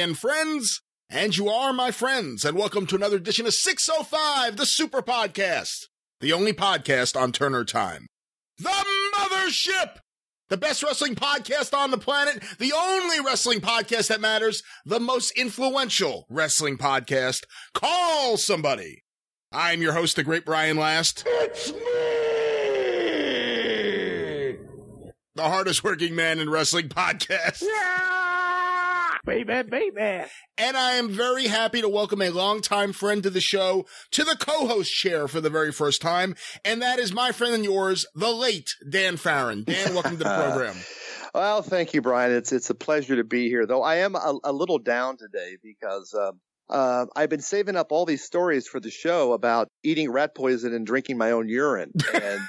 Again, friends. And you are my friends, and welcome to another edition of 605, the Super Podcast, the only podcast on Turner Time. The Mothership! The best wrestling podcast on the planet, the only wrestling podcast that matters, the most influential wrestling podcast. Call somebody. I'm your host, the great Brian Last. It's me! The hardest working man in wrestling podcast. Yeah! Baby, baby. And I am very happy to welcome a longtime friend to the show to the co-host chair for the very first time. And that is my friend and yours, the late Dan Farron. Dan, welcome to the program. Well, thank you, Brian. It's it's a pleasure to be here. Though I am a, a little down today because uh, uh, I've been saving up all these stories for the show about eating rat poison and drinking my own urine. And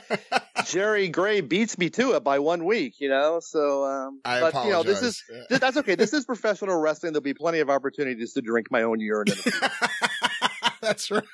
Jerry Gray beats me to it by one week, you know. So, um, I but you know, this is th- that's okay. This is professional wrestling. There'll be plenty of opportunities to drink my own urine. In the future. That's right.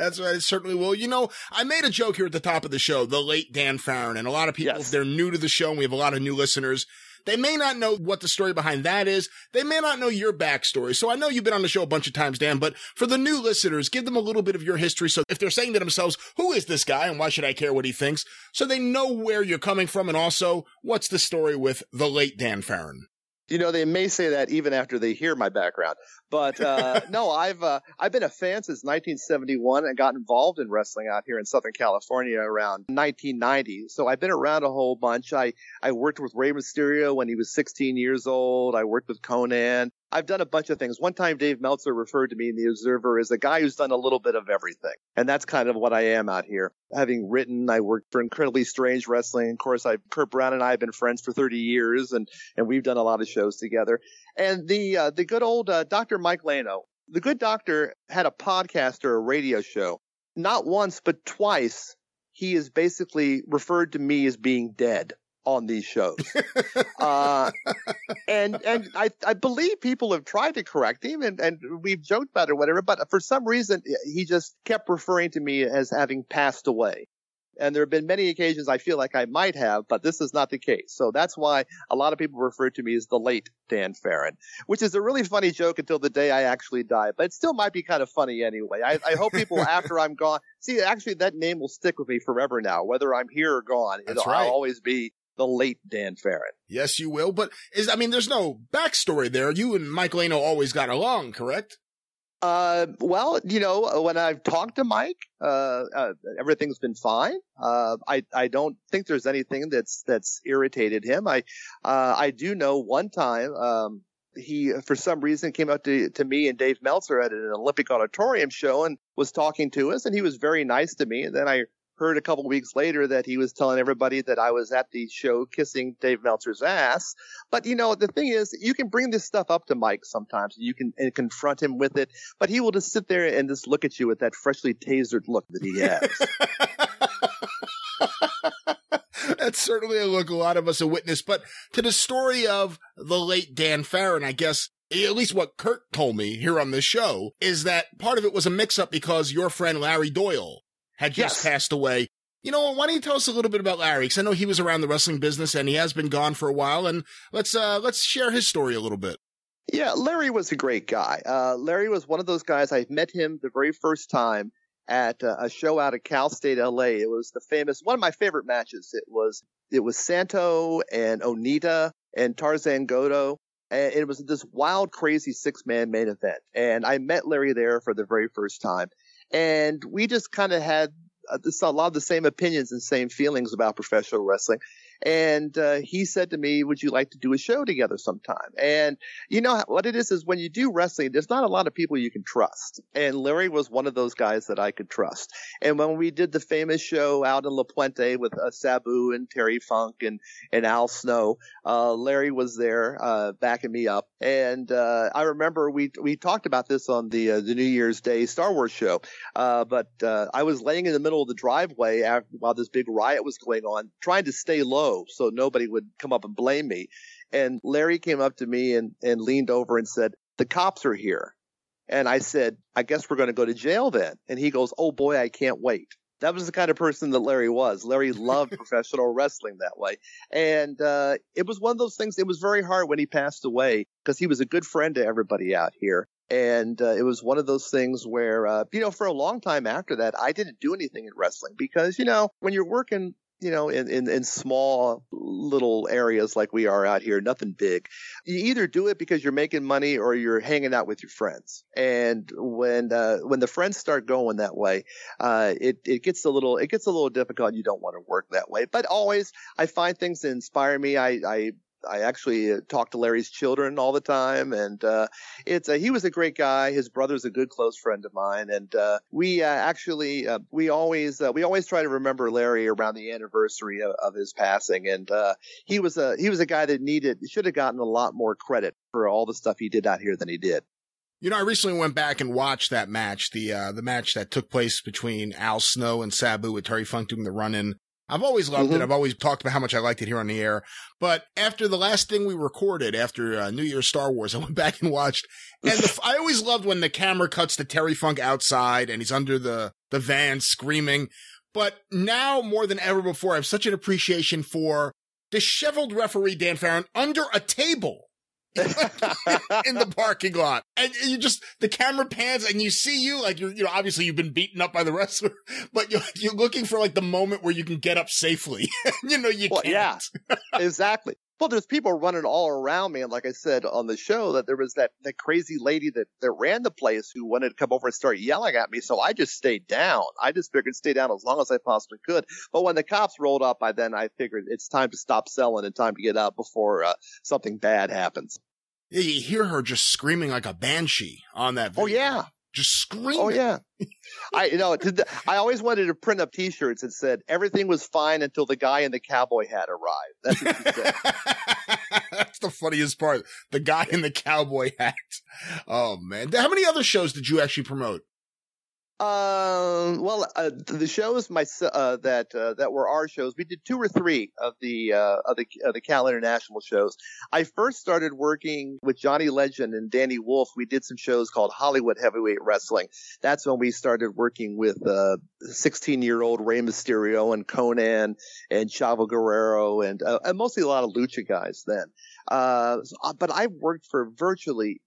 That's right. It certainly will. You know, I made a joke here at the top of the show, the late Dan Farron, and a lot of people, Yes. they're new to the show, and we have a lot of new listeners, they may not know what the story behind that is. They may not know your backstory. So I know you've been on the show a bunch of times, Dan, but for the new listeners, give them a little bit of your history. So if they're saying to themselves, who is this guy and why should I care what he thinks? So they know where you're coming from and also what's the story with the late Dan Farron. You know, they may say that even after they hear my background. But uh, no, I've uh, I've been a fan since 1971 and got involved in wrestling out here in Southern California around 1990. So I've been around a whole bunch. I I worked with Rey Mysterio when he was 16 years old. I worked with Conan. I've done a bunch of things. One time, Dave Meltzer referred to me in the Observer as a guy who's done a little bit of everything, and that's kind of what I am out here. Having written, I worked for Incredibly Strange Wrestling. Of course, I Kurt Brown and I have been friends for 30 years, and and we've done a lot of shows together. And the uh, the good old uh, Dr. Mike Lano, the good doctor, had a podcast or a radio show. Not once, but twice, he has basically referred to me as being dead on these shows. uh, and and I, I believe people have tried to correct him and, and we've joked about it or whatever, but for some reason he just kept referring to me as having passed away. And there have been many occasions I feel like I might have, but this is not the case. So that's why a lot of people refer to me as the late Dan Farron, which is a really funny joke until the day I actually die, but it still might be kind of funny anyway. I, I hope people after I'm gone, see, actually that name will stick with me forever now, whether I'm here or gone. It'll, right. I'll always be the late Dan Farron. Yes, you will. But is, I mean, there's no backstory there. You and Mike Lano always got along, correct? Uh, well, you know, when I've talked to Mike, uh, uh everything's been fine. Uh, I, I don't think there's anything that's, that's irritated him. I, uh, I do know one time, um, he, for some reason, came up to, to me and Dave Meltzer at an Olympic Auditorium show and was talking to us, and he was very nice to me. And then I heard a couple weeks later that he was telling everybody that I was at the show kissing Dave Meltzer's ass. But you know, the thing is, you can bring this stuff up to Mike sometimes. You can and confront him with it, but he will just sit there and just look at you with that freshly tasered look that he has. That's certainly a look a lot of us have witnessed. But to the story of the late Dan Farron, I guess, at least what Kurt told me here on the show, is that part of it was a mix up because your friend Larry Doyle had just Yes. passed away. You know, why don't you tell us a little bit about Larry? Because I know he was around the wrestling business and he has been gone for a while. And let's uh let's share his story a little bit. Yeah, Larry was a great guy. Uh, Larry was one of those guys. I met him the very first time at uh, a show out of Cal State, LA. It was the famous one of my favorite matches. It was it was Santo and Onita and Tarzan Goto. And it was this wild, crazy six man main event. And I met Larry there for the very first time. And we just kind of had uh, a lot of the same opinions and same feelings about professional wrestling. And uh, he said to me, "Would you like to do a show together sometime?" And you know what it is is when you do wrestling, there's not a lot of people you can trust. And Larry was one of those guys that I could trust. And when we did the famous show out in La Puente with uh, Sabu and Terry Funk and and Al Snow, uh, Larry was there uh, backing me up. And uh, I remember we we talked about this on the uh, the New Year's Day Star Wars show. But I was laying in the middle of the driveway after, while this big riot was going on, trying to stay low so nobody would come up and blame me. And Larry came up to me and, and leaned over and said, "The cops are here." And I said, "I guess we're going to go to jail then." And he goes, "Oh boy, I can't wait." that was the kind of person that Larry was. Larry loved professional wrestling that way. And uh, it was one of those things, it was very hard when he passed away because he was a good friend to everybody out here. And uh, it was one of those things where, uh, you know, for a long time after that, I didn't do anything in wrestling because, you know, when you're working you know, in, in, in small little areas like we are out here, nothing big. You either do it because you're making money or you're hanging out with your friends. And when, uh, when the friends start going that way, uh, it, it gets a little, it gets a little difficult. You don't want to work that way, but always I find things that inspire me. I, I I actually uh, talk to Larry's children all the time, and uh, it's a, he was a great guy. His brother's a good close friend of mine, and uh, we uh, actually uh, we always uh, we always try to remember Larry around the anniversary of, of his passing, and he was a he was a guy that needed should have gotten a lot more credit for all the stuff he did out here than he did. You know, I recently went back and watched that match, the uh, the match that took place between Al Snow and Sabu with Terry Funk doing the run in I've always loved mm-hmm. it. I've always talked about how much I liked it here on the air. But after the last thing we recorded, after uh, New Year's Star Wars, I went back and watched. And the, I always loved when the camera cuts to Terry Funk outside and he's under the, the van screaming. But now more than ever before, I have such an appreciation for disheveled referee Dan Farron under a table in the parking lot. And you just, the camera pans and you see you, like you're, you know, obviously you've been beaten up by the wrestler, but you're, you're looking for like the moment where you can get up safely. you know, you well, can't. Yeah, exactly. Well, there's people running all around me. And like I said on the show, that there was that, that crazy lady that, that ran the place who wanted to come over and start yelling at me. So I just stayed down. I just figured stay down as long as I possibly could. But when the cops rolled up, by then I figured it's time to stop selling and time to get out before uh, something bad happens. Yeah, you hear her just screaming like a banshee on that oh, video. Oh yeah. Just screaming. Oh yeah. I you know I always wanted to print up T-shirts that said everything was fine until the guy in the cowboy hat arrived. That's what she said. That's the funniest part. The guy in the cowboy hat. Oh man. How many other shows did you actually promote? Um, well, uh, the shows my uh, that uh, that were our shows, we did two or three of the uh, of the of the Cal International shows. I first started working with Johnny Legend and Danny Wolf. We did some shows called Hollywood Heavyweight Wrestling. That's when we started working with 16 uh, year old Rey Mysterio and Conan and Chavo Guerrero and, uh, and mostly a lot of lucha guys then. but I worked for virtually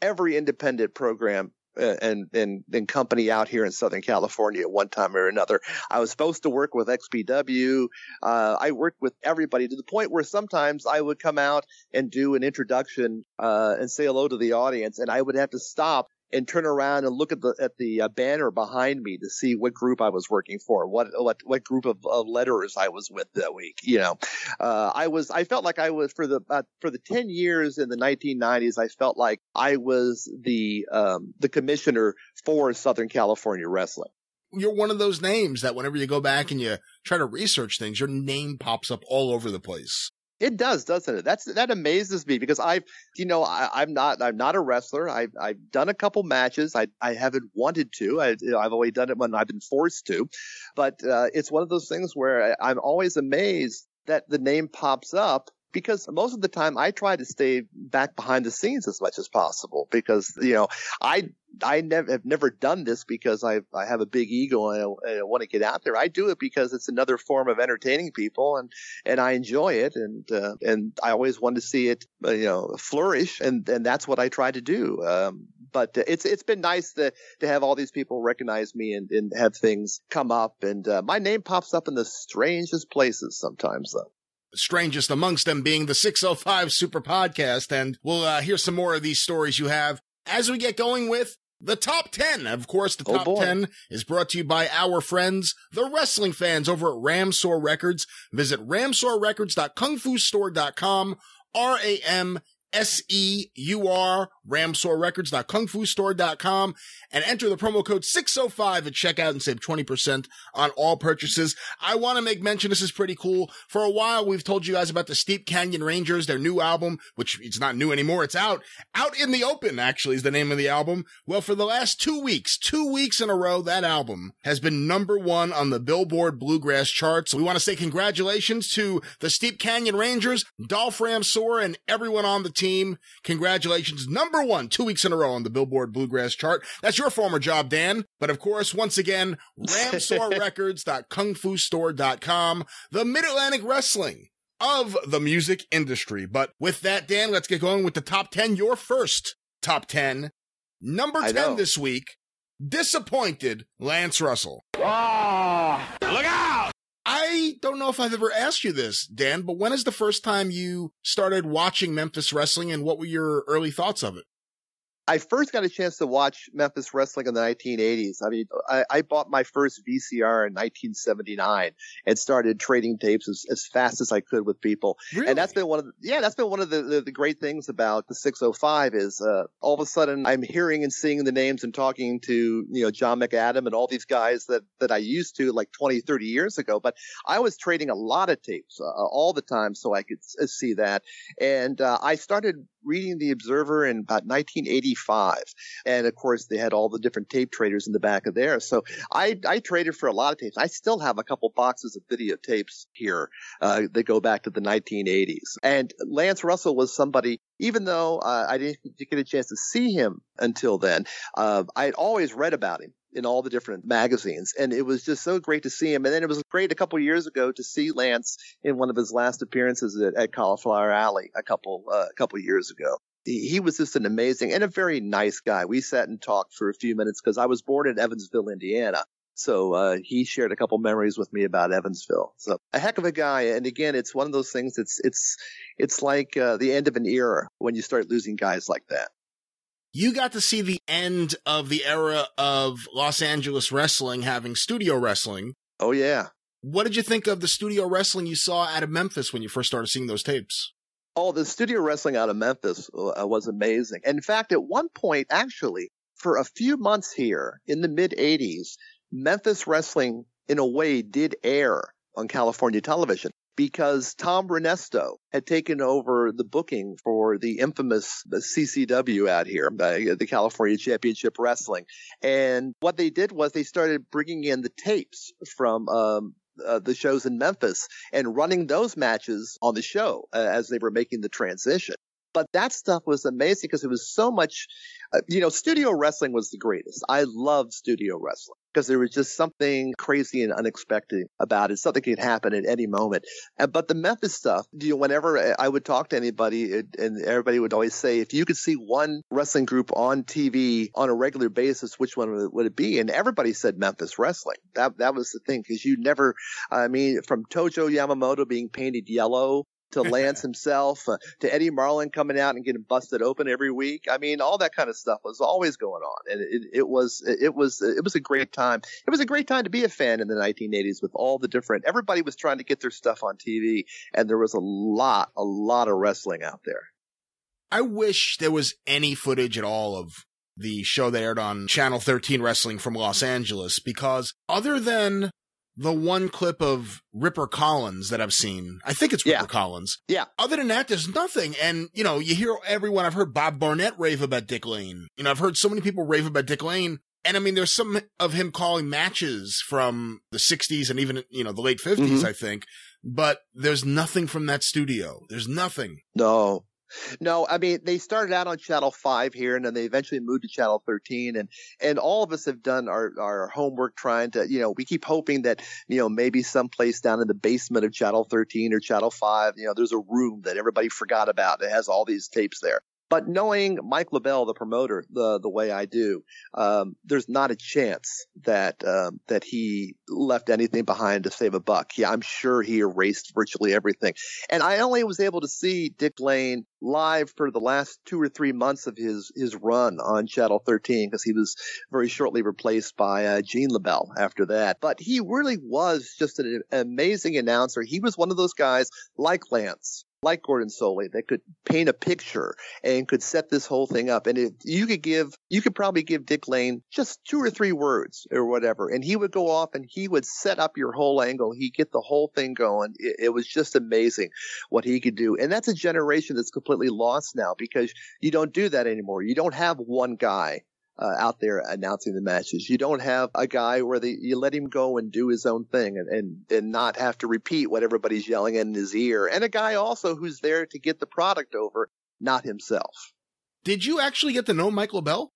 every independent program and, and, and company out here in Southern California at one time or another. I was supposed to work with XPW. Uh, I worked with everybody to the point where sometimes I would come out and do an introduction, uh, and say hello to the audience and I would have to stop and turn around and look at the at the uh, banner behind me to see what group I was working for, what what what group of, of letterers I was with that week. You know, uh, I was I felt like I was for the uh, for the ten years in the 1990s. I felt like I was the um, the commissioner for Southern California wrestling. You're one of those names that whenever you go back and you try to research things, your name pops up all over the place. It does, doesn't it? That's that amazes me because I've, you know, I, am not, I'm not a wrestler. I've, I've done a couple matches. I, I haven't wanted to. I, have only done it when I've been forced to, but uh, it's one of those things where I'm always amazed that the name pops up because most of the time I try to stay back behind the scenes as much as possible because you know I I never have never done this because I I have a big ego and I, I, want to get out there. I do it because it's another form of entertaining people and and I enjoy it and uh, and I always want to see it uh, you know flourish and and that's what I try to do. Um, but it's it's been nice to to have all these people recognize me and, and have things come up and uh, my name pops up in the strangest places sometimes though strangest amongst them being the 605 Super Podcast. And we'll uh, hear some more of these stories you have as we get going with the top 10. Of course, the oh, top 10 is brought to you by our friends, the wrestling fans over at Ramseur Records. Visit ramseurrecords.kungfustore.com, R-A-M S-E-U-R, ramseurrecords.kungfustore.com, and enter the promo code 605 at checkout and save 20% on all purchases. I want to make mention, this is pretty cool. For a while, we've told you guys about the Steep Canyon Rangers, their new album, which it's not new anymore. It's out. Out in the open, actually, is the name of the album. Well, for the last two weeks, two weeks in a row, that album has been number one on the Billboard Bluegrass charts. We want to say congratulations to the Steep Canyon Rangers, Dolph Ramseur, and everyone on the team. Congratulations, number one, two weeks in a row on the Billboard Bluegrass chart. That's your former job, Dan. But of course, once again, ramseurrecords.kungfustore.com, the Mid-Atlantic Wrestling of the music industry. But with that, Dan, let's get going with the top 10. Your first top 10. Number 10 this week, disappointed Lance Russell. Look out! I don't know if I've ever asked you this, Dan, but when is the first time you started watching Memphis wrestling and what were your early thoughts of it? I first got a chance to watch Memphis wrestling in the 1980s. I mean, I, I bought my first VCR in 1979 and started trading tapes as, as fast as I could with people. Really? And that's been one of the, yeah, that's been one of the, the, the great things about the 605 is, uh, all of a sudden I'm hearing and seeing the names and talking to, you know, John McAdam and all these guys that, that I used to like 20, 30 years ago. But I was trading a lot of tapes uh, all the time so I could s- see that. And, uh, I started reading the Observer in about 1985. And of course, they had all the different tape traders in the back of there. So I, I traded for a lot of tapes. I still have a couple boxes of videotapes here uh, that go back to the 1980s. And Lance Russell was somebody, even though uh, I didn't get a chance to see him until then, uh, I had always read about him in all the different magazines. And it was just so great to see him. And then it was great a couple years ago to see Lance in one of his last appearances at, at Cauliflower Alley a couple, uh, a couple years ago. He, he was just an amazing and a very nice guy. We sat and talked for a few minutes because I was born in Evansville, Indiana. So uh, he shared a couple memories with me about Evansville. So a heck of a guy. And again, it's one of those things. It's it's it's like uh, the end of an era when you start losing guys like that. You got to see the end of the era of Los Angeles wrestling having studio wrestling. Oh yeah. What did you think of the studio wrestling you saw out of Memphis when you first started seeing those tapes? Oh, the studio wrestling out of Memphis uh, was amazing. In fact, at one point, actually, for a few months here in the mid 80s, Memphis wrestling, in a way, did air on California television because Tom Renesto had taken over the booking for the infamous CCW out here, the California Championship Wrestling. And what they did was they started bringing in the tapes from um, uh, the shows in Memphis and running those matches on the show uh, as they were making the transition. But that stuff was amazing because it was so much, uh, you know, studio wrestling was the greatest. I loved studio wrestling because there was just something crazy and unexpected about it. Something could happen at any moment. And, but the Memphis stuff, you know, whenever I would talk to anybody it, and everybody would always say, if you could see one wrestling group on TV on a regular basis, which one would it, would it be? And everybody said Memphis wrestling. That, that was the thing because you never, I mean, from Tojo Yamamoto being painted yellow to Lance himself, uh, to Eddie Marlin coming out and getting busted open every week. I mean, all that kind of stuff was always going on, and it, it was it was it was a great time. It was a great time to be a fan in the 1980s with all the different. Everybody was trying to get their stuff on TV, and there was a lot a lot of wrestling out there. I wish there was any footage at all of the show that aired on Channel 13 Wrestling from Los Angeles because other than the one clip of Ripper Collins that I've seen. I think it's Ripper Yeah. Collins. Yeah. Other than that, there's nothing. And, you know, you hear everyone, I've heard Bob Barnett rave about Dick Lane. You know, I've heard so many people rave about Dick Lane. And I mean, there's some of him calling matches from the 60s and even, you know, the late 50s, Mhm. I think. But there's nothing from that studio. There's nothing. No. No, I mean they started out on Channel Five here, and then they eventually moved to Channel Thirteen, and and all of us have done our our homework trying to, you know, we keep hoping that you know maybe someplace down in the basement of Channel Thirteen or Channel Five, you know, there's a room that everybody forgot about that has all these tapes there. But knowing Mike LeBell, the promoter, the the way I do, um, there's not a chance that um, that he left anything behind to save a buck. Yeah, I'm sure he erased virtually everything. And I only was able to see Dick Lane live for the last two or three months of his his run on Channel 13 because he was very shortly replaced by uh, Gene LeBell after that. But he really was just an amazing announcer. He was one of those guys like Lance. Like Gordon Solie, that could paint a picture and could set this whole thing up. And if you could give, you could probably give Dick Lane just two or three words or whatever, and he would go off and he would set up your whole angle. He'd get the whole thing going. It, it was just amazing what he could do. And that's a generation that's completely lost now because you don't do that anymore. You don't have one guy. Uh, out there announcing the matches. You don't have a guy where you let him go and do his own thing and, and, and not have to repeat what everybody's yelling in his ear. And a guy also who's there to get the product over not himself. Did you actually get to know Mike LeBell?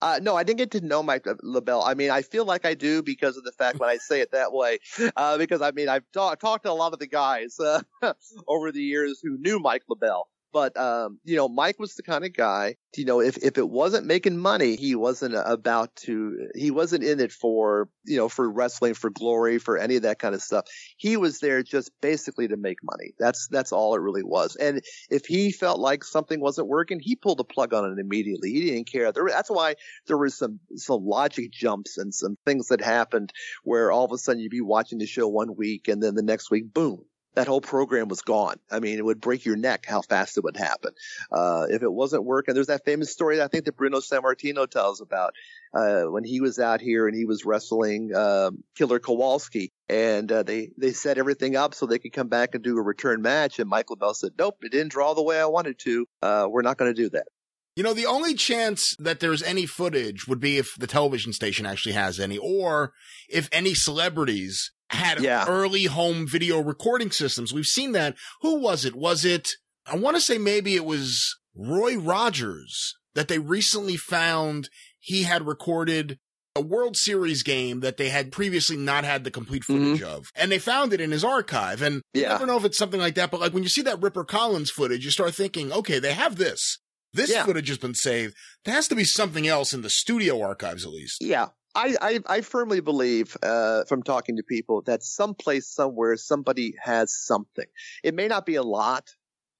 Uh, no, I didn't get to know Mike LeBell. I mean, I feel like I do because of the fact when I say it that way. Uh, because I mean, I've ta- talked to a lot of the guys uh, over the years who knew Mike LeBell. But um, you know, Mike was the kind of guy. You know, if if it wasn't making money, he wasn't about to. He wasn't in it for you know for wrestling, for glory, for any of that kind of stuff. He was there just basically to make money. That's that's all it really was. And if he felt like something wasn't working, he pulled the plug on it immediately. He didn't care. There, that's why there was some some logic jumps and some things that happened where all of a sudden you'd be watching the show one week and then the next week, boom, that whole program was gone. I mean, it would break your neck how fast it would happen. Uh, if it wasn't working, there's that famous story I think that Bruno Sammartino tells about, uh, when he was out here and he was wrestling, um, Killer Kowalski and, uh, they, they set everything up so they could come back and do a return match. And Mike LeBell said, nope, it didn't draw the way I wanted to. Uh, we're not going to do that. You know, the only chance that there's any footage would be if the television station actually has any, or if any celebrities had Yeah. early home video recording systems. We've seen that. Who was it? Was it, I want to say maybe it was Roy Rogers that they recently found he had recorded a World Series game that they had previously not had the complete mm-hmm. footage of. And they found it in his archive. And you Yeah. never know if it's something like that, but like when you see that Ripper Collins footage, you start thinking, okay, they have this. This Yeah. footage has been saved. There has to be something else in the studio archives, at least. Yeah. I, I, I firmly believe, uh, from talking to people that someplace, somewhere, somebody has something. It may not be a lot,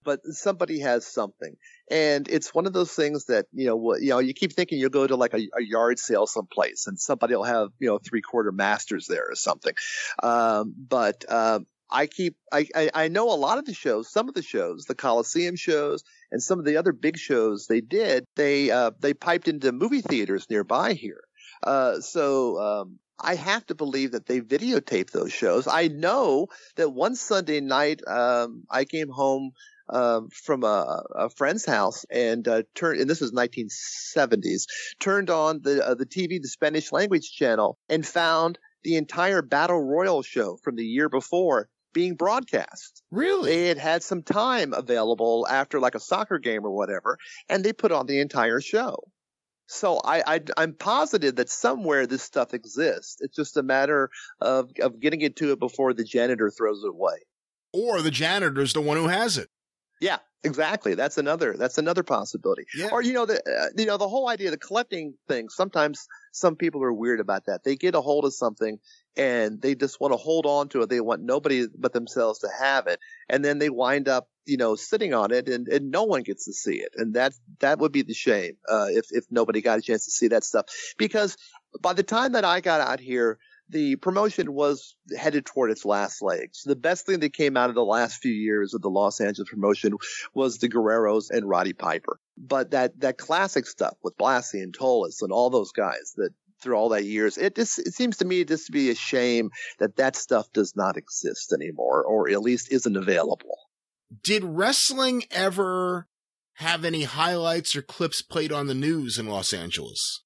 but somebody has something. And it's one of those things that, you know, you know, you keep thinking you'll go to like a, a yard sale someplace and somebody will have, you know, three quarter masters there or something. Um, but, um, I keep, I, I, I know a lot of the shows, some of the shows, the Coliseum shows and some of the other big shows they did, they, uh, they piped into movie theaters nearby here. Uh, so, um, I have to believe that they videotaped those shows. I know that one Sunday night, um, I came home, um, from a, a friend's house and, uh, turned, and this was 1970s, turned on the, uh, the TV, the Spanish language channel and found the entire Battle Royal show from the year before being broadcast Really? they had had some time available after like a soccer game or whatever, and they put on the entire show. So I, I I'm positive that somewhere this stuff exists. It's just a matter of of getting it to it before the janitor throws it away. or the janitor's the one who has it. Yeah, exactly. That's another that's another possibility. Yeah. Or you know the uh, you know the whole idea of the collecting thing. Sometimes some people are weird about that. They get a hold of something and they just want to hold on to it. They want nobody but themselves to have it, and then they wind up you know sitting on it and, and no one gets to see it. And that that would be the shame uh, if if nobody got a chance to see that stuff because by the time that I got out here. The promotion was headed toward its last legs. The best thing that came out of the last few years of the Los Angeles promotion was the Guerreros and Roddy Piper. But that, that classic stuff with Blassie and Tolos and all those guys that through all that years, it just, it seems to me just to be a shame that that stuff does not exist anymore, or at least isn't available. Did wrestling ever have any highlights or clips played on the news in Los Angeles?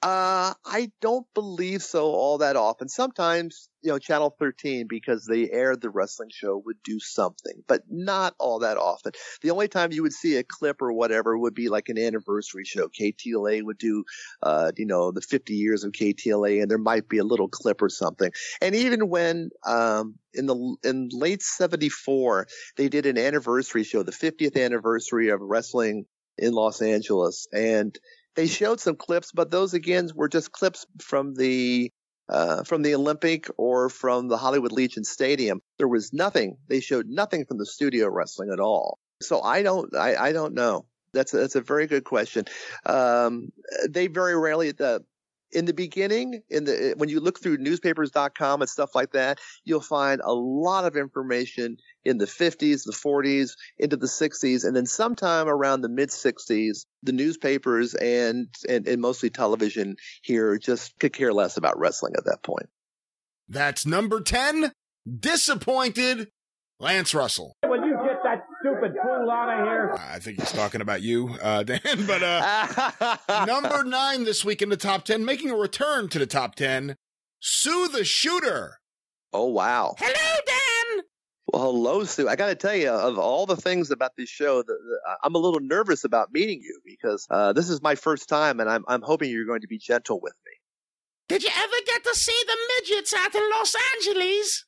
Uh, I don't believe so all that often. Sometimes, you know, Channel 13, because they aired the wrestling show, would do something, but not all that often. The only time you would see a clip or whatever would be like an anniversary show. KTLA would do, uh, you know, the 50 years of KTLA and there might be a little clip or something. And even when, um, in the, in late 74, they did an anniversary show, the 50th anniversary of wrestling in Los Angeles. And they showed some clips, but those again were just clips from the uh, from the Olympic or from the Hollywood Legion Stadium. There was nothing. They showed nothing from the studio wrestling at all. So I don't. I, I don't know. That's a, that's a very good question. Um, they very rarely the in the beginning in the when you look through newspapers.com and stuff like that you'll find a lot of information in the 50s the 40s into the 60s and then sometime around the mid 60s the newspapers and, and and mostly television here just could care less about wrestling at that point That's number 10, disappointed Lance Russell. Will you get that stupid fool out of here? I think he's talking about you, uh, Dan, but, uh, number nine this week in the top 10, making a return to the top 10, Sue the Shooter. oh wow Hello, Dan. Well, hello, Sue. I got to tell you, of all the things about this show, the, the, I'm a little nervous about meeting you because uh, this is my first time, and I'm, I'm hoping you're going to be gentle with me. Did you ever get to see the midgets out in Los Angeles?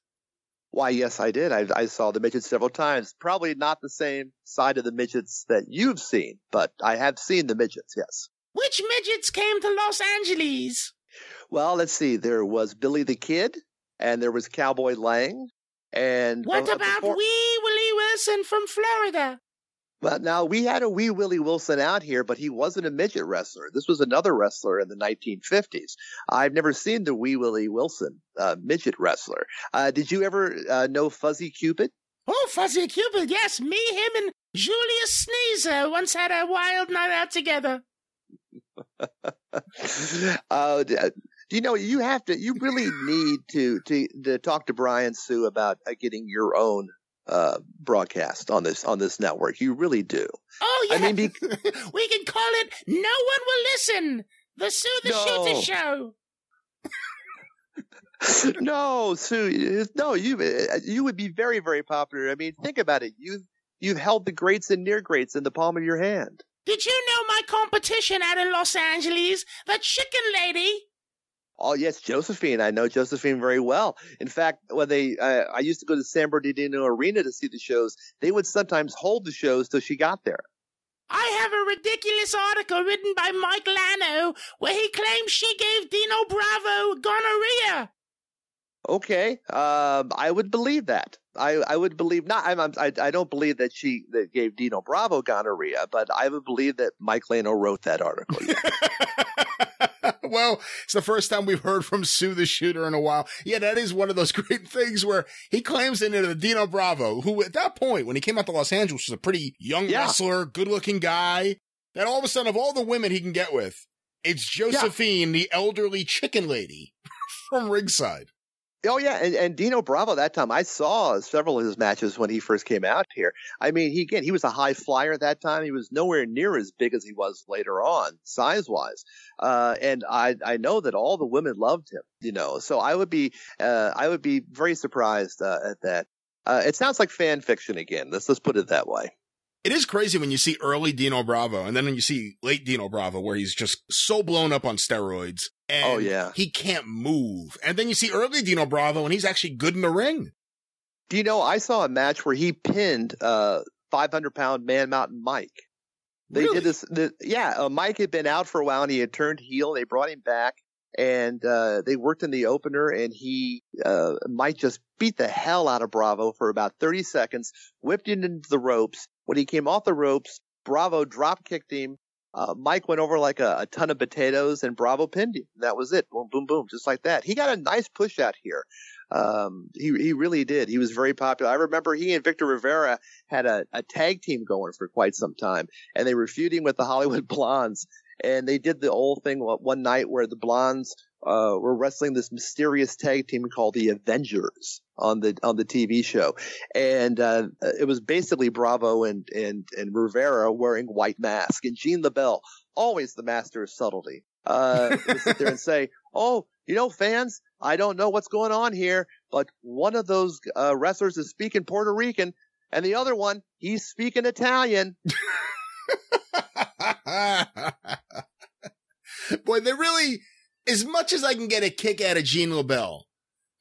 Why, yes, I did. I, I saw the midgets several times. Probably not the same side of the midgets that you've seen, but I have seen the midgets, yes. Which midgets came to Los Angeles? Well, let's see. There was Billy the Kid, and there was Cowboy Lang, and what uh, about before... Wee Willie Wilson from Florida? Well, now we had a Wee Willie Wilson out here, but he wasn't a midget wrestler. This was another wrestler in the 1950s. I've never seen the Wee Willie Wilson uh, midget wrestler. Uh, did you ever uh, know Fuzzy Cupid? Oh, Fuzzy Cupid, yes. Me, him, and Julius Sneezer once had a wild night out together. uh, do you know you have to you really need to to, to talk to Brian Sue about uh, getting your own uh, broadcast on this on this network. You really do. Oh yeah, I mean, be- we can call it "No One Will Listen." The Sue the no. Shooter Show. no, Sue. No, you you would be very very popular. I mean, think about it. You you've held the greats and near greats in the palm of your hand. Did you know my competition out in Los Angeles, the Chicken Lady? Oh yes, Josephine. I know Josephine very well. In fact, when they, uh, I used to go to San Bernardino Arena to see the shows. They would sometimes hold the shows till she got there. I have a ridiculous article written by Mike Lano where he claims she gave Dino Bravo gonorrhea. Okay, um, I would believe that. I, I would believe not. I'm, I'm, I, I don't believe that she that gave Dino Bravo gonorrhea, but I would believe that Mike Lano wrote that article. well, it's the first time we've heard from Sue the Shooter in a while. Yeah, that is one of those great things where he claims into the Dino Bravo, who at that point, when he came out to Los Angeles, was a pretty young yeah. wrestler, good looking guy. That all of a sudden, of all the women he can get with, it's Josephine, yeah. the elderly chicken lady from ringside. Oh yeah, and, and Dino Bravo that time I saw several of his matches when he first came out here. I mean, he again he was a high flyer at that time. He was nowhere near as big as he was later on, size wise. Uh, and I I know that all the women loved him. You know, so I would be uh, I would be very surprised uh, at that. Uh, it sounds like fan fiction again. Let's let's put it that way. It is crazy when you see early Dino Bravo and then when you see late Dino Bravo where he's just so blown up on steroids. oh yeah. He can't move. And then you see early Dino Bravo and he's actually good in the ring. Do you know I saw a match where he pinned uh 500 pound Man Mountain Mike. They really? did this. The, yeah, uh, Mike had been out for a while and he had turned heel. They brought him back and uh, they worked in the opener and he uh, Mike just beat the hell out of Bravo for about 30 seconds, whipped him into the ropes, when he came off the ropes, Bravo drop kicked him. Uh, Mike went over like a, a, ton of potatoes and Bravo pinned him. That was it. Boom, boom, boom. Just like that. He got a nice push out here. Um, he, he really did. He was very popular. I remember he and Victor Rivera had a, a tag team going for quite some time and they were feuding with the Hollywood Blondes and they did the old thing one night where the Blondes uh, were wrestling this mysterious tag team called the Avengers on the on the TV show, and uh, it was basically Bravo and and and Rivera wearing white mask, and Gene LeBell, always the master of subtlety, uh, would sit there and say, "Oh, you know, fans, I don't know what's going on here, but one of those uh, wrestlers is speaking Puerto Rican, and the other one he's speaking Italian." Boy, they really as much as I can get a kick out of Gene LeBell,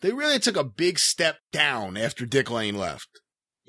they really took a big step down after Dick Lane left.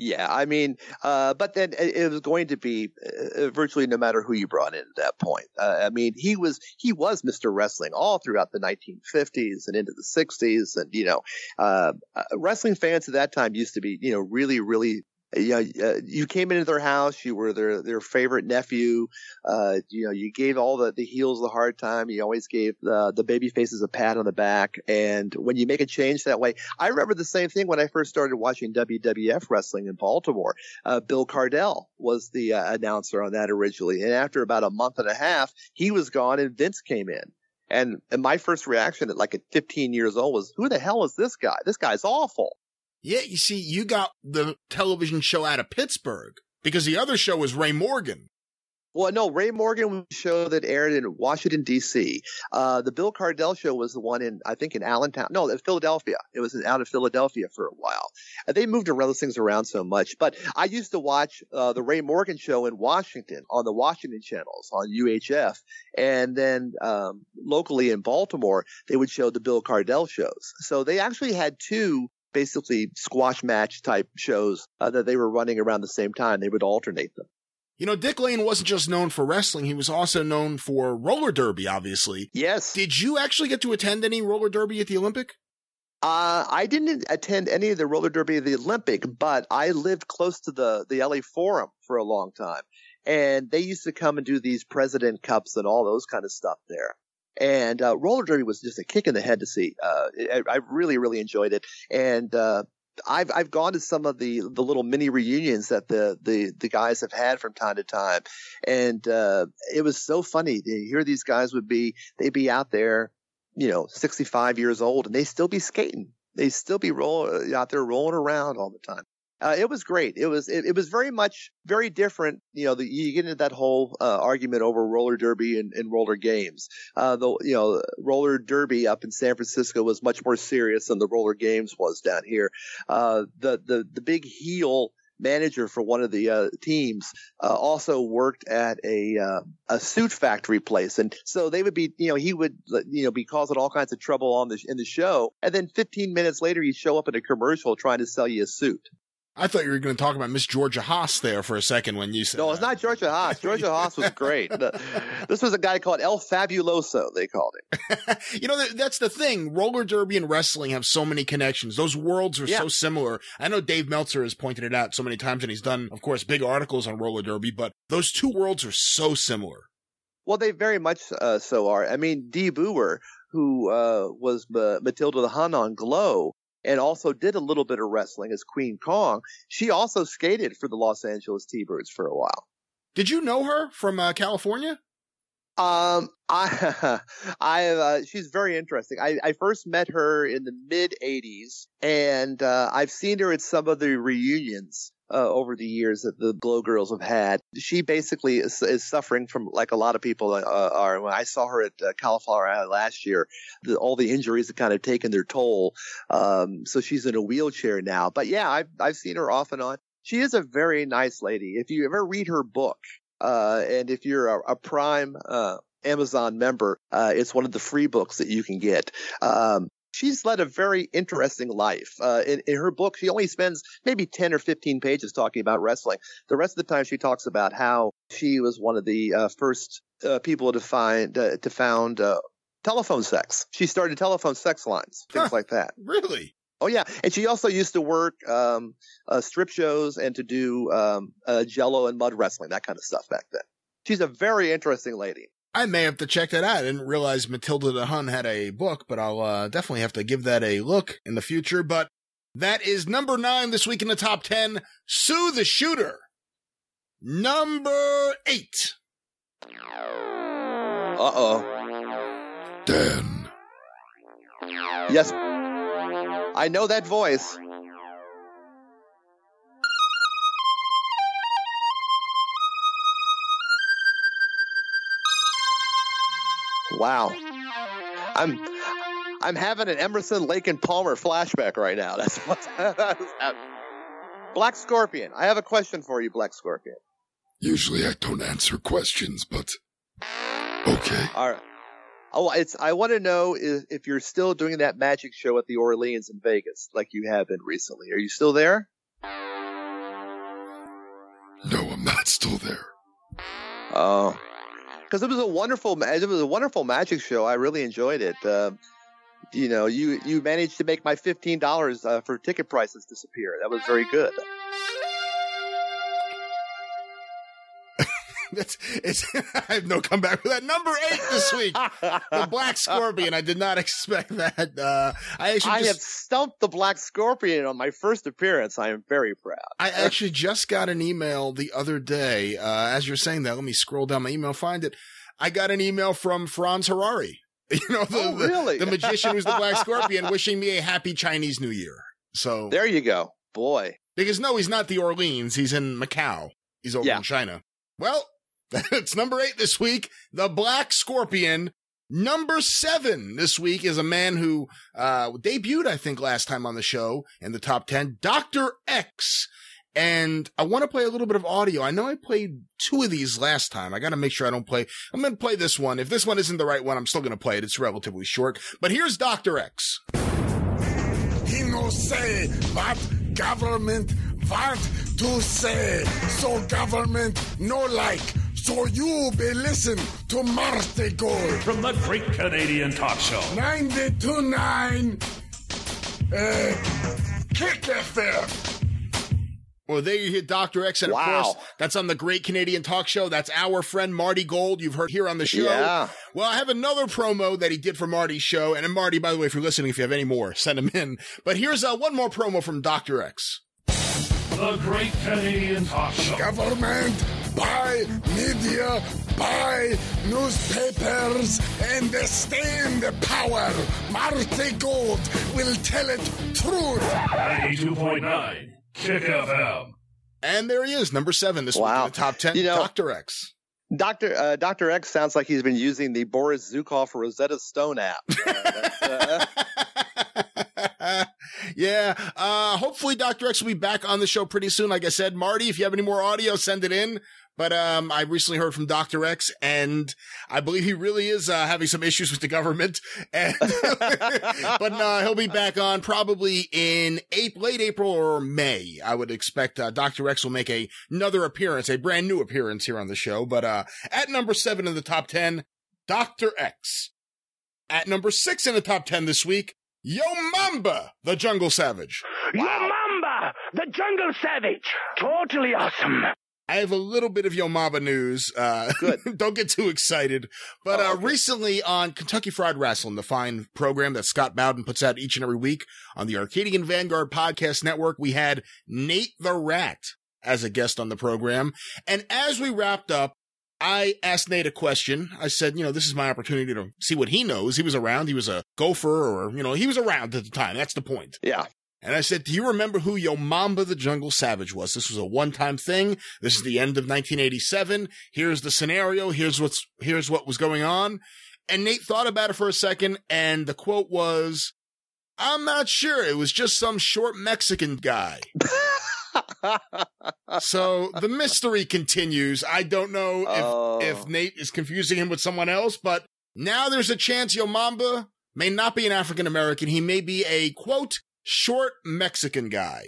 Yeah, I mean, uh, but then it was going to be uh, virtually no matter who you brought in at that point. Uh, I mean, he was he was Mr. Wrestling all throughout the 1950s and into the 60s, and you know, uh, uh, wrestling fans at that time used to be you know really really you know, uh, you came into their house, you were their their favorite nephew. Uh, you know, you gave all the the heels the hard time. You always gave the the baby faces a pat on the back. And when you make a change that way, I remember the same thing when I first started watching WWF wrestling in Baltimore. Uh, Bill Cardell was the uh, announcer on that originally, and after about a month and a half, he was gone, and Vince came in. And, and my first reaction at like at 15 years old was, who the hell is this guy? This guy's awful. Yeah, you see, you got the television show out of Pittsburgh because the other show was Ray Morgan. Well, no, Ray Morgan was a show that aired in Washington D.C. Uh, the Bill Cardell show was the one in, I think, in Allentown. No, Philadelphia. It was out of Philadelphia for a while. And they moved around those things around so much. But I used to watch uh, the Ray Morgan show in Washington on the Washington channels on UHF, and then um, locally in Baltimore they would show the Bill Cardell shows. So they actually had two basically squash match type shows uh, that they were running around the same time. They would alternate them. You know, Dick Lane wasn't just known for wrestling, he was also known for roller derby, obviously. Yes. Did you actually get to attend any roller derby at the Olympic? Uh, I didn't attend any of the roller derby of the Olympic, but I lived close to the, the LA Forum for a long time. And they used to come and do these President Cups and all those kind of stuff there. And uh, roller derby was just a kick in the head to see. Uh, I, really, really enjoyed it. And uh, I've I've gone to some of the the little mini reunions that the the the guys have had from time to time, and uh, it was so funny. Here these guys would be they'd be out there, you know, 65 years old, and they still be skating. They still be roll out there rolling around all the time uh, it was great. It was it, it, was very much very different. You know, the, you get into that whole uh, argument over roller derby and, and roller games. Uh, the you know roller derby up in San Francisco was much more serious than the roller games was down here. Uh, the the the big heel manager for one of the uh, teams uh, also worked at a uh, a suit factory place, and so they would be, you know, he would, you know, be causing all kinds of trouble on the in the show, and then 15 minutes later, he'd show up in a commercial trying to sell you a suit. I thought you were going to talk about Miss Georgia Haas there for a second when you said. No, it's not Georgia Haas. Georgia Haas was great. this was a guy called El Fabuloso. They called him. you know, that's the thing. Roller derby and wrestling have so many connections. Those worlds are yeah. so similar. I know Dave Meltzer has pointed it out so many times, and he's done, of course, big articles on roller derby. But those two worlds are so similar. Well, they very much uh, so are. I mean, Dee who uh, was uh, Matilda the Hun on Glow, and also did a little bit of wrestling as Queen Kong. She also skated for the Los Angeles T-Birds for a while. Did you know her from uh, California? Um, I, I, uh, she's very interesting. I, I first met her in the mid '80s, and uh, I've seen her at some of the reunions uh, over the years that the Glow Girls have had. She basically is, is suffering from, like a lot of people uh, are. When I saw her at uh, Cauliflower last year, the, all the injuries have kind of taken their toll. Um, so she's in a wheelchair now. But yeah, I've, I've seen her off and on. She is a very nice lady. If you ever read her book, uh, and if you're a, a Prime uh, Amazon member, uh, it's one of the free books that you can get. Um, she's led a very interesting life. Uh, in, in, her book, she only spends maybe 10 or 15 pages talking about wrestling. The rest of the time, she talks about how she was one of the uh, first uh, people to find, uh, to found uh, telephone sex. She started telephone sex lines, things huh, like that. Really? Oh yeah, and she also used to work um, uh, strip shows and to do um, Jello and mud wrestling, that kind of stuff back then. She's a very interesting lady. I may have to check that out. I didn't realize Matilda the Hun had a book, but I'll uh, definitely have to give that a look in the future. But that is number nine this week in the top 10 Sue the Shooter. Number eight. Uh oh. Dan. Yes. I know that voice. Wow. I'm I'm having an Emerson, Lake, and Palmer flashback right now. That's what's Black Scorpion. I have a question for you, Black Scorpion. Usually I don't answer questions, but okay. All right. Oh, it's. I want to know if, if you're still doing that magic show at the Orleans in Vegas, like you have been recently. Are you still there? No, I'm not still there. Oh, because it was a wonderful it was a wonderful magic show. I really enjoyed it. Uh, you know, you you managed to make my fifteen dollars uh, for ticket prices disappear. That was very good. That's it's. I have no comeback for that. Number eight this week, the Black Scorpion. I did not expect that. Uh, I actually I just, have stumped the Black Scorpion on my first appearance. I am very proud. I actually just got an email the other day. Uh, as you're saying that, let me scroll down my email, find it. I got an email from Franz Harary. You know, the, oh, really? the, the magician who's the Black Scorpion, wishing me a happy Chinese New Year. So there you go, boy. Because no, he's not the Orleans. He's in Macau. He's over yeah. in China. Well, It's number eight this week. The Black Scorpion. Number seven this week is a man who uh, debuted, I think, last time on the show in the top 10, Dr. X. And I want to play a little bit of audio. I know I played two of these last time. I got to make sure I don't play. I'm going to play this one. If this one isn't the right one, I'm still going to play it. It's relatively short. But here's Dr. X. He no say what government want to say. So government no like. So you be listen to Marty Gold. From the Great Canadian Talk Show. 92.9 uh, Kick FM. Well, there you hear Dr. X. And of course, that's on the Great Canadian Talk Show. That's our friend Marty Gold. You've heard here on the show. Yeah. Well, I have another promo that he did for Marty's show. And Marty, by the way, if you're listening, if you have any more, send them in. But here's uh, one more promo from Dr. X. The Great Canadian Talk Show. Government buy media, buy newspapers, and stay in the power. Marty Gold will tell it truth. 92.9 Kick FM. And there he is, number seven this week in the top 10, You know- Dr. X. Dr. Uh, Dr. X sounds like he's been using the Boris Zhukov Rosetta Stone app. Uh, that's, uh, yeah. Uh, hopefully Dr. X will be back on the show pretty soon. Like I said, Marty, if you have any more audio, send it in. But, um, I recently heard from Dr. X and I believe he really is, uh, having some issues with the government. And, but, uh, he'll be back on probably in April, late April or May. I would expect, uh, Dr. X will make a, another appearance, a brand new appearance here on the show. But, uh, at number seven in the top 10, Dr. X. At number six in the top 10 this week, Yo Mamba, the Jungle Savage. Yo Mamba, the jungle savage. Totally awesome. I have a little bit of Yo Mamba news. Uh, Good. don't get too excited. But Oh, uh, recently on Kentucky Fried Wrestling, the fine program that Scott Bowden puts out each and every week on the Arcadian Vanguard Podcast Network, we had Nate the Rat as a guest on the program. And as we wrapped up, I asked Nate a question. I said, you know, this is my opportunity to see what he knows. He was around. He was a gopher or, you know, he was around at the time. That's the point. yeah. And I said, Do you remember who Yo Mamba the Jungle Savage was? This was a one time thing. This is the end of 1987. Here's the scenario. Here's what's, here's what was going on. And Nate thought about it for a second. And the quote was, I'm not sure. It was just some short Mexican guy. So the mystery continues. I don't know if, Oh. if Nate is confusing him with someone else, but now there's a chance Yo Mamba may not be an African American. He may be a quote, short Mexican guy.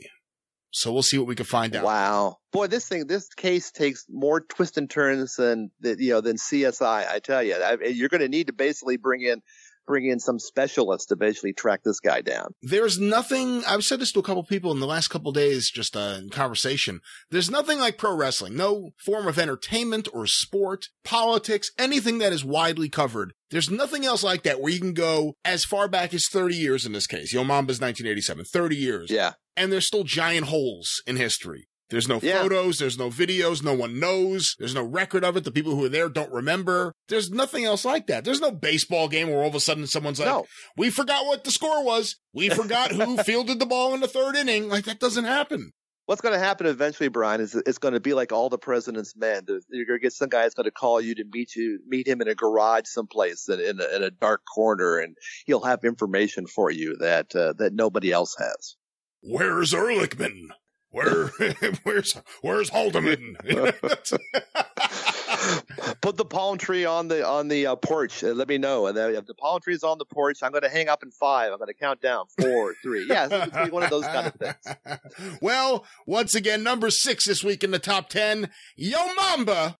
So we'll see what we can find out. Wow, boy, this thing, this case takes more twists and turns than you know, than CSI. I tell you, I, you're going to need to basically bring in, bring in some specialists to basically track this guy down. There's nothing, I've said this to a couple people in the last couple days, just uh, in conversation. There's nothing like pro wrestling. No form of entertainment or sport, politics, anything that is widely covered. There's nothing else like that where you can go as far back as 30 years in this case. Yo Mamba's 1987, 30 years. Yeah, And there's still giant holes in history. There's no Yeah. photos, there's no videos, no one knows, there's no record of it. The people who are there don't remember. There's nothing else like that. There's no baseball game where all of a sudden someone's like, no, we forgot what the score was. We forgot who fielded the ball in the third inning. Like that doesn't happen. what's going to happen eventually, Brian, is it's going to be like all the president's men. You're going to get some guy that's going to call you to meet you, meet him in a garage someplace in, in, a, in a dark corner, and he'll have information for you that uh, that nobody else has. Where's Ehrlichman? Where, where's, where's Haldeman? Put the palm tree on the on the uh, porch. And let me know. And then if the palm tree is on the porch, I'm going to hang up in five. I'm going to count down four, three. Yeah, it's gonna be one of those kind of things. well, once again, number six this week in the top 10, Yo Mamba,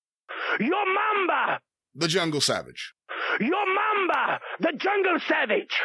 Yo Mamba, the Jungle Savage. Yo Mamba, the jungle savage.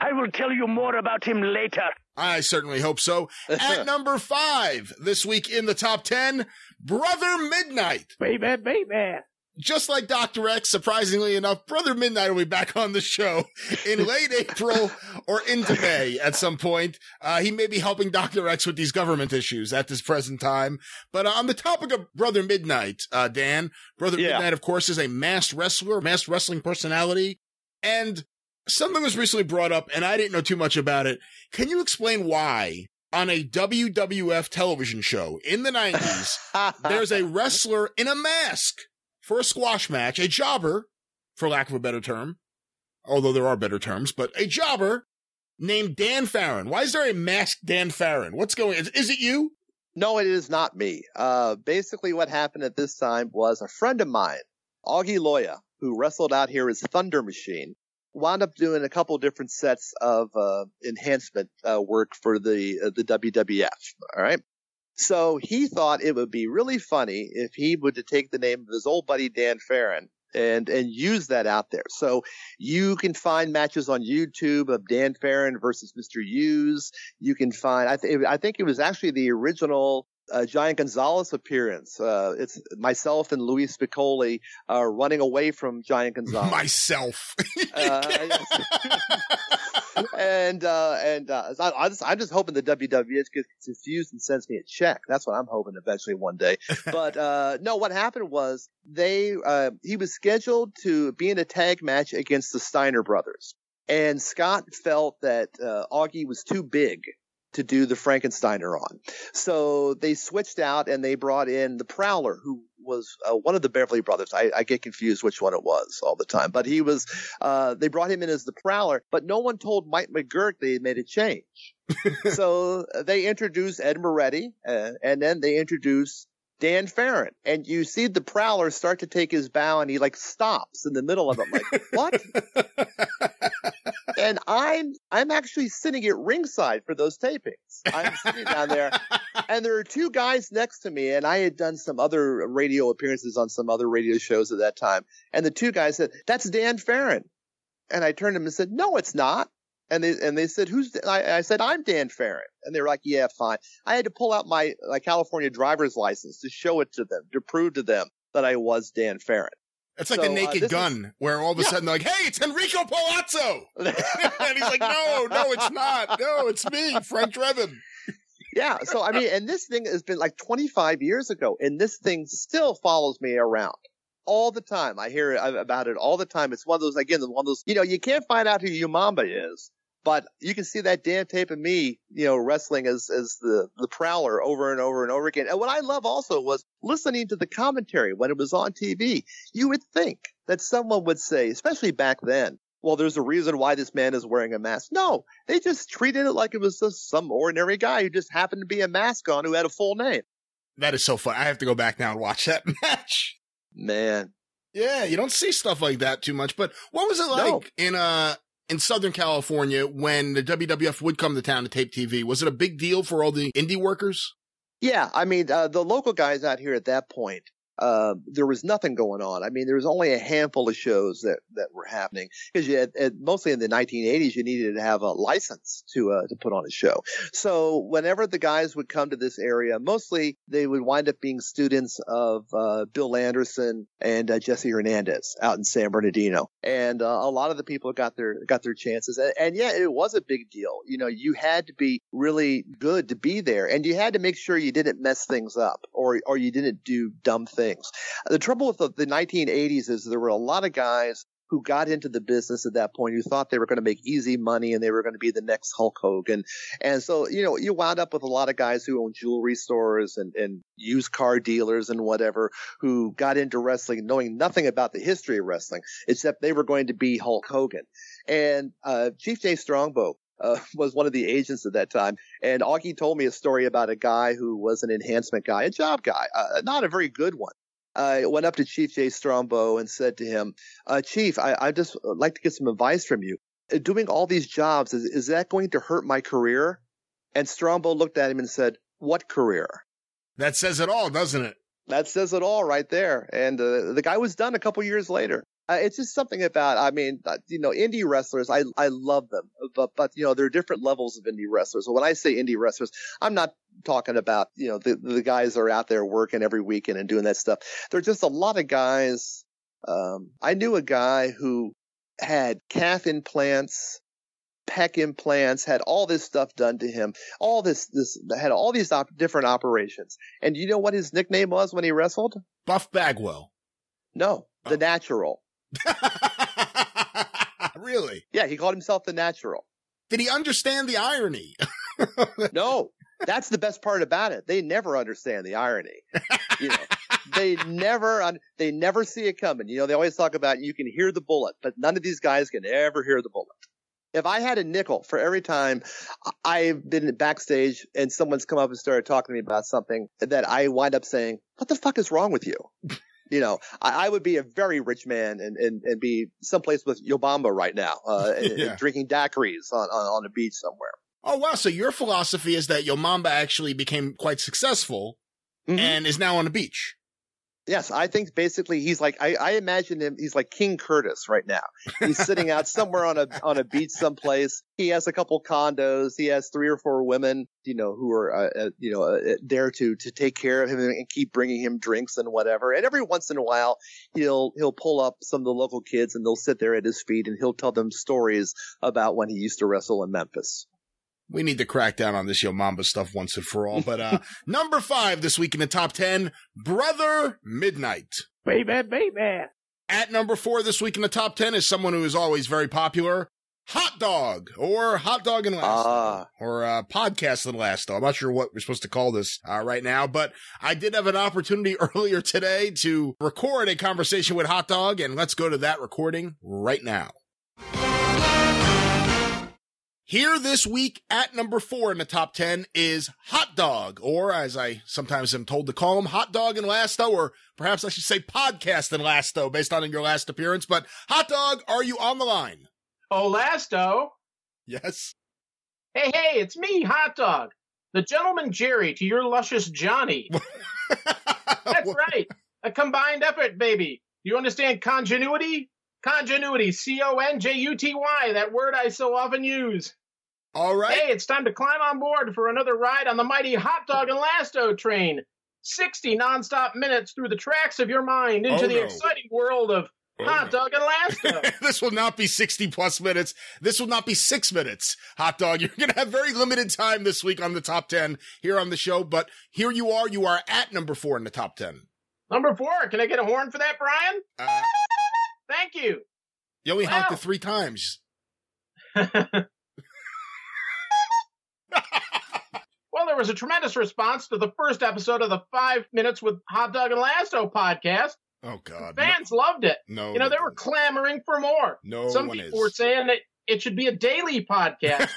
I will tell you more about him later. I certainly hope so. At number five this week in the top 10, Brother Midnight. Baby, baby. Just like Dr. X, surprisingly enough, Brother Midnight will be back on the show in late April or into May at some point. Uh, he may be helping Dr. X with these government issues at this present time. But uh, on the topic of Brother Midnight, uh, Dan, Brother Yeah. Midnight, of course, is a masked wrestler, masked wrestling personality. And something was recently brought up, and I didn't know too much about it. Can you explain why on a WWF television show in the 90s, there's a wrestler in a mask for a squash match, a jobber, for lack of a better term, although there are better terms, but a jobber named Dan Farron. Why is there a masked Dan Farron? What's going? Is, is it you? No, it is not me. Uh, basically, what happened at this time was a friend of mine, Augie Loya, who wrestled out here as Thunder Machine, wound up doing a couple different sets of uh, enhancement uh, work for the uh, the WWF. All right. So he thought it would be really funny if he would take the name of his old buddy Dan Farron and and use that out there. So you can find matches on YouTube of Dan Farron versus Mr. Hughes. You can find I, th- I think it was actually the original uh, Giant Gonzalez appearance. Uh, it's myself and Luis Piccoli uh, running away from Giant Gonzalez. Myself. Uh, and uh, and uh, I, I just, I'm just hoping the WWE gets confused and sends me a check. That's what I'm hoping eventually one day. But uh, no, what happened was they uh, he was scheduled to be in a tag match against the Steiner brothers, and Scott felt that uh, Augie was too big to do the Frankensteiner on. So they switched out and they brought in the Prowler, who was uh, one of the Beverly Brothers. I, I, get confused which one it was all the time, but he was. Uh, they brought him in as the Prowler, but no one told Mike McGuirk they made a change. so they introduced Ed Moretti, uh, and then they introduced Dan Farron, and you see the Prowler start to take his bow, and he like stops in the middle of it, like what? and I'm I'm actually sitting at ringside for those tapings. I'm sitting down there, and there are two guys next to me, and I had done some other radio appearances on some other radio shows at that time, and the two guys said, "That's Dan Farron," and I turned to him and said, "No, it's not." And they and they said, "Who's?" I, I said, "I'm Dan Farron," and they were like, "Yeah, fine." I had to pull out my, my California driver's license to show it to them to prove to them that I was Dan Farron. It's like So, the uh, naked this gun, is- where all of a Yeah. sudden they're like, "Hey, it's Enrico Palazzo," and he's like, "No, no, it's not. No, it's me, Frank Drebin." Yeah. So, I mean, and this thing has been like 25 years ago, and this thing still follows me around all the time. I hear about it all the time. It's one of those, again, one of those, you know, you can't find out who Yo Mamba is, but you can see that damn tape of me, you know, wrestling as, as the, the prowler over and over and over again. And what I love also was listening to the commentary when it was on TV. You would think that someone would say, especially back then, well, there's a reason why this man is wearing a mask. No, they just treated it like it was just some ordinary guy who just happened to be a mask on who had a full name. That is so fun. I have to go back now and watch that match. Man. Yeah, you don't see stuff like that too much. But what was it like No. in uh in Southern California when the WWF would come to town to tape TV? Was it a big deal for all the indie workers? Yeah, I mean, uh, the local guys out here at that point, uh, there was nothing going on. I mean, there was only a handful of shows that, that were happening because you had, had- mostly in the 1980s, you needed to have a license to, uh, to put on a show. So whenever the guys would come to this area, mostly they would wind up being students of, uh, Bill Anderson and uh, Jesse Hernandez out in San Bernardino. And, uh, a lot of the people got their, got their chances. And, and yeah, it was a big deal. You know, you had to be really good to be there and you had to make sure you didn't mess things up or, or you didn't do dumb things. The trouble with the, the 1980s is there were a lot of guys who got into the business at that point who thought they were going to make easy money and they were going to be the next Hulk Hogan. And so, you know, you wound up with a lot of guys who own jewelry stores and, and used car dealers and whatever who got into wrestling knowing nothing about the history of wrestling except they were going to be Hulk Hogan. And, uh, Chief Jay Strongbow, uh, was one of the agents at that time. And Augie told me a story about a guy who was an enhancement guy, a job guy, uh, not a very good one. I went up to Chief Jay Strongbow and said to him, uh, Chief, I, I just like to get some advice from you. Uh, Doing all these jobs, is, is that going to hurt my career? And Strongbow looked at him and said, what career? That says it all, doesn't it? That says it all right there. And uh, the guy was done a couple years later. Uh, it's just something about, I mean, uh, you know, indie wrestlers, I, I love them, but, but, you know, there are different levels of indie wrestlers. So when I say indie wrestlers, I'm not talking about, you know, the, the guys that are out there working every weekend and doing that stuff. There are just a lot of guys. Um, I knew a guy who had calf implants, pec implants, had all this stuff done to him, all this, this, had all these op- different operations. And you know what his nickname was when he wrestled? Buff Bagwell. No, the Oh. natural. really? Yeah, he called himself the natural. Did he understand the irony? No, That's the best part about it. They never understand the irony. You know, they never, they never see it coming. You know, they always talk about you can hear the bullet, but none of these guys can ever hear the bullet. If I had a nickel for every time I've been backstage and someone's come up and started talking to me about something that I wind up saying, what the fuck is wrong with you? You know, I, I would be a very rich man and, and, and be someplace with Yo Mamba right now, uh, and- and drinking daiquiris on, on, on a beach somewhere. Oh wow! So your philosophy is that Yo Mamba actually became quite successful Mhm. and is now on the beach. Yes, I think basically he's like I, I imagine him. He's like King Curtis right now. He's sitting out somewhere on a on a beach someplace. He has a couple condos. He has three or four women, you know, who are uh, uh, you know uh, there to to take care of him and keep bringing him drinks and whatever. And every once in a while, he'll he'll pull up some of the local kids and they'll sit there at his feet and he'll tell them stories about when he used to wrestle in Memphis. We need to crack down on this Yo Mamba stuff once and for all. But uh number five this week in the top ten, Brother Midnight. Baby, baby. At number four this week in the top 10 is someone who is always very popular. Hot Dog or Hot Dog and Lasto Ah. or uh, Podcast and Lasto. I'm not sure what we're supposed to call this uh, right now, but I did have an opportunity earlier today to record a conversation with Hot Dog, and let's go to that recording right now. Here this week at number four in the top 10 is Hot Dog, or as I sometimes am told to call him, Hot Dog and Lasto, or perhaps I should say Podcast and Lasto based on your last appearance. But Hot Dog, are you on the line? Oh, Lasto. Yes. Hey, hey, it's me, Hot Dog. The gentleman Jerry to your luscious Johnny. That's right. A combined effort, baby. You understand congenuity? Congenuity. C O N J U T Y, that word I so often use. All right. Hey, it's time to climb on board for another ride on the mighty Hot Dog and Lasto train. 60 nonstop minutes through the tracks of your mind into Oh, the no. exciting world of Oh, Hot. Dog and Lasto. this will not be 60 plus minutes. This will not be six minutes. Hot dog. You're going to have very limited time this week on the top 10 here on the show, but here you are. You are at number four in the top 10. Number four, can I get a horn for that, Brian? Uh, Thank you. you only honked it three times. Well, there was a tremendous response to the first episode of the Five Minutes with Hot Dog and Lasto podcast. Oh God. Fans loved it. No. You know, they were clamoring for more. No Some one people is. were saying that it should be a daily podcast.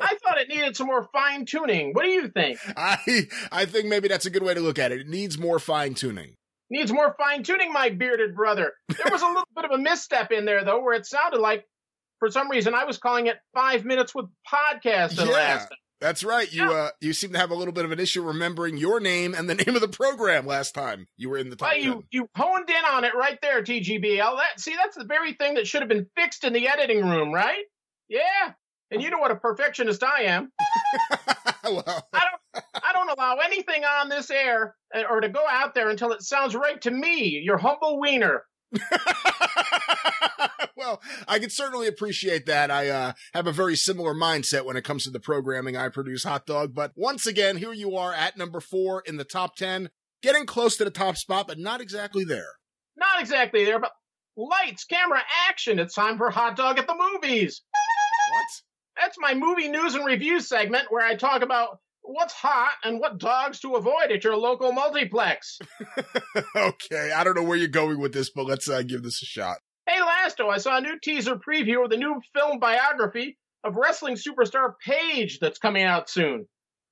I thought it needed some more fine tuning. What do you think? I I think maybe that's a good way to look at it. It needs more fine tuning. Needs more fine tuning, my bearded brother. There was a little bit of a misstep in there, though, where it sounded like, for some reason, I was calling it Five Minutes with Podcast and Yeah. Lasto. That's right. You Yeah. uh you seem to have a little bit of an issue remembering your name and the name of the program last time you were in the top Well, you 10. you honed in on it right there, TGBL. That see, that's the very thing that should have been fixed in the editing room, right? Yeah. And you know what a perfectionist I am. well, I don't I don't allow anything on this air uh, or to go out there until it sounds right to me, your humble wiener. well, I can certainly appreciate that. I uh, have a very similar mindset when it comes to the programming I produce, Hot Dog. But once again, here you are at number four in the top 10, getting close to the top spot, but not exactly there. Not exactly there, but lights, camera, action. It's time for Hot Dog at the Movies. What? That's my movie news and review segment where I talk about what's hot and what dogs to avoid at your local multiplex. okay, I don't know where you're going with this, but let's uh, give this a shot. Hey, Lasto, I saw a new teaser preview of the new film biography of wrestling superstar Paige that's coming out soon.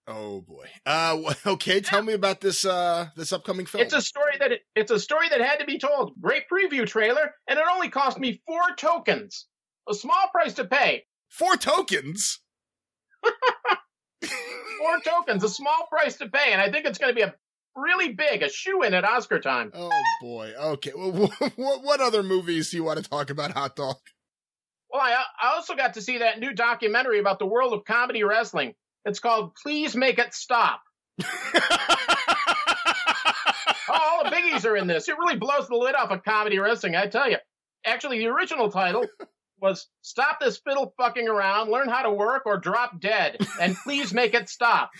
Oh boy. Uh, okay, tell me about this uh this upcoming film. It's a story that it's a story that had to be told. Great preview trailer, and it only cost me four tokens. A small price to pay. Four tokens. Four tokens, a small price to pay, and I think it's going to be a really big, a shoe in at Oscar time. Oh boy. Okay. Well, what what other movies do you want to talk about, Hot Dog? Well, I, I also got to see that new documentary about the world of comedy wrestling. It's called Please Make It Stop. All the biggies are in this. It really blows the lid off of comedy wrestling, I tell you. Actually, the original title was Stop This Fiddle Fucking Around, Learn How to Work, or Drop Dead, and Please Make It Stop.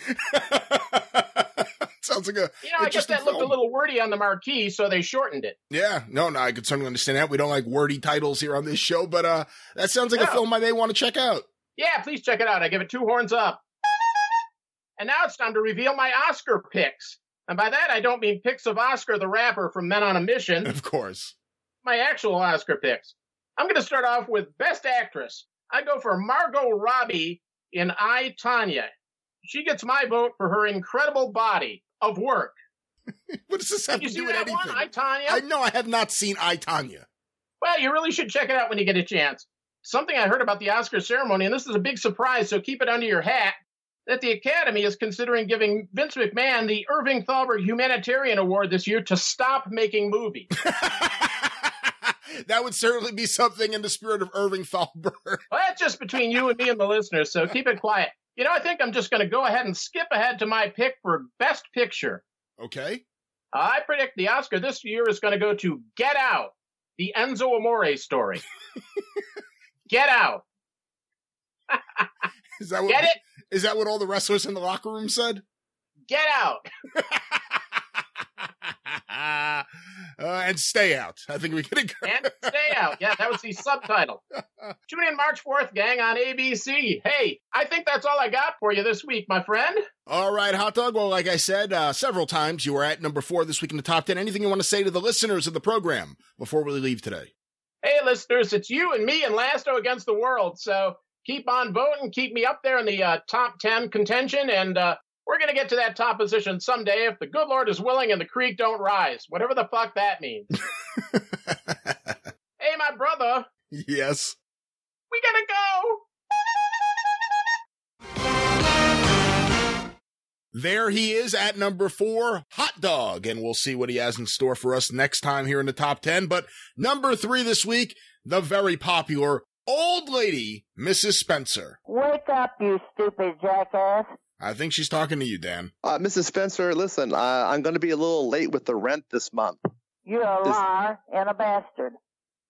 Sounds like a You know, I guess that looked a little wordy on the marquee, so they shortened it. Yeah, no, no, I could certainly understand that. We don't like wordy titles here on this show, but uh, that sounds like a film I may want to check out. Yeah, please check it out. I give it two horns up. And now it's time to reveal my Oscar picks. And by that, I don't mean picks of Oscar the rapper from Men on a Mission, Of course. my actual Oscar picks. I'm going to start off with Best Actress. I go for Margot Robbie in I, Tanya. She gets my vote for her incredible body of work. What does this have Did you to see do with anything? one, I, Tanya? I know I have not seen I Tanya. Well, you really should check it out when you get a chance. Something I heard about the Oscar ceremony, and this is a big surprise, so keep it under your hat, that the Academy is considering giving Vince McMahon the Irving Thalberg Humanitarian Award this year to stop making movies. that would certainly be something in the spirit of Irving Thalberg. Well, that's just between you and me and the listeners, so keep it quiet. You know, I think I'm just going to go ahead and skip ahead to my pick for Best Picture. Okay. I predict the Oscar this year is going to go to Get Out, the Enzo Amore story. Get Out. Is that what Get it? is that what all the wrestlers in the locker room said? Get Out. uh, and stay out. I think we can agree. and stay out. Yeah, that was the subtitle. Tune in March 4th, gang, on ABC. Hey, I think that's all I got for you this week, my friend. All right, hot dog. Well, like I said uh, several times, you were at number four this week in the top ten. Anything you want to say to the listeners of the program before we leave today? Hey, listeners, it's you and me and Lasto against the world. So keep on voting, keep me up there in the uh, top 10 contention, and uh, we're going to get to that top position someday if the good Lord is willing and the creek don't rise, whatever the fuck that means. hey, my brother, yes. we gotta go. There he is at number four, Hot Dog, and we'll see what he has in store for us next time here in the top 10. But number three this week, the very popular old lady, Mrs. Spencer. Wake up, you stupid jackass. I think she's talking to you, Dan. Uh, Mrs. Spencer, listen, uh, I'm going to be a little late with the rent this month. You're a This- liar and a bastard.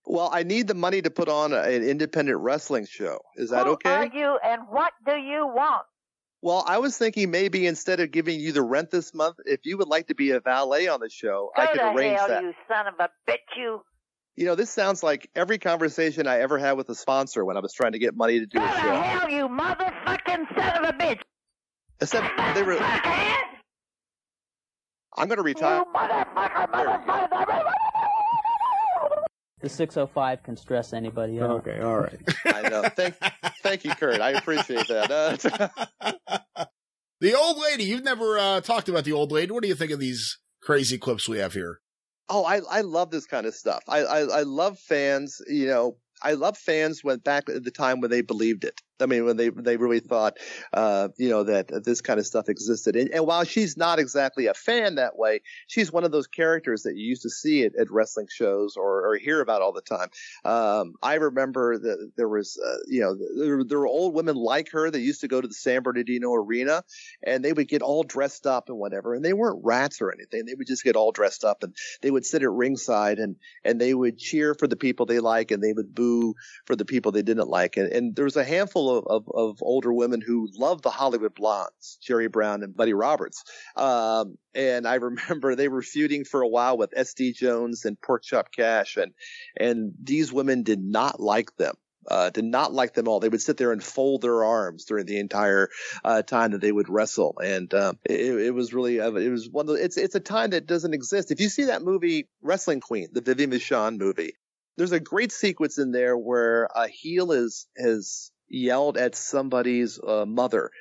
Well, I need the money to put on a- an independent wrestling show. Is that okay? Who okay? are you and what do you want? Well, I was thinking maybe instead of giving you the rent this month, if you would like to be a valet on the show, Go I could to arrange hell, that. you son of a bitch, you. You know, this sounds like every conversation I ever had with a sponsor when I was trying to get money to do Go a to show. hell, you motherfucking son of a bitch. Except they were. Fuckhead. I'm going to You retire. motherfucker, motherfucker. The 605 can stress anybody out. Okay, all right. I know. Thank, thank you, Kurt. I appreciate that. Uh, The old lady, you've never uh, talked about the old lady. What do you think of these crazy clips we have here? Oh, I I love this kind of stuff. I I, I love fans. You know, I love fans when back at the time when they believed it. I mean, when they they really thought, uh, you know, that this kind of stuff existed. And, and while she's not exactly a fan that way, she's one of those characters that you used to see at, at wrestling shows or, or hear about all the time. Um, I remember that there was, uh, you know, there, there were old women like her that used to go to the San Bernardino Arena, and they would get all dressed up and whatever. And they weren't rats or anything. They would just get all dressed up and they would sit at ringside and and they would cheer for the people they like and they would boo for the people they didn't like. And, and there was a handful of, of, of older women who loved the Hollywood Blondes, Jerry Brown and Buddy Roberts. Um, and I remember they were feuding for a while with S.D. Jones and Pork Chop Cash, and and these women did not like them. Uh, did not like them all. They would sit there and fold their arms during the entire uh, time that they would wrestle, and um, it, it was really uh, it was one of the, it's it's a time that doesn't exist. If you see that movie Wrestling Queen, the Vivian Vachon movie, there's a great sequence in there where a heel is has yelled at somebody's uh, mother.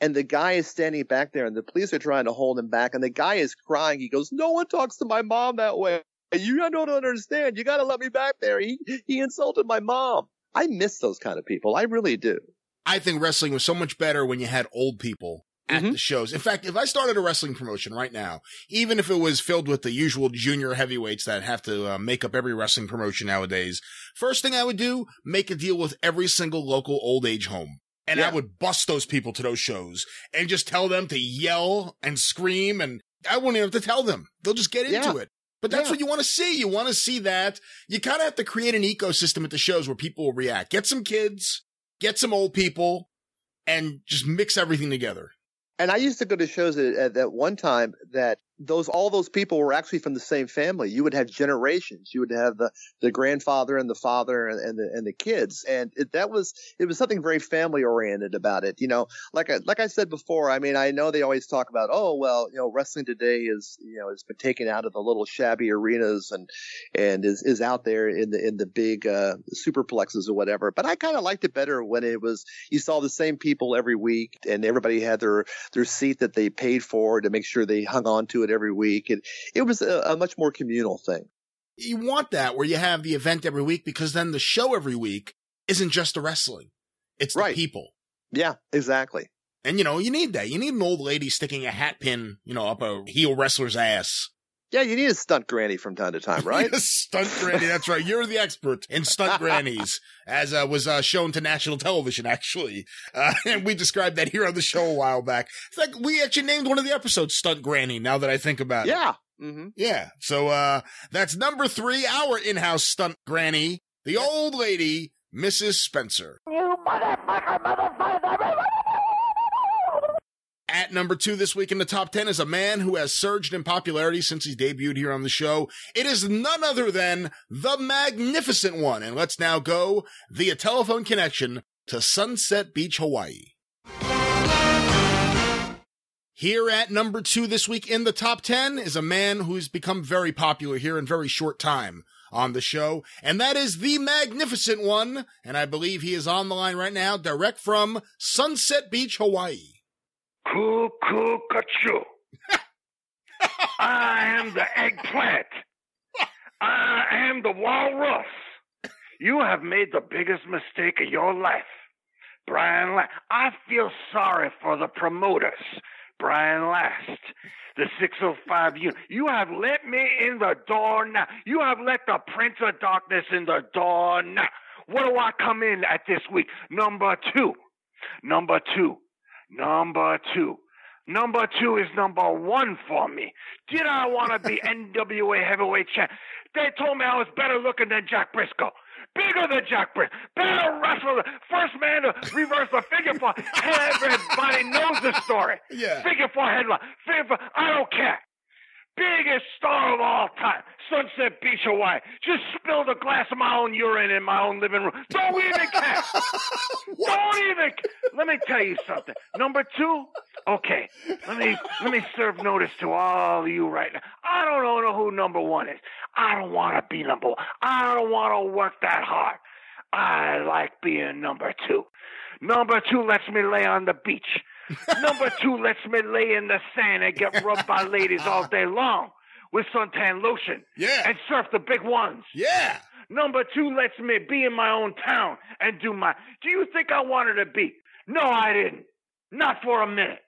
And the guy is standing back there and the police are trying to hold him back and the guy is crying. He goes, no one talks to my mom that way. You don't understand. You got to let me back there. He, he insulted my mom. I miss those kind of people. I really do. I think wrestling was so much better when you had old people at Mhm. the shows. In fact, if I started a wrestling promotion right now, even if it was filled with the usual junior heavyweights that have to uh, make up every wrestling promotion nowadays, first thing I would do, make a deal with every single local old age home. And I would bust those people to those shows and just tell them to yell and scream and I wouldn't even have to tell them. They'll just get into Yeah. it. But that's Yeah. what you want to see. You want to see that. You kind of have to create an ecosystem at the shows where people will react. Get some kids, get some old people, and just mix everything together. And I used to go to shows at, at that one time that those all those people were actually from the same family. You would have generations. You would have the the grandfather and the father and, and the and the kids, and it, that was it was something very family oriented about it. You know, like I, like I said before. I mean, I know they always talk about, oh well, you know, wrestling today is you know has been taken out of the little shabby arenas and and is is out there in the in the big uh, superplexes or whatever. But I kind of liked it better when it was you saw the same people every week and everybody had their their seat that they paid for to make sure they hung on to it every week. And it was a, a much more communal thing. You want that where you have the event every week because then the show every week isn't just the wrestling. It's the Right. people. Yeah, exactly. And you know, you need that. You need an old lady sticking a hat pin, you know, up a heel wrestler's ass. Yeah, you need a stunt granny from time to time, right? stunt granny. That's right. You're the expert in stunt grannies, as uh, was uh, shown to national television. Actually, uh, and we described that here on the show a while back. It's like we actually named one of the episodes "Stunt Granny." Now that I think about it, yeah. Mm-hmm. yeah. So uh, that's number three. Our in-house stunt granny, the old lady, Mrs. Spencer. You motherfucker, motherfucker. At number two this week in the top 10 is a man who has surged in popularity since he debuted here on the show. It is none other than the Magnificent One. And let's now go via telephone connection to Sunset Beach, Hawaii. Here at number two this week in the top 10 is a man who's become very popular here in very short time on the show, and that is the Magnificent One. And I believe he is on the line right now, direct from Sunset Beach, Hawaii. Cuckoo-cuckoo. I am the eggplant. I am the walrus. You have made the biggest mistake of your life. Brian Last. I feel sorry for the promoters. Brian Last. The 605 unit. You have let me in the door now. You have let the Prince of Darkness in the door now. What do I come in at this week? Number two. Number two. Number two. Number two is number one for me. Did I want to be NWA heavyweight champ? They told me I was better looking than Jack Brisco. Bigger than Jack Brisco. Better wrestler. First man to reverse the figure four. Everybody knows the story. Yeah. Figure four headline. Figure four. I don't care. Biggest star of all time. Sunset Beach, Hawaii. Just spilled a glass of my own urine in my own living room. Don't even care. Don't even. Let me tell you something. Number two. Okay. Let me let me serve notice to all of you right now. I don't know who number one is. I don't want to be number one. I don't want to work that hard. I like being number two. Number two lets me lay on the beach. Number two lets me lay in the sand and get rubbed by ladies all day long with suntan lotion. Yeah. And surf the big ones. Yeah. Number two lets me be in my own town and do my. Do you think I wanted to be? No, I didn't. Not for a minute.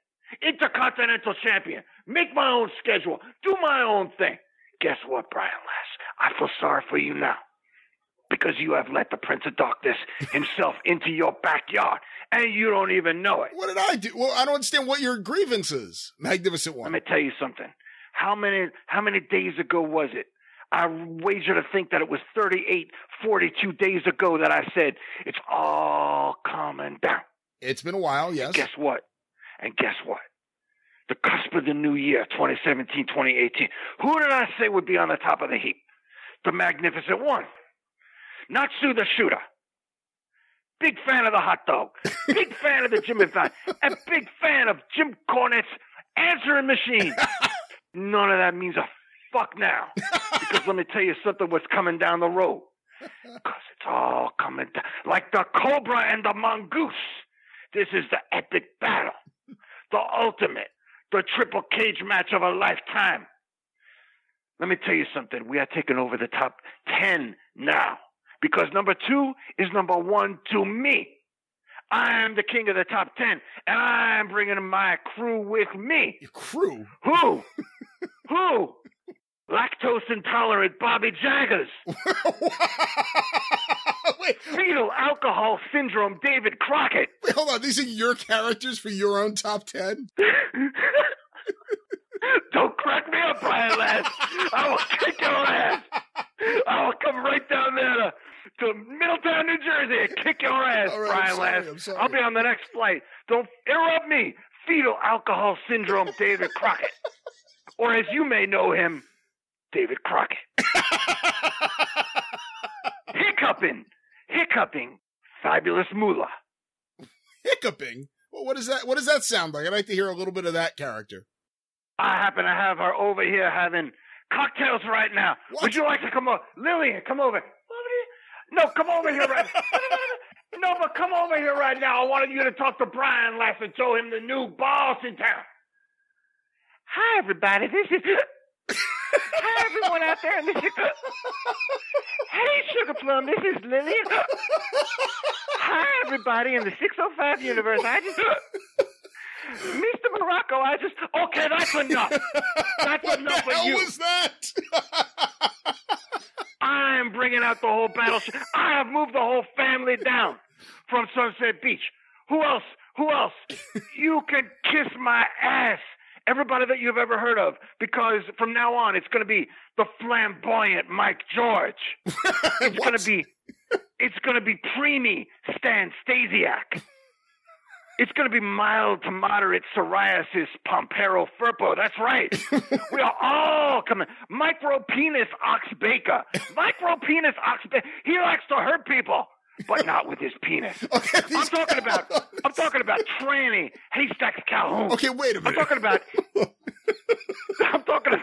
Intercontinental champion. Make my own schedule. Do my own thing. Guess what, Brian Last? I feel sorry for you now. Because you have let the Prince of Darkness himself into your backyard and you don't even know it. What did I do? Well, I don't understand what your grievance is. Magnificent One. Let me tell you something. How many how many days ago was it? I wager to think that it was 38, 42 days ago that I said it's all coming down. It's been a while, yes. Guess what? And guess what? The cusp of the new year, 2017, 2018. Who did I say would be on the top of the heap? The Magnificent One. Not Sue the Shooter. Big fan of the hot dog. Big fan of the Jimmy Fallon. A big fan of Jim Cornette's answering machine. None of that means a fuck now. Because let me tell you something what's coming down the road. Because it's all coming down. Like the Cobra and the Mongoose. This is the epic battle. The ultimate. The triple cage match of a lifetime. Let me tell you something. We are taking over the top 10 now. Because number two is number one to me. I am the king of the top 10, and I'm bringing my crew with me. Your crew? Who? Who? Lactose intolerant Bobby Jaggers. wait, Fetal alcohol syndrome David Crockett. wait, hold on. These are your characters for your own top 10? Don't crack me up, Brian Last. I will kick your ass. I will come right down there to, to Middletown, New Jersey kick your ass, right, Brian sorry, sorry. I'll be on the next flight. Don't interrupt me. Fetal alcohol syndrome David Crockett. or as you may know him, David Crockett. hiccuping, hiccuping, fabulous moolah. Hiccuping. Well, what does that? What does that sound like? I'd like to hear a little bit of that character. I happen to have her over here having cocktails right now. What? Would you like to come over? Lillian, come over. No, come over here right No, but come over here right now. I wanted you to talk to Brian Last and show him the new boss in town. Hi, everybody. This is. Hi, everyone out there. This is. Hey, Sugar Plum. This is Lillian. Hi, everybody in the 605 universe. I just. Mr. Muraco, I just. Okay, that's enough. That's what enough the for hell you. was that? I'm bringing out the whole battleship. I have moved the whole family down from Sunset Beach. Who else? Who else? you can kiss my ass. Everybody that you've ever heard of, because from now on it's going to be the flamboyant Mike George. It's going to be, it's going to be preemie Stan Stasiak. It's going to be mild to moderate psoriasis Pampero Firpo. That's right. we are all coming. Micro penis Ox Baker. Micro penis Ox He likes to hurt people, but not with his penis. Okay, I'm talking about. I'm talking about tranny Haystacks Calhoun. Okay, wait a I'm minute. talking about. I'm talking.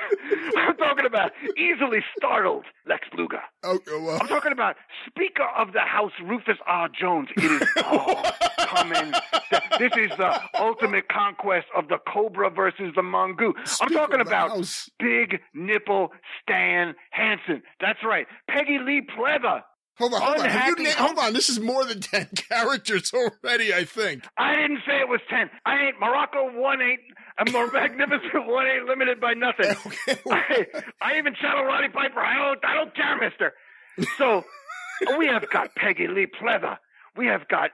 I'm talking about easily startled Lex Luger. Okay, well, I'm talking about Speaker of the House Rufus R. Jones. It is all coming. This is the ultimate conquest of the Cobra versus the Mongoose. I'm talking about House. Big Nipple Stan Hansen. That's right. Peggy Lee Pleather. Hold on, hold on. Na- hold on. This is more than ten characters already. I think. I didn't say it was 10. I ain't Muraco 1 ain't a more magnificent 1 ain't limited by nothing. Okay. I, I even channel Roddy Piper. I don't, I don't care, mister. So we have got Peggy Lee Pleather. We have got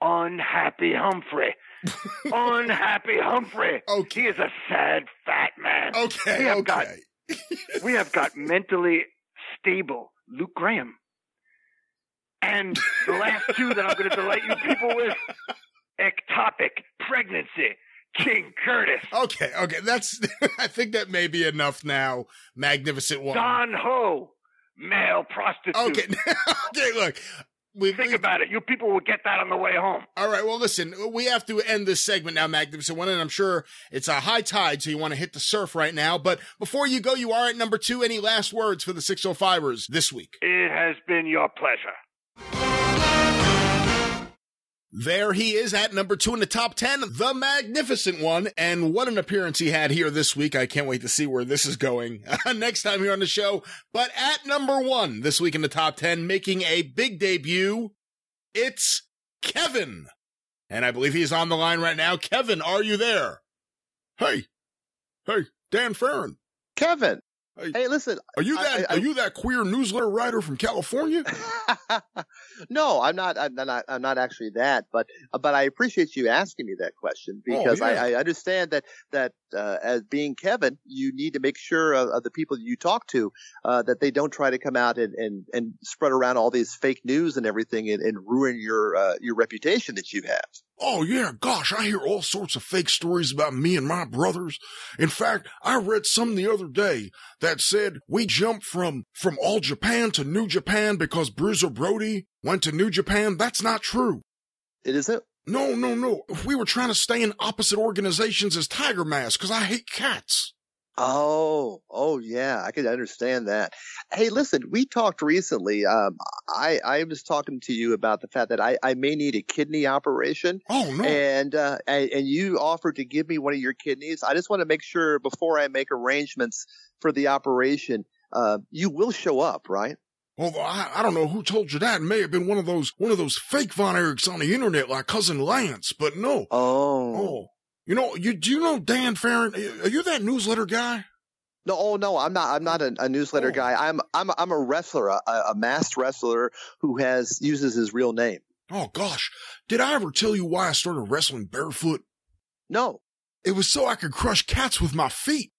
Unhappy Humphrey. Unhappy Humphrey. Okay. He is a sad, fat man. We Okay. have Okay. got we have got mentally stable Luke Graham. And the last two that I'm going to delight you people with ectopic pregnancy, King Curtis. Okay. Okay. That's. I think that may be enough now. Magnificent one. Don Ho, male prostitute. Okay. okay. Look. We, Think we- about it. You people will get that on the way home. all right. Well, listen. We have to end this segment now, Magnificent One, and I'm sure it's a high tide, so you want to hit the surf right now. But before you go, you are at number two. Any last words for the 605ers this week? It has been your pleasure. There he is at number two in the top 10, the magnificent one. And what an appearance he had here this week. I can't wait to see where this is going next time here on the show. But at number one this week in the top 10, making a big debut, it's Kevin. And I believe he's on the line right now. Kevin, are you there? Hey, hey, Dan Farron. Kevin. Hey. Hey, listen. Are you that? I- I- are you that queer newsletter writer from California? no, I'm not. I'm not. I'm not actually that. But but I appreciate you asking me that question oh, because Oh, yeah. I, I understand that that uh, as being Kevin, you need to make sure of, of the people you talk to uh, that they don't try to come out and, and, and spread around all these fake news and everything and, and ruin your uh, your reputation that you have. Oh yeah, gosh, I hear all sorts of fake stories about me and my brothers. In fact, I read some the other day that said we jumped from from all Japan to New Japan because Bruiser Brody went to New Japan. That's not true. It isn't. No, no, no. We were trying to stay in opposite organizations as Tiger Mask because I hate cats. Oh, oh yeah, I can understand that. Hey, listen, we talked recently. Um, I I was talking to you about the fact that I, I may need a kidney operation, Oh no. and uh, and and you offered to give me one of your kidneys. I just want to make sure before I make arrangements for the operation, uh, you will show up, right? Although I, I don't know who told you that. It may have been one of those one of those fake Von Erichs on the internet like cousin Lance, but no. Oh, Oh. You know, you do you know Dan Farron? Are you that newsletter guy? no, oh no, I'm not. I'm not a, a newsletter Oh. guy. I'm I'm I'm a wrestler, a, a masked wrestler who has uses his real name. Oh gosh, did I ever tell you why I started wrestling barefoot? No. It was so I could crush cats with my feet.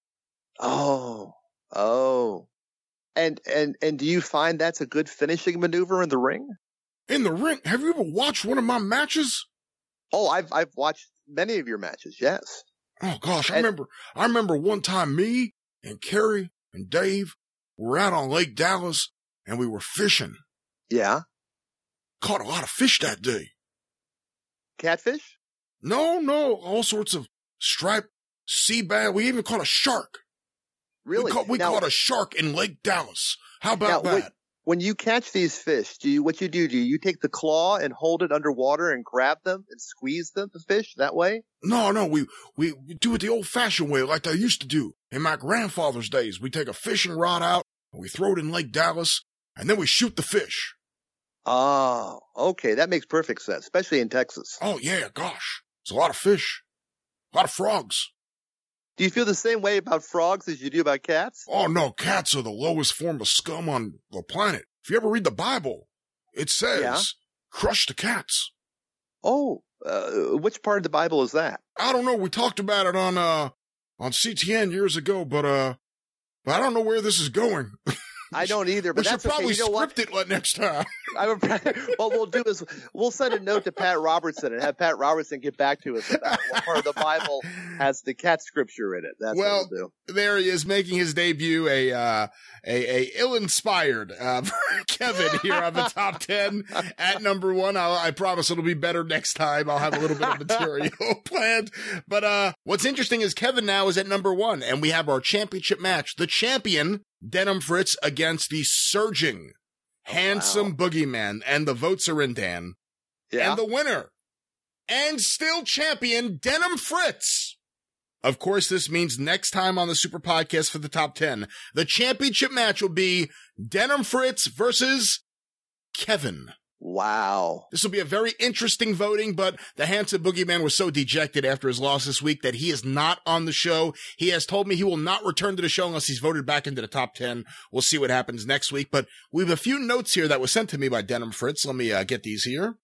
Oh, oh. And and and do you find that's a good finishing maneuver in the ring? In the ring, have you ever watched one of my matches? Oh, I've I've watched many of your matches. Yes. Oh gosh, I And- remember I remember one time me and Kerry and Dave were out on Lake Dallas and we were fishing. Yeah. Caught a lot of fish that day. Catfish? No, no, all sorts of striped sea bass. We even caught a shark. Really? We, caught, we now, caught a shark in Lake Dallas. How about now, that? When, when you catch these fish, do you what you do? Do you take the claw and hold it underwater and grab them and squeeze them, the fish that way? No, no, we, we, we do it the old fashioned way like I used to do in my grandfather's days. We take a fishing rod out, and we throw it in Lake Dallas, and then we shoot the fish. Oh, okay. That makes perfect sense, especially in Texas. Oh, yeah, gosh. It's a lot of fish, a lot of frogs. Do you feel the same way about frogs as you do about cats? Oh, no, cats are the lowest form of scum on the planet. If you ever read the Bible, it says, Yeah. crush the cats. Oh, uh, which part of the Bible is that? I don't know. We talked about it on, uh, on CTN years ago, but, uh, but I don't know where this is going. I don't either, But we but should that's okay. probably You know what? script it next time. I would, what we'll do is we'll send a note to Pat Robertson and have Pat Robertson get back to us about what part of the Bible has the cat scripture in it. That's Well, what we'll do. there he is making his debut, a uh, a, a ill-inspired uh, Kevin here on the top ten at number one. I'll, I promise it'll be better next time. I'll have a little bit of material planned. But uh, what's interesting is Kevin now is at number one, and we have our championship match. The champion Denim Fritz against the surging, oh, handsome boogeyman, and the votes are in Dan. Yeah. And the winner, and still champion, Denim Fritz. Of course, this means next time on the Super Podcast for the top 10, the championship match will be Denim Fritz versus Kevin. Wow. This will be a very interesting voting, but the handsome boogeyman was so dejected after his loss this week that he is not on the show. He has told me he will not return to the show unless he's voted back into the top 10. We'll see what happens next week, but we have a few notes here that was sent to me by Denim Fritz. Let me uh, get these here.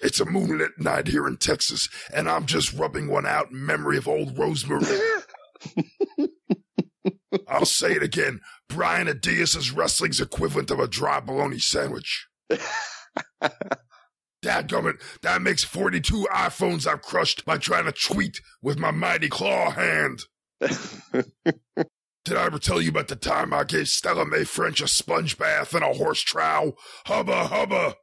It's a moonlit night here in Texas, and I'm just rubbing one out in memory of old Rosemary. I'll say it again. Brian Adias is wrestling's equivalent of a dry bologna sandwich. Dadgummit, that makes 42 iPhones I've crushed by trying to tweet with my mighty claw hand. Did I ever tell you about the time I gave Stella Mae French a sponge bath and a horse trow? Hubba hubba.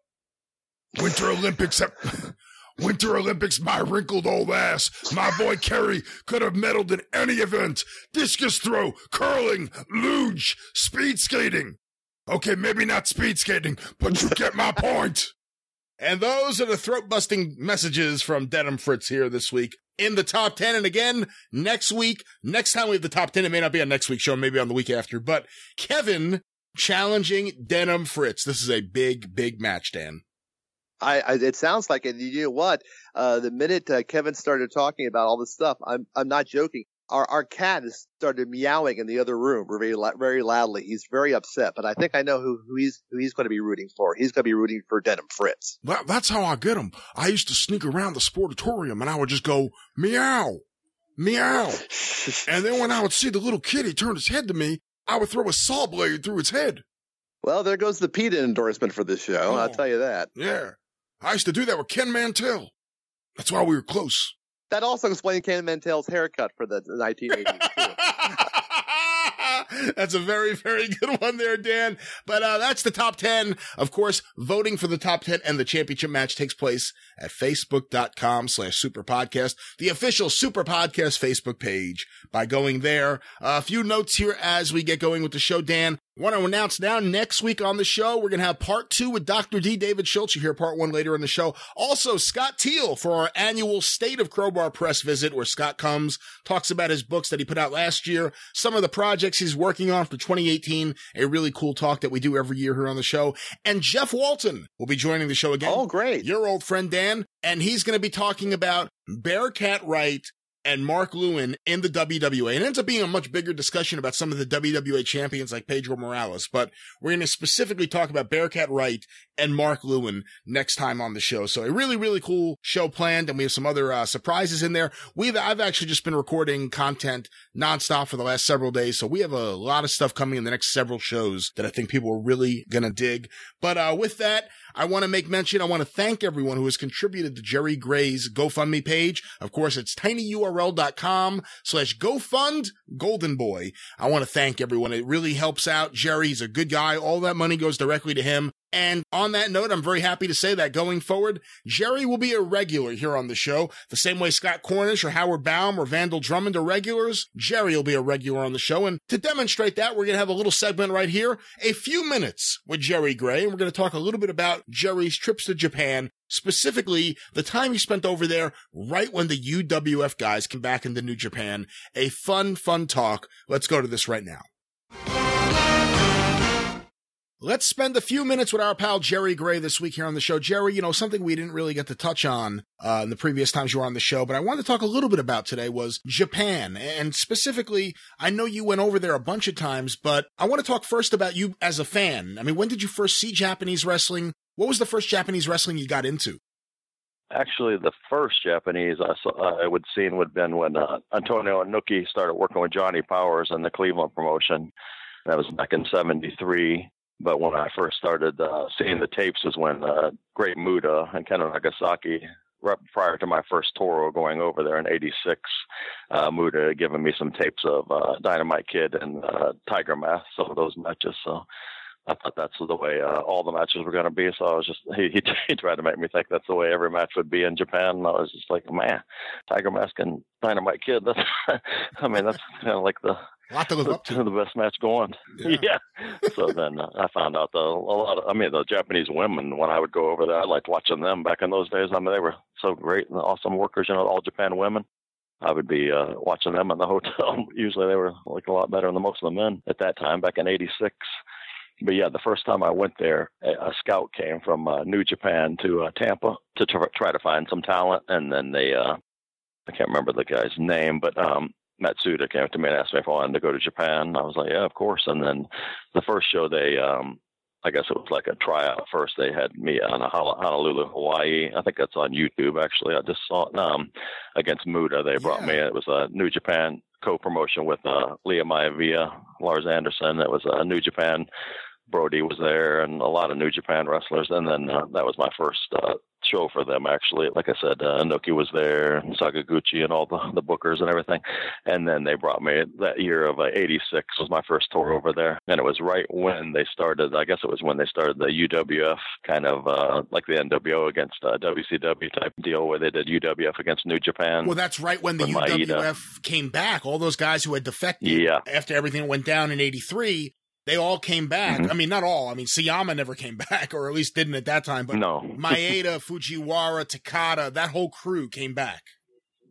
Winter Olympics have, Winter Olympics, my wrinkled old ass. My boy Kerry could have medaled in any event. Discus throw, curling, luge, speed skating. Okay, maybe not speed skating, but you get my point. And those are the throat busting messages from Denim Fritz here this week in the top 10. And again, next week, next time we have the top 10, it may not be on next week's show, maybe on the week after, but Kevin challenging Denim Fritz. This is a big, big match, Dan. I, I it sounds like it. You know what? Uh, the minute uh, Kevin started talking about all this stuff, I'm I'm not joking. Our our cat has started meowing in the other room very very loudly. He's very upset, but I think I know who, who he's who he's going to be rooting for. He's going to be rooting for Denim Fritz. Well, that's how I get them. I used to sneak around the sportatorium and I would just go meow, meow. and then when I would see the little kitty turn its head to me, I would throw a saw blade through its head. Well, there goes the PETA endorsement for this show. I'll Oh. tell you that. Yeah. I used to do that with Ken Mantell. That's why we were close. That also explains Ken Mantell's haircut for the 1980s. too. that's a very, very good one there, Dan. But uh, that's the top 10. Of course, voting for the top 10 and the championship match takes place at facebook.com slash super podcast, the official super podcast Facebook page. By going there, a few notes here as we get going with the show, Dan. Want to announce now next week on the show, we're going to have part two with Dr. D. David Schultz. You hear part one later in the show. Also, Scott Teal for our annual State of Crowbar Press visit where Scott comes, talks about his books that he put out last year, some of the projects he's working on for 2018, a really cool talk that we do every year here on the show. And Jeff Walton will be joining the show again. oh, great. Your old friend Dan, and he's going to be talking about Bearcat Wright and Mark Lewin in the WWA. It ends up being a much bigger discussion about some of the WWA champions like Pedro Morales, but we're going to specifically talk about Bearcat Wright and Mark Lewin next time on the show. So a really, really cool show planned, and we have some other uh, surprises in there. We've I've actually just been recording content nonstop for the last several days, so we have a lot of stuff coming in the next several shows that I think people are really gonna dig. But uh, with that, I want to make mention, I want to thank everyone who has contributed to Jerry Gray's GoFundMe page. Of course, it's tinyurl.com slash GoFund Golden Boy. I want to thank everyone. It really helps out Jerry. He's a good guy. All that money goes directly to him. And on that note, I'm very happy to say that going forward, Jerry will be a regular here on the show. The same way Scott Cornish or Howard Baum or Vandal Drummond are regulars, Jerry will be a regular on the show. And to demonstrate that, we're going to have a little segment right here, a few minutes with Jerry Gray. And we're going to talk a little bit about Jerry's trips to Japan, specifically the time he spent over there right when the UWF guys came back into New Japan. A fun, fun talk. Let's go to this right now. Let's spend a few minutes with our pal Jerry Gray this week here on the show. Jerry, you know, something we didn't really get to touch on uh, in the previous times you were on the show, but I wanted to talk a little bit about today was Japan. And specifically, I know you went over there a bunch of times, but I want to talk first about you as a fan. I mean, when did you first see Japanese wrestling? What was the first Japanese wrestling you got into? Actually, the first Japanese I saw, I would seen would have been when uh, Antonio Inoki started working with Johnny Powers in the Cleveland promotion. That was back in '73 but when I first started uh, seeing the tapes was when uh, Great Muta and Ken Nagasaki, right prior to my first tour going over there in '86, uh, Muta had given me some tapes of uh, Dynamite Kid and uh, Tiger Mask, some of those matches. So I thought that's the way uh, all the matches were going to be. So I was just he, he he tried to make me think that's the way every match would be in Japan. And I was just like, man, Tiger Mask and Dynamite Kid. That's I mean that's kind of like the a lot to live up to. The best match going. Yeah. yeah. so then uh, I found out the, a lot of, I mean, the Japanese women, when I would go over there, I liked watching them back in those days. I mean, they were so great and awesome workers, you know, all Japan women. I would be uh, watching them in the hotel. Usually they were like a lot better than most of the men at that time, back in 86. But yeah, the first time I went there, a scout came from uh, New Japan to uh, Tampa to try to find some talent. And then they, uh, I can't remember the guy's name, but um, Matsuda came up to me and asked me if I wanted to go to Japan. I was like, yeah, of course. And then the first show they, um, I guess it was like a tryout first. They had me on a Honolulu, Hawaii. I think that's on YouTube actually. I just saw it um, against Muta. They brought yeah. me. It was a New Japan co-promotion with uh, Lia Maivia, Lars Anderson. It was a New Japan Brody was there and a lot of New Japan wrestlers. And then uh, that was my first uh, show for them, actually. Like I said, uh, Inoki was there, Sakaguchi, and all the, the bookers and everything. And then they brought me that year of uh, 86 was my first tour over there. And it was right when they started, I guess it was when they started the UWF kind of uh, like the NWO against uh, WCW type deal where they did UWF against New Japan. Well, that's right when the UWF Maeda. came back. All those guys who had defected yeah. after everything went down in 83 they all came back. Mm-hmm. I mean, not all. I mean, Sayama never came back, or at least didn't at that time. But no. Maeda, Fujiwara, Takada, that whole crew came back.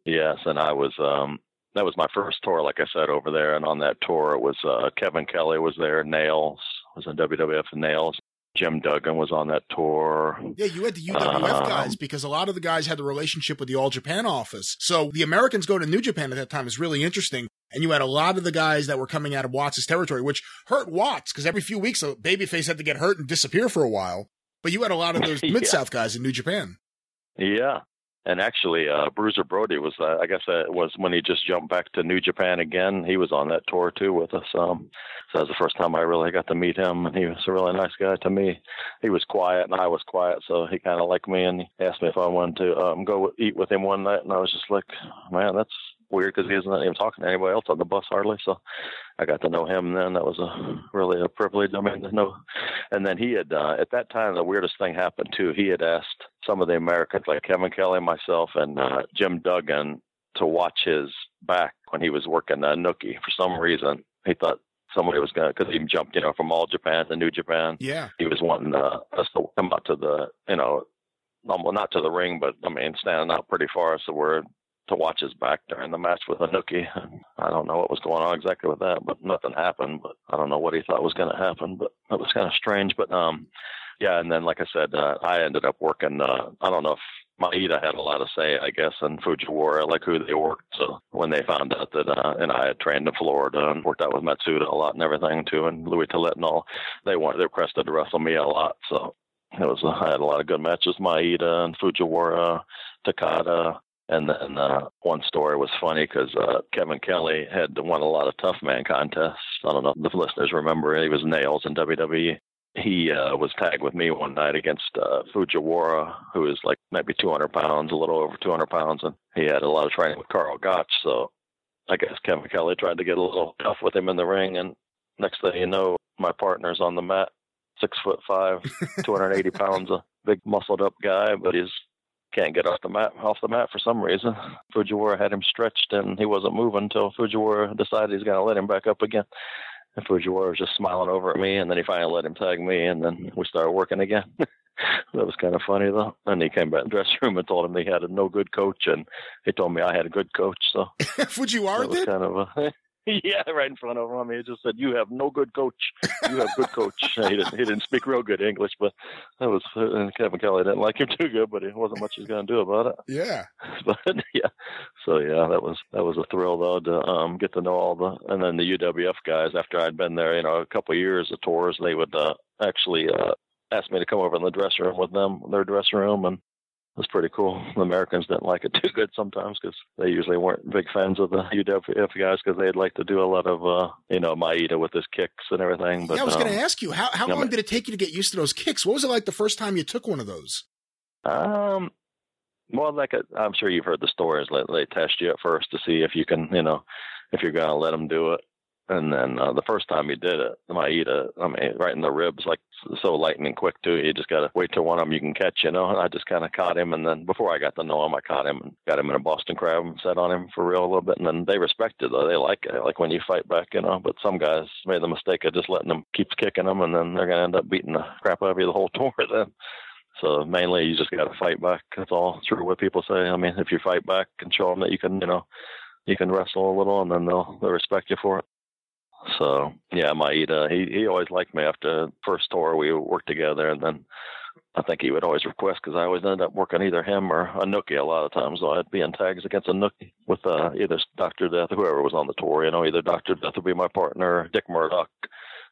Yes, and I was um that was my first tour, like I said, over there. And on that tour, it was uh, Kevin Kelly was there, Nails was in WWF Nails. Jim Duggan was on that tour. Yeah, you had the UWF um, guys because a lot of the guys had the relationship with the All Japan office. So the Americans going to New Japan at that time is really interesting. And you had a lot of the guys that were coming out of Watts' territory, which hurt Watts because every few weeks a babyface had to get hurt and disappear for a while. But you had a lot of those Mid South guys in New Japan. Yeah, and actually, uh, Bruiser Brody was, uh, I guess, that was when he just jumped back to New Japan again. He was on that tour too with us. Um, so that was the first time I really got to meet him, and he was a really nice guy to me. He was quiet, and I was quiet, so he kind of liked me, and he asked me if I wanted to um, go eat with him one night, and I was just like, man, that's weird because he wasn't even talking to anybody else on the bus hardly. So I got to know him then. That was a really a privilege. I mean, to know. And then he had uh, at that time the weirdest thing happened too. He had asked some of the Americans like Kevin Kelly, myself, and uh, Jim Duggan to watch his back when he was working uh, Inoki. For some reason, he thought somebody was going to, because he jumped, you know, from all Japan to New Japan. Yeah. He was wanting uh, us to come out to the, you know, well, not to the ring, but I mean, standing out pretty far so we're to watch his back during the match with Inoki. I don't know what was going on exactly with that, but nothing happened. But I don't know what he thought was going to happen, but it was kind of strange. But um, yeah, and then like I said, uh, I ended up working. Uh, I don't know if Maeda had a lot to say, I guess, and Fujiwara, like who they worked. So when they found out that, uh, and I had trained in Florida and worked out with Matsuda a lot and everything too, and Louis Tillet and all, they wanted, they requested to wrestle me a lot. So it was, I had a lot of good matches, Maeda and Fujiwara, Takada, and then uh, one story was funny because uh, Kevin Kelly had won a lot of tough man contests. I don't know if the listeners remember. He was nails in WWE. he uh, was tagged with me one night against uh, Fujiwara, who is like maybe 200 pounds, a little over 200 pounds, and he had a lot of training with Karl Gotch. So I guess Kevin Kelly tried to get a little tough with him in the ring, and next thing you know, my partner's on the mat, six foot five, 280 pounds, a big muscled up guy, but he's can't get off the mat off the mat for some reason. Fujiwara had him stretched and he wasn't moving until Fujiwara decided he's gonna let him back up again. And Fujiwara was just smiling over at me and then he finally let him tag me and then we started working again. that was kind of funny though. And he came back in the dressing room and told him he had a no good coach and he told me I had a good coach, so Fujiwara did? kind of a yeah, right in front of him. I mean, he just said, "You have no good coach. You have good coach." he didn't. He didn't speak real good English, but that was uh, Kevin Kelly didn't like him too good, but it wasn't much he's going to do about it. Yeah. But yeah, so yeah, that was that was a thrill though to um, get to know all the and then the UWF guys. After I'd been there, you know, a couple of years of tours, they would uh, actually uh, ask me to come over in the dressing room with them, their dressing room, and was pretty cool. The Americans didn't like it too good sometimes because they usually weren't big fans of the UWF guys because they'd like to do a lot of, uh, you know, Maeda with his kicks and everything. But yeah, I was um, going to ask you how how long but- did it take you to get used to those kicks? What was it like the first time you took one of those? Um, well, like uh, I'm sure you've heard the stories. They, they test you at first to see if you can, you know, if you're going to let them do it. And then uh, the first time he did it, Maeda, I mean, right in the ribs, like so lightning quick too. You just got to wait till one of them you can catch, you know. And I just kind of caught him, and then before I got to know him, I caught him and got him in a Boston crab and set on him for real a little bit. And then they respect it though; they like it, like when you fight back, you know. But some guys made the mistake of just letting them keep kicking them, and then they're gonna end up beating the crap out of you the whole tour then. So mainly, you just got to fight back. That's all. True what people say. I mean, if you fight back and show them that you can, you know, you can wrestle a little, and then they'll they'll respect you for it. So yeah, Maeda, he he always liked me after first tour we worked together, and then I think he would always request because I always ended up working either him or Inoki a lot of times. So I'd be in tags against Inoki with uh, either Doctor Death or whoever was on the tour. You know, either Doctor Death would be my partner, Dick Murdoch.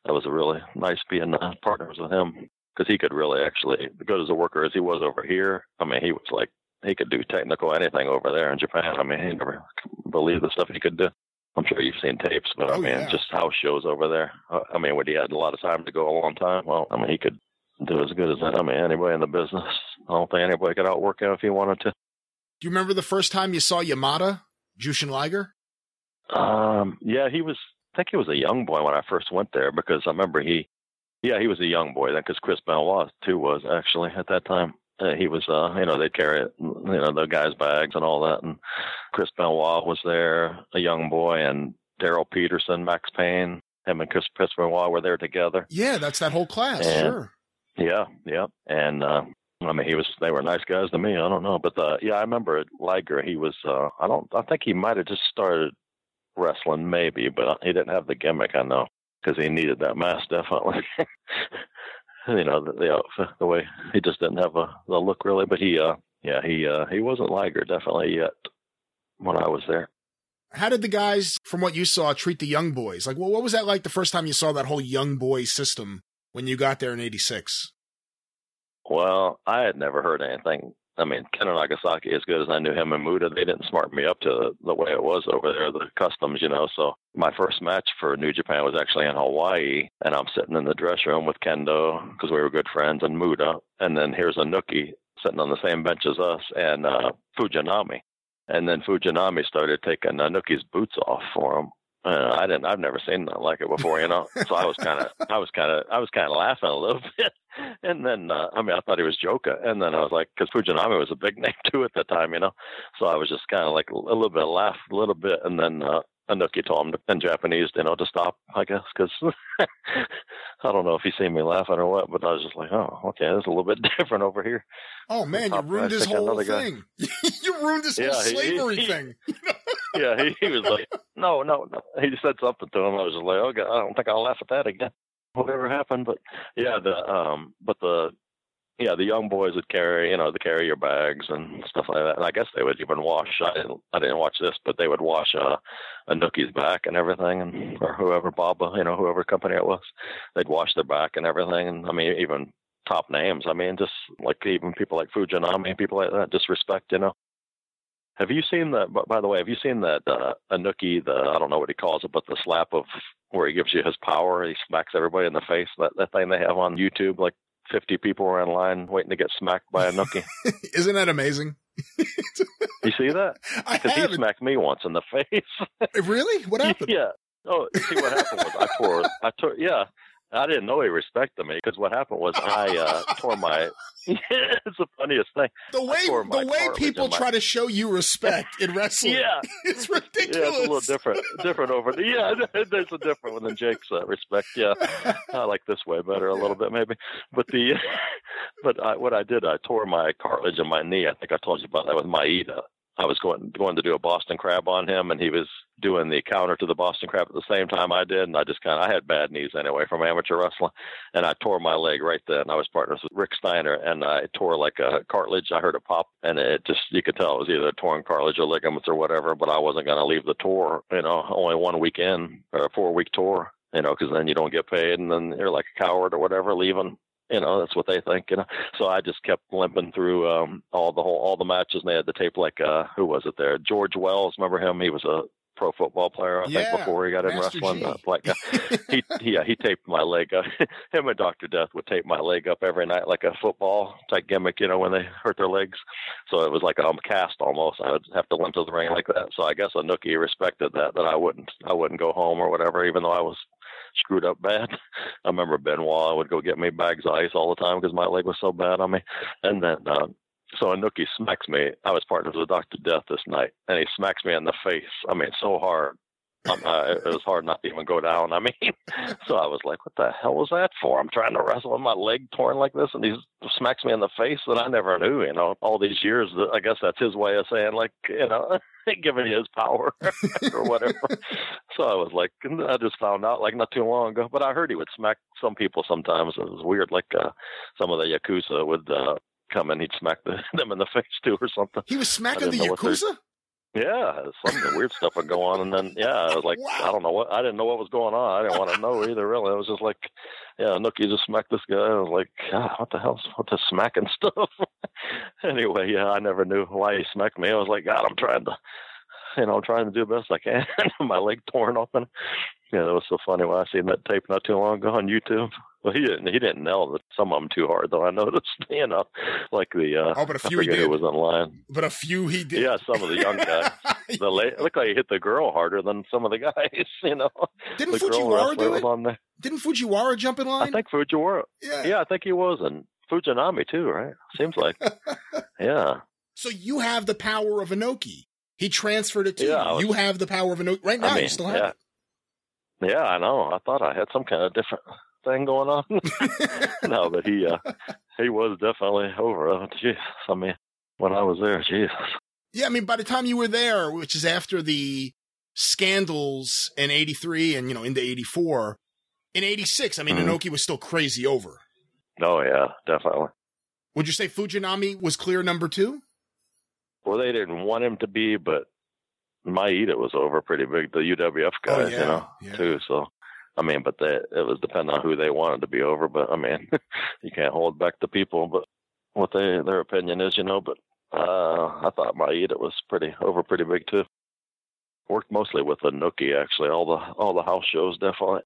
That was a really nice being uh, partners with him because he could really actually good as a worker as he was over here. I mean, he was like he could do technical anything over there in Japan. I mean, he never believed the stuff he could do. I'm sure you've seen tapes, but I Oh, mean, yeah. just house shows over there. Uh, I mean, when he had a lot of time to go a long time, well, I mean, he could do as good as that. I mean, anybody in the business. I don't think anybody could outwork him if he wanted to. Do you remember the first time you saw Yamada, Jushin Liger? Um, yeah, he was. I think he was a young boy when I first went there because I remember he, yeah, he was a young boy then because Chris Benoit too was actually at that time. Uh, he was, uh, you know, they'd carry, you know, the guys' bags and all that, and Chris Benoit was there, a young boy, and Daryl Peterson, Max Payne, him and Chris, Chris Benoit were there together. Yeah, that's that whole class. Yeah. Sure. Yeah, yeah, and uh, I mean, he was. They were nice guys to me. I don't know, but uh, yeah, I remember at Liger. He was. Uh, I don't. I think he might have just started wrestling, maybe, but he didn't have the gimmick. I know because he needed that mask definitely. you know, the, the outfit, the way he just didn't have a the look really. But he, uh, yeah, he uh, he wasn't Liger definitely yet when I was there. How did the guys, from what you saw, treat the young boys? Like, well, what was that like the first time you saw that whole young boy system when you got there in '86? Well, I had never heard anything. I mean, Ken Nagasaki, as good as I knew him and Muta, they didn't smart me up to the way it was over there, the customs, you know. So my first match for New Japan was actually in Hawaii, and I'm sitting in the dressing room with Kendo because we were good friends and Muta, and then here's Inoki sitting on the same bench as us and uh, Fujinami, and then Fujinami started taking Inoki's boots off for him. Uh, I didn't. I've never seen nothing like it before, you know. so I was kind of, I was kind of, I was kind of laughing a little bit. And then, uh, I mean, I thought he was joking. And then I was like, because Fujinami was a big name too at the time, you know. So I was just kind of like a little bit laugh, a little bit, and then uh, Inoki him in Japanese, you know, to stop. I guess because I don't know if he seen me laughing or what, but I was just like, oh, okay, that's a little bit different over here. Oh man, you ruined guy his taking whole thing. you ruined this whole slavery he- thing. yeah, he, he was like, no, no, no. He said something to him. I was just like, okay, I don't think I'll laugh at that again. Whatever happened, but yeah, the um, but the yeah, the young boys would carry, you know, they carry your bags and stuff like that. And I guess they would even wash. I didn't, I didn't watch this, but they would wash uh, Inoki's back and everything, and or whoever Baba, you know, whoever company it was, they'd wash their back and everything. And I mean, even top names. I mean, just like even people like Fujinami, people like that, just respect, you know. Have you seen that? By the way, have you seen that uh, Inoki? The I don't know what he calls it, but the slap of where he gives you his power. He smacks everybody in the face. That that thing they have on YouTube, like fifty people were in line waiting to get smacked by Inoki. Isn't that amazing? you see that? Because he smacked me once in the face. Really? What happened? yeah. Oh, see what happened was I tore. I tore. Yeah. I didn't know he respected me because what happened was I uh, tore my. it's the funniest thing. The way the way people my- try to show you respect in wrestling, Yeah. it's ridiculous. Yeah, it's a little different. Different over. The, yeah, there's a different one than Jake's uh, respect. Yeah, I like this way better a little bit maybe. But the, but I, what I did, I tore my cartilage in my knee. I think I told you about that with Maeda. I was going going to do a Boston Crab on him, and he was doing the counter to the Boston Crab at the same time I did. And I just kind of I had bad knees anyway from amateur wrestling, and I tore my leg right then. I was partners with Rick Steiner, and I tore like a cartilage. I heard a pop, and it just you could tell it was either a torn cartilage or ligaments or whatever. But I wasn't going to leave the tour, you know, only one weekend or a four week tour, you know, because then you don't get paid, and then you're like a coward or whatever leaving you know that's what they think you know. So i just kept limping through um all the whole all the matches and they had the tape like uh who was it there? George wells remember him? He was a pro football player i Yeah, think before he got in Master wrestling G. uh, black guy he he yeah he taped my leg up. Him and dr death would tape my leg up every night like a football type gimmick you know when they hurt their legs. So it was like a um, cast almost. I would have to limp to the ring like that. So i guess Inoki respected that that i wouldn't i wouldn't go home or whatever even though i was screwed up bad. I remember Benoit would go get me bags of ice all the time because my leg was so bad on me. And then, uh, so Inoki smacks me. I was partners with Dr. Death this night, and he smacks me in the face. I mean, so hard. Um, uh, it was hard not to even go down. I mean, so I was like, what the hell was that for? I'm trying to wrestle with my leg torn like this, and he smacks me in the face that I never knew, you know, all these years. I guess that's his way of saying, like, you know, giving you his power or whatever. So I was like, I just found out like not too long ago. But I heard he would smack some people sometimes. It was weird. Like uh, some of the yakuza would uh, come and he'd smack the, them in the face too or something. He was smacking the didn't know what they're- yakuza. Yeah, some weird stuff would go on, and then yeah, I was like, I don't know what I didn't know what was going on. I didn't want to know either. Really, it was just like, yeah, Inoki just smacked this guy. I was like, God, what the hell's what the smacking stuff? anyway, yeah, I never knew why he smacked me. I was like, God, I'm trying to, you know, I'm trying to do the best I can. My leg torn open. Yeah, that was so funny when I seen that tape not too long ago on YouTube. Well, he didn't. He didn't nail some of them too hard, though. I noticed, you know, like the. Uh, Oh, but a few I he did. was in line. But a few he did. Yeah, some of the young guys. the late, looked like he hit the girl harder than some of the guys. You know, Didn't Fujiwara do it? on there. Didn't Fujiwara jump in line? I think Fujiwara. Yeah. Yeah, I think he was, and Fujinami too, right? Seems like. yeah. So you have the power of Inoki. He transferred it to Yeah, you. was- You have the power of Inoki. Right now, I mean, you still have yeah. it. Yeah, I know. I thought I had some kind of different thing going on. no, but he uh he was definitely over. Jeez, I mean, when I was there, Jesus. Yeah, I mean, by the time you were there, which is after the scandals in 83 and, you know, into 84, in 86, I mean, Mhm. Inoki was still crazy over. Oh yeah, definitely. Would you say Fujinami was clear number two? Well, they didn't want him to be, but Maeda was over pretty big. The UWF guys, Oh, yeah, you know, yeah. too. So, I mean, but they, it was depending on who they wanted to be over. But I mean, you can't hold back the people, but what they their opinion is, you know. But uh, I thought Maeda was pretty over, pretty big too. Worked mostly with Inoki actually. All the all the house shows definitely.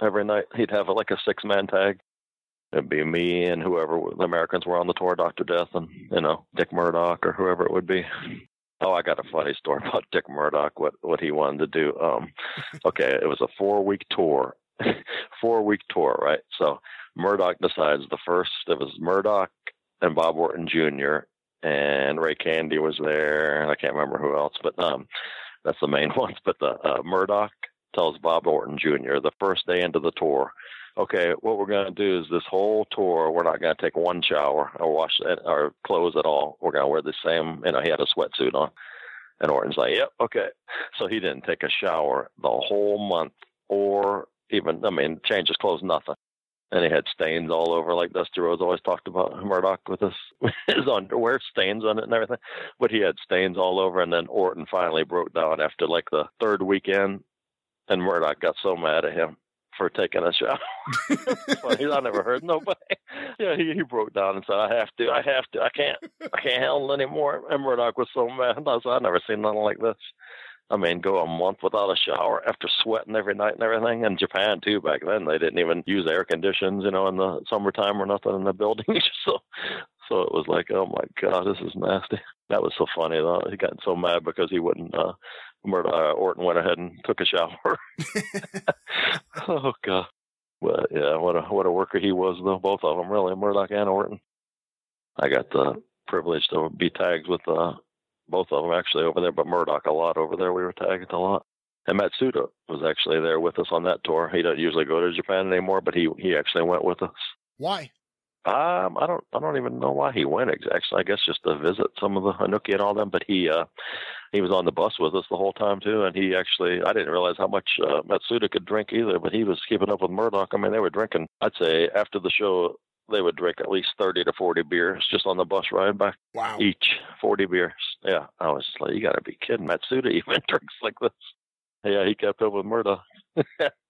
Every night he'd have like a six man tag. It'd be me and whoever the Americans were on the tour, Doctor Death, and you know Dick Murdoch or whoever it would be. Oh, I got a funny story about Dick Murdoch. What what he wanted to do. Um, okay, it was a four week tour, four week tour, right? So Murdoch decides the first. It was Murdoch and Bob Orton Jr. and Ray Candy was there, and I can't remember who else, but um, that's the main ones. But the uh, Murdoch tells Bob Orton Jr. the first day into the tour okay, what we're going to do is this whole tour, we're not going to take one shower or wash our clothes at all. We're going to wear the same, you know, he had a sweatsuit on. And Orton's like, yep, okay. So he didn't take a shower the whole month or even, I mean, change his clothes, nothing. And he had stains all over, like Dusty Rhodes always talked about Murdoch with his, his underwear, stains on it and everything. But he had stains all over. And then Orton finally broke down after like the third weekend. And Murdoch got so mad at him for taking a shower. Funny, I never heard nobody. Yeah, he, he broke down and said, "I have to, I have to, I can't, I can't handle anymore." And Murdoch was so mad. I said, "I've never seen nothing like this." I mean, go a month without a shower after sweating every night and everything. In Japan too, back then they didn't even use air conditions, you know, in the summertime or nothing in the buildings. so, so it was like, oh my god, this is nasty. That was so funny though. He got so mad because he wouldn't. uh Murdoch uh, Orton went ahead and took a shower. oh god. But yeah, what a what a worker he was though. Both of them really, Murdoch and Orton. I got the privilege to be tagged with uh, both of them actually over there, but Murdoch a lot over there. We were tagged a lot. And Matsuda was actually there with us on that tour. He doesn't usually go to Japan anymore, but he he actually went with us. Why? Um, I don't I don't even know why he went exactly. I guess just to visit some of the Inoki and all them. But he uh he was on the bus with us the whole time too, and he actually I didn't realize how much uh, Matsuda could drink either. But he was keeping up with Murdoch. I mean, they were drinking. I'd say after the show they would drink at least 30 to 40 beers just on the bus ride back. Wow. Each 40 beers. Yeah. I was like, you got to be kidding. Matsuda even drinks like this. Yeah, he kept up with Murdoch.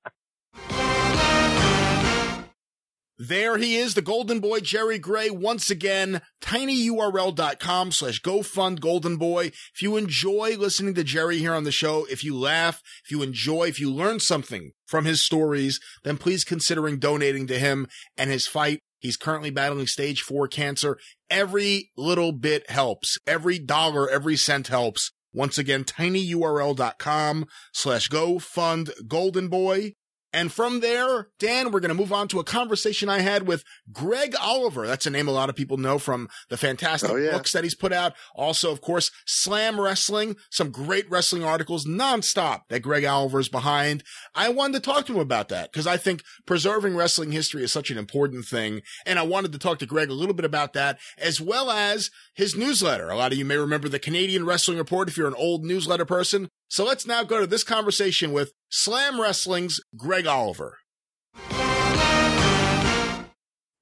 There he is, the golden boy Jerry Gray once again, tinyurl.com slash gofund golden boy. If you enjoy listening to Jerry here on the show, if you laugh, if you enjoy, if you learn something from his stories, then please considering donating to him and his fight. He's currently battling stage four cancer. Every little bit helps. Every dollar, every cent helps. Once again, tinyurl.com slash gofund golden boy. And from there, Dan, we're going to move on to a conversation I had with Greg Oliver. That's a name a lot of people know from the fantastic Oh, yeah. books that he's put out. Also, of course, Slam Wrestling, some great wrestling articles nonstop that Greg Oliver's behind. I wanted to talk to him about that because I think preserving wrestling history is such an important thing. And I wanted to talk to Greg a little bit about that as well as his newsletter. A lot of you may remember the Canadian Wrestling Report if you're an old newsletter person. So let's now go to this conversation with Slam Wrestling's Greg Oliver.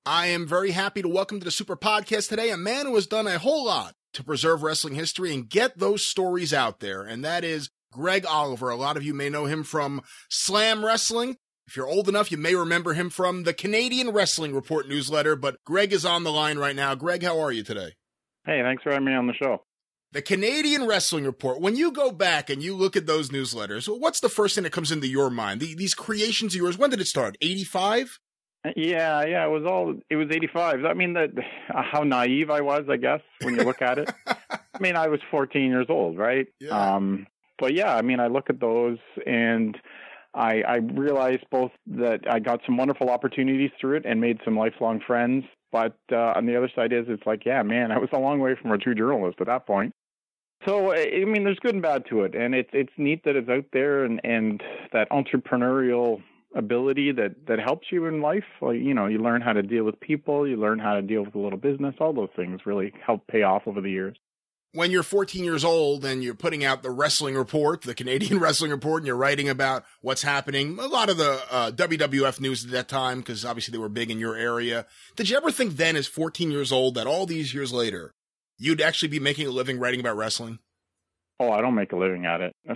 I am very happy to welcome to the Super Podcast today a man who has done a whole lot to preserve wrestling history and get those stories out there, and that is Greg Oliver. A lot of you may know him from Slam Wrestling. If you're old enough, you may remember him from the Canadian Wrestling Report newsletter, but Greg is on the line right now. Greg, how are you today? Hey, thanks for having me on the show. The Canadian Wrestling Report, when you go back and you look at those newsletters, what's the first thing that comes into your mind? The, these creations of yours, when did it start? 85? Yeah, yeah, it was all it was 85. I mean that how naive I was, I guess, when you look at it. I mean, I was 14 years old, right? Yeah. Um but yeah, I mean, I look at those and I I realized both that I got some wonderful opportunities through it and made some lifelong friends, but uh, on the other side is it's like, yeah, man, I was a long way from a true journalist at that point. So I mean, there's good and bad to it, and it's it's neat that it's out there and and that entrepreneurial ability that that helps you in life. Like you know, you learn how to deal with people, you learn how to deal with a little business. All those things really help pay off over the years. when you're 14 years old and you're putting out the wrestling report, the Canadian wrestling report, and you're writing about what's happening, a lot of the uh, WWF news at that time, because obviously they were big in your area. Did you ever think then, as 14 years old, that all these years later, you'd actually be making a living writing about wrestling? Oh, I don't make a living at it.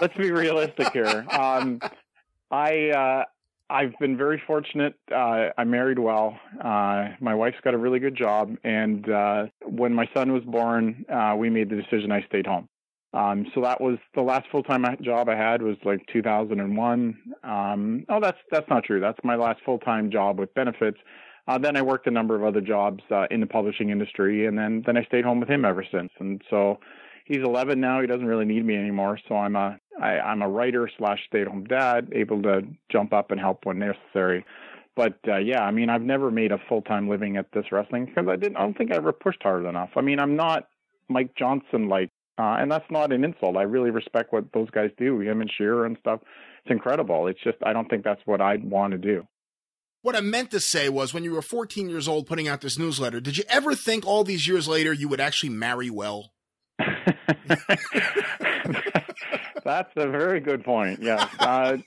Let's be, realistic here. Um, I uh, I've been very fortunate. Uh, I married well. Uh, my wife's got a really good job, and uh, when my son was born, uh, we made the decision I stayed home. Um, so that was the last full time job I had was like 2001. Um, oh, that's that's not true. That's my last full time job with benefits. Uh, then I worked a number of other jobs uh, in the publishing industry, and then then I stayed home with him ever since. And so he's 11 now. He doesn't really need me anymore. So I'm a I, I'm a writer slash stay at home dad, able to jump up and help when necessary. But uh, yeah, I mean, I've never made a full time living at this wrestling because I didn't. I don't think I ever pushed hard enough. I mean, I'm not Mike Johnson like, uh, and that's not an insult. I really respect what those guys do, him and Scherer and stuff. It's incredible. It's just I don't think that's what I'd want to do. What I meant to say was when you were 14 years old putting out this newsletter, did you ever think all these years later you would actually marry well? That's a very good point. Yes. Uh,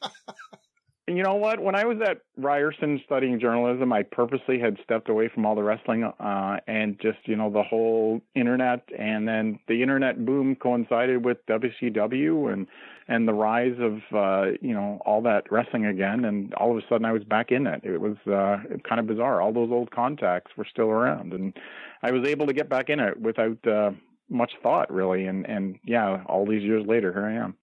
you know what? When I was at Ryerson studying journalism, I purposely had stepped away from all the wrestling uh, and just, you know, the whole internet. And then the internet boom coincided with WCW and and the rise of, uh, you know, all that wrestling again. And all of a sudden, I was back in it. It was uh, kind of bizarre. All those old contacts were still around, and I was able to get back in it without uh, much thought, really. And and yeah, all these years later, here I am.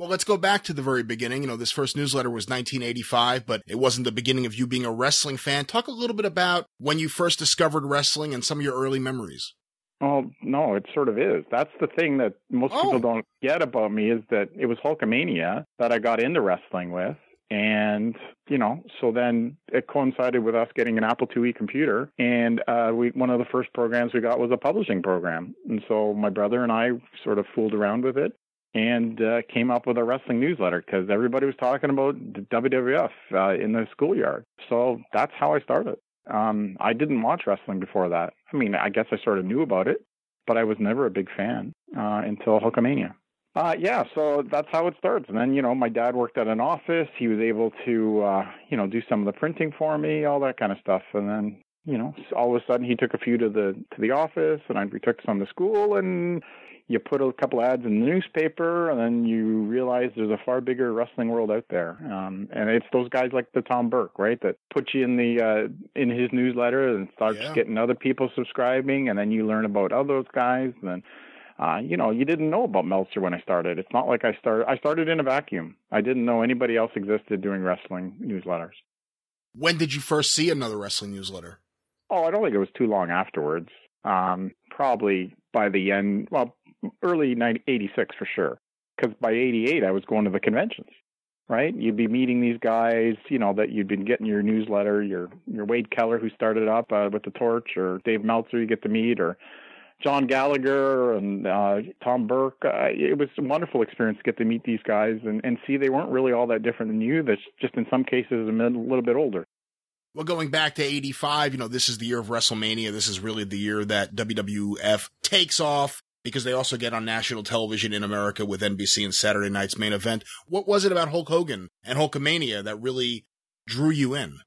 Well, let's go back to the very beginning. You know, this first newsletter was 1985, but it wasn't the beginning of you being a wrestling fan. Talk a little bit about when you first discovered wrestling and some of your early memories. Well, no, it sort of is. That's the thing that most Oh. people don't get about me is that it was Hulkamania that I got into wrestling with. And, you know, so then it coincided with us getting an Apple IIe computer. And uh, we one of the first programs we got was a publishing program. And so my brother and I sort of fooled around with it and uh, came up with a wrestling newsletter because everybody was talking about WWF uh, in the schoolyard. So that's how I started. Um, I didn't watch wrestling before that. I mean, I guess I sort of knew about it, but I was never a big fan uh, until Hulkamania. Uh, yeah, so that's how it starts. And then, you know, my dad worked at an office. He was able to, uh, you know, do some of the printing for me, all that kind of stuff. And then, you know, all of a sudden he took a few to the to the office, and I we took some to school, and you put a couple ads in the newspaper, and then you realize there's a far bigger wrestling world out there. Um, and it's those guys like the Tom Burke, right, that put you in the uh, in his newsletter and starts Yeah. getting other people subscribing, and then you learn about other those guys. And then, uh, you know, you didn't know about Meltzer when I started. It's not like I started. I started in a vacuum. I didn't know anybody else existed doing wrestling newsletters. When did you first see another wrestling newsletter? Oh, I don't think it was too long afterwards. Um, probably by the end, well, early 90, 86 for sure. Because by 88, I was going to the conventions, right? You'd be meeting these guys, you know, that you'd been getting your newsletter, your, your Wade Keller, who started up uh, with the torch, or Dave Meltzer, you get to meet, or John Gallagher and uh, Tom Burke. Uh, it was a wonderful experience to get to meet these guys and, and see they weren't really all that different than you. That's just in some cases a little bit older. Well, going back to 85, you know, this is the year of WrestleMania. This is really the year that WWF takes off because they also get on national television in America with NBC and Saturday night's main event. What was it about Hulk Hogan and Hulkamania that really drew you in?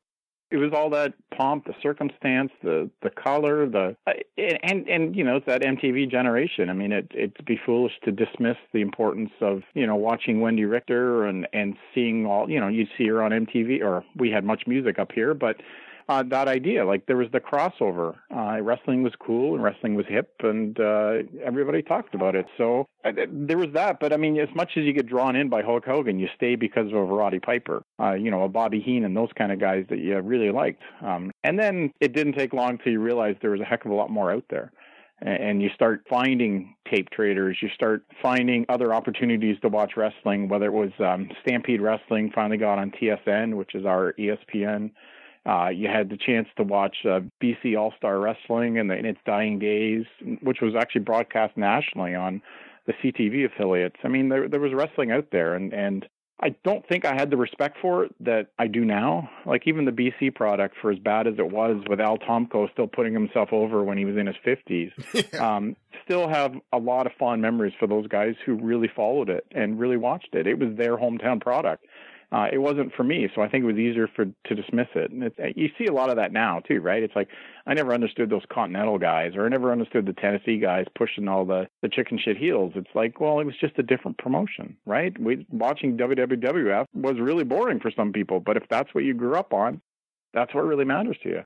it was all that pomp, the circumstance, the the color, the uh, and and you know it's that MTV generation. I mean, it it'd be foolish to dismiss the importance of you know watching Wendi Richter and and seeing all you know you'd see her on MTV or we had MuchMusic up here, but uh, that idea like there was the crossover. Uh, wrestling was cool and wrestling was hip, and uh, everybody talked about it. So uh, there was that. But I mean, as much as you get drawn in by Hulk Hogan, you stay because of a Roddy Piper, uh, you know, a Bobby Heenan, those kind of guys that you really liked. Um, and then it didn't take long till you realized there was a heck of a lot more out there. And you start finding tape traders, you start finding other opportunities to watch wrestling, whether it was um, Stampede Wrestling finally got on TSN, which is our ESPN. Uh, you had the chance to watch uh, BC All Star Wrestling in, the, in its dying days, which was actually broadcast nationally on the CTV affiliates. I mean, there there was wrestling out there, and and I don't think I had the respect for it that I do now. Like even the BC product, for as bad as it was, with Al Tomko still putting himself over when he was in his fifties, um, still have a lot of fond memories for those guys who really followed it and really watched it. It was their hometown product. Uh, it wasn't for me, so I think it was easier for to dismiss it. And it's, you see a lot of that now too, right? It's like I never understood those Continental guys, or I never understood the Tennessee guys pushing all the the chicken shit heels. It's like, well, it was just a different promotion, right? We watching WWF was really boring for some people, but if that's what you grew up on, that's what really matters to you.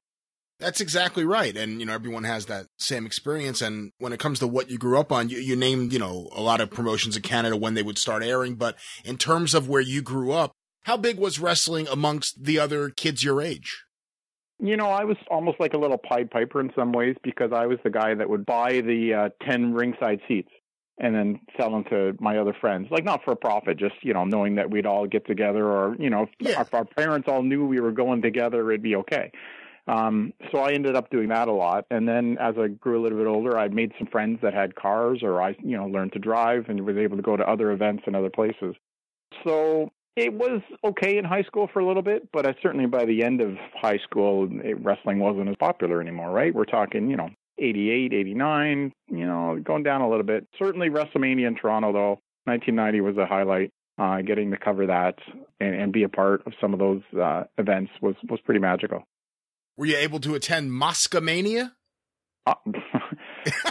That's exactly right. And, you know, everyone has that same experience. And when it comes to what you grew up on, you, you named, you know, a lot of promotions in Canada when they would start airing. But in terms of where you grew up, how big was wrestling amongst the other kids your age? You know, I was almost like a little Pied Piper in some ways because I was the guy that would buy the uh, 10 ringside seats and then sell them to my other friends. Like, not for a profit, just, you know, knowing that we'd all get together or, you know, if, if our parents all knew we were going together, it'd be okay. Um, so I ended up doing that a lot. And then as I grew a little bit older, I made some friends that had cars or I, you know, learned to drive and was able to go to other events and other places. So it was okay in high school for a little bit, but I certainly by the end of high school, it, wrestling wasn't as popular anymore, right? We're talking, you know, 88, 89, you know, going down a little bit. Certainly WrestleMania in Toronto, though, 1990 was a highlight, uh, getting to cover that. and, and be a part of some of those uh, events was was pretty magical. Were you able to attend Mosca Mania? Uh,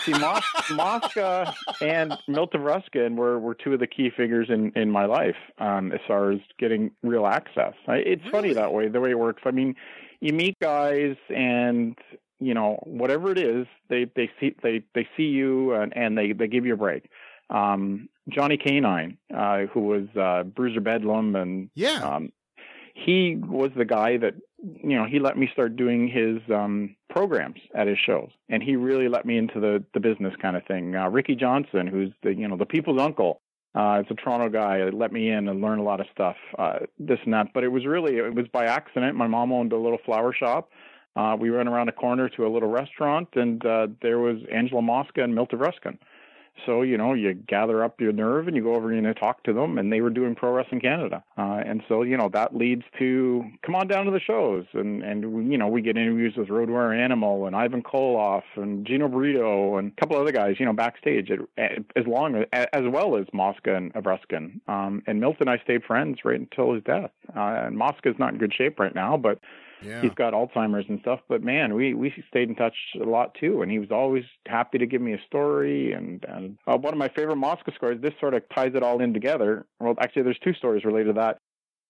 see, Mos- Mosca and Milton Avruskin were, were two of the key figures in, in my life um, as far as getting real access. I, it's really? funny that way, the way it works. I mean, you meet guys and you know whatever it is, they they see they they see you and, and they they give you a break. Um, Johnny K-9, uh, who was uh, Bruiser Bedlam, and yeah, um, he was the guy that you know he let me start doing his um programs at his shows. And he really let me into the the business kind of thing. Uh, ricky johnson who's the you know the people's uncle uh it's a toronto guy let me in and learn a lot of stuff uh this and that. But it was really it was by accident. My mom owned a little flower shop. Uh we went around a corner to a little restaurant and uh there was Angelo mosca and milton Avruskin so, you know, you gather up your nerve and you go over and you talk to them, and they were doing Pro Wrestling Canada. Uh, and so, you know, that leads to come on down to the shows. And, and you know, we get interviews with Road Warrior Animal and Ivan Koloff and Gino Brito and a couple other guys, you know, backstage at, as long as, as well as Mosca and Avruskin. Um, and Milton and I stayed friends right until his death. Uh, and Mosca's not in good shape right now, but yeah. he's got Alzheimer's and stuff. But man, we we stayed in touch a lot too, and he was always happy to give me a story. And and uh, one of my favorite Mosca stories. This sort of ties it all in together. Well, actually, there's two stories related to that.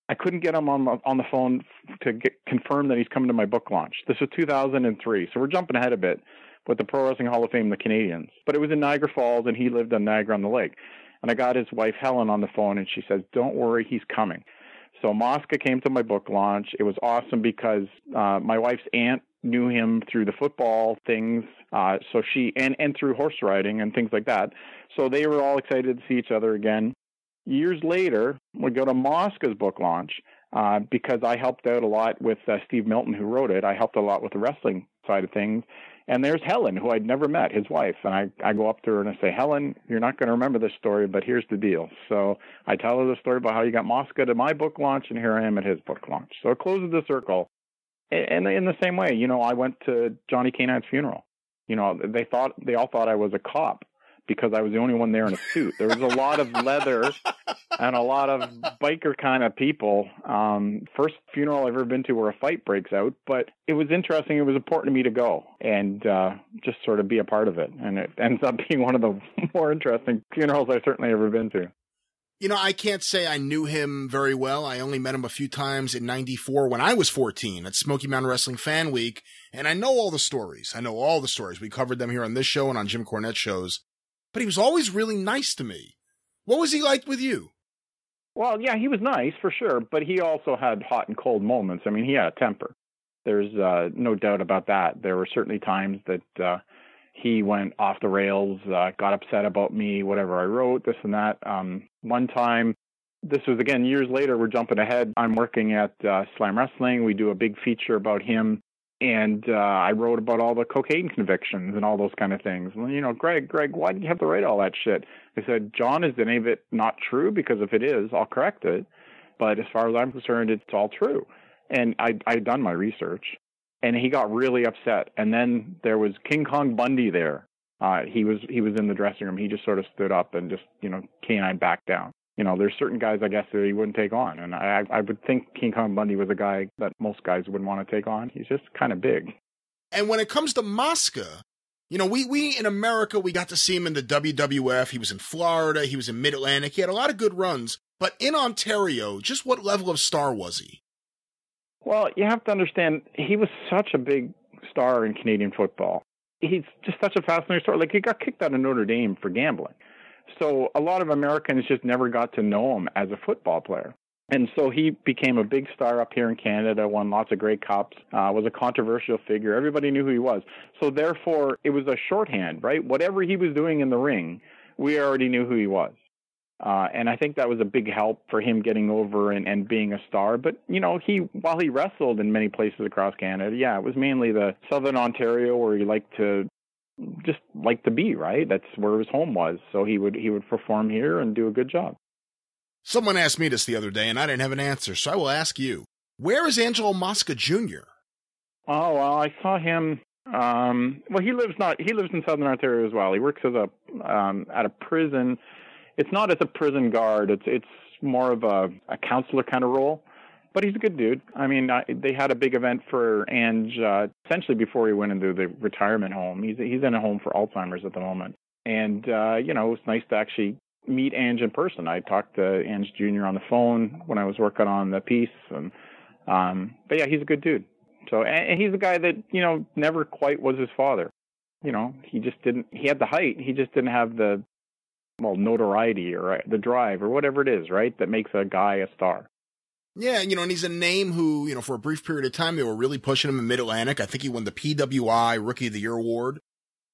I couldn't get him on the, on the phone to get, confirm that he's coming to my book launch. This was 2003, so we're jumping ahead a bit with the Pro Wrestling Hall of Fame, the Canadians. But it was in Niagara Falls, and he lived on Niagara on the Lake. And I got his wife Helen on the phone, and she says, "Don't worry, he's coming." So Mosca came to my book launch. It was awesome because uh, my wife's aunt knew him through the football things. Uh, so she and and through horse riding and things like that. So they were all excited to see each other again. Years later, we go to Mosca's book launch uh, because I helped out a lot with uh, Steve Milton, who wrote it. I helped a lot with the wrestling side of things. And there's Helen, who I'd never met, his wife. And I, I go up to her and I say, Helen, you're not going to remember this story, but here's the deal. So I tell her the story about how you got Mosca to my book launch, and here I am at his book launch. So it closes the circle. And in the same way, you know, I went to Johnny K-9's funeral. You know, they thought they all thought I was a cop because I was the only one there in a suit. There was a lot of leather and a lot of biker kind of people. Um, first funeral I've ever been to where a fight breaks out, but it was interesting. It was important to me to go and uh, just sort of be a part of it. And it ends up being one of the more interesting funerals I've certainly ever been to. You know, I can't say I knew him very well. I only met him a few times in 94 when I was 14 at Smoky Mountain Wrestling Fan Week. And I know all the stories. I know all the stories. We covered them here on this show and on Jim Cornette shows but he was always really nice to me. What was he like with you? Well, yeah, he was nice for sure, but he also had hot and cold moments. I mean, he had a temper. There's uh, no doubt about that. There were certainly times that uh, he went off the rails, uh, got upset about me, whatever I wrote, this and that. Um, one time, this was again years later. We're jumping ahead. I'm working at uh, Slam Wrestling. We do a big feature about him and uh, I wrote about all the cocaine convictions and all those kind of things. Well, you know, Greg, Greg, why did you have to write all that shit? I said, John, is any of it not true? Because if it is, I'll correct it. But as far as I'm concerned, it's all true. And I I'd done my research, and he got really upset. And then there was King Kong Bundy there. Uh, he was he was in the dressing room. He just sort of stood up and just you know K-9 back down you know, there's certain guys I guess that he wouldn't take on, and I I would think King Kong Bundy was a guy that most guys wouldn't want to take on. He's just kind of big. And when it comes to Mosca, you know, we we in America we got to see him in the WWF. He was in Florida. He was in Mid Atlantic. He had a lot of good runs. But in Ontario, just what level of star was he? Well, you have to understand he was such a big star in Canadian football. He's just such a fascinating story. Like he got kicked out of Notre Dame for gambling. So a lot of Americans just never got to know him as a football player. And so he became a big star up here in Canada, won lots of Grey Cups, uh, was a controversial figure. Everybody knew who he was. So therefore, it was a shorthand, right? Whatever he was doing in the ring, we already knew who he was. Uh, and I think that was a big help for him getting over and, and being a star. But, you know, he, while he wrestled in many places across Canada, yeah, it was mainly the Southern Ontario where he liked to just like to be, right? That's where his home was. So he would he would perform here and do a good job. Someone asked me this the other day and I didn't have an answer, so I will ask you. Where is Angelo Mosca Jr.? Oh well, I saw him um well he lives not he lives in Southern Ontario as well. He works as a um at a prison. It's not as a prison guard, it's it's more of a, a counselor kind of role. But he's a good dude. I mean, I, they had a big event for Ange uh, essentially before he went into the retirement home. He's he's in a home for Alzheimer's at the moment, and uh, you know, it was nice to actually meet Ange in person. I talked to Ange Jr. on the phone when I was working on the piece, and um, but yeah, he's a good dude. So and he's a guy that you know never quite was his father. You know, he just didn't. He had the height. He just didn't have the well notoriety or the drive or whatever it is, right? That makes a guy a star. Yeah, you know, and he's a name who, you know, for a brief period of time, they were really pushing him in Mid Atlantic. I think he won the PWI Rookie of the Year award.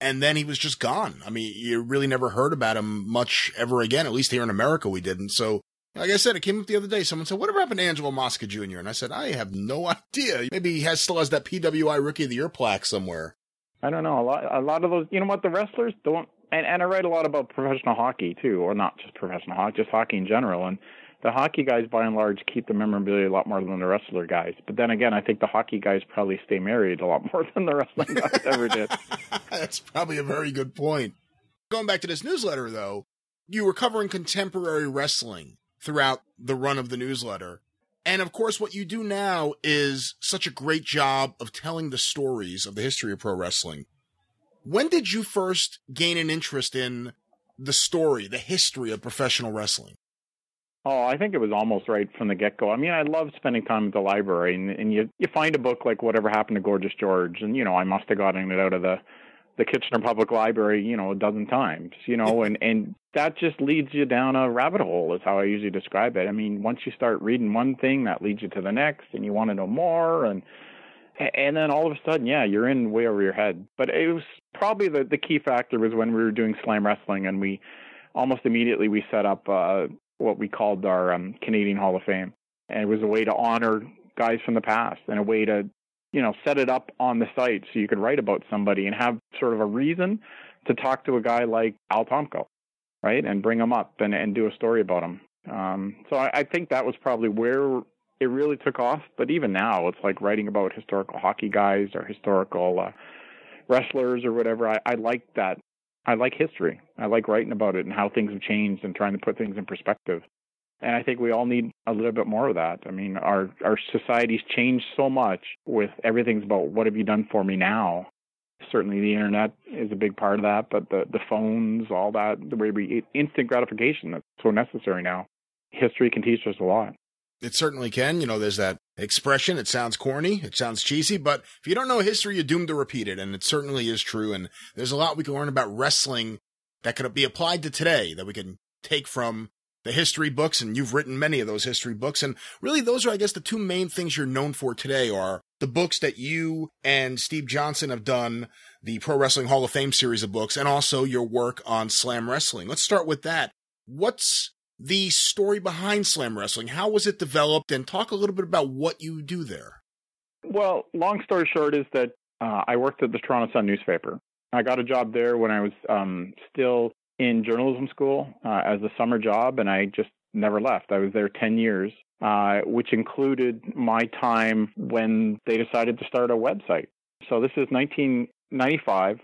And then he was just gone. I mean, you really never heard about him much ever again. At least here in America, we didn't. So, like I said, it came up the other day. Someone said, "Whatever happened to Angelo Mosca Jr.?" And I said, "I have no idea. Maybe he has still has that PWI Rookie of the Year plaque somewhere." I don't know. A lot, a lot of those. You know what? The wrestlers don't. And, and I write a lot about professional hockey too, or not just professional hockey, just hockey in general. And the hockey guys, by and large, keep the memorabilia a lot more than the wrestler guys. But then again, I think the hockey guys probably stay married a lot more than the wrestling guys ever did. That's probably a very good point. Going back to this newsletter, though, you were covering contemporary wrestling throughout the run of the newsletter. And of course, what you do now is such a great job of telling the stories of the history of pro wrestling. When did you first gain an interest in the story, the history of professional wrestling? Oh, I think it was almost right from the get go. I mean, I love spending time at the library, and, and you you find a book like Whatever Happened to Gorgeous George, and you know I must have gotten it out of the the Kitchener Public Library, you know, a dozen times, you know, and and that just leads you down a rabbit hole, is how I usually describe it. I mean, once you start reading one thing, that leads you to the next, and you want to know more, and and then all of a sudden, yeah, you're in way over your head. But it was probably the the key factor was when we were doing slam wrestling, and we almost immediately we set up uh, what we called our um, Canadian Hall of Fame, and it was a way to honor guys from the past and a way to, you know, set it up on the site so you could write about somebody and have sort of a reason to talk to a guy like Al Tomko, right, and bring him up and and do a story about him. Um, so I, I think that was probably where it really took off. But even now, it's like writing about historical hockey guys or historical uh, wrestlers or whatever. I, I like that I like history. I like writing about it and how things have changed and trying to put things in perspective. And I think we all need a little bit more of that. I mean, our our society's changed so much with everything's about what have you done for me now. Certainly, the internet is a big part of that, but the the phones, all that, the way we instant gratification that's so necessary now. History can teach us a lot. It certainly can. You know, there's that expression. It sounds corny. It sounds cheesy, but if you don't know history, you're doomed to repeat it. And it certainly is true. And there's a lot we can learn about wrestling that could be applied to today that we can take from the history books. And you've written many of those history books. And really, those are, I guess, the two main things you're known for today are the books that you and Steve Johnson have done, the Pro Wrestling Hall of Fame series of books, and also your work on slam wrestling. Let's start with that. What's the story behind slam wrestling. How was it developed? And talk a little bit about what you do there. Well, long story short is that uh, I worked at the Toronto Sun newspaper. I got a job there when I was um, still in journalism school uh, as a summer job, and I just never left. I was there 10 years, uh, which included my time when they decided to start a website. So this is 1995.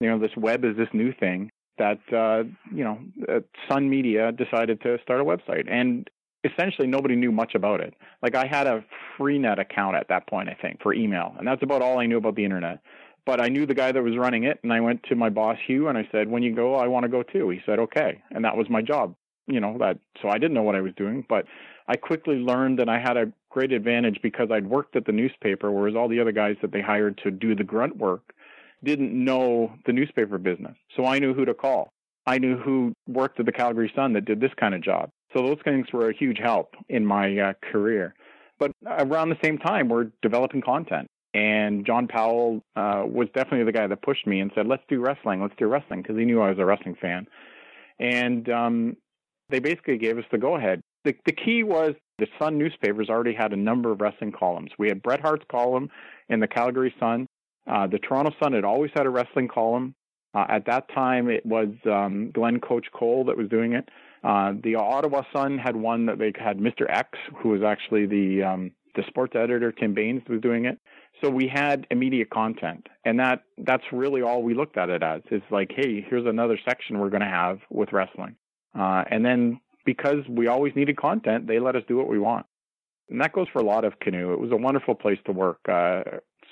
You know, this web is this new thing that uh, you know uh, Sun Media decided to start a website, and essentially nobody knew much about it. Like I had a Freenet account at that point, I think, for email, and that's about all I knew about the internet. But I knew the guy that was running it, and I went to my boss Hugh, and I said, "When you go, I want to go too." He said, "Okay," and that was my job. You know that, so I didn't know what I was doing, but I quickly learned that I had a great advantage because I'd worked at the newspaper, whereas all the other guys that they hired to do the grunt work didn't know the newspaper business. So I knew who to call. I knew who worked at the Calgary Sun that did this kind of job. So those things were a huge help in my uh, career. But around the same time, we're developing content. And John Powell uh, was definitely the guy that pushed me and said, let's do wrestling, let's do wrestling, because he knew I was a wrestling fan. And um, they basically gave us the go ahead. The, the key was the Sun newspapers already had a number of wrestling columns. We had Bret Hart's column in the Calgary Sun. Uh, the Toronto Sun had always had a wrestling column. Uh, at that time, it was um, Glenn Coach Cole that was doing it. Uh, the Ottawa Sun had one that they had Mr. X, who was actually the um, the sports editor. Tim Baines was doing it. So we had immediate content, and that that's really all we looked at it as. It's like, hey, here's another section we're going to have with wrestling. Uh, and then because we always needed content, they let us do what we want. And that goes for a lot of Canoe. It was a wonderful place to work. Uh,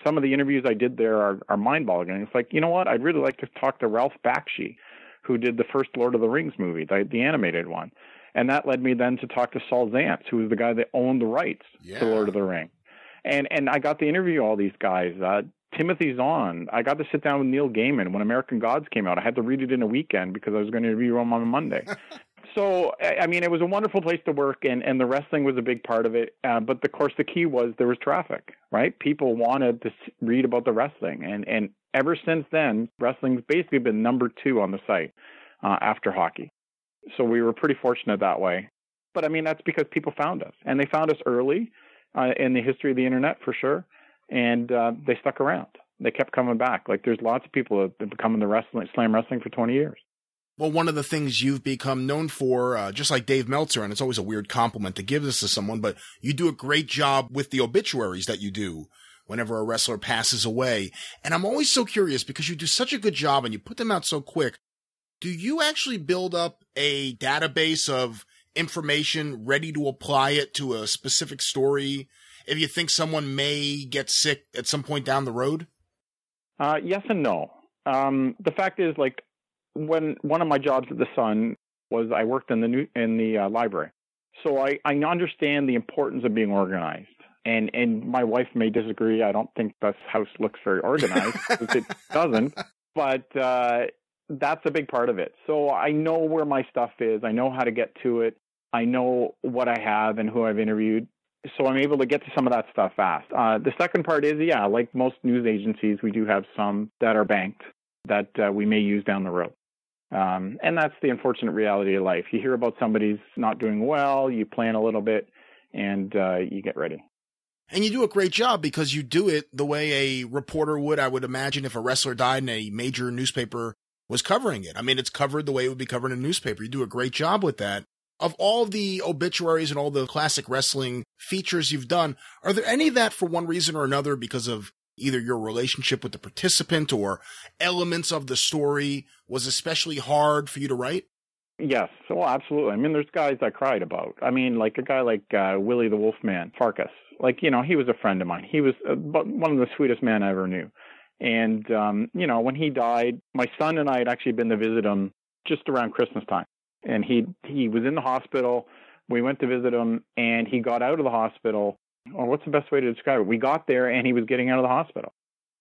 some of the interviews I did there are, are mind boggling. It's like, you know what? I'd really like to talk to Ralph Bakshi, who did the first Lord of the Rings movie, the, the animated one. And that led me then to talk to Saul Zaentz, who was the guy that owned the rights Yeah. to Lord of the Ring. And and I got to interview all these guys. Uh, Timothy Zahn. I got to sit down with Neil Gaiman when American Gods came out. I had to read it in a weekend because I was going to interview him on a Monday. so I mean, it was a wonderful place to work, and and the wrestling was a big part of it. Uh, but of course, the key was there was traffic. Right? People wanted to read about the wrestling, and and ever since then, wrestling's basically been number two on the site uh, after hockey. So we were pretty fortunate that way. But I mean, that's because people found us, and they found us early uh, in the history of the internet for sure, and uh, they stuck around. They kept coming back. Like there's lots of people that have become in the wrestling, slam wrestling for 20 years. Well, one of the things you've become known for, uh, just like Dave Meltzer, and it's always a weird compliment to give this to someone, but you do a great job with the obituaries that you do whenever a wrestler passes away. And I'm always so curious because you do such a good job and you put them out so quick. Do you actually build up a database of information ready to apply it to a specific story if you think someone may get sick at some point down the road? Uh, yes and no. Um, the fact is, like, when one of my jobs at the Sun was I worked in the new in the uh, library, so I, I understand the importance of being organized. And and my wife may disagree. I don't think this house looks very organized. it doesn't. But uh, that's a big part of it. So I know where my stuff is. I know how to get to it. I know what I have and who I've interviewed. So I'm able to get to some of that stuff fast. Uh, the second part is, yeah, like most news agencies, we do have some that are banked that uh, we may use down the road. Um, and that's the unfortunate reality of life. You hear about somebody's not doing well, you plan a little bit, and uh, you get ready. And you do a great job because you do it the way a reporter would, I would imagine, if a wrestler died and a major newspaper was covering it. I mean, it's covered the way it would be covered in a newspaper. You do a great job with that. Of all the obituaries and all the classic wrestling features you've done, are there any that for one reason or another, because of either your relationship with the participant or elements of the story, was especially hard for you to write? Yes, well, absolutely. I mean, there's guys I cried about. I mean, like a guy like uh, Willie the Wolfman Farkas. Like, you know, he was a friend of mine. He was uh, one of the sweetest men I ever knew. And, um, you know, when he died, my son and I had actually been to visit him just around Christmas time. And he he was in the hospital. We went to visit him, and he got out of the hospital. Or what's the best way to describe it? We got there, and he was getting out of the hospital.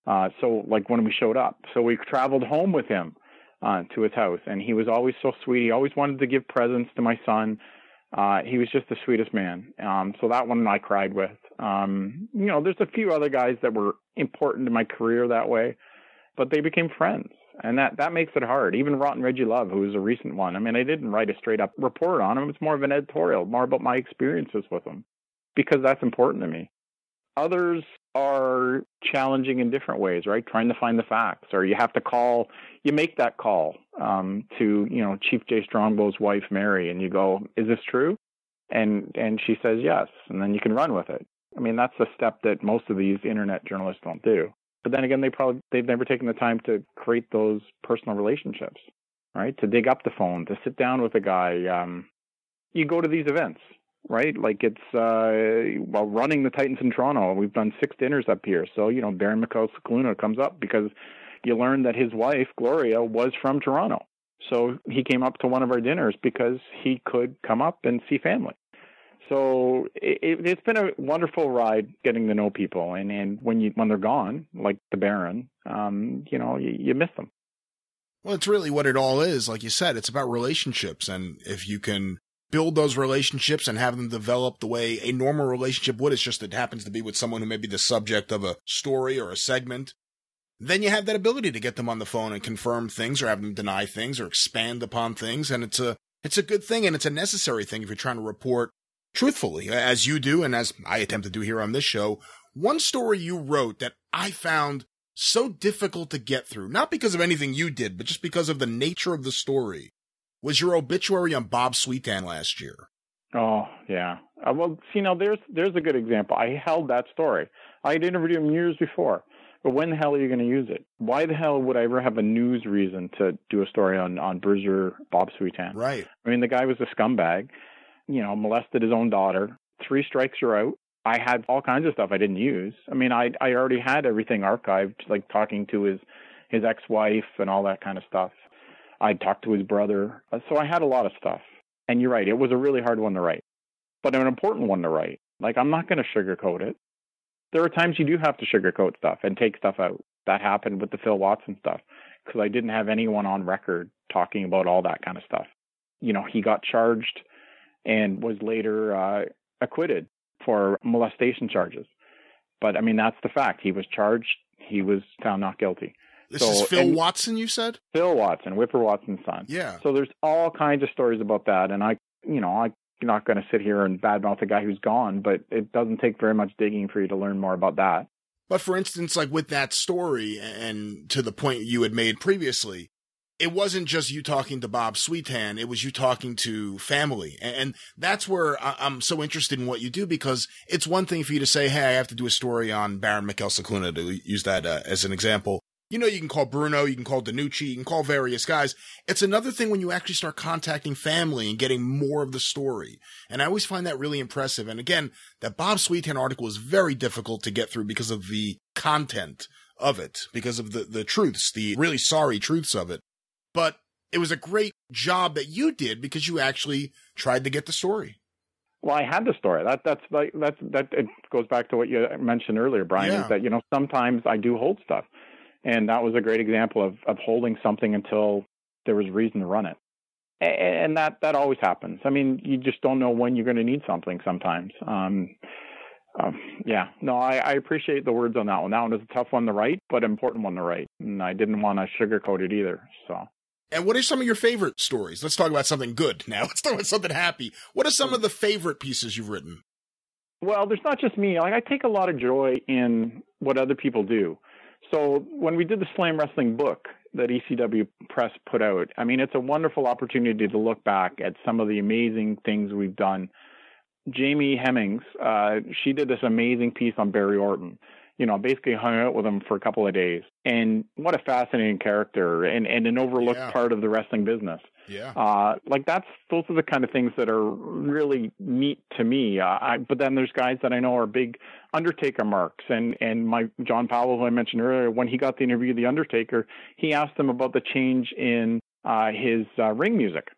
Uh, so, like when we showed up, so we traveled home with him uh, to his house, and he was always so sweet. He always wanted to give presents to my son. Uh, he was just the sweetest man. Um, so that one I cried with. Um, you know, there's a few other guys that were important to my career that way, but they became friends, and that that makes it hard. Even Rotten Reggie Love, who was a recent one. I mean, I didn't write a straight up report on him. It's more of an editorial, more about my experiences with him, because that's important to me. Others are challenging in different ways, right? Trying to find the facts, or you have to call, you make that call um, to, you know, Chief Jay Strongbow's wife, Mary, and you go, "Is this true?" And and she says yes, and then you can run with it. I mean, that's a step that most of these internet journalists don't do. But then again, they probably they've never taken the time to create those personal relationships, right? To dig up the phone, to sit down with a guy. Um, you go to these events, right? Like it's uh, well, running the Titans in Toronto. We've done six dinners up here, so you know Baron Mikhail Scicluna comes up because you learn that his wife Gloria was from Toronto. So he came up to one of our dinners because he could come up and see family. So it, it's been a wonderful ride getting to know people, and, and when you when they're gone, like the Baron, um, you know, you, you miss them. Well, it's really what it all is. Like you said, it's about relationships. And if you can build those relationships and have them develop the way a normal relationship would, it's just it happens to be with someone who may be the subject of a story or a segment, then you have that ability to get them on the phone and confirm things or have them deny things or expand upon things. And it's a, it's a good thing and it's a necessary thing if you're trying to report truthfully, as you do and as I attempt to do here on this show. One story you wrote that I found so difficult to get through, not because of anything you did, but just because of the nature of the story, was your obituary on Bob Sweetan last year. Oh yeah. Uh, well, see now there's there's a good example. I held that story. I had interviewed him years before. But when the hell are you going to use it? Why the hell would I ever have a news reason to do a story on on Bruiser Bob Sweetan? Right. I mean, the guy was a scumbag. You know, molested his own daughter. Three strikes are out. I had all kinds of stuff I didn't use. I mean, I I already had everything archived, like talking to his his ex-wife and all that kind of stuff. I talked to his brother, so I had a lot of stuff. And you're right, it was a really hard one to write, but an important one to write. Like I'm not going to sugarcoat it. There are times you do have to sugarcoat stuff and take stuff out. That happened with the Phil Watson stuff because I didn't have anyone on record talking about all that kind of stuff. You know, he got charged and was later uh, acquitted for molestation charges. But I mean, that's the fact. He was charged. He was found not guilty. This So- is Phil Watson, you said? Phil Watson, Whipper Watson's son. Yeah. So there's all kinds of stories about that, and I, you know, I'm not going to sit here and badmouth a guy who's gone, but it doesn't take very much digging for you to learn more about that. But for instance, like with that story, and to the point you had made previously, it wasn't just you talking to Bob Sweetan, it was you talking to family. And, that's where I'm so interested in what you do because it's one thing for you to say, hey, I have to do a story on Baron Mikhail Scicluna, to use that uh, as an example. You know, you can call Bruno, you can call DeNucci, you can call various guys. It's another thing when you actually start contacting family and getting more of the story. And I always find that really impressive. And again, that Bob Sweetan article is very difficult to get through because of the content of it, because of the, the truths, the really sorry truths of it. But it was a great job that you did because you actually tried to get the story. Well, I had the story. That that's like that's that it goes back to what you mentioned earlier, Brian. Yeah. Is that you know sometimes I do hold stuff, and that was a great example of of holding something until there was reason to run it, and that that always happens. I mean, you just don't know when you're going to need something sometimes. Um, um, yeah, no, I, I appreciate the words on that one. That one was a tough one to write, but important one to write, and I didn't want to sugarcoat it either. So. And what are some of your favorite stories? Let's talk about something good now. Let's talk about something happy. What are some of the favorite pieces you've written? Well, there's not just me. Like I take a lot of joy in what other people do. So when we did the Slam Wrestling book that ECW Press put out, I mean, it's a wonderful opportunity to look back at some of the amazing things we've done. Jamie Hemmings, uh, she did this amazing piece on Barry Orton. You know, basically hung out with him for a couple of days, and what a fascinating character, and and an overlooked Yeah. part of the wrestling business. Yeah. Uh, like that's those are the kind of things that are really neat to me. Uh, I, but then there's guys that I know are big Undertaker marks, and and my John Powell, who I mentioned earlier, when he got the interview of the Undertaker, he asked him about the change in uh, his uh, ring music,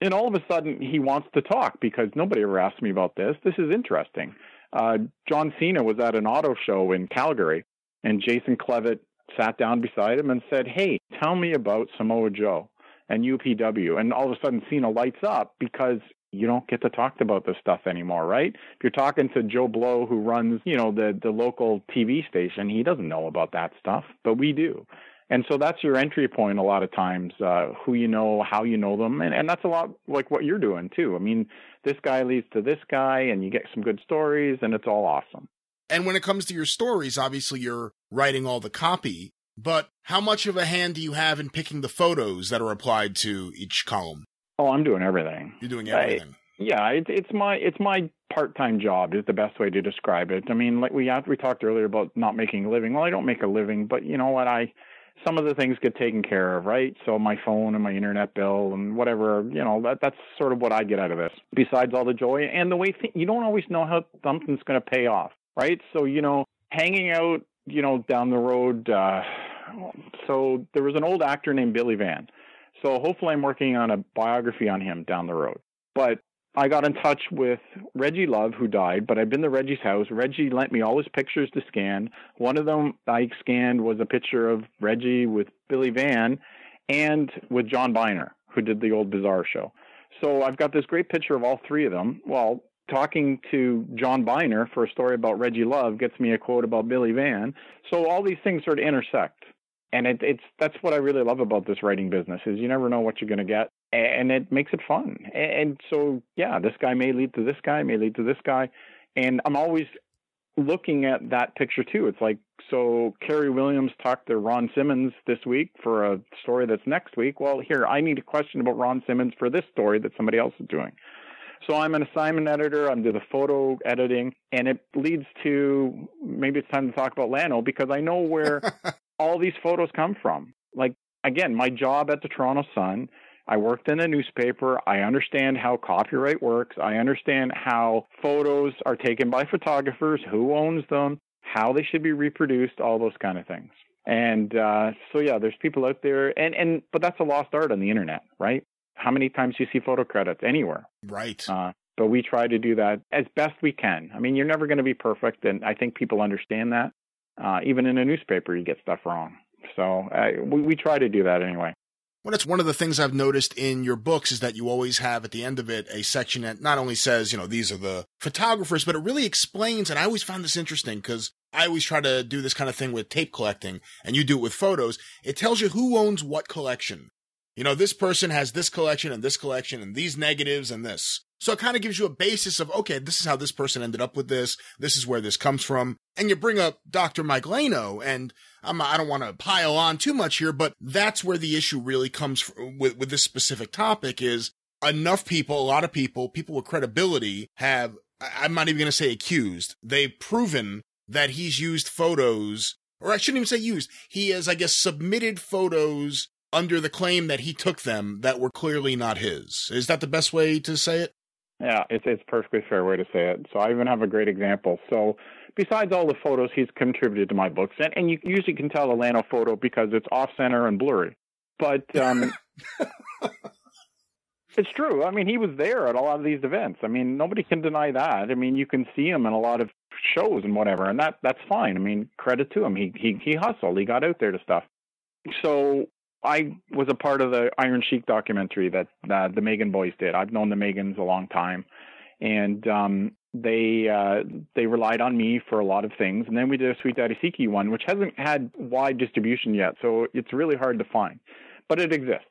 and all of a sudden he wants to talk because nobody ever asked me about this. This is interesting. Uh, John Cena was at an auto show in Calgary, and Jason Clevett sat down beside him and said, "Hey, tell me about Samoa Joe." and UPW. And all of a sudden, Cena lights up because you don't get to talk about this stuff anymore, right? If you're talking to Joe Blow, who runs, you know, the the local TV station, he doesn't know about that stuff, but we do. And so that's your entry point a lot of times, uh, who you know, how you know them. And, and that's a lot like what you're doing too. I mean, this guy leads to this guy and you get some good stories and it's all awesome. And when it comes to your stories, obviously you're writing all the copy, but how much of a hand do you have in picking the photos that are applied to each column? Oh, I'm doing everything. You're doing I- everything. Yeah, it, it's my it's my part-time job is the best way to describe it. I mean, like we we talked earlier about not making a living. Well, I don't make a living, but you know what? I some of the things get taken care of, right? So my phone and my internet bill and whatever, you know, that that's sort of what I get out of this. Besides all the joy and the way th- you don't always know how something's going to pay off, right? So you know, hanging out, you know, down the road. Uh, so there was an old actor named Billy Van. So hopefully I'm working on a biography on him down the road. But I got in touch with Reggie Love, who died, but I've been to Reggie's house. Reggie lent me all his pictures to scan. One of them I scanned was a picture of Reggie with Billy Van and with John Byner, who did the old Bizarre show. So I've got this great picture of all three of them. Well, talking to John Byner for a story about Reggie Love gets me a quote about Billy Van. So all these things sort of intersect. And it, it's that's what I really love about this writing business is you never know what you're going to get, and it makes it fun. And so yeah, this guy may lead to this guy, may lead to this guy, and I'm always looking at that picture too. It's like so Kerry Williams talked to Ron Simmons this week for a story that's next week. Well, here I need a question about Ron Simmons for this story that somebody else is doing. So I'm an assignment editor. I'm doing the photo editing, and it leads to maybe it's time to talk about Lano because I know where all these photos come from. Like again, my job at the Toronto Sun. I worked in a newspaper. I understand how copyright works. I understand how photos are taken by photographers, who owns them, how they should be reproduced, all those kind of things. And uh, so yeah, there's people out there, and and but that's a lost art on the internet, right? How many times do you see photo credits anywhere? Right. Uh, but we try to do that as best we can. I mean, you're never going to be perfect, and I think people understand that. Uh, even in a newspaper, you get stuff wrong. So uh, we, we try to do that anyway. Well, that's one of the things I've noticed in your books is that you always have at the end of it a section that not only says, you know, these are the photographers, but it really explains. And I always found this interesting because I always try to do this kind of thing with tape collecting and you do it with photos. It tells you who owns what collection. You know, this person has this collection and this collection and these negatives and this. So it kind of gives you a basis of, okay, this is how this person ended up with this. This is where this comes from. And you bring up Dr. Mike Lano, and I'm, I don't want to pile on too much here, but that's where the issue really comes with, with this specific topic is enough people, a lot of people, people with credibility have, I'm not even going to say accused. They've proven that he's used photos, or I shouldn't even say used. He has, I guess, submitted photos under the claim that he took them that were clearly not his. Is that the best way to say it? Yeah, it's it's perfectly fair way to say it. So I even have a great example. So besides all the photos he's contributed to my books, and, and you usually can tell a Lano photo because it's off center and blurry. But um, it's true. I mean, he was there at a lot of these events. I mean, nobody can deny that. I mean, you can see him in a lot of shows and whatever, and that that's fine. I mean, credit to him. He he he hustled. He got out there to stuff. So I was a part of the Iron Sheik documentary that uh, the Magen boys did. I've known the Magens a long time, and um, they uh, they relied on me for a lot of things. And then we did a Sweet Daddy Siki one, which hasn't had wide distribution yet, so it's really hard to find, but it exists.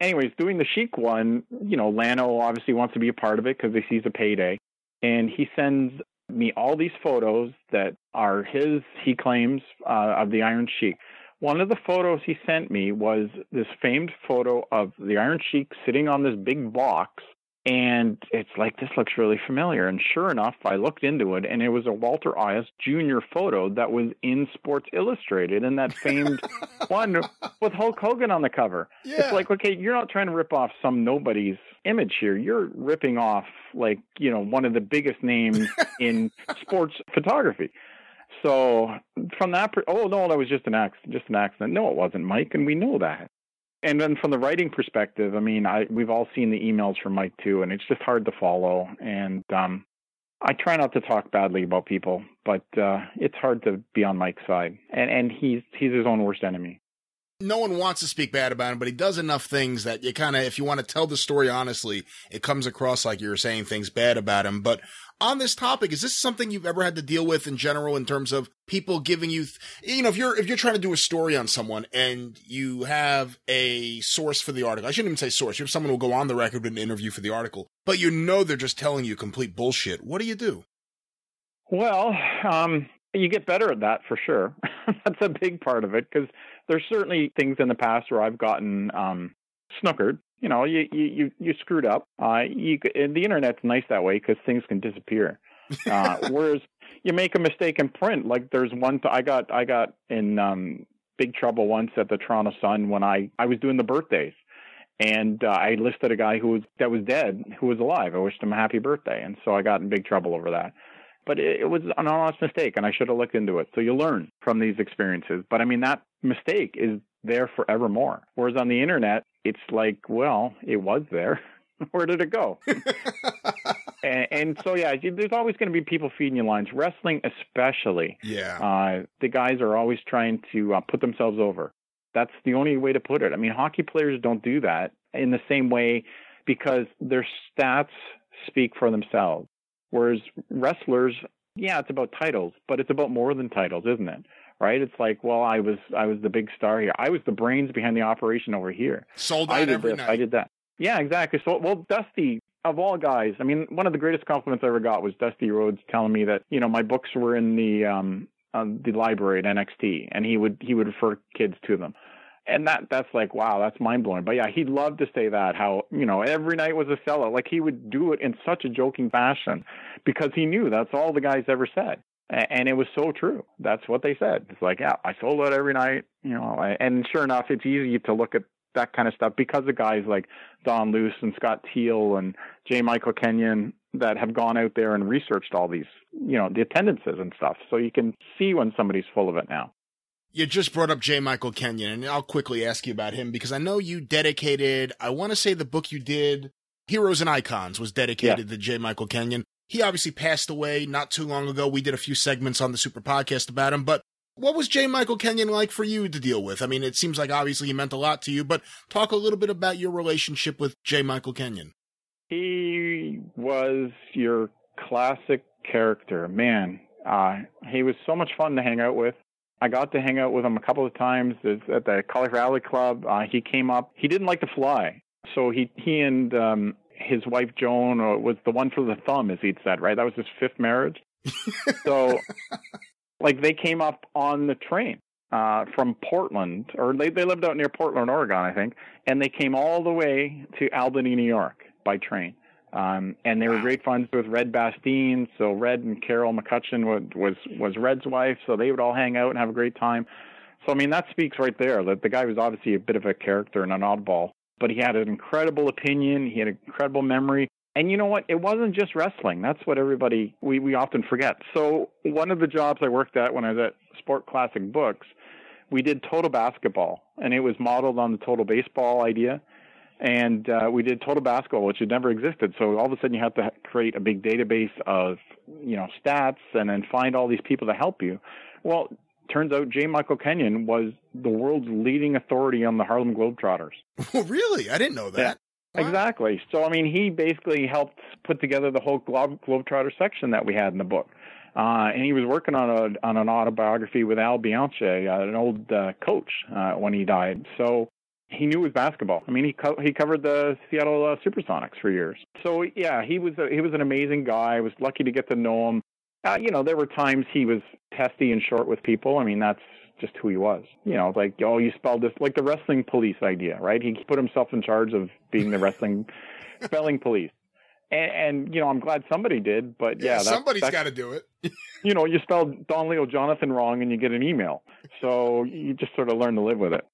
Anyways, doing the Sheik one, you know, Lano obviously wants to be a part of it because he sees a payday, and he sends me all these photos that are his, he claims, uh, of the Iron Sheik. One of the photos he sent me was this famed photo of the Iron Sheik sitting on this big box. And it's like, this looks really familiar. And sure enough, I looked into it, and it was a Walter Iooss Jr. photo that was in Sports Illustrated and that famed one with Hulk Hogan on the cover. Yeah. It's like, okay, you're not trying to rip off some nobody's image here. You're ripping off, like, you know, one of the biggest names in sports photography. So from that, oh no, that was just an accident. Just an accident. No, it wasn't, Mike, and we know that. And then from the writing perspective, I mean, I we've all seen the emails from Mike too, and it's just hard to follow. And um, I try not to talk badly about people, but uh, it's hard to be on Mike's side, and and he's he's his own worst enemy no one wants to speak bad about him, but he does enough things that you kind of, if you want to tell the story honestly, it comes across like you're saying things bad about him. But on this topic, is this something you've ever had to deal with in general in terms of people giving you, you know, if you're if you're trying to do a story on someone and you have a source for the article, I shouldn't even say source. You have someone who will go on the record with an interview for the article, but you know they're just telling you complete bullshit. What do you do? Well, um, you get better at that for sure. That's a big part of it because there's certainly things in the past where I've gotten um, snookered. You know, you you you screwed up. Uh, you and the internet's nice that way because things can disappear. Uh, whereas you make a mistake in print, like there's one th- I got I got in um, big trouble once at the Toronto Sun when I I was doing the birthdays, and uh, I listed a guy who was that was dead who was alive. I wished him a happy birthday, and so I got in big trouble over that but it, it, was an honest mistake and I should have looked into it. So you learn from these experiences. But I mean, that mistake is there forevermore. Whereas on the internet, it's like, well, it was there. Where did it go? and, and, so, yeah, there's always going to be people feeding you lines. Wrestling, especially. Yeah. Uh, the guys are always trying to uh, put themselves over. That's the only way to put it. I mean, hockey players don't do that in the same way because their stats speak for themselves. Whereas wrestlers, yeah, it's about titles, but it's about more than titles, isn't it? Right? It's like, well, I was I was the big star here. I was the brains behind the operation over here. Sold out I did every this, night. I did that. Yeah, exactly. So, well, Dusty, of all guys, I mean, one of the greatest compliments I ever got was Dusty Rhodes telling me that you know my books were in the um uh, the library at NXT, and he would he would refer kids to them. and that that's like wow, that's mind blowing. But yeah, he'd love to say that how you know every night was a sellout. Like he would do it in such a joking fashion because he knew that's all the guys ever said, and it was so true. That's what they said. It's like yeah, I sold out every night, you know. And sure enough, it's easy to look at that kind of stuff because of guys like Don Luce and Scott Teal and J. Michael Kenyon that have gone out there and researched all these, you know, the attendances and stuff. So you can see when somebody's full of it now. You just brought up J. Michael Kenyon, and I'll quickly ask you about him because I know you dedicated, I want to say the book you did, Heroes and Icons, was dedicated yeah. to J. Michael Kenyon. He obviously passed away not too long ago. We did a few segments on the Super Podcast about him, but what was J. Michael Kenyon like for you to deal with? I mean, it seems like obviously he meant a lot to you, but talk a little bit about your relationship with J. Michael Kenyon. He was your classic character, man. Uh, he was so much fun to hang out with. I got to hang out with him a couple of times at the College Rally Club. Uh, he came up. He didn't like to fly, so he he and um, his wife Joan uh, was the one for the thumb, as he'd said. Right, that was his fifth marriage. so, like, they came up on the train uh, from Portland, or they they lived out near Portland, Oregon, I think, and they came all the way to Albany, New York by train. Um, and they were great friends with Red Bastien. So Red and Carol McCutcheon was, was was Red's wife. So they would all hang out and have a great time. So I mean that speaks right there that the guy was obviously a bit of a character and an oddball, but he had an incredible opinion. He had an incredible memory. And you know what? It wasn't just wrestling. That's what everybody we we often forget. So one of the jobs I worked at when I was at Sport Classic Books, we did total basketball, and it was modeled on the total baseball idea and uh, we did total basketball, which had never existed. So all of a sudden, you have to create a big database of you know stats, and then find all these people to help you. Well, turns out J. Michael Kenyon was the world's leading authority on the Harlem Globetrotters. Oh, really? I didn't know that. Yeah. Wow. Exactly. So, I mean, he basically helped put together the whole Globe, Globetrotter section that we had in the book. Uh, and he was working on a on an autobiography with Al Bianchi, uh, an old uh, coach, uh, when he died. So he knew his basketball. I mean, he co- he covered the Seattle uh, SuperSonics for years. So yeah, he was a, he was an amazing guy. I was lucky to get to know him. Uh, you know, there were times he was testy and short with people. I mean, that's just who he was. You know, like oh, you spelled this like the wrestling police idea, right? He put himself in charge of being the wrestling spelling police. And, and, you know, I'm glad somebody did, but yeah, yeah somebody's got to do it. you know, you spelled Don Leo Jonathan wrong, and you get an email, so you just sort of learn to live with it.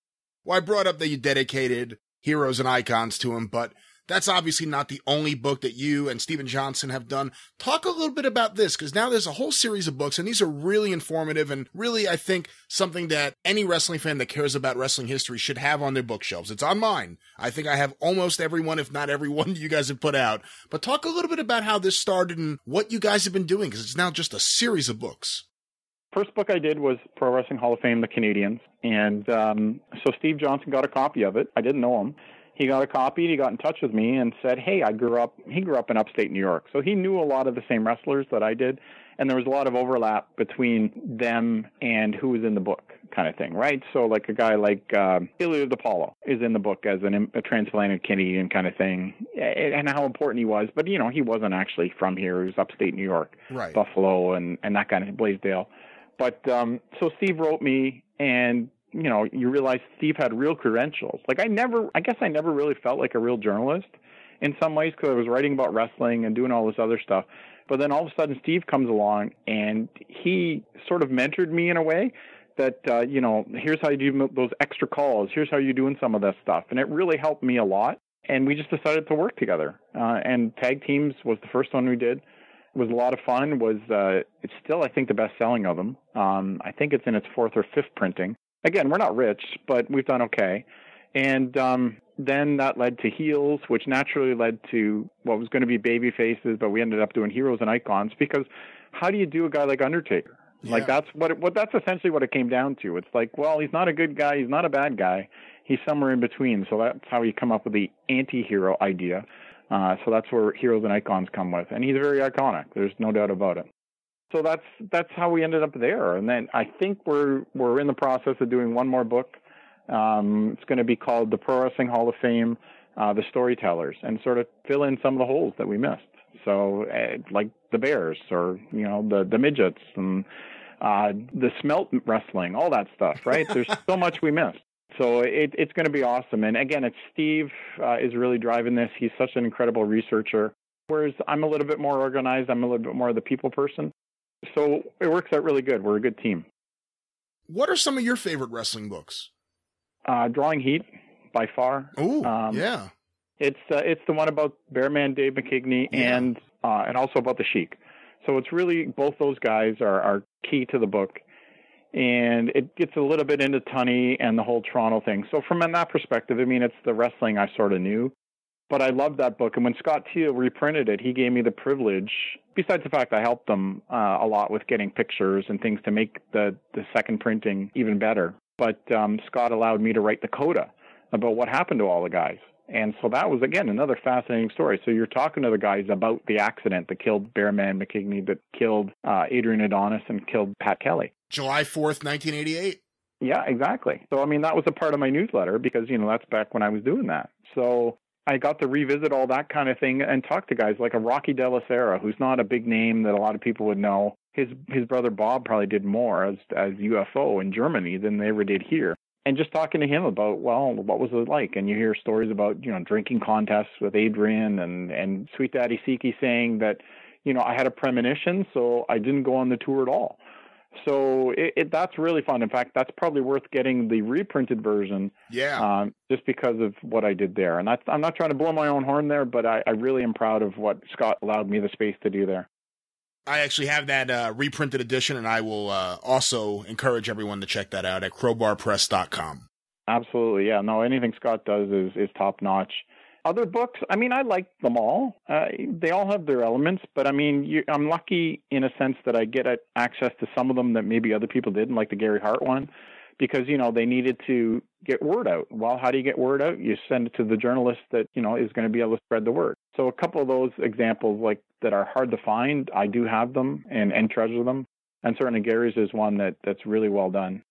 Well, I brought up that you dedicated heroes and icons to him, but that's obviously not the only book that you and Steven Johnson have done. Talk a little bit about this because now there's a whole series of books, and these are really informative and really, I think, something that any wrestling fan that cares about wrestling history should have on their bookshelves. It's on mine. I think I have almost everyone, if not everyone, you guys have put out. But talk a little bit about how this started and what you guys have been doing because it's now just a series of books. First book I did was Pro Wrestling Hall of Fame, The Canadians. And um, so Steve Johnson got a copy of it. I didn't know him. He got a copy. He got in touch with me and said, "Hey, I grew up. He grew up in upstate New York, so he knew a lot of the same wrestlers that I did, and there was a lot of overlap between them and who was in the book, kind of thing, right? So, like a guy like uh, Ilio DiPaolo is in the book as an, a transplanted Canadian kind of thing, and how important he was. But you know, he wasn't actually from here. He was upstate New York, right. Buffalo, and and that kind of Blasdell. But um, so Steve wrote me, and you know, you realize Steve had real credentials. Like I never, I guess I never really felt like a real journalist in some ways because I was writing about wrestling and doing all this other stuff. But then all of a sudden, Steve comes along and he sort of mentored me in a way that uh, you know, here's how you do those extra calls. Here's how you're doing some of that stuff, and it really helped me a lot. And we just decided to work together. Uh, and tag teams was the first one we did It was a lot of fun. Was uh, it's still I think the best selling of them. Um, I think it's in its fourth or fifth printing. Again, we're not rich, but we've done okay. And um, then that led to heels, which naturally led to what was going to be baby faces, but we ended up doing heroes and icons because how do you do a guy like Undertaker? Yeah. Like that's what it, what that's essentially what it came down to. It's like, well, he's not a good guy, he's not a bad guy, he's somewhere in between. So that's how you come up with the anti-hero idea. Uh, so that's where heroes and icons come with, and he's very iconic. There's no doubt about it. So that's that's how we ended up there. And then I think we're we're in the process of doing one more book. Um, it's going to be called the Pro Wrestling Hall of Fame, uh, the Storytellers, and sort of fill in some of the holes that we missed. So uh, like the Bears, or you know the the midgets, and uh, the Smelt wrestling, all that stuff. Right? There's so much we missed. So it, it's going to be awesome. And again, it's Steve uh, is really driving this. He's such an incredible researcher. Whereas I'm a little bit more organized. I'm a little bit more of the people person. So it works out really good. We're a good team. What are some of your favorite wrestling books? Uh, Drawing Heat by far. Oh, Um, yeah. It's uh, it's the one about Bearman Dave McKigney and uh, and also about the Sheik. So it's really both those guys are, are key to the book, and it gets a little bit into Tunney and the whole Toronto thing. So from that perspective, I mean, it's the wrestling I sort of knew, but I loved that book. And when Scott Teal reprinted it, he gave me the privilege. Besides the fact I helped them uh, a lot with getting pictures and things to make the the second printing even better. But um, Scott allowed me to write the coda about what happened to all the guys. And so that was again another fascinating story. So you're talking to the guys about the accident that killed Bearman McKigney, that killed uh, Adrian Adonis, and killed Pat Kelly. July 4th, 1988. Yeah, exactly. So I mean that was a part of my newsletter because you know that's back when I was doing that. So I got to revisit all that kind of thing and talk to guys like a Rocky De La who's not a big name that a lot of people would know. His his brother Bob probably did more as as UFO in Germany than they ever did here. And just talking to him about, well, what was it like? And you hear stories about, you know, drinking contests with Adrian and and Sweet Daddy Siki saying that, you know, I had a premonition, so I didn't go on the tour at all. So it, it, that's really fun. In fact, that's probably worth getting the reprinted version. Yeah. Um, just because of what I did there, and that's, I'm not trying to blow my own horn there, but I, I really am proud of what Scott allowed me the space to do there. I actually have that uh, reprinted edition, and I will uh, also encourage everyone to check that out at crowbarpress.com. Absolutely, yeah. No, anything Scott does is is top notch. Other books, I mean, I like them all. Uh, they all have their elements, but I mean, you, I'm lucky in a sense that I get access to some of them that maybe other people didn't, like the Gary Hart one, because you know they needed to get word out. Well, how do you get word out? You send it to the journalist that you know is going to be able to spread the word. So a couple of those examples, like that, are hard to find. I do have them and and treasure them, and certainly Gary's is one that that's really well done.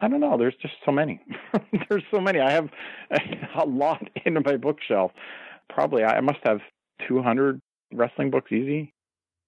I don't know. There's just so many. There's so many. I have a lot in my bookshelf. Probably I must have 200 wrestling books easy.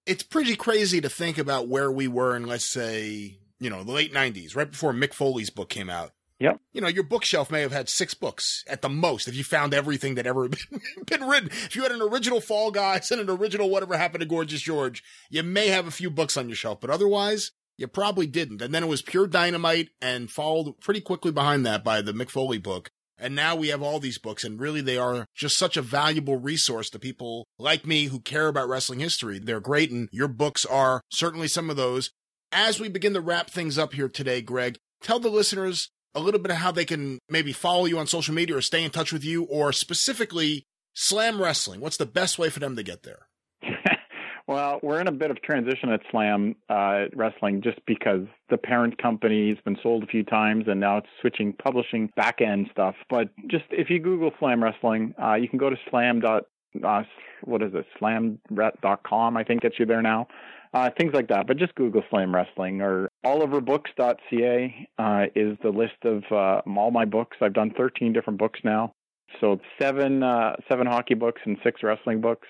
It's pretty crazy to think about where we were in, let's say, you know, the late 90s, right before Mick Foley's book came out. Yep. You know, your bookshelf may have had six books at the most if you found everything that ever been written. If you had an original Fall Guys and an original Whatever Happened to Gorgeous George, you may have a few books on your shelf, but otherwise, you probably didn't. And then it was pure dynamite and followed pretty quickly behind that by the Mick Foley book. And now we have all these books, and really they are just such a valuable resource to people like me who care about wrestling history. They're great, and your books are certainly some of those. As we begin to wrap things up here today, Greg, tell the listeners a little bit of how they can maybe follow you on social media or stay in touch with you, or specifically Slam Wrestling. What's the best way for them to get there? Well, we're in a bit of transition at Slam uh, Wrestling just because the parent company has been sold a few times and now it's switching publishing back end stuff. But just if you Google Slam Wrestling, uh, you can go to slam. Dot, uh, what is it? Slamret.com, I think gets you there now. Uh, things like that. But just Google Slam Wrestling or oliverbooks.ca uh, is the list of uh, all my books. I've done 13 different books now. So seven uh, seven hockey books and six wrestling books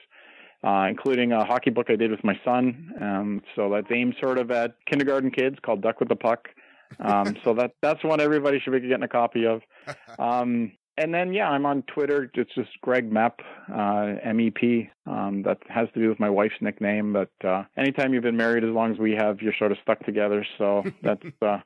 uh, including a hockey book I did with my son. Um, so that's aimed sort of at kindergarten kids called Duck with the Puck. Um, so that that's one everybody should be getting a copy of. Um, and then yeah, I'm on Twitter. It's just Greg Mep, uh, M-E-P. Um, that has to do with my wife's nickname. But uh, anytime you've been married, as long as we have, you're sort of stuck together. So that's uh,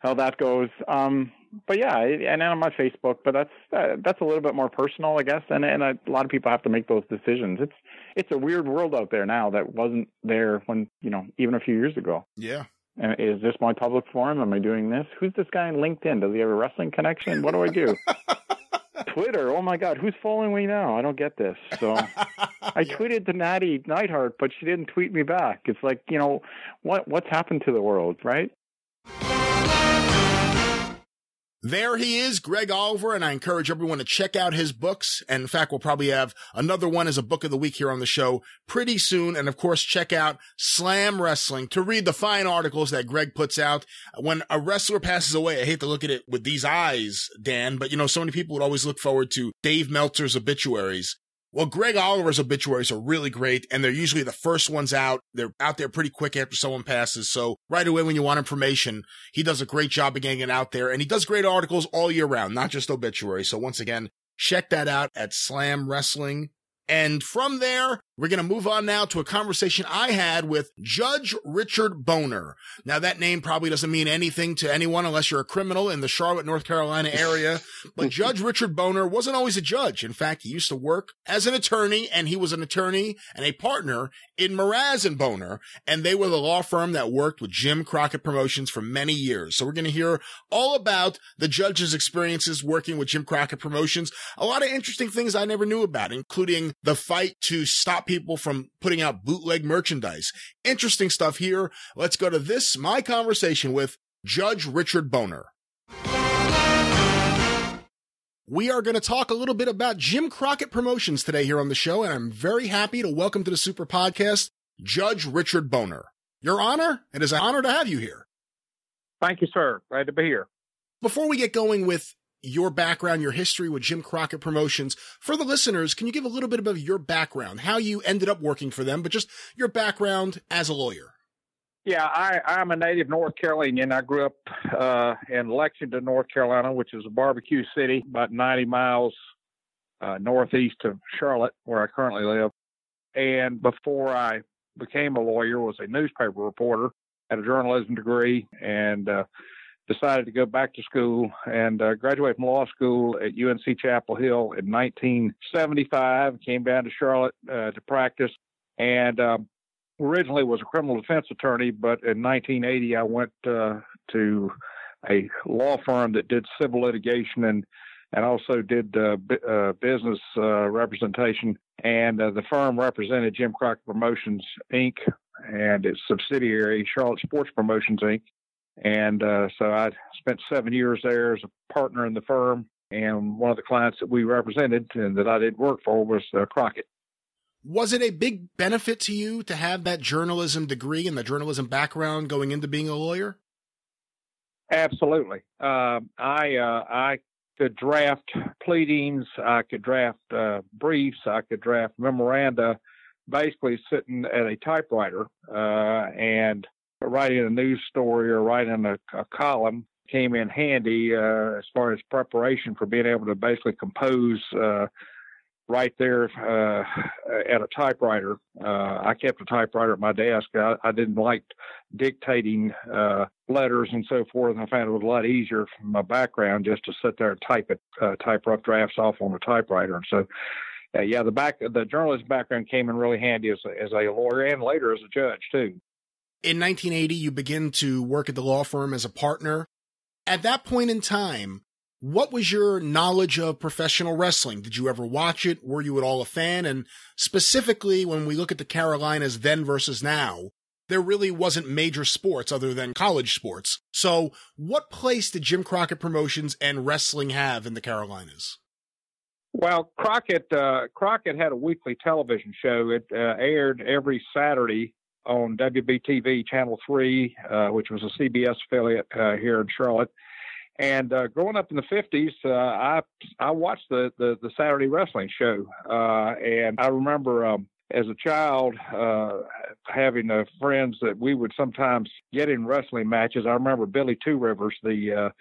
how that goes. Um, but yeah, and on my Facebook, but that's uh, that's a little bit more personal, I guess. And and a lot of people have to make those decisions. It's it's a weird world out there now that wasn't there when you know even a few years ago. Yeah. And is this my public forum? Am I doing this? Who's this guy on LinkedIn? Does he have a wrestling connection? What do I do? Twitter. Oh my God, who's following me now? I don't get this. So I yeah. tweeted to Nattie Neidhart, but she didn't tweet me back. It's like you know what what's happened to the world, right? There he is, Greg Oliver, and I encourage everyone to check out his books. And in fact, we'll probably have another one as a book of the week here on the show pretty soon. And of course, check out Slam Wrestling to read the fine articles that Greg puts out. When a wrestler passes away, I hate to look at it with these eyes, Dan, but you know, so many people would always look forward to Dave Meltzer's obituaries. Well, Greg Oliver's obituaries are really great, and they're usually the first ones out. They're out there pretty quick after someone passes. So right away when you want information, he does a great job of getting it out there, and he does great articles all year round, not just obituaries. So once again, check that out at Slam Wrestling. And from there, we're going to move on now to a conversation I had with Judge Richard Boner. Now, that name probably doesn't mean anything to anyone unless you're a criminal in the Charlotte, North Carolina area. But Judge Richard Boner wasn't always a judge. In fact, he used to work as an attorney, and he was an attorney and a partner in Mraz and Boner. And they were the law firm that worked with Jim Crockett Promotions for many years. So we're going to hear all about the judge's experiences working with Jim Crockett Promotions. A lot of interesting things I never knew about, including the fight to stop people from putting out bootleg merchandise. Interesting stuff here. Let's go to this, my conversation with Judge Richard Boner. We are going to talk a little bit about Jim Crockett Promotions today here on the show, and I'm very happy to welcome to the Super Podcast Judge Richard Boner. Your Honor, it is an honor to have you here. Thank you, sir. Glad to be here. Before we get going with your background, your history with Jim Crockett Promotions. For the listeners, can you give a little bit of your background, how you ended up working for them, but just your background as a lawyer? Yeah, I, I'm a native North Carolinian. I grew up uh, in Lexington, North Carolina, which is a barbecue city about 90 miles uh, northeast of Charlotte, where I currently live. And before I became a lawyer, was a newspaper reporter, had a journalism degree, and uh, decided to go back to school and uh, graduate from law school at UNC Chapel Hill in 1975. Came down to Charlotte uh, to practice, and um, originally was a criminal defense attorney. But in 1980, I went uh, to a law firm that did civil litigation and and also did uh, b- uh, business uh, representation. And the firm represented Jim Crockett Promotions Inc. and its subsidiary Charlotte Sports Promotions Inc. And uh, so I spent seven years there as a partner in the firm. And one of the clients that we represented and that I did work for was uh, Crockett. Was it a big benefit to you to have that journalism degree and the journalism background going into being a lawyer? Absolutely. Uh, I uh, I could draft pleadings. I could draft uh, briefs. I could draft memoranda, basically sitting at a typewriter uh, and writing a news story or writing a, a column came in handy uh, as far as preparation for being able to basically compose uh, right there uh, at a typewriter. Uh, I kept a typewriter at my desk. I, I didn't like dictating uh, letters and so forth. I found it was a lot easier from my background just to sit there and type it, uh, type rough drafts off on a typewriter. And so, yeah, the back the journalist background came in really handy as as a lawyer and later as a judge too. In 1980, you begin to work at the law firm as a partner. At that point in time, what was your knowledge of professional wrestling? Did you ever watch it? Were you at all a fan? And specifically, when we look at the Carolinas then versus now, there really wasn't major sports other than college sports. So, what place did Jim Crockett Promotions and wrestling have in the Carolinas? Well, Crockett uh, Crockett had a weekly television show. It uh, aired every Saturday on WBTV Channel 3, uh, which was a CBS affiliate uh, here in Charlotte. And uh, growing up in the 50s, uh, I I watched the, the, the Saturday wrestling show. Uh, and I remember um, as a child uh, having friends that we would sometimes get in wrestling matches. I remember Billy Two Rivers, the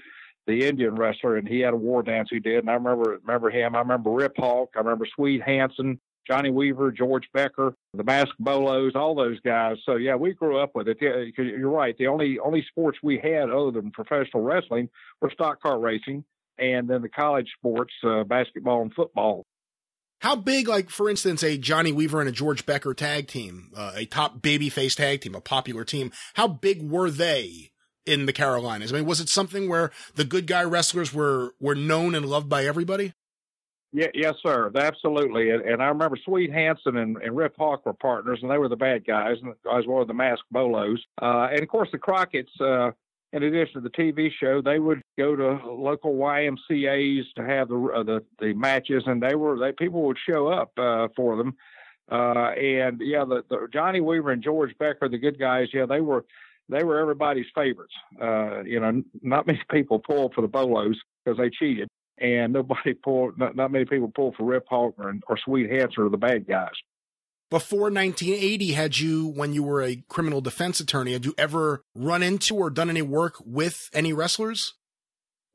the Indian wrestler, and he had a war dance he did. And I remember remember him. I remember Rip Hawk. I remember Swede Hansen. Johnny Weaver, George Becker, the Mask Bolos, all those guys. So yeah, we grew up with it. Yeah, you're right. The only only sports we had other than professional wrestling were stock car racing, and then the college sports, uh, basketball and football. How big, like for instance, a Johnny Weaver and a George Becker tag team, uh, a top babyface tag team, a popular team? How big were they in the Carolinas? I mean, was it something where the good guy wrestlers were were known and loved by everybody? Yeah, yes, sir. Absolutely. And, and I remember Swede Hansen and, and Rip Hawk were partners, and they were the bad guys, and as well as the Masked Bolos. Uh, and of course, the Crockett's, uh, in addition to the TV show, they would go to local YMCA's to have the uh, the, the matches, and they were they people would show up uh, for them. Uh, and yeah, the, the Johnny Weaver and George Becker, the good guys, yeah, they were they were everybody's favorites. Uh, you know, not many people pulled for the Bolos because they cheated and nobody pulled. Not, not many people pulled for Rip Hawk or, or Swede Hansen or the bad guys. Before 1980, had you, when you were a criminal defense attorney, had you ever run into or done any work with any wrestlers?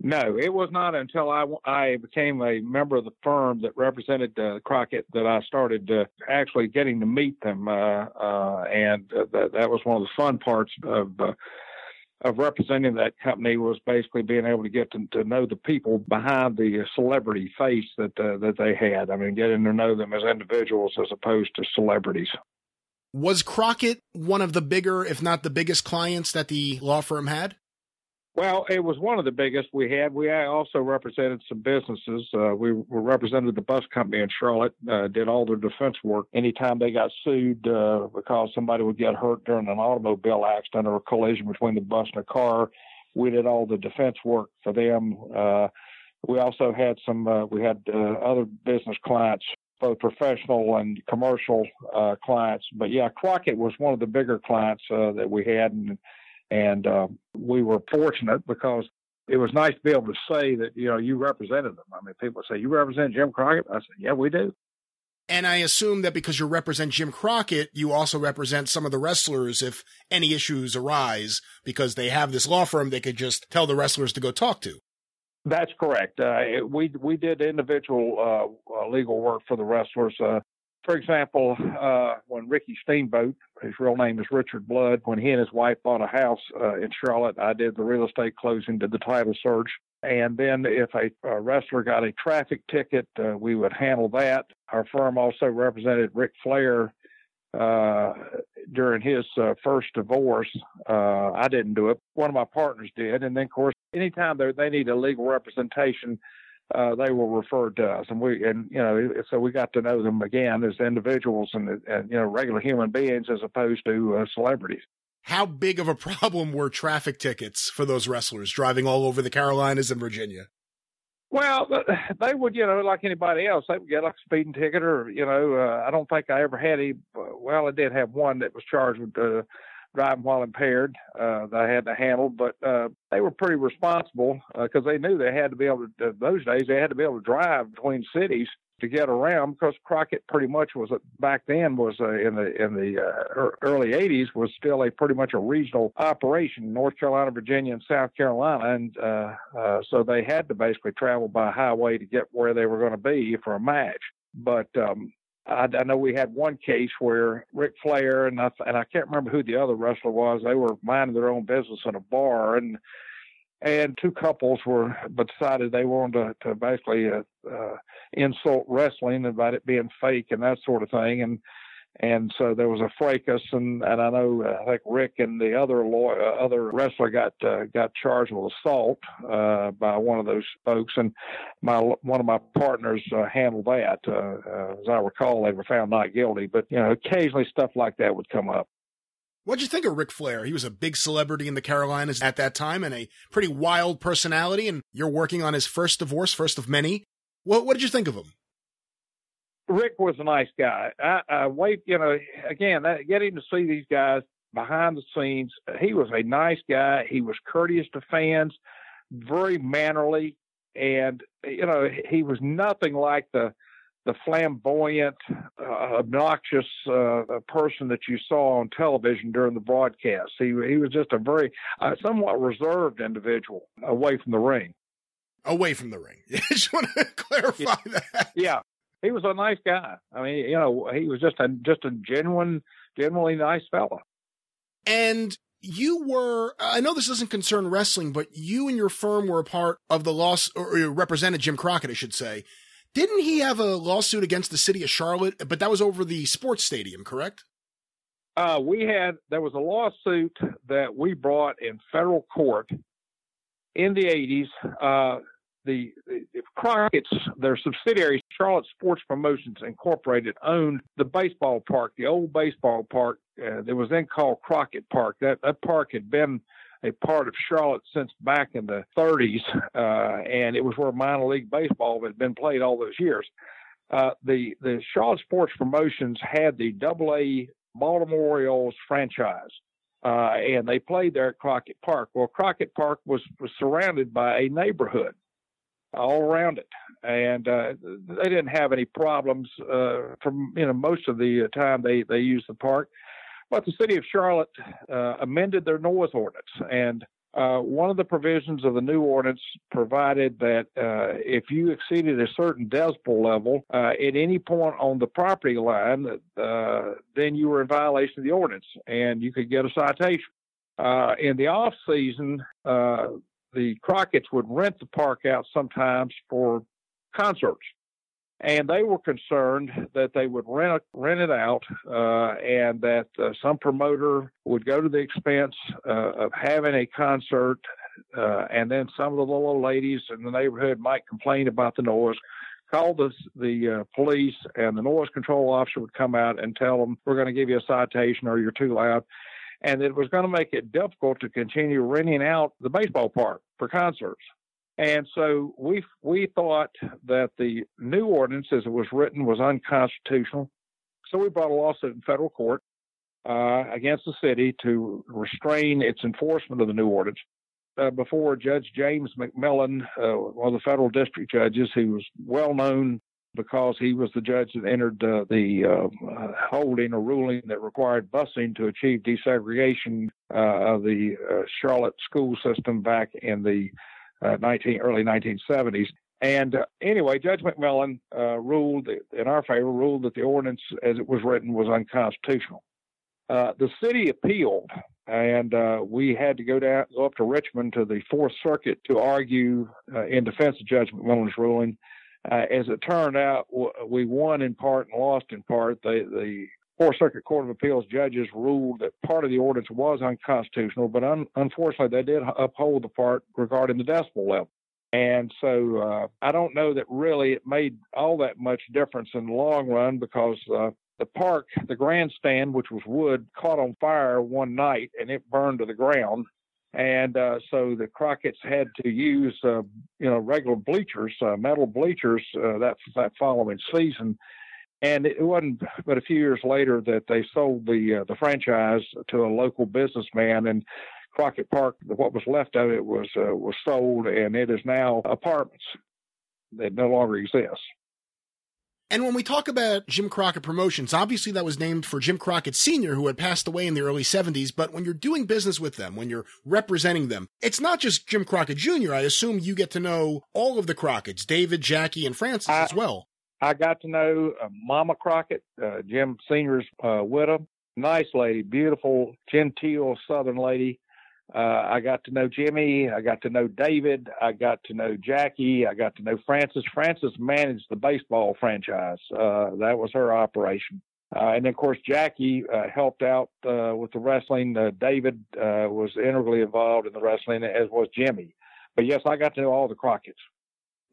No, it was not until I, I became a member of the firm that represented uh, Crockett that I started uh, actually getting to meet them, uh, uh, and uh, that, that was one of the fun parts of uh, of representing that company was basically being able to get to, to know the people behind the celebrity face that uh, that they had. I mean, getting to know them as individuals as opposed to celebrities. Was Crockett one of the bigger, if not the biggest clients that the law firm had? Well, it was one of the biggest we had. We also represented some businesses. Uh, we we, represented the bus company in Charlotte, uh, did all their defense work. Anytime they got sued uh, because somebody would get hurt during an automobile accident or a collision between the bus and a car, we did all the defense work for them. Uh, we also had some, uh, we had uh, other business clients both professional and commercial uh, clients. But yeah, Crockett was one of the bigger clients that we had, and and uh, we were fortunate because it was nice to be able to say that, you know, you represented them. I mean, people say, you represent Jim Crockett? I said, yeah, we do. And I assume that because you represent Jim Crockett, you also represent some of the wrestlers if any issues arise, because they have this law firm they could just tell the wrestlers to go talk to. That's correct. Uh, we we did individual uh, uh legal work for the wrestlers. Uh, for example, uh, when Ricky Steamboat, his real name is Richard Blood, when he and his wife bought a house uh, in Charlotte, I did the real estate closing, did the title search. And then if a, a wrestler got a traffic ticket, uh, we would handle that. Our firm also represented Ric Flair uh, during his uh, first divorce. Uh, I didn't do it. One of my partners did. And then, of course, anytime they need a legal representation, uh, they were referred to us, and we and you know so we got to know them again as individuals and, and you know regular human beings as opposed to uh, celebrities. How big of a problem were traffic tickets for those wrestlers driving all over the Carolinas and Virginia? Well, they would, you know, like anybody else, they would get like a speeding ticket, or you know, uh, I don't think I ever had any. Well, I did have one that was charged with uh, driving while impaired uh, that I had to handle, but uh, they were pretty responsible because uh, they knew they had to be able to. Uh, those days, they had to be able to drive between cities to get around because Crockett pretty much was back then was uh, in the in the uh, early 80s was still a pretty much a regional operation North Carolina, Virginia, and South Carolina, and uh, uh, so they had to basically travel by highway to get where they were going to be for a match. But um, I, I know we had one case where Ric Flair and I, and I can't remember who the other wrestler was. They were minding their own business in a bar, and and two couples were but decided they wanted to, to basically uh, uh, insult wrestling about it being fake and that sort of thing, and and so there was a fracas, and, and I know I think Rick and the other lawyer, uh, other wrestler got uh, got charged with assault uh, by one of those folks, and my one of my partners uh, handled that. Uh, uh, as I recall, they were found not guilty, but you know, occasionally stuff like that would come up. What'd you think of Ric Flair? He was a big celebrity in the Carolinas at that time and a pretty wild personality. And you're working on his first divorce, first of many. What, what did you think of him? Rick was a nice guy. I, I wait, you know, again, that, getting to see these guys behind the scenes, he was a nice guy. He was courteous to fans, very mannerly, and you know, he was nothing like the the flamboyant, uh, obnoxious uh, person that you saw on television during the broadcast. He he was just a very uh, somewhat reserved individual away from the ring. Away from the ring. I just want to clarify yeah. that. Yeah, he was a nice guy. I mean, you know, he was just a just a genuine, genuinely nice fella. And you were I know this doesn't concern wrestling, but you and your firm were a part of the loss or represented Jim Crockett, I should say. Didn't he have a lawsuit against the city of Charlotte? But that was over the sports stadium, correct? Uh, we had there was a lawsuit that we brought in federal court in the 80s. Uh, the, the Crockett's, their subsidiary, Charlotte Sports Promotions Incorporated, owned the baseball park, the old baseball park uh, that was then called Crockett Park. That that park had been a part of Charlotte since back in the 30s, uh, and it was where minor league baseball had been played all those years. Uh, the the Charlotte Sports Promotions had the Double A Baltimore Orioles franchise, uh, and they played there at Crockett Park. Well, Crockett Park was was surrounded by a neighborhood, all around it, and uh, they didn't have any problems uh, from you know most of the time they they used the park. But the city of Charlotte uh, amended their noise ordinance, and uh, one of the provisions of the new ordinance provided that uh, if you exceeded a certain decibel level uh, at any point on the property line, uh, then you were in violation of the ordinance and you could get a citation. Uh, in the off season, uh, the Crockett's would rent the park out sometimes for concerts and they were concerned that they would rent rent it out, uh, and that uh, some promoter would go to the expense uh, of having a concert, uh, and then some of the little ladies in the neighborhood might complain about the noise. Call the the uh, police, and the noise control officer would come out and tell them, "We're going to give you a citation, or you're too loud." And it was going to make it difficult to continue renting out the baseball park for concerts. And so we we thought that the new ordinance, as it was written, was unconstitutional. So we brought a lawsuit in federal court uh, against the city to restrain its enforcement of the new ordinance. Uh, before Judge James McMillan, uh, one of the federal district judges, who was well known because he was the judge that entered uh, the uh, holding or ruling that required busing to achieve desegregation uh, of the uh, Charlotte school system back in the uh, 19 early 1970s. And uh, anyway, Judge McMillan ruled in our favor, ruled that the ordinance as it was written was unconstitutional. The city appealed, and we had to go down, go up to Richmond to the Fourth Circuit to argue in defense of Judge McMillan's ruling. As it turned out, we won in part and lost in part. The, the Fourth Circuit Court of Appeals judges ruled that part of the ordinance was unconstitutional, but un- unfortunately, they did uphold the part regarding the decibel level. And so uh, I don't know that really it made all that much difference in the long run because uh, the park, the grandstand, which was wood, caught on fire one night and it burned to the ground. And uh, so the Crockett's had to use, uh, you know, regular bleachers, uh, metal bleachers uh, that that following season and it wasn't but a few years later that they sold the uh, the franchise to a local businessman, and Crockett Park, what was left of it was uh, was sold, and it is now apartments that no longer exist. And when we talk about Jim Crockett Promotions, obviously that was named for Jim Crockett Sr., who had passed away in the early 70s. But when you're doing business with them, when you're representing them, it's not just Jim Crockett Jr. I assume you get to know all of the Crockett's, David, Jackie, and Frances I, as well. I got to know uh, Mama Crockett, uh, Jim Senior's uh, widow. Nice lady, beautiful, genteel Southern lady. Uh, I got to know Jimmy. I got to know David. I got to know Jackie. I got to know Frances. Frances managed the baseball franchise. Uh, that was her operation. Uh, and then, of course, Jackie uh, helped out uh, with the wrestling. Uh, David uh, was integrally involved in the wrestling, as was Jimmy. But yes, I got to know all the Crockett's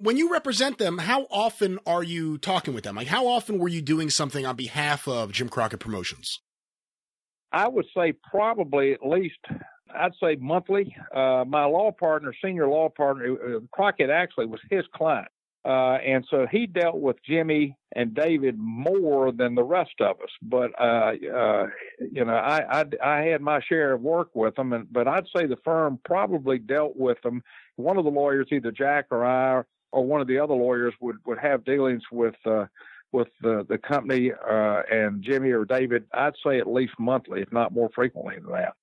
when you represent them, how often are you talking with them? Like, how often were you doing something on behalf of Jim Crockett Promotions? I would say probably at least, I'd say monthly. Uh, my law partner, senior law partner, uh, Crockett actually was his client. Uh, and so he dealt with Jimmy and David more than the rest of us. But uh, uh, you know, I, I, I had my share of work with them, and but I'd say the firm probably dealt with them. One of the lawyers, either Jack or I, or one of the other lawyers would would have dealings with uh, with the the company uh, and Jimmy or David. I'd say at least monthly, if not more frequently than that.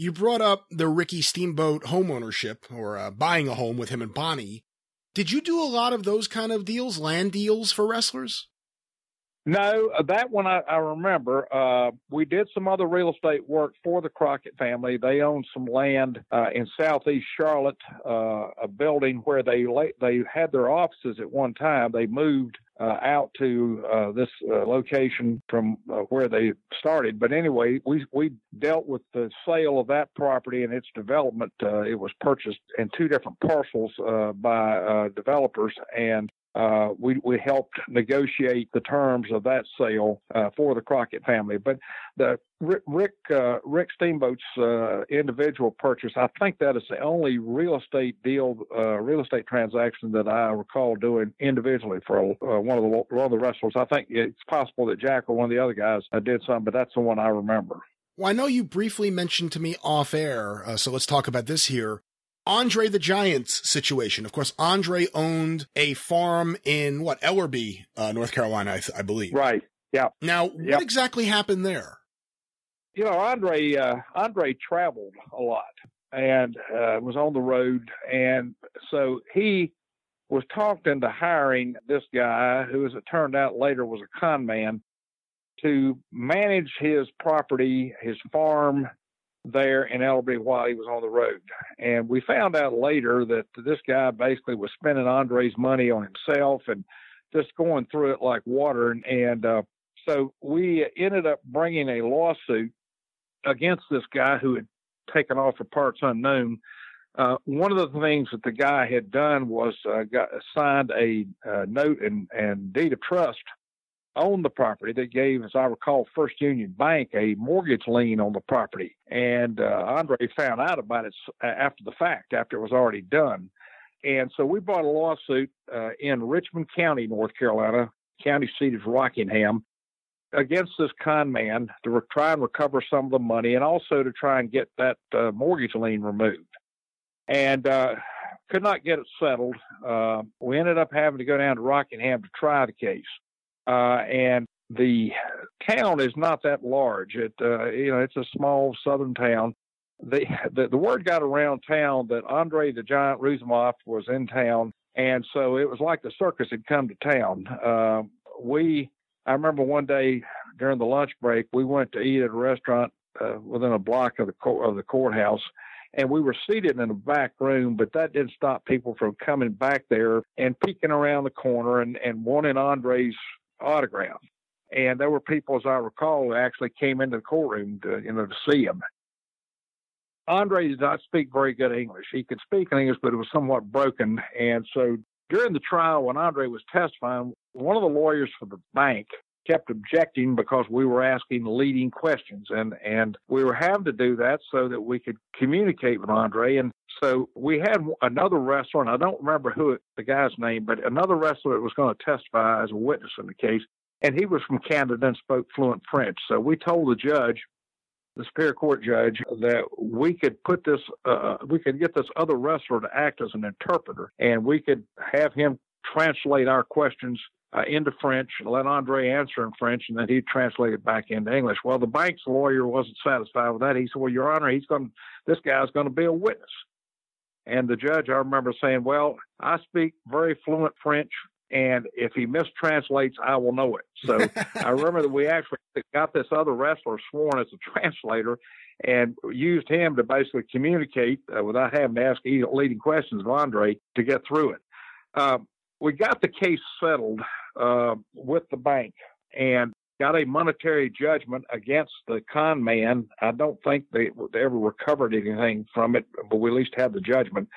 You brought up the Ricky Steamboat home ownership or uh, buying a home with him and Bonnie. Did you do a lot of those kind of deals, land deals for wrestlers? No, uh, that one I, I remember. Uh, we did some other real estate work for the Crockett family. They owned some land uh, in southeast Charlotte, uh, a building where they they had their offices at one time. They moved uh, out to uh, this location from where they started. But anyway, we we dealt with the sale of that property and its development. it was purchased in two different parcels by developers, and uh, we, we helped negotiate the terms of that sale uh, for the Crockett family. But the Rick uh, Rick Steamboat's uh, individual purchase, I think that is the only real estate deal, uh, real estate transaction that I recall doing individually for uh, one of the one of the wrestlers. I think it's possible that Jack or one of the other guys did some, but that's the one I remember. Well, I know you briefly mentioned to me off air, so let's talk about this here Andre the Giant's situation. Of course, Andre owned a farm in what Ellerbe, uh, North Carolina, I, th- I believe. Right. Yeah. Now, what Yep. exactly happened there? you know, Andre uh, Andre traveled a lot and uh, was on the road, and so he was talked into hiring this guy, who, as it turned out later, was a con man, to manage his property, his farm there in Ellerbe while he was on the road. And we found out later that this guy basically was spending Andre's money on himself and just going through it like water. And, and uh, so we ended up bringing a lawsuit against this guy who had taken off for parts unknown. Uh, one of the things that the guy had done was uh, got signed a uh, note and, and deed of trust on the property that gave, as I recall, First Union Bank a mortgage lien on the property. And uh, Andre found out about it after the fact, after it was already done. And so we brought a lawsuit uh, in Richmond County, North Carolina. County seat is Rockingham against this con man to re- try and recover some of the money and also to try and get that uh, mortgage lien removed. And uh, could not get it settled. Uh, we ended up having to go down to Rockingham to try the case. Uh, and the town is not that large. It, uh, you know, it's a small southern town. The, the the word got around town that Andre the Giant Roosevelt was in town, and so it was like the circus had come to town. Uh, we I remember one day during the lunch break, we went to eat at a restaurant uh, within a block of the of the courthouse, and we were seated in a back room. But that didn't stop people from coming back there and peeking around the corner and and wanting Andre's autograph. And there were people, as I recall, who actually came into the courtroom to you know to see him. Andre did not speak very good English. He could speak English, but it was somewhat broken. And so during the trial, when Andre was testifying, one of the lawyers for the bank kept objecting because we were asking leading questions. And and we were having to do that so that we could communicate with Andre. And so we had another wrestler and I don't remember who it, the guy's name but another wrestler that was going to testify as a witness in the case. And he was from Canada and spoke fluent French. So we told the judge the Superior Court judge that we could put this, uh, we could get this other wrestler to act as an interpreter, and we could have him translate our questions uh, into French, and let Andre answer in French, and then he'd translate it back into English. Well, the bank's lawyer wasn't satisfied with that. He said, "Well, Your Honor, he's going, this guy's going to be a witness." And the judge, I remember saying, "Well, I speak very fluent French." And if he mistranslates, I will know it. So I remember that we actually got this other wrestler sworn as a translator and used him to basically communicate uh, without having to ask leading questions of Andre to get through it. Uh, we got the case settled uh, with the bank and got a monetary judgment against the con man. I don't think they, they ever recovered anything from it, but we at least had the judgment.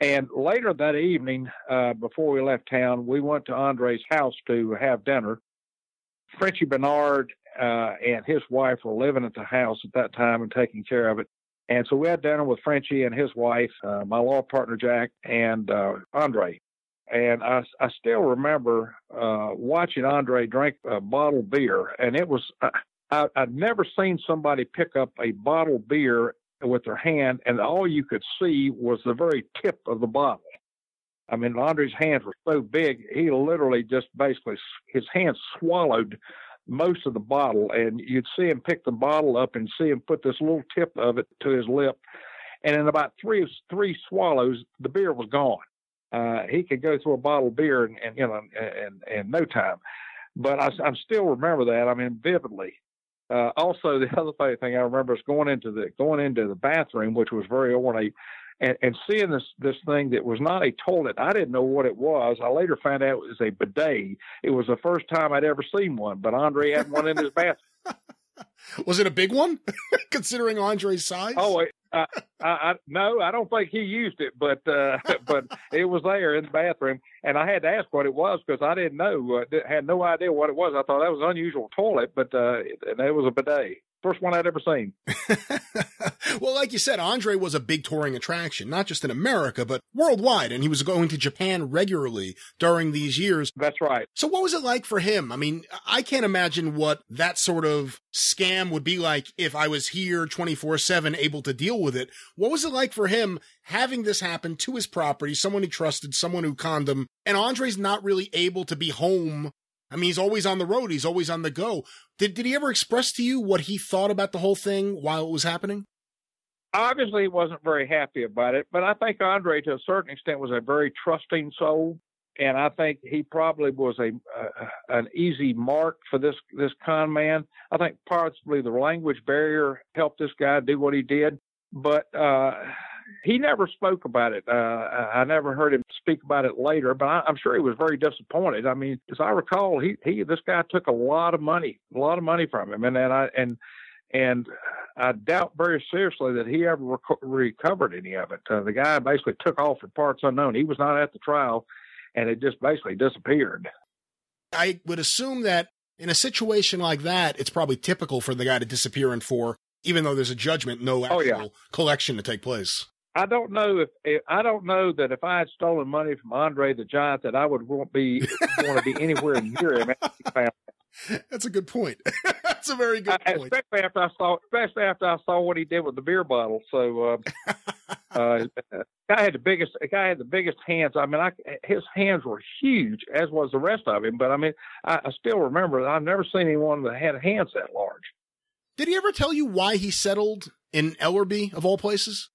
And later that evening, uh, before we left town, we went to Andre's house to have dinner. Frenchie Bernard uh, and his wife were living at the house at that time and taking care of it. And so we had dinner with Frenchie and his wife, uh, my law partner Jack, and uh, Andre. And I, I still remember uh, watching Andre drink a bottled beer, and it was I, I'd never seen somebody pick up a bottled beer with their hand, and all you could see was the very tip of the bottle. I mean, Andre's hands were so big, he literally just basically his hands swallowed most of the bottle, and you'd see him pick the bottle up and see him put this little tip of it to his lip, and in about three three swallows, the beer was gone. Uh, he could go through a bottle of beer in, in you know in, in no time, but I, I still remember that. I mean, vividly. Uh, also, the other thing I remember is going into the going into the bathroom, which was very ornate, and, and seeing this this thing that was not a toilet. I didn't know what it was. I later found out it was a bidet. It was the first time I'd ever seen one, but Andre had one in his bathroom. Was it a big one, considering Andre's size? Oh, I, I, I, no, I don't think he used it, but uh, but it was there in the bathroom, and I had to ask what it was because I didn't know, uh, had no idea what it was. I thought that was an unusual toilet, but uh, it, it was a bidet. First one I'd ever seen. well, like you said, Andre was a big touring attraction, not just in America, but worldwide. And he was going to Japan regularly during these years. That's right. So what was it like for him? I mean, I can't imagine what that sort of scam would be like if I was here 24 7 able to deal with it. What was it like for him having this happen to his property, someone he trusted, someone who conned him, and Andre's not really able to be home I mean, he's always on the road. He's always on the go. Did did he ever express to you what he thought about the whole thing while it was happening? Obviously, he wasn't very happy about it, but I think Andre, to a certain extent, was a very trusting soul, and I think he probably was a an easy mark for this this con man. I think possibly the language barrier helped this guy do what he did, but. uh he never spoke about it. Uh, I never heard him speak about it later, but I, am sure he was very disappointed. I mean, as I recall, he he this guy took a lot of money, a lot of money from him, and and I and and I doubt very seriously that he ever rec- recovered any of it. Uh, the guy basically took off for parts unknown. He was not at the trial, and it just basically disappeared. I would assume that in a situation like that, it's probably typical for the guy to disappear in four, even though there's a judgment, no actual oh, yeah. collection to take place. I don't know if, if, I don't know that if I had stolen money from Andre the Giant that I would want be want to be anywhere near him. That's a good point. That's a very good I, point. Especially after I saw, especially after I saw what he did with the beer bottle. So, uh, uh, guy had the biggest. Guy had the biggest hands. I mean, I, his hands were huge, as was the rest of him. But I mean, I, I still remember. I've never seen anyone that had hands that large. Did he ever tell you why he settled in Ellerbe of all places?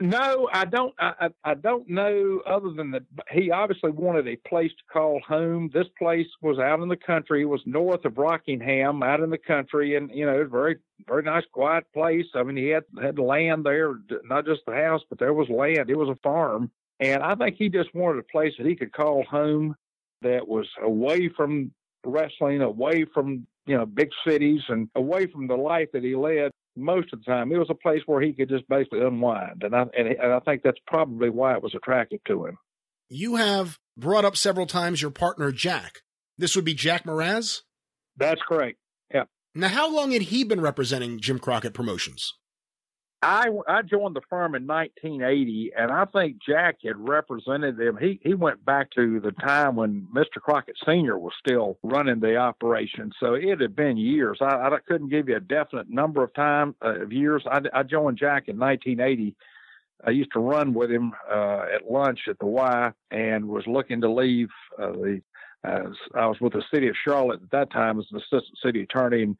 No, I don't. I, I don't know. Other than that, he obviously wanted a place to call home. This place was out in the country. It was north of Rockingham, out in the country, and you know, it was very, very nice, quiet place. I mean, he had had land there, not just the house, but there was land. It was a farm, and I think he just wanted a place that he could call home, that was away from wrestling, away from you know big cities, and away from the life that he led most of the time. It was a place where he could just basically unwind, and I and, and I think that's probably why it was attractive to him. You have brought up several times your partner Jack. This would be Jack Mraz. That's correct. Yeah. Now, how long had he been representing Jim Crockett Promotions? I, I joined the firm in 1980, and I think Jack had represented them. He he went back to the time when Mr. Crockett Sr. was still running the operation, so it had been years. I, I couldn't give you a definite number of time uh, of years. I, I joined Jack in 1980. I used to run with him uh, at lunch at the Y, and was looking to leave uh, the. Uh, I was with the city of Charlotte at that time as an assistant city attorney, and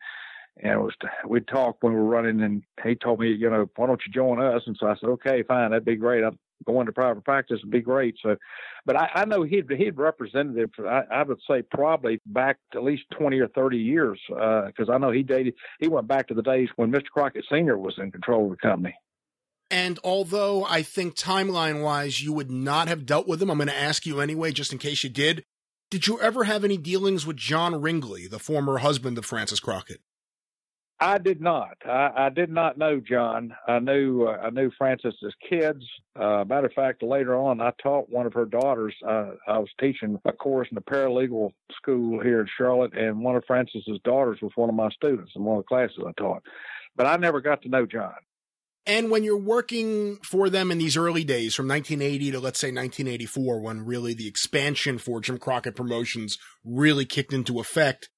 and was we talked when we were running, and he told me, you know, why don't you join us? And so I said, okay, fine, that'd be great. I'm going to private practice would be great. So, but I, I know he'd he'd represented for I, I, would say probably back at least twenty or thirty years because uh, I know he dated he went back to the days when Mr. Crockett Senior was in control of the company. And although I think timeline wise you would not have dealt with him, I'm going to ask you anyway, just in case you did. Did you ever have any dealings with John Ringley, the former husband of Frances Crockett? I did not. I, I did not know John. I knew uh, I knew Frances's kids. Uh, matter of fact, later on, I taught one of her daughters. Uh, I was teaching a course in the paralegal school here in Charlotte, and one of Frances's daughters was one of my students in one of the classes I taught. But I never got to know John. And when you're working for them in these early days, from 1980 to let's say 1984, when really the expansion for Jim Crockett Promotions really kicked into effect,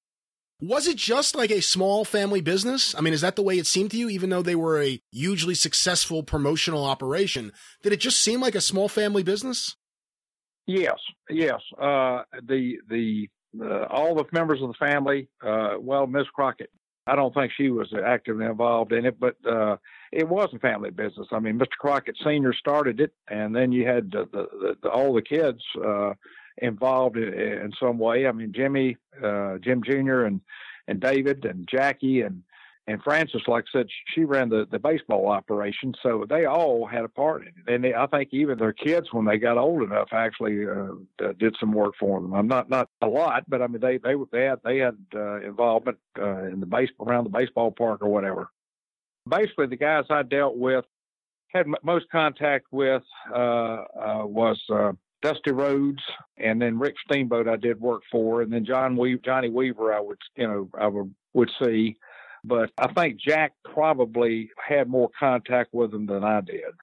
was it just like a small family business? I mean, is that the way it seemed to you, even though they were a hugely successful promotional operation? Did it just seem like a small family business? Yes, yes. Uh, the the uh, all the members of the family. Uh, well, Miss Crockett, I don't think she was actively involved in it, but uh, it was a family business. I mean, Mr. Crockett Senior started it, and then you had the, the, the, all the kids uh, involved in, in some way. I mean, Jimmy, uh, Jim Jr. and and David and Jackie and and Frances, like I said, she ran the, the baseball operation, so they all had a part in it. And they, I think even their kids, when they got old enough, actually uh, did some work for them. I'm not not a lot, but I mean they they they had they had uh, involvement uh, in the baseball around the baseball park or whatever. Basically, the guys I dealt with had m- most contact with uh, uh, was uh, Dusty Rhodes, and then Rick Steamboat I did work for, and then John Weaver, Johnny Weaver I would you know I would would see. but I think Jack probably had more contact with him than I did.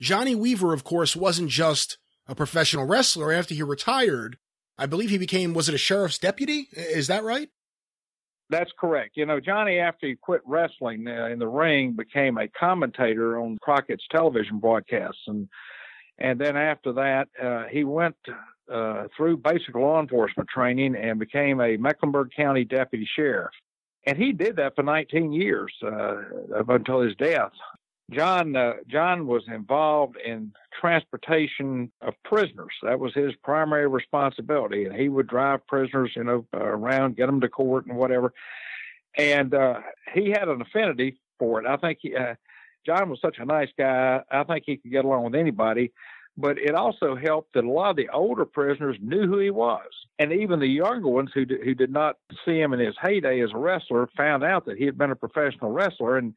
Johnny Weaver, of course, wasn't just a professional wrestler. After he retired, I believe he became, was it a sheriff's deputy? Is that right? That's correct. You know, Johnny, after he quit wrestling uh, in the ring, became a commentator on Crockett's television broadcasts, and and then after that, uh, he went uh, through basic law enforcement training and became a Mecklenburg County deputy sheriff. And he did that for 19 years uh, up until his death. John uh, John was involved in transportation of prisoners. That was his primary responsibility, and he would drive prisoners, you know, around, get them to court and whatever. And uh, he had an affinity for it. I think he, uh, John was such a nice guy. I think he could get along with anybody. But it also helped that a lot of the older prisoners knew who he was, and even the younger ones who who did not see him in his heyday as a wrestler found out that he had been a professional wrestler and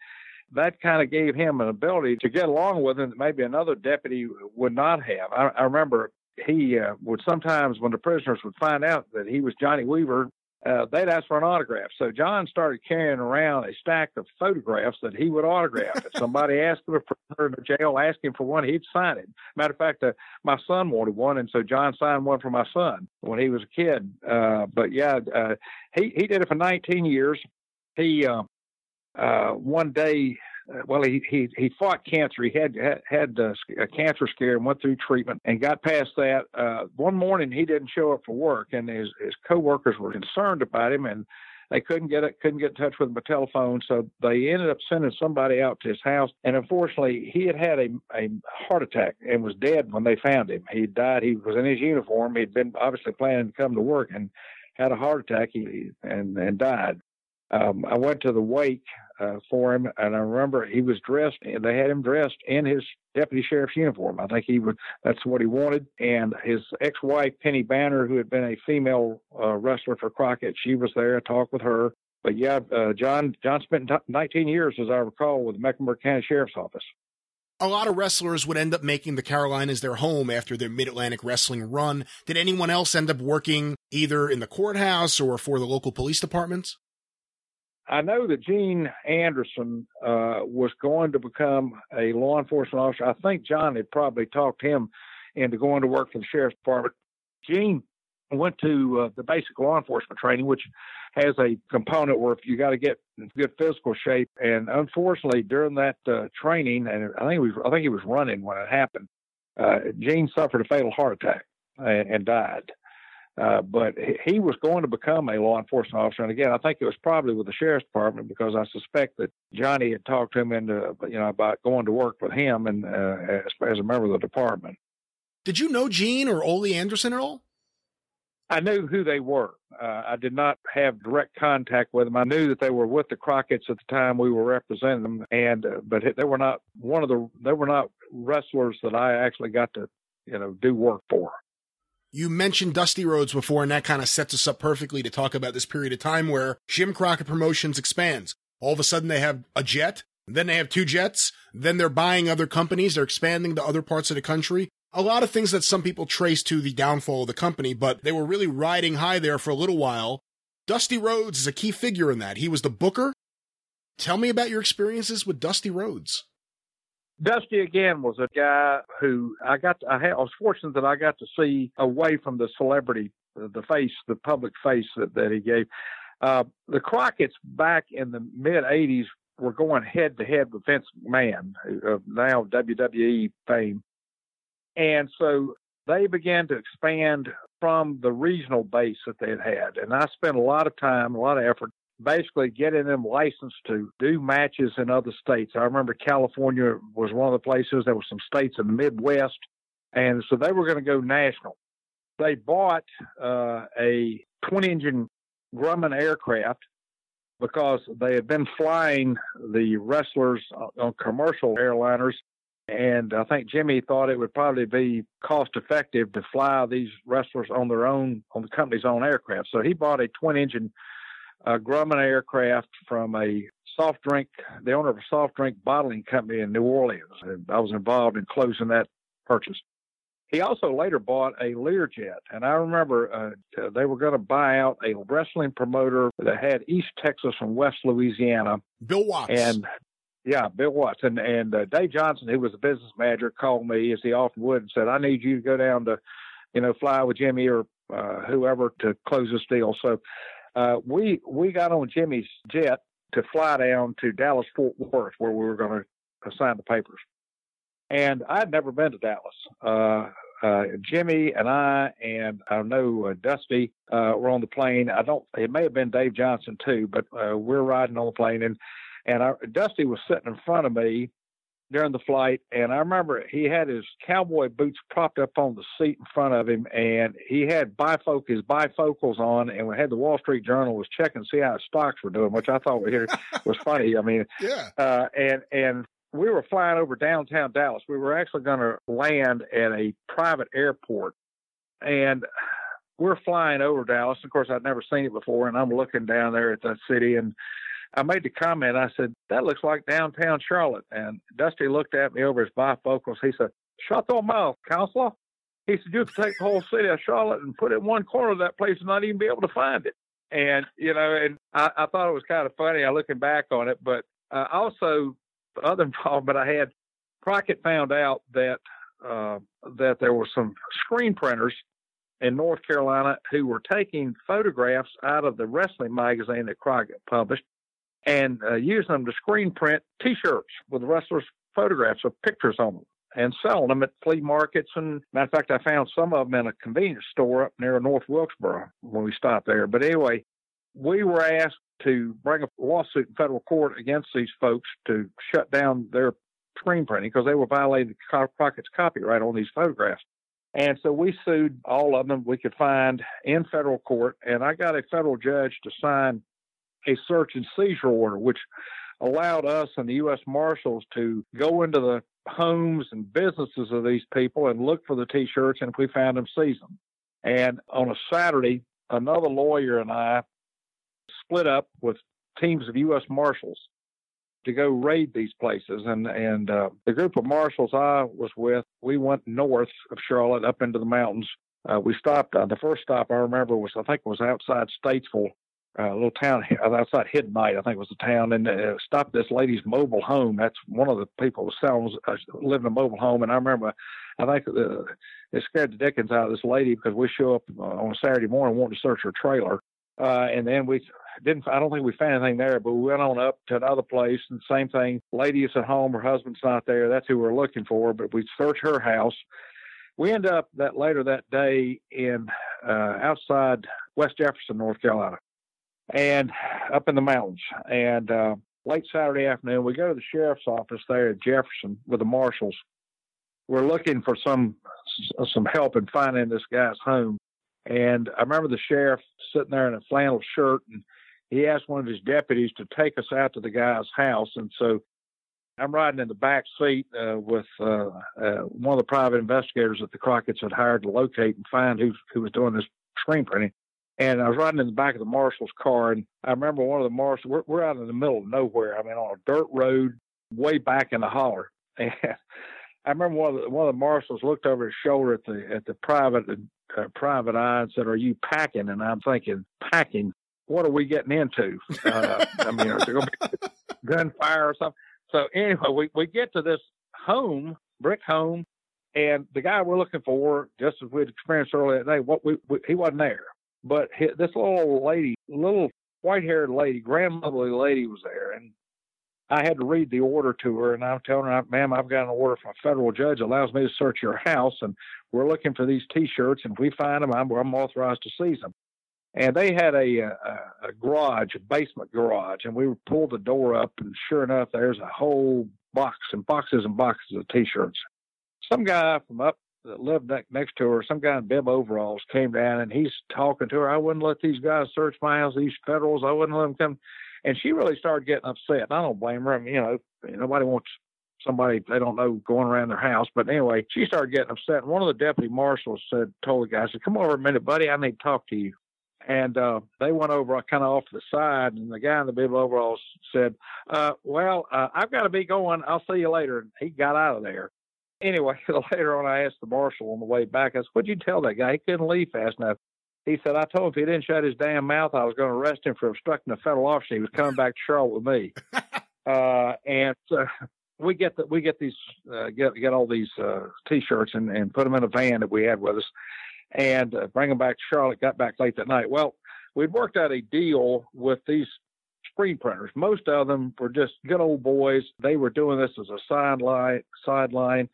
that kind of gave him an ability to get along with him that maybe another deputy would not have. I, I remember he uh, would sometimes, when the prisoners would find out that he was Johnny Weaver, uh, they'd ask for an autograph. So John started carrying around a stack of photographs that he would autograph. if somebody asked him, for in the jail him for one, he'd sign it. Matter of fact, uh, my son wanted one, and so John signed one for my son when he was a kid. Uh, but yeah, uh, he he did it for 19 years. He uh, uh, one day, uh, well, he, he he fought cancer. He had had, uh, a cancer scare and went through treatment and got past that. Uh, one morning, he didn't show up for work, and his his coworkers were concerned about him, and they couldn't get it, couldn't get in touch with him by telephone. So they ended up sending somebody out to his house, and unfortunately, he had had a a heart attack and was dead when they found him. He died. He was in his uniform. He'd been obviously planning to come to work and had a heart attack he, and and died. Um, I went to the wake uh, for him, and I remember he was dressed. They had him dressed in his deputy sheriff's uniform. I think he would. That's what he wanted. And his ex-wife Penny Banner, who had been a female uh, wrestler for Crockett, she was there. I talked with her. But yeah, uh, John John spent 19 years, as I recall, with the Mecklenburg County Sheriff's Office. A lot of wrestlers would end up making the Carolinas their home after their Mid Atlantic wrestling run. Did anyone else end up working either in the courthouse or for the local police departments? I know that Gene Anderson uh, was going to become a law enforcement officer. I think John had probably talked him into going to work for the sheriff's department. Gene went to uh, the basic law enforcement training, which has a component where you got to get in good physical shape. And unfortunately, during that uh, training, and I think he was I think he was running when it happened. Uh, Gene suffered a fatal heart attack and, and died. Uh, but he was going to become a law enforcement officer. And again, I think it was probably with the sheriff's department because I suspect that Johnny had talked to him into, you know, about going to work with him and uh, as, as a member of the department. Did you know Gene or Ole Anderson at all? I knew who they were. Uh, I did not have direct contact with them. I knew that they were with the Crockett's at the time we were representing them, and uh, but they were not one of the they were not wrestlers that I actually got to you know do work for. You mentioned Dusty Rhodes before, and that kind of sets us up perfectly to talk about this period of time where Jim Crockett Promotions expands. All of a sudden, they have a jet, then they have two jets, then they're buying other companies, they're expanding to other parts of the country. A lot of things that some people trace to the downfall of the company, but they were really riding high there for a little while. Dusty Rhodes is a key figure in that. He was the booker. Tell me about your experiences with Dusty Rhodes. Dusty again was a guy who I got. I, had, I was fortunate that I got to see away from the celebrity, the face, the public face that, that he gave. Uh, the Crockett's back in the mid '80s were going head to head with Vince McMahon, of now WWE fame, and so they began to expand from the regional base that they had had. And I spent a lot of time, a lot of effort basically getting them licensed to do matches in other states. I remember California was one of the places. There were some states in the Midwest, and so they were going to go national. They bought uh, a twin-engine Grumman aircraft because they had been flying the wrestlers on commercial airliners. And I think Jimmy thought it would probably be cost effective to fly these wrestlers on their own, on the company's own aircraft. So he bought a twin engine a Grumman aircraft from a soft drink, the owner of a soft drink bottling company in New Orleans. And I was involved in closing that purchase. He also later bought a Learjet, and I remember uh, they were going to buy out a wrestling promoter that had East Texas and West Louisiana. Bill Watts. And yeah, Bill Watts and and uh, Dave Johnson, who was the business manager, called me as he often would and said, "I need you to go down to, you know, fly with Jimmy or uh, whoever to close this deal." So uh, we we got on Jimmy's jet to fly down to Dallas Fort Worth, where we were going to sign the papers. And I'd never been to Dallas. Uh, uh, Jimmy and I and I know uh, Dusty uh, were on the plane. I don't. It may have been Dave Johnson too, but uh, we're riding on the plane, and and I, Dusty was sitting in front of me during the flight, and I remember he had his cowboy boots propped up on the seat in front of him, and he had bifoc his bifocals on, and we had the Wall Street Journal was checking to see how his stocks were doing, which I thought was funny. I mean, yeah, uh, and and we were flying over downtown Dallas. We were actually going to land at a private airport, and we're flying over Dallas. Of course, I'd never seen it before, and I'm looking down there at that city, and I made the comment. I said, "That looks like downtown Charlotte." And Dusty looked at me over his bifocals. He said, "Shut your mouth, counselor." He said, "You could take the whole city of Charlotte and put it in one corner of that place and not even be able to find it." And you know, and I, I thought it was kind of funny. I looking back on it, but uh, also the other involvement I had, Crockett found out that uh, that there were some screen printers in North Carolina who were taking photographs out of the wrestling magazine that Crockett published and uh, using them to screen print T-shirts with wrestlers' photographs of pictures on them and selling them at flea markets. And matter of fact, I found some of them in a convenience store up near North Wilkesboro when we stopped there. But anyway, we were asked to bring a lawsuit in federal court against these folks to shut down their screen printing because they were violating Crockett's copyright on these photographs. And so we sued all of them we could find in federal court, and I got a federal judge to sign a search and seizure order, which allowed us and the U.S. Marshals to go into the homes and businesses of these people and look for the T-shirts, and if we found them, seize them. And on a Saturday, another lawyer and I split up with teams of U.S. Marshals to go raid these places. And and uh, the group of marshals I was with, we went north of Charlotte up into the mountains. Uh, we stopped. Uh, the first stop I remember was I think it was outside Statesville, uh, a little town outside Hiddenite, I think was the town, and uh, stopped this lady's mobile home. That's one of the people was selling uh, living in a mobile home, and I remember. I think uh, it scared the dickens out of this lady because we show up uh, on a Saturday morning wanting to search her trailer, uh, and then we didn't I don't think we found anything there, but we went on up to another place and same thing. Lady is at home, her husband's not there. That's who we're looking for. But we search her house. We end up that later that day in uh, outside West Jefferson, North Carolina, and up in the mountains. And uh, late Saturday afternoon, we go to the sheriff's office there at Jefferson with the marshals. We're looking for some some help in finding this guy's home. And I remember the sheriff sitting there in a flannel shirt and he asked one of his deputies to take us out to the guy's house. And so I'm riding in the back seat uh, with uh, uh, one of the private investigators that the Crockett's had hired to locate and find who, who was doing this screen printing. And I was riding in the back of the marshal's car, and I remember one of the marshals. We're, we're out in the middle of nowhere. I mean, on a dirt road, way back in the holler. And I remember one of the, one of the marshals looked over his shoulder at the at the private uh, private eye and said, "Are you packing?" And I'm thinking, "Packing? what are we getting into? Uh, I mean, is there going to be gunfire or something? So anyway, we, we get to this home, brick home, and the guy we're looking for, just as we'd experienced earlier that day, what we, we he wasn't there, but this little lady, little white-haired lady, grandmotherly lady, was there, and I had to read the order to her, and I'm telling her, "Ma'am, I've got an order from a federal judge that allows me to search your house, and we're looking for these T-shirts, and if we find them, I'm, I'm authorized to seize them." and they had a, uh, a, a garage, a basement garage, and we pulled the door up, and sure enough, there's a whole box and boxes and boxes of T-shirts. Some guy from up that lived next to her, some guy in bib overalls, came down and he's talking to her. I wouldn't let these guys search my house, these federals. I wouldn't let them come. And she really started getting upset. I don't blame her. I mean, you know, nobody wants somebody they don't know going around their house. But anyway, she started getting upset. And one of the deputy marshals said, told the guy, said, "Come over a minute, buddy. I need to talk to you." and uh, they went over kind of off to the side, and the guy in the bib overalls said, uh, "Well, uh, I've got to be going. I'll see you later." And he got out of there. Anyway, later on, I asked the marshal on the way back. I said, "What'd you tell that guy? He couldn't leave fast enough." He said, "I told him if he didn't shut his damn mouth, I was going to arrest him for obstructing a federal officer. He was coming back to Charlotte with me." uh, and so we get the, we get these uh, get get all these uh, t-shirts and, and put them in a van that we had with us, and uh, bring them back to Charlotte. Got back late that night. Well, we'd worked out a deal with these screen printers. Most of them were just good old boys. They were doing this as a sideline sideline.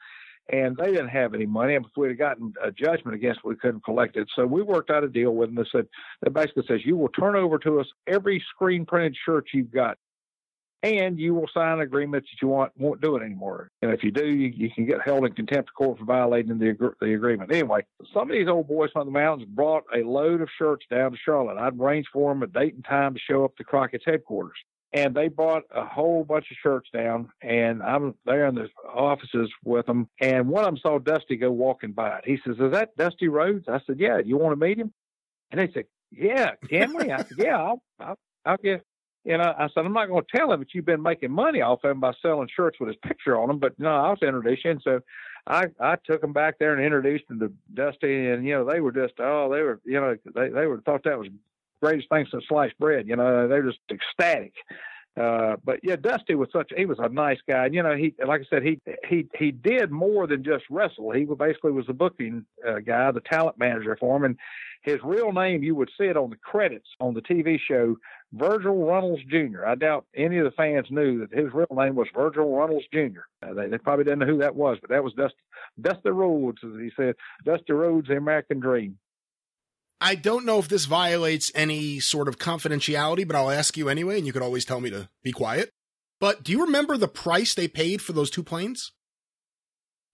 And they didn't have any money. And if we'd have gotten a judgment against, we couldn't collect it. So we worked out a deal with them that said, that basically says, you will turn over to us every screen printed shirt you've got and you will sign an agreement that you want, won't do it anymore. And if you do, you, you can get held in contempt of court for violating the, the agreement. Anyway, some of these old boys from the mountains brought a load of shirts down to Charlotte. I'd arrange for them a date and time to show up to Crockett's headquarters. And they brought a whole bunch of shirts down, and I'm there in the offices with them. And one of them saw Dusty go walking by. He says, "Is that Dusty Rhodes?" I said, "Yeah." You want to meet him? And they said, "Yeah, can we?" I said, "Yeah, I'll, I'll, I'll get you know, I said, I'm not going to tell him that you've been making money off him by selling shirts with his picture on them, but no, I was introducing. So I, I took him back there and introduced him to Dusty and, you know, they were just, oh, they were, you know, they, they were thought that was greatest thing since sliced bread. You know, they were just ecstatic. Uh, but yeah, Dusty was such, he was a nice guy. And, you know, he, like I said, he, he, he did more than just wrestle. He basically was the booking uh, guy, the talent manager for him. And his real name, you would see it on the credits on the TV show Virgil Runnels Jr. I doubt any of the fans knew that his real name was Virgil Runnels Jr. Uh, they, they, probably didn't know who that was, but that was Dusty, Dusty Rhodes, as he said, Dusty Rhodes, the American Dream. I don't know if this violates any sort of confidentiality, but I'll ask you anyway, and you could always tell me to be quiet. But do you remember the price they paid for those two planes?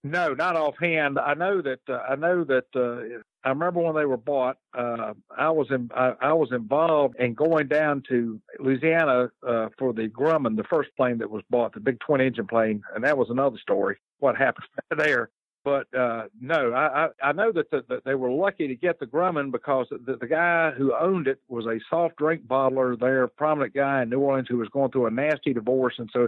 No, not offhand. I know that uh, I know that uh, I remember when they were bought. Uh, I was in, I, I, was involved in going down to Louisiana uh, for the Grumman, the first plane that was bought, the big twin engine plane, and that was another story. What happened there? But uh, no, I, I, I know that, the, that they were lucky to get the Grumman because the, the guy who owned it was a soft drink bottler there, prominent guy in New Orleans who was going through a nasty divorce, and so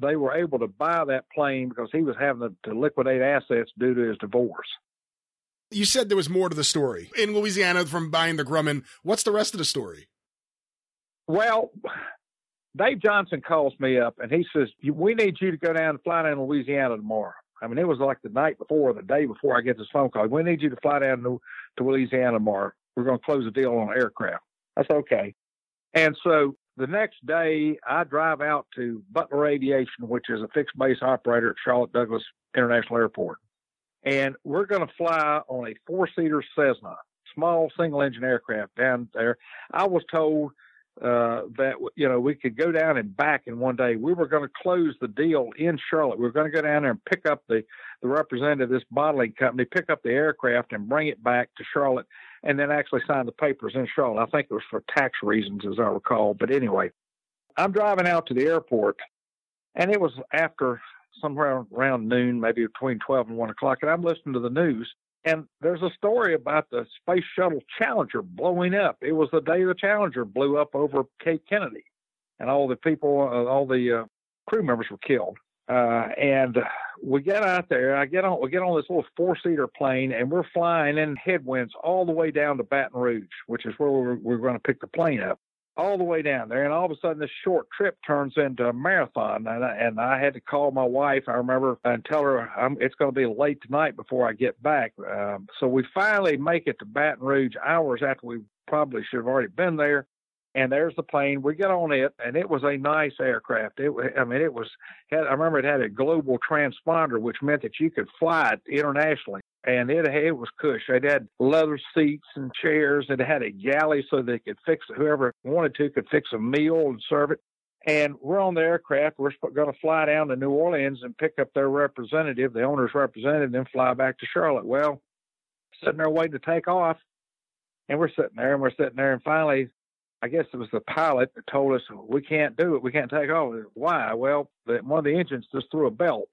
they were able to buy that plane because he was having to, to liquidate assets due to his divorce. You said there was more to the story in Louisiana from buying the Grumman. What's the rest of the story? Well, Dave Johnson calls me up and he says, "We need you to go down and fly down to Louisiana tomorrow." I mean, it was like the night before, the day before I get this phone call. We need you to fly down to, to Louisiana tomorrow. We're going to close a deal on aircraft. That's okay. And so the next day, I drive out to Butler Aviation, which is a fixed base operator at Charlotte Douglas International Airport and we're going to fly on a four seater Cessna, small single engine aircraft down there. I was told uh, that you know we could go down and back in one day. We were going to close the deal in Charlotte. We were going to go down there and pick up the the representative of this bottling company, pick up the aircraft and bring it back to Charlotte, and then actually sign the papers in Charlotte. I think it was for tax reasons, as I recall. But anyway, I'm driving out to the airport, and it was after somewhere around noon, maybe between 12 and 1 o'clock, and I'm listening to the news. And there's a story about the Space Shuttle Challenger blowing up. It was the day the Challenger blew up over Cape Kennedy, and all the people, uh, all the uh, crew members were killed. Uh, and we get out there. I get on. We get on this little four-seater plane, and we're flying in headwinds all the way down to Baton Rouge, which is where we're, we're going to pick the plane up all the way down there, and all of a sudden this short trip turns into a marathon, and I, and I had to call my wife. I remember and tell her I'm, it's going to be late tonight before I get back. Um, so we finally make it to Baton Rouge hours after we probably should have already been there. And there's the plane. We get on it, and it was a nice aircraft. It, I mean, it was. Had, I remember it had a global transponder, which meant that you could fly it internationally and it it was cush. It had leather seats and chairs. It had a galley so they could fix it. Whoever wanted to could fix a meal and serve it. And we're on the aircraft. We're going to fly down to New Orleans and pick up their representative, the owner's representative, and then fly back to Charlotte. Well, sitting there waiting to take off, and we're sitting there and we're sitting there, and finally, I guess it was the pilot that told us we can't do it. We can't take off. Why? Well, the, one of the engines just threw a belt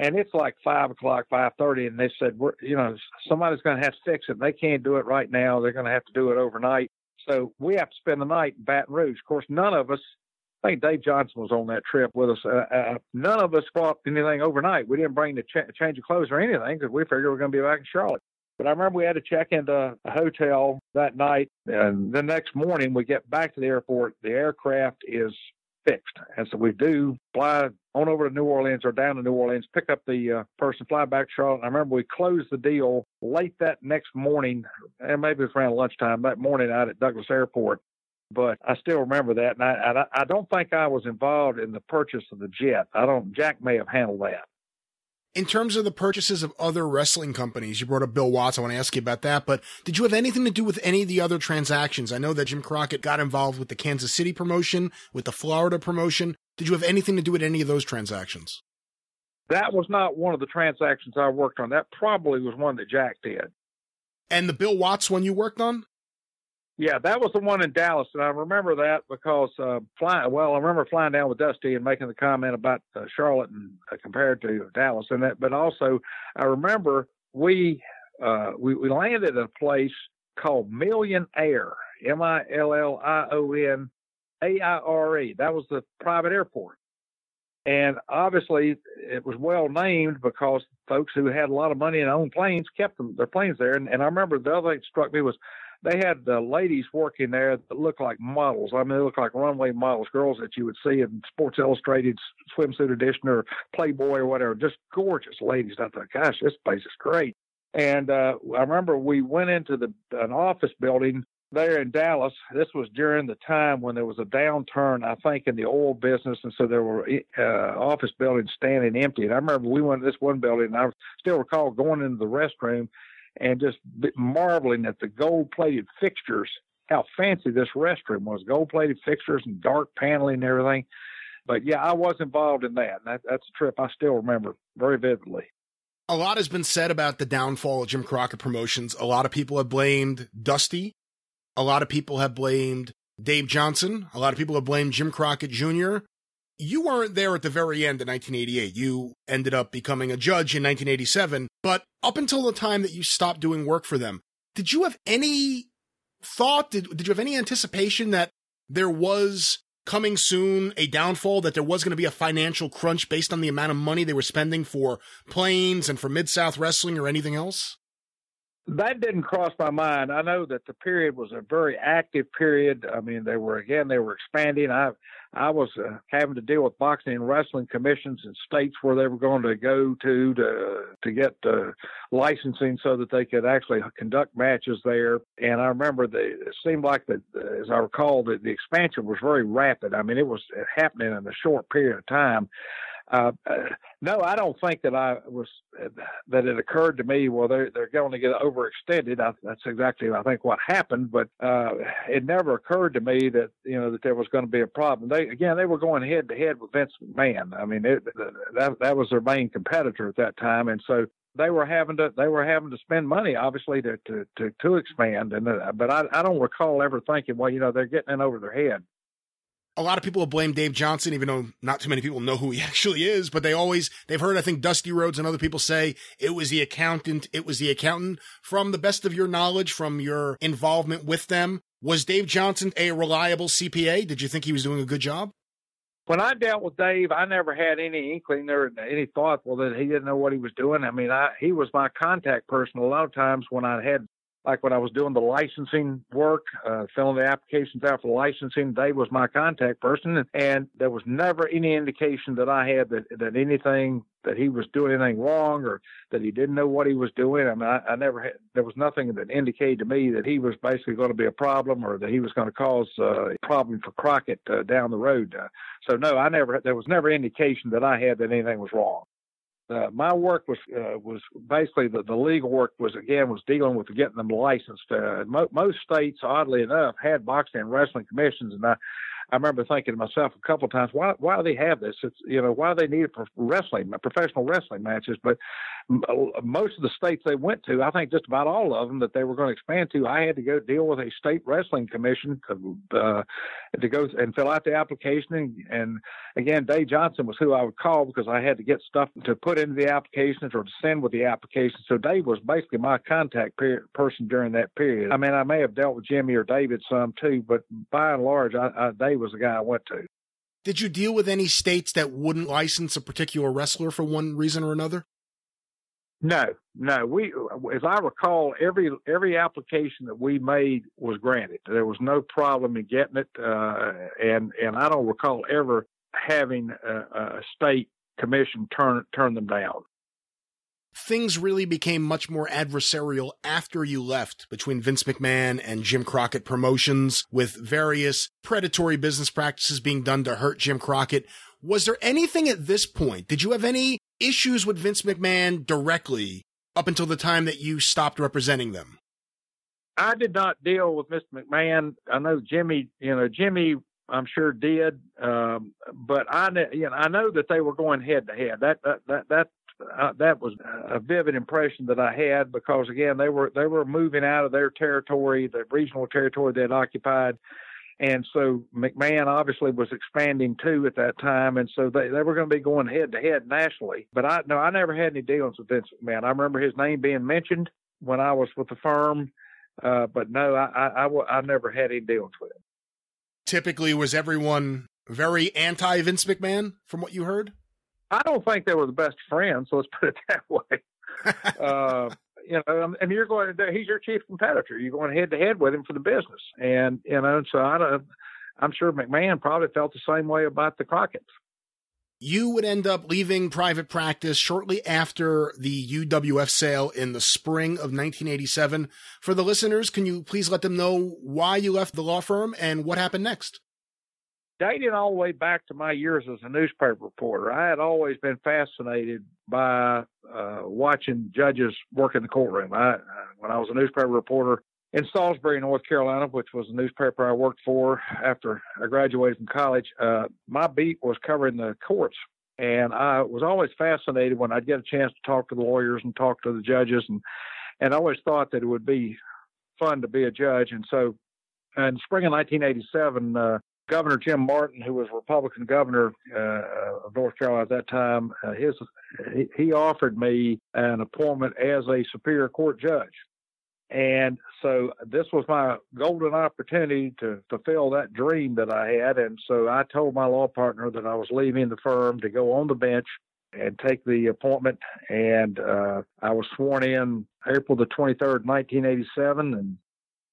and it's like five o'clock, five thirty, and they said, "We're, you know, somebody's going to have to fix it. They can't do it right now. They're going to have to do it overnight." So we have to spend the night in Baton Rouge. Of course, none of us I think Dave Johnson was on that trip with us. Uh, uh, none of us brought anything overnight. We didn't bring the ch- change of clothes or anything because we figured we were going to be back in Charlotte. But I remember we had to check into a hotel that night, and the next morning we get back to the airport. The aircraft is fixed, and so we do fly on over to New Orleans or down to New Orleans, pick up the uh, person, fly back to Charlotte. And I remember we closed the deal late that next morning, and maybe it was around lunchtime that morning out at Douglas Airport but I still remember that, and I, I, I don't think I was involved in the purchase of the jet. I don't. Jack may have handled that. In terms of the purchases of other wrestling companies, you brought up Bill Watts. I want to ask you about that. But did you have anything to do with any of the other transactions? I know that Jim Crockett got involved with the Kansas City promotion, with the Florida promotion. Did you have anything to do with any of those transactions? That was not one of the transactions I worked on. That probably was one that Jack did. And the Bill Watts one you worked on? Yeah, that was the one in Dallas, and I remember that because uh, flying. Well, I remember flying down with Dusty and making the comment about uh, Charlotte and uh, compared to Dallas, and that. But also, I remember we uh, we we landed at a place called Million Air, M I L L I O N A I R E. That was the private airport, and obviously it was well named because folks who had a lot of money and owned planes kept them, their planes there. And, and I remember the other thing that struck me was they had uh, ladies working there that looked like models. I mean, they looked like runway models, girls that you would see in Sports Illustrated swimsuit edition or Playboy or whatever. Just gorgeous ladies. I thought, gosh, this place is great. And uh, I remember we went into the an office building there in Dallas. This was during the time when there was a downturn, I think, in the oil business, and so there were uh, office buildings standing empty. And I remember we went to this one building, and I still recall going into the restroom and just marveling at the gold plated fixtures, how fancy this restroom was gold plated fixtures and dark paneling and everything. But yeah, I was involved in that. that. That's a trip I still remember very vividly. A lot has been said about the downfall of Jim Crockett Promotions. A lot of people have blamed Dusty. A lot of people have blamed Dave Johnson. A lot of people have blamed Jim Crockett Jr you weren't there at the very end in 1988. You ended up becoming a judge in 1987. But up until the time that you stopped doing work for them, did you have any thought? Did, did you have any anticipation that there was coming soon a downfall, that there was going to be a financial crunch based on the amount of money they were spending for planes and for Mid South Wrestling or anything else? that didn't cross my mind. I know that the period was a very active period. I mean, they were again they were expanding. I I was uh, having to deal with boxing and wrestling commissions in states where they were going to go to to to get uh, licensing so that they could actually conduct matches there. And I remember the it seemed like that as I recall that the expansion was very rapid. I mean, it was happening in a short period of time. Uh, no, I don't think that I was that it occurred to me. Well, they're they're going to get overextended. I, that's exactly I think what happened. But uh, it never occurred to me that you know that there was going to be a problem. They again they were going head to head with Vince McMahon. I mean it, that that was their main competitor at that time, and so they were having to they were having to spend money obviously to to to, to expand and uh, but I, I don't recall ever thinking well you know they're getting in over their head a lot of people have blamed Dave Johnson, even though not too many people know who he actually is, but they always, they've heard, I think, Dusty Rhodes and other people say it was the accountant. It was the accountant. From the best of your knowledge, from your involvement with them, was Dave Johnson a reliable CPA? Did you think he was doing a good job? When I dealt with Dave, I never had any inkling or any thought, well, that he didn't know what he was doing. I mean, I, he was my contact person a lot of times when I had like when I was doing the licensing work, uh, filling the applications out for licensing, Dave was my contact person, and there was never any indication that I had that that anything that he was doing anything wrong or that he didn't know what he was doing. I mean, I, I never had. There was nothing that indicated to me that he was basically going to be a problem or that he was going to cause uh, a problem for Crockett uh, down the road. Uh, so no, I never. There was never indication that I had that anything was wrong. Uh, my work was uh, was basically the, the legal work was again was dealing with getting them licensed. Uh, mo- most states, oddly enough, had boxing and wrestling commissions, and I I remember thinking to myself a couple of times, why why do they have this? It's you know why do they need it for wrestling, professional wrestling matches? But uh, most of the states they went to, I think just about all of them that they were going to expand to, I had to go deal with a state wrestling commission uh, to go and fill out the application. And, and again, Dave Johnson was who I would call because I had to get stuff to put into the applications or to send with the application. So Dave was basically my contact person during that period. I mean, I may have dealt with Jimmy or David some too, but by and large, I, I, Dave was the guy I went to. Did you deal with any states that wouldn't license a particular wrestler for one reason or another? No, no. We, as I recall, every every application that we made was granted. There was no problem in getting it, uh, and and I don't recall ever having a, a state commission turn turn them down. Things really became much more adversarial after you left between Vince McMahon and Jim Crockett Promotions, with various predatory business practices being done to hurt Jim Crockett. Was there anything at this point? Did you have any issues with Vince McMahon directly up until the time that you stopped representing them? I did not deal with Mr. McMahon. I know Jimmy, you know, Jimmy, I'm sure did, um, but I, you know, I know that they were going head to head. That that that that uh, that was a vivid impression that I had because again they were they were moving out of their territory, the regional territory they had occupied, and so McMahon obviously was expanding too at that time, and so they, they were going to be going head to head nationally. But I no, I never had any dealings with Vince McMahon. I remember his name being mentioned when I was with the firm, uh, but no, I, I, I, I never had any dealings with him. Typically, was everyone very anti Vince McMahon from what you heard? I don't think they were the best friends. So Let's put it that way. uh, you know, and you're going to, he's your chief competitor. You're going head to head with him for the business. And, you know, so I don't, I'm sure McMahon probably felt the same way about the Crockett's. You would end up leaving private practice shortly after the UWF sale in the spring of 1987. For the listeners, can you please let them know why you left the law firm and what happened next? Dating all the way back to my years as a newspaper reporter, I had always been fascinated by uh, watching judges work in the courtroom. I, when I was a newspaper reporter in Salisbury, North Carolina, which was a newspaper I worked for after I graduated from college, uh, my beat was covering the courts. And I was always fascinated when I'd get a chance to talk to the lawyers and talk to the judges, and and I always thought that it would be fun to be a judge. And so, in spring of 1987, uh, Governor Jim Martin, who was Republican governor uh, of North Carolina at that time, uh, his he, offered me an appointment as a Superior Court judge. And so this was my golden opportunity to fulfill that dream that I had. And so I told my law partner that I was leaving the firm to go on the bench and take the appointment. And uh, I was sworn in April the 23rd, 1987, and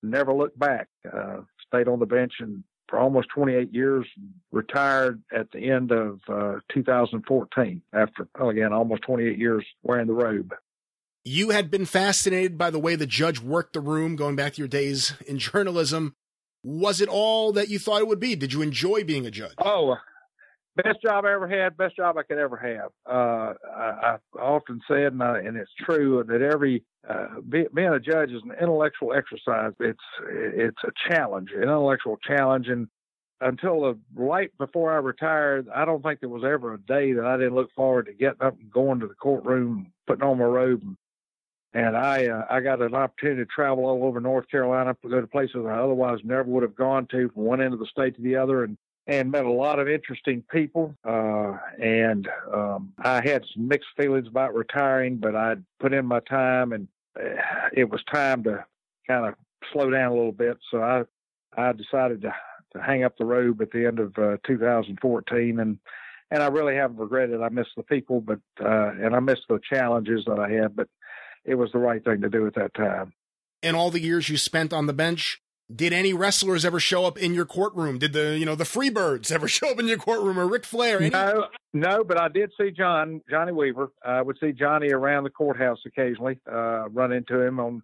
never looked back. Uh, stayed on the bench and for almost 28 years, retired at the end of uh, 2014 after, again, almost 28 years wearing the robe. You had been fascinated by the way the judge worked the room going back to your days in journalism. Was it all that you thought it would be? Did you enjoy being a judge? Oh, best job I ever had, best job I could ever have. Uh, I, I often said, and, I, and, it's true, that every uh, be, being a judge is an intellectual exercise. It's it's a challenge, an intellectual challenge, and until the right before I retired, I don't think there was ever a day that I didn't look forward to getting up and going to the courtroom, putting on my robe, and, and I uh, I got an opportunity to travel all over North Carolina, go to places I otherwise never would have gone to, from one end of the state to the other, and and met a lot of interesting people. Uh, and um, I had some mixed feelings about retiring, but I'd put in my time, and uh, it was time to kind of slow down a little bit. So I I decided to to hang up the robe at the end of uh, 2014, and and I really haven't regretted. I miss the people, but uh, and I miss the challenges that I had, but it was the right thing to do at that time. In all the years you spent on the bench, did any wrestlers ever show up in your courtroom? Did the you know the Freebirds ever show up in your courtroom or Ric Flair? Any? No, no, but I did see John Johnny Weaver. I would see Johnny around the courthouse occasionally. Uh, run into him on,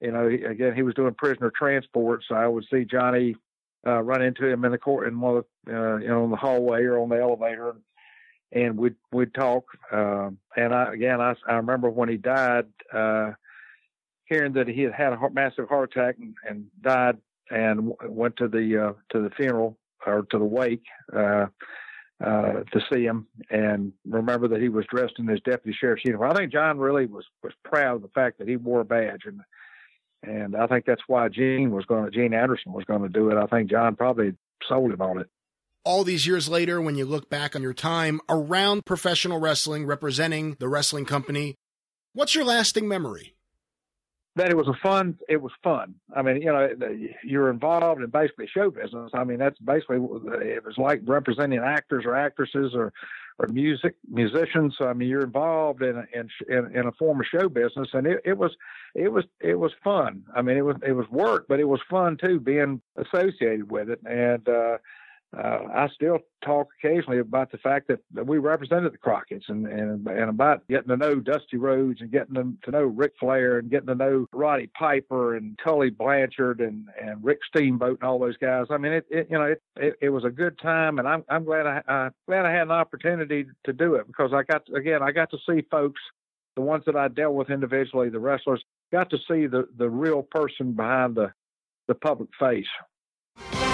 you know, he, again he was doing prisoner transport, so I would see Johnny uh, run into him in the court in one of the, uh, you know in the hallway or on the elevator, and we'd we'd talk. Uh, and I again I, I remember when he died. Uh, hearing that he had had a massive heart attack and, and died, and w- went to the uh, to the funeral or to the wake uh, uh, to see him, and remember that he was dressed in his deputy sheriff's uniform. I think John really was was proud of the fact that he wore a badge, and and I think that's why Gene was going to Gene Anderson was going to do it. I think John probably sold him on it. All these years later, when you look back on your time around professional wrestling, representing the wrestling company, what's your lasting memory? That it was a fun. It was fun. I mean, you know, you're involved in basically show business. I mean, that's basically it was like representing actors or actresses or or music musicians. I mean, you're involved in in in, in a form of show business, and it, it was it was it was fun. I mean, it was it was work, but it was fun too, being associated with it. And uh, uh, I still talk occasionally about the fact that, we represented the Crockett's and, and and about getting to know Dusty Rhodes and getting to, to know Ric Flair and getting to know Roddy Piper and Tully Blanchard and, and Rick Steamboat and all those guys. I mean, it, it you know it, it, it was a good time, and I'm I'm glad I uh, glad I had an opportunity to do it because I got again I got to see folks, the ones that I dealt with individually, the wrestlers, got to see the the real person behind the the public face.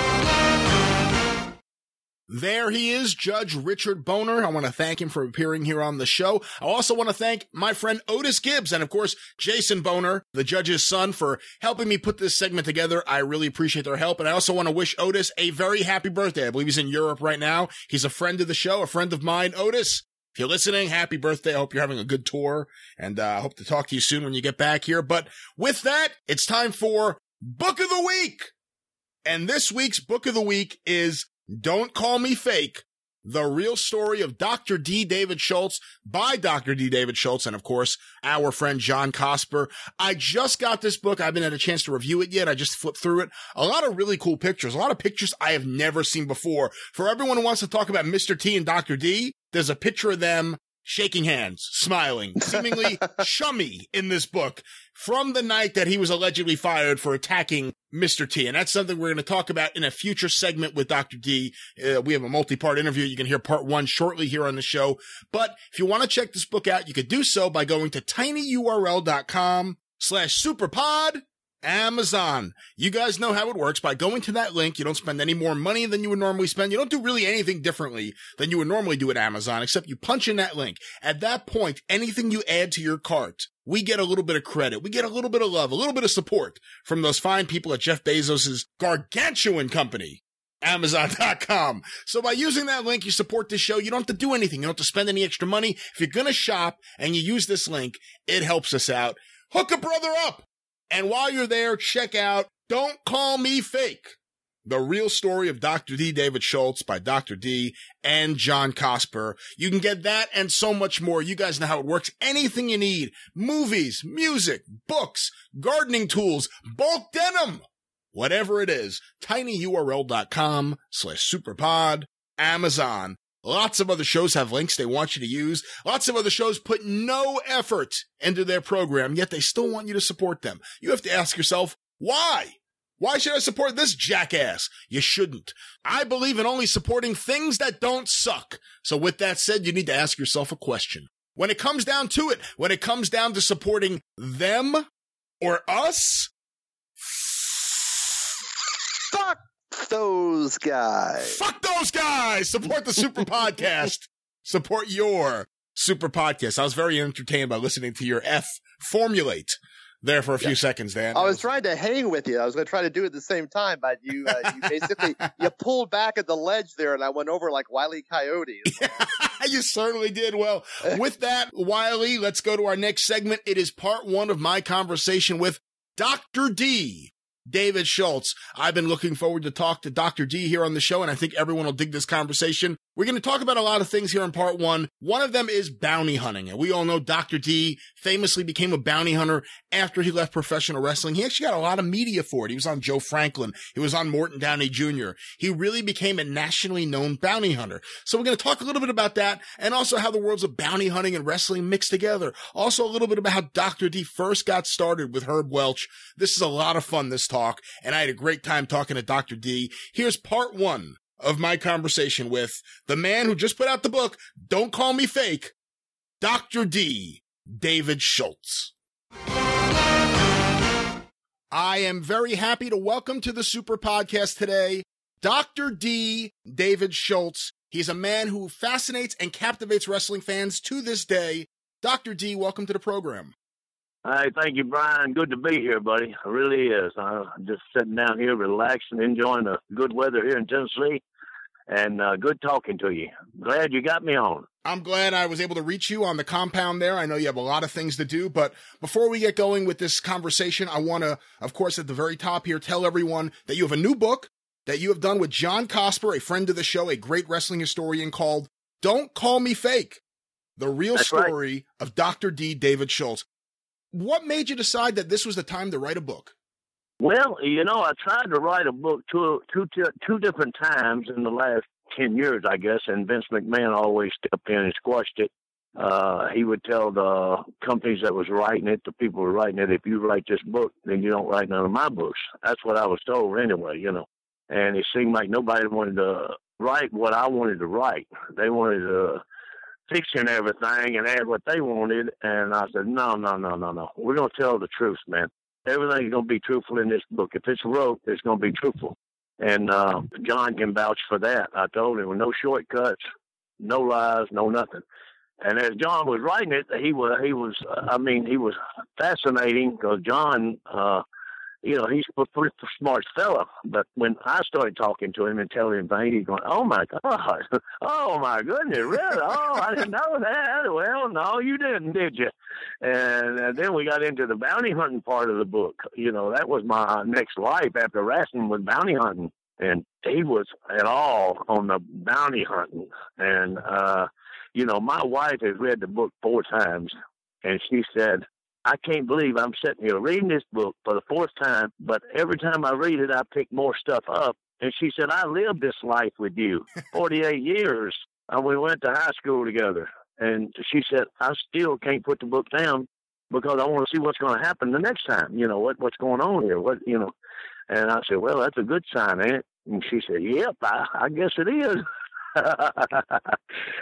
There he is, Judge Richard Boner. I want to thank him for appearing here on the show. I also want to thank my friend Otis Gibbs and, of course, Jason Boner, the judge's son, for helping me put this segment together. I really appreciate their help. And I also want to wish Otis a very happy birthday. I believe he's in Europe right now. He's a friend of the show, a friend of mine. Otis, if you're listening, happy birthday. I hope you're having a good tour and I uh, hope to talk to you soon when you get back here. But with that, it's time for Book of the Week. And this week's Book of the Week is don't Call Me Fake, the real story of Dr. D. David Schultz by Dr. D. David Schultz and of course our friend John Cosper. I just got this book. I haven't had a chance to review it yet. I just flipped through it. A lot of really cool pictures, a lot of pictures I have never seen before. For everyone who wants to talk about Mr. T and Dr. D, there's a picture of them shaking hands, smiling, seemingly chummy in this book from the night that he was allegedly fired for attacking Mr. T. And that's something we're going to talk about in a future segment with Dr. D. Uh, we have a multi-part interview. You can hear part one shortly here on the show. But if you want to check this book out, you could do so by going to tinyurl.com slash superpod Amazon. You guys know how it works. By going to that link, you don't spend any more money than you would normally spend. You don't do really anything differently than you would normally do at Amazon, except you punch in that link. At that point, anything you add to your cart, we get a little bit of credit. We get a little bit of love, a little bit of support from those fine people at Jeff Bezos' gargantuan company. Amazon.com. So by using that link, you support this show. You don't have to do anything. You don't have to spend any extra money. If you're going to shop and you use this link, it helps us out. Hook a brother up. And while you're there, check out Don't Call Me Fake, the real story of Dr. D. David Schultz by Dr. D and John Cosper. You can get that and so much more. You guys know how it works. Anything you need. Movies, music, books, gardening tools, bulk denim. Whatever it is, tinyurl.com slash superpod, Amazon, Lots of other shows have links they want you to use. Lots of other shows put no effort into their program, yet they still want you to support them. You have to ask yourself, why? Why should I support this jackass? You shouldn't. I believe in only supporting things that don't suck. So with that said, you need to ask yourself a question. When it comes down to it, when it comes down to supporting them or us, fuck those guys. Fuck those guys. Support the Super Podcast. Support your Super Podcast. I was very entertained by listening to your F formulate there for a few yeah. seconds, Dan. I was trying to hang with you. I was going to try to do it at the same time, but you, uh, you basically you pulled back at the ledge there, and I went over like Wiley Coyote. you certainly did. Well, with that, Wiley, let's go to our next segment. It is part one of my conversation with Dr. D. David Schultz. I've been looking forward to talk to Dr. D here on the show, and I think everyone will dig this conversation. We're going to talk about a lot of things here in part one. One of them is bounty hunting. And we all know Dr. D famously became a bounty hunter after he left professional wrestling. He actually got a lot of media for it. He was on Joe Franklin. He was on Morton Downey Jr. He really became a nationally known bounty hunter. So we're going to talk a little bit about that and also how the worlds of bounty hunting and wrestling mix together. Also a little bit about how Dr. D first got started with Herb Welch. This is a lot of fun, this talk. And I had a great time talking to Dr. D. Here's part one of my conversation with the man who just put out the book, Don't Call Me Fake, Dr. D. David Schultz. I am very happy to welcome to the Super Podcast today Dr. D. David Schultz. He's a man who fascinates and captivates wrestling fans to this day. Dr. D, welcome to the program. Hi, thank you, Brian. Good to be here, buddy. It really is. I'm just sitting down here, relaxing, enjoying the good weather here in Tennessee and uh, good talking to you. Glad you got me on. I'm glad I was able to reach you on the compound there. I know you have a lot of things to do, but before we get going with this conversation, I want to, of course, at the very top here, tell everyone that you have a new book that you have done with John Cosper, a friend of the show, a great wrestling historian called Don't Call Me Fake, the real That's story right. of Dr. D. David Schultz. What made you decide that this was the time to write a book? Well, you know, I tried to write a book two, two, two different times in the last 10 years, I guess, and Vince McMahon always stepped in and squashed it. Uh, he would tell the companies that was writing it, the people who were writing it, if you write this book, then you don't write none of my books. That's what I was told anyway, you know. And it seemed like nobody wanted to write what I wanted to write. They wanted to fix in everything and add what they wanted. And I said, no, no, no, no, no. We're going to tell the truth, man. Everything's going to be truthful in this book. If it's wrote, it's going to be truthful. And uh, John can vouch for that. I told him, no shortcuts, no lies, no nothing. And as John was writing it, he was he was uh, I mean he was fascinating because John, uh, you know, he's a pretty smart fella. But when I started talking to him and telling him things, he's going, "Oh my God, oh my goodness, really? Oh, I didn't know that. Well, no, you didn't, did you?" And uh, then we got into the bounty hunting part of the book. You know, that was my next life after wrestling was bounty hunting, and he was at all on the bounty hunting. And uh, you know, my wife has read the book four times, and she said. I can't believe I'm sitting here reading this book for the fourth time, but every time I read it, I pick more stuff up. And she said, I lived this life with you 48 years, and we went to high school together. And she said, I still can't put the book down because I want to see what's going to happen the next time. You know, what what's going on here? What, you know. And I said, well, that's a good sign, ain't it? And she said, yep, I, I guess it is. uh,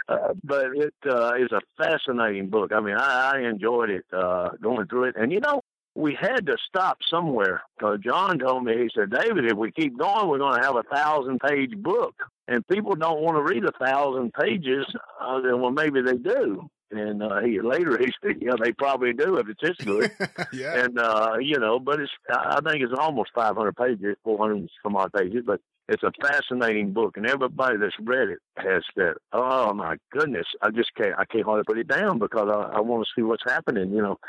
but it uh, is a fascinating book. I mean, I, I enjoyed it uh, going through it, and you know, we had to stop somewhere because John told me he said, David, if we keep going, we're going to have a thousand page book, and people don't want to read a thousand pages. Uh, then, well, maybe they do. And uh, he later he said, "Yeah, they probably do if it's this good." yeah. And uh, you know, but it's I think it's almost 500 pages, 400 some odd pages, but it's a fascinating book, and everybody that's read it has said, "Oh my goodness, I just can't, I can't hardly put it down because I, I want to see what's happening." You know,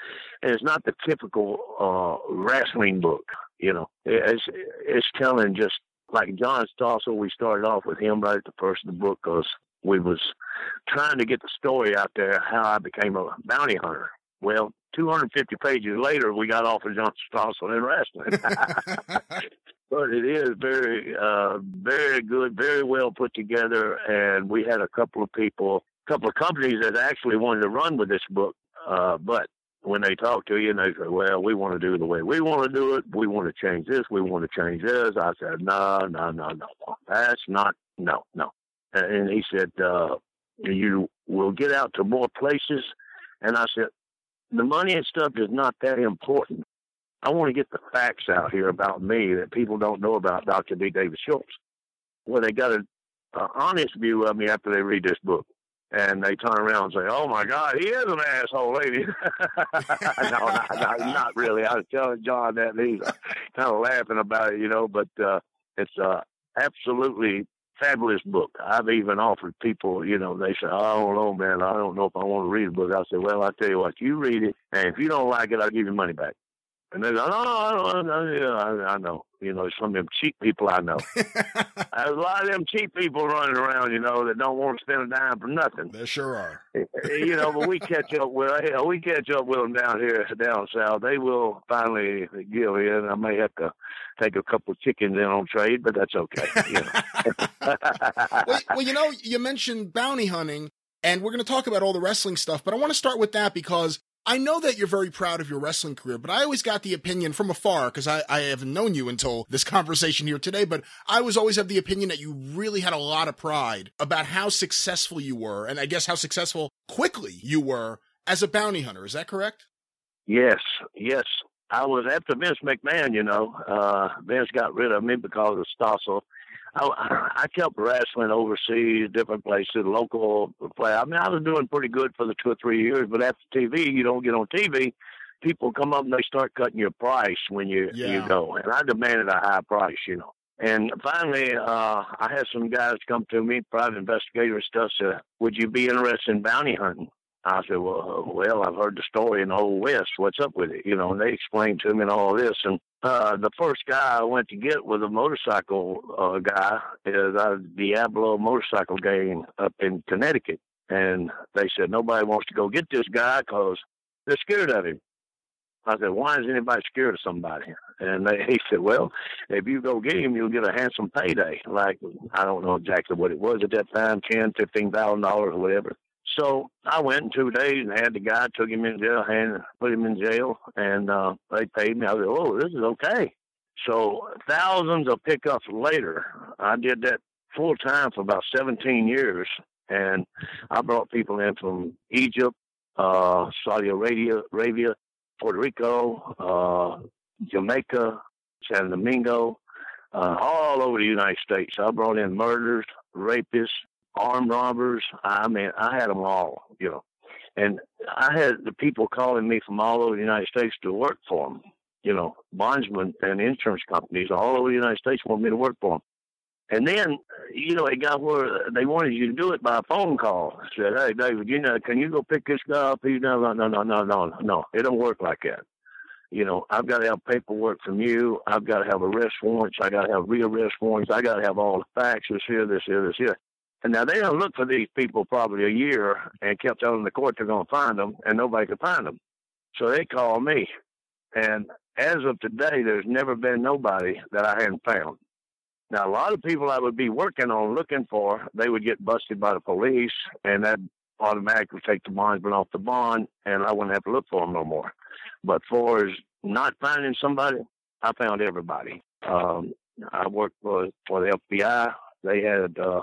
and it's not the typical uh, wrestling book. You know, it's it's telling just like John Stossel. We started off with him right at the first of the book because we was trying to get the story out there how I became a bounty hunter. Well, 250 pages later, we got off of John Stossel in wrestling. but it is very, uh, very good, very well put together. And we had a couple of people, a couple of companies that actually wanted to run with this book. Uh, but when they talk to you and they say, well, we want to do it the way we want to do it. We want to change this. We want to change this. I said, no, no, no, no. That's not, no, no. And he said, uh, you will get out to more places. And I said, the money and stuff is not that important. I want to get the facts out here about me that people don't know about Dr. D. David Schultz. Well, they got an honest view of me after they read this book. And they turn around and say, "Oh my God, he is an asshole, lady." no, not, not, not really. I was telling John that, and he's kind of laughing about it, you know. But uh, it's a absolutely fabulous book. I've even offered people, you know, they say, "I don't know, man. I don't know if I want to read the book." I say, "Well, I tell you what, you read it, and if you don't like it, I'll give you money back." And they go, "No, I don't. I, yeah, I, I know. You know, some of them cheap people I know. There's a lot of them cheap people running around, you know, that don't want to spend a dime for nothing. There sure are. you know, but we catch up with hell, we catch up with them down here, down south. They will finally give in. I may have to take a couple of chickens in on trade, but that's okay. You know. well, well, you know, you mentioned bounty hunting, and we're going to talk about all the wrestling stuff, but I want to start with that because I know that you're very proud of your wrestling career, but I always got the opinion from afar because I, I haven't known you until this conversation here today. But I was always have the opinion that you really had a lot of pride about how successful you were, and I guess how successful quickly you were as a bounty hunter. Is that correct? Yes, yes. I was after Vince McMahon. You know, uh, Vince got rid of me because of Stossel. I, I kept wrestling overseas, different places, local play. I mean, I was doing pretty good for the two or three years, but after TV, you don't get on TV. People come up and they start cutting your price when you Yeah. you go, and I demanded a high price, you know. And finally, uh, I had some guys come to me, private investigator and stuff, said, Would you be interested in bounty hunting? I said, Well, well, I've heard the story in the Old West. What's up with it? You know, and they explained to me and all this. And uh, the first guy I went to get was a motorcycle uh, guy, is uh, Diablo Motorcycle Gang up in Connecticut. And they said, Nobody wants to go get this guy because they're scared of him. I said, why is anybody scared of somebody? And they, he said, well, if you go get him, you'll get a handsome payday. Like, I don't know exactly what it was at that time, ten, fifteen thousand dollars or whatever. So I went in two days and had the guy, took him in jail, and put him in jail, and uh, they paid me. I said, oh, this is okay. So thousands of pickups later, I did that full time for about 17 years, and I brought people in from Egypt, uh, Saudi Arabia, Arabia, Puerto Rico, uh, Jamaica, San Domingo, uh, all over the United States. I brought in murderers, rapists, armed robbers. I mean, I had them all, you know. And I had the people calling me from all over the United States to work for them. You know, bondsmen and insurance companies all over the United States want me to work for them. And then, you know, it got where they wanted you to do it by a phone call. Said, "Hey, David, you know, can you go pick this guy up?" He's no, no, no, no, no, no. It don't work like that. You know, I've got to have paperwork from you. I've got to have arrest warrants. I got to have rearrest warrants. I got to have all the facts. This here, this here, this here. And now they don't look for these people probably a year and kept telling the court they're going to find them, and nobody could find them. So they called me. And as of today, there's never been nobody that I hadn't found. Now, a lot of people I would be working on looking for, they would get busted by the police, and that automatically take the bondsman off the bond, and I wouldn't have to look for them no more. But for as not finding somebody, I found everybody. Um, I worked for for the FBI. They had uh,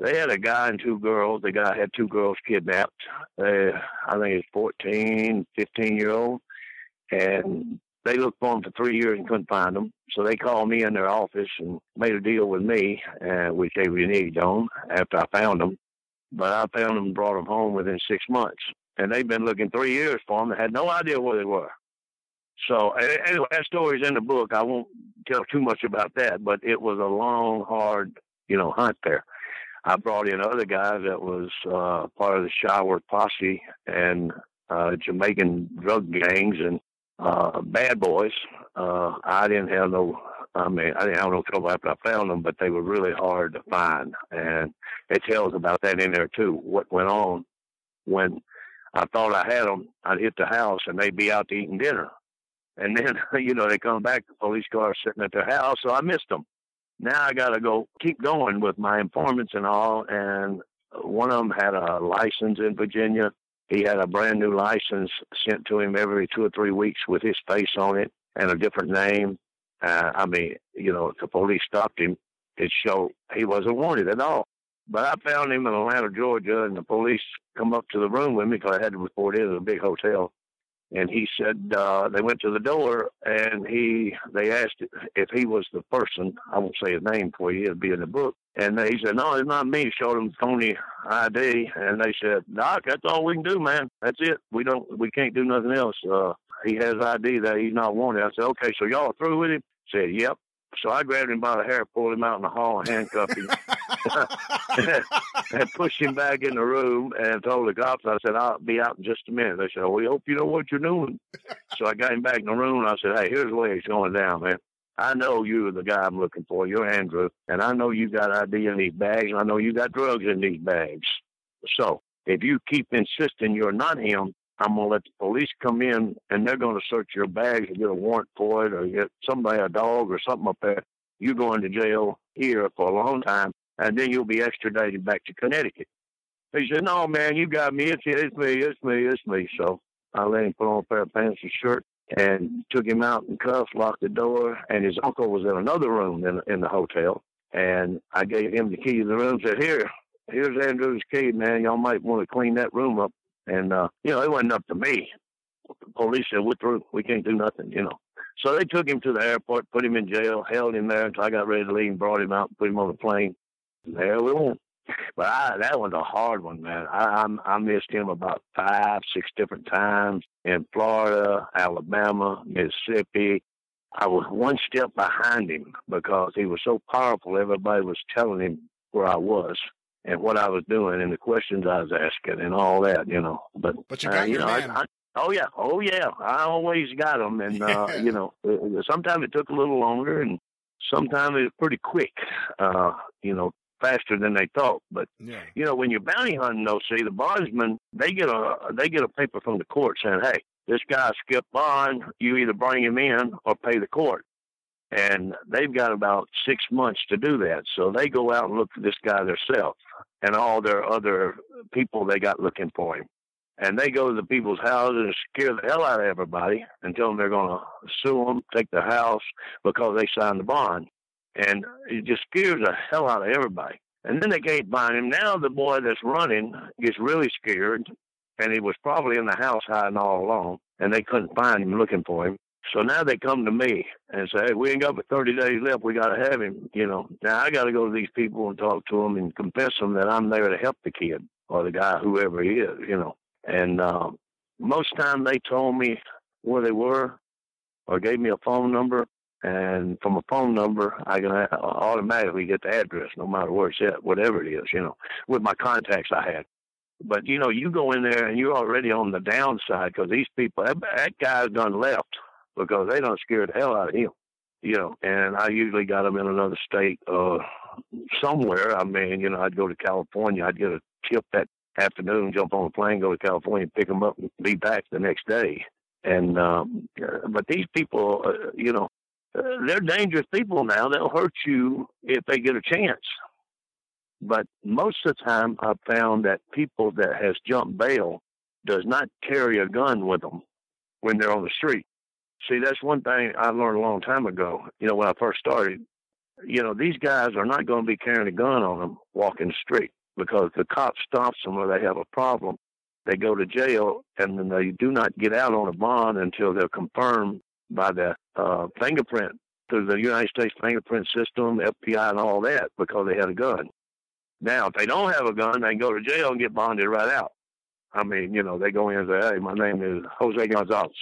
they had a guy and two girls. The guy had two girls kidnapped. Uh, I think it's 14, 15 year old, and they looked for them for three years and couldn't find them. So they called me in their office and made a deal with me, uh, which they reneged on after I found them. But I found them and brought them home within six months. And they've been looking three years for them and had no idea where they were. So anyway, that story's in the book. I won't tell too much about that, but it was a long, hard, you know, hunt there. I brought in other guys that was uh, part of the Shireworth posse and uh, Jamaican drug gangs and uh, bad boys. Uh, I didn't have no, I mean, I didn't have no trouble after I found them, but they were really hard to find. And it tells about that in there too. What went on when I thought I had them, I'd hit the house and they'd be out to eating dinner. And then, you know, they come back, the police car sitting at their house, so I missed them. Now I got to go keep going with my informants and all. And one of them had a license in Virginia. He had a brand new license sent to him every two or three weeks with his face on it and a different name. Uh, I mean, you know, the police stopped him, it showed he wasn't wanted at all. But I found him in Atlanta, Georgia, and the police come up to the room with me because I had to report in at a big hotel. And he said uh, they went to the door and he they asked if he was the person. I won't say his name for you; it'll be in the book. And he said, "No, it's not me." Showed him phony ID, and they said, "Doc, that's all we can do, man. That's it. We don't, we can't do nothing else." Uh, he has ID that he's not wanted. I said, "Okay, so y'all are through with him?" Said, "Yep." So I grabbed him by the hair, pulled him out in the hall, handcuffed him, and pushed him back in the room, and told the cops, I said, "I'll be out in just a minute." They said, "We hope you know what you're doing." so I got him back in the room, and I said, "Hey, here's the way it's going down, man. I know you're the guy I'm looking for. You're Andrew, and I know you got ID in these bags, and I know you got drugs in these bags. So if you keep insisting you're not him, I'm gonna let the police come in and they're gonna search your bags and get a warrant for it or get somebody a dog or something up there. You're going to jail here for a long time and then you'll be extradited back to Connecticut. He said, No man, you got me, it's it's me, it's me, it's me. So I let him put on a pair of pants and shirt and took him out in cuffs, locked the door, and his uncle was in another room in in the hotel. And I gave him the key to the room, said, Here, here's Andrew's key, man. Y'all might want to clean that room up. And, uh, you know, it wasn't up to me. The police said, we're through. We can't do nothing, you know. So they took him to the airport, put him in jail, held him there until I got ready to leave, and brought him out, and put him on the plane. And there we went. But I, that was a hard one, man. I, I I missed him about five, six different times in Florida, Alabama, Mississippi, I was one step behind him because he was so powerful. Everybody was telling him where I was and what I was doing and the questions I was asking and all that, you know. But But you got uh, you your know, man. I, I, oh yeah, oh yeah, I always got them, and uh, you know, uh, sometimes it took a little longer, and sometimes it was pretty quick. Uh, you know, faster than they thought. But Yeah. you know, when you're bounty hunting, though, see the bondsmen they get a they get a paper from the court saying, "Hey, this guy skipped bond. You either bring him in or pay the court." And they've got about six months to do that. So they go out and look for this guy themselves and all their other people they got looking for him. And they go to the people's houses and scare the hell out of everybody and tell them they're going to sue them, take their house because they signed the bond. And it just scares the hell out of everybody. And then they can't find him. Now the boy that's running gets really scared, and he was probably in the house hiding all along, and they couldn't find him looking for him. So now they come to me and say, hey, we ain't got but 30 days left. We got to have him, you know. Now I got to go to these people and talk to them and convince them that I'm there to help the kid or the guy, whoever he is, you know. And uh, most time they told me where they were or gave me a phone number. And from a phone number, I can uh, automatically get the address, no matter where it's at, whatever it is, you know, with my contacts I had. But you know, you go in there and you're already on the downside because these people, that, that guy's done left because they done scared the hell out of him, you know. And I usually got him in another state, uh, somewhere. I mean, you know, I'd go to California, I'd get a tip that afternoon, jump on a plane, go to California, pick them up, and be back the next day. And um, but these people, uh, you know, uh, they're dangerous people now. They'll hurt you if they get a chance. But most of the time, I've found that people that has jumped bail does not carry a gun with them when they're on the street. See, that's one thing I learned a long time ago. You know, when I first started, you know, these guys are not going to be carrying a gun on them walking the street because the cop stops them or they have a problem. They go to jail and then they do not get out on a bond until they're confirmed by the uh, fingerprint through the United States fingerprint system, FBI, and all that because they had a gun. Now, if they don't have a gun, they can go to jail and get bonded right out. I mean, you know, they go in and say, "Hey, my name is Jose Gonzalez."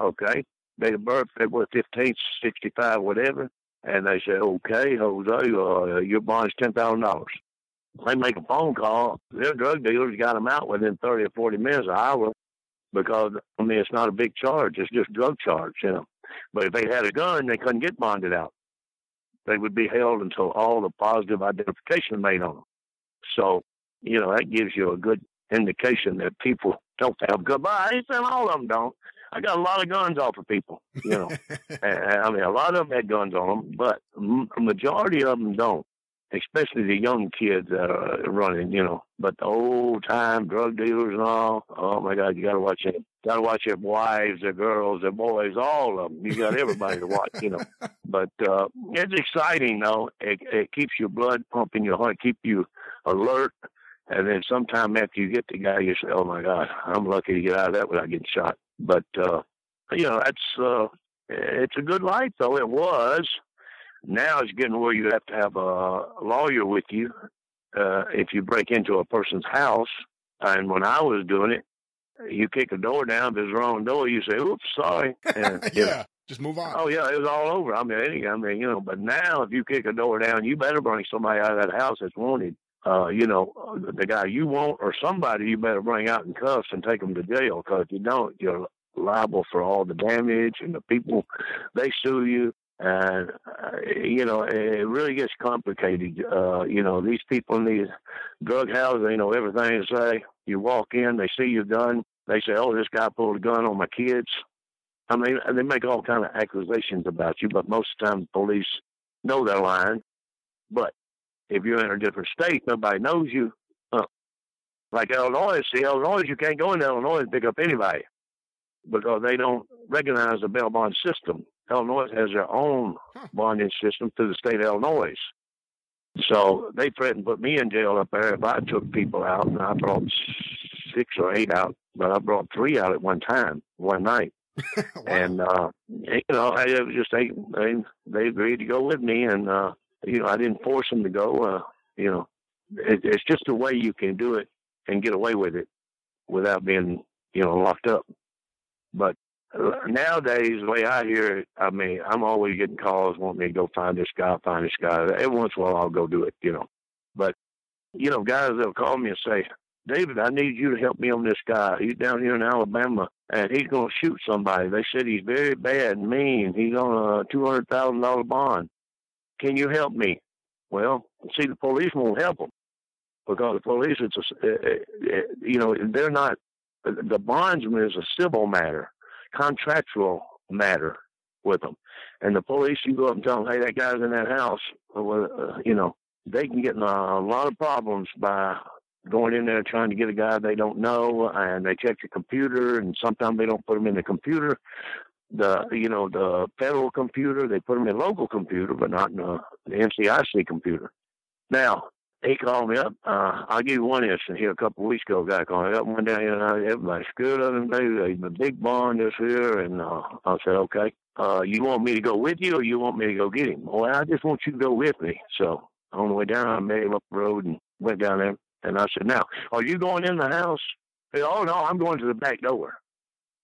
Okay, date of birth February fifteenth, sixty-five, whatever, and they say, "Okay, Jose, uh, your bond is ten thousand dollars." They make a phone call. Their drug dealers got them out within thirty or forty minutes, an hour, because I mean it's not a big charge; it's just drug charge, you know. But if they had a gun, they couldn't get bonded out. They would be held until all the positive identification made on them. So, you know, that gives you a good indication that people don't have good. I ain't all of them don't. I got a lot of guns off of people, you know. and, I mean, a lot of them had guns on them, but a majority of them don't. Especially the young kids that are running, you know. But the old time drug dealers and all, oh my God, you got to watch it. Got to watch their wives, their girls, their boys, all of them. You got everybody to watch, you know. But uh, it's exciting, though. It, it keeps your blood pumping, your heart, keep you alert. And then sometime after you get the guy, you say, "Oh my God, I'm lucky to get out of that without getting shot." But uh, you know, that's uh, it's a good life, though. It was. Now it's getting where you have to have a lawyer with you uh, if you break into a person's house. And when I was doing it, you kick a door down. If it's the wrong door, you say, "Oops, sorry." And, you know, yeah, just move on. Oh yeah, it was all over. I mean, any, I mean, you know. But now, if you kick a door down, you better bring somebody out of that house that's wanted. Uh, you know, the guy you want or somebody you better bring out in cuffs and take them to jail. Because if you don't, you're liable for all the damage and the people they sue you. And uh, you know, it really gets complicated. Uh, you know, these people in these drug houses, they know everything to say. You walk in, they see your gun. They say, "Oh, this guy pulled a gun on my kids." I mean, they make all kind of accusations about you, but most of the time, the police know they're lying. But if you're in a different state, nobody knows you. Uh, like Illinois, see, Illinois, you can't go into Illinois and pick up anybody because they don't recognize the bail bond system. Illinois has their own bonding system through the state of Illinois. So they threatened to put me in jail up there if I took people out, and I brought six or eight out, but I brought three out at one time, one night. And uh, you know, I it was just they they they agreed to go with me, and uh, you know, I didn't force them to go. Uh, you know, it, it's just a way you can do it and get away with it without being you know locked up. But nowadays, the way I hear it, I mean, I'm always getting calls wanting me to go find this guy, find this guy. Every once in a while, I'll go do it, you know. But you know, guys, they'll call me and say, David, I need you to help me on this guy. He's down here in Alabama and he's going to shoot somebody. They said he's very bad and mean. He's on a $200,000 bond. Can you help me? Well, see, the police won't help them because the police, it's a, uh, uh, you know, they're not, the bondsman is a civil matter, contractual matter with them. And the police, you go up and tell them, hey, that guy's in that house. Uh, you know, they can get in a lot of problems by going in there trying to get a guy they don't know, and they check the computer, and sometimes they don't put them in the computer. The you know the federal computer, they put them in a local computer, but not in the, the NCIC computer. Now he called me up. Uh, I'll give you one instance here. A couple of weeks ago, a guy called me up one day, and I, everybody scared of him. They, the big bond is here, and uh, I said, okay. Uh, you want me to go with you, or you want me to go get him? Well, I just want you to go with me. So on the way down, I met him up the road and went down there. And I said, Now, are you going in the house? He said, Oh, no, I'm going to the back door.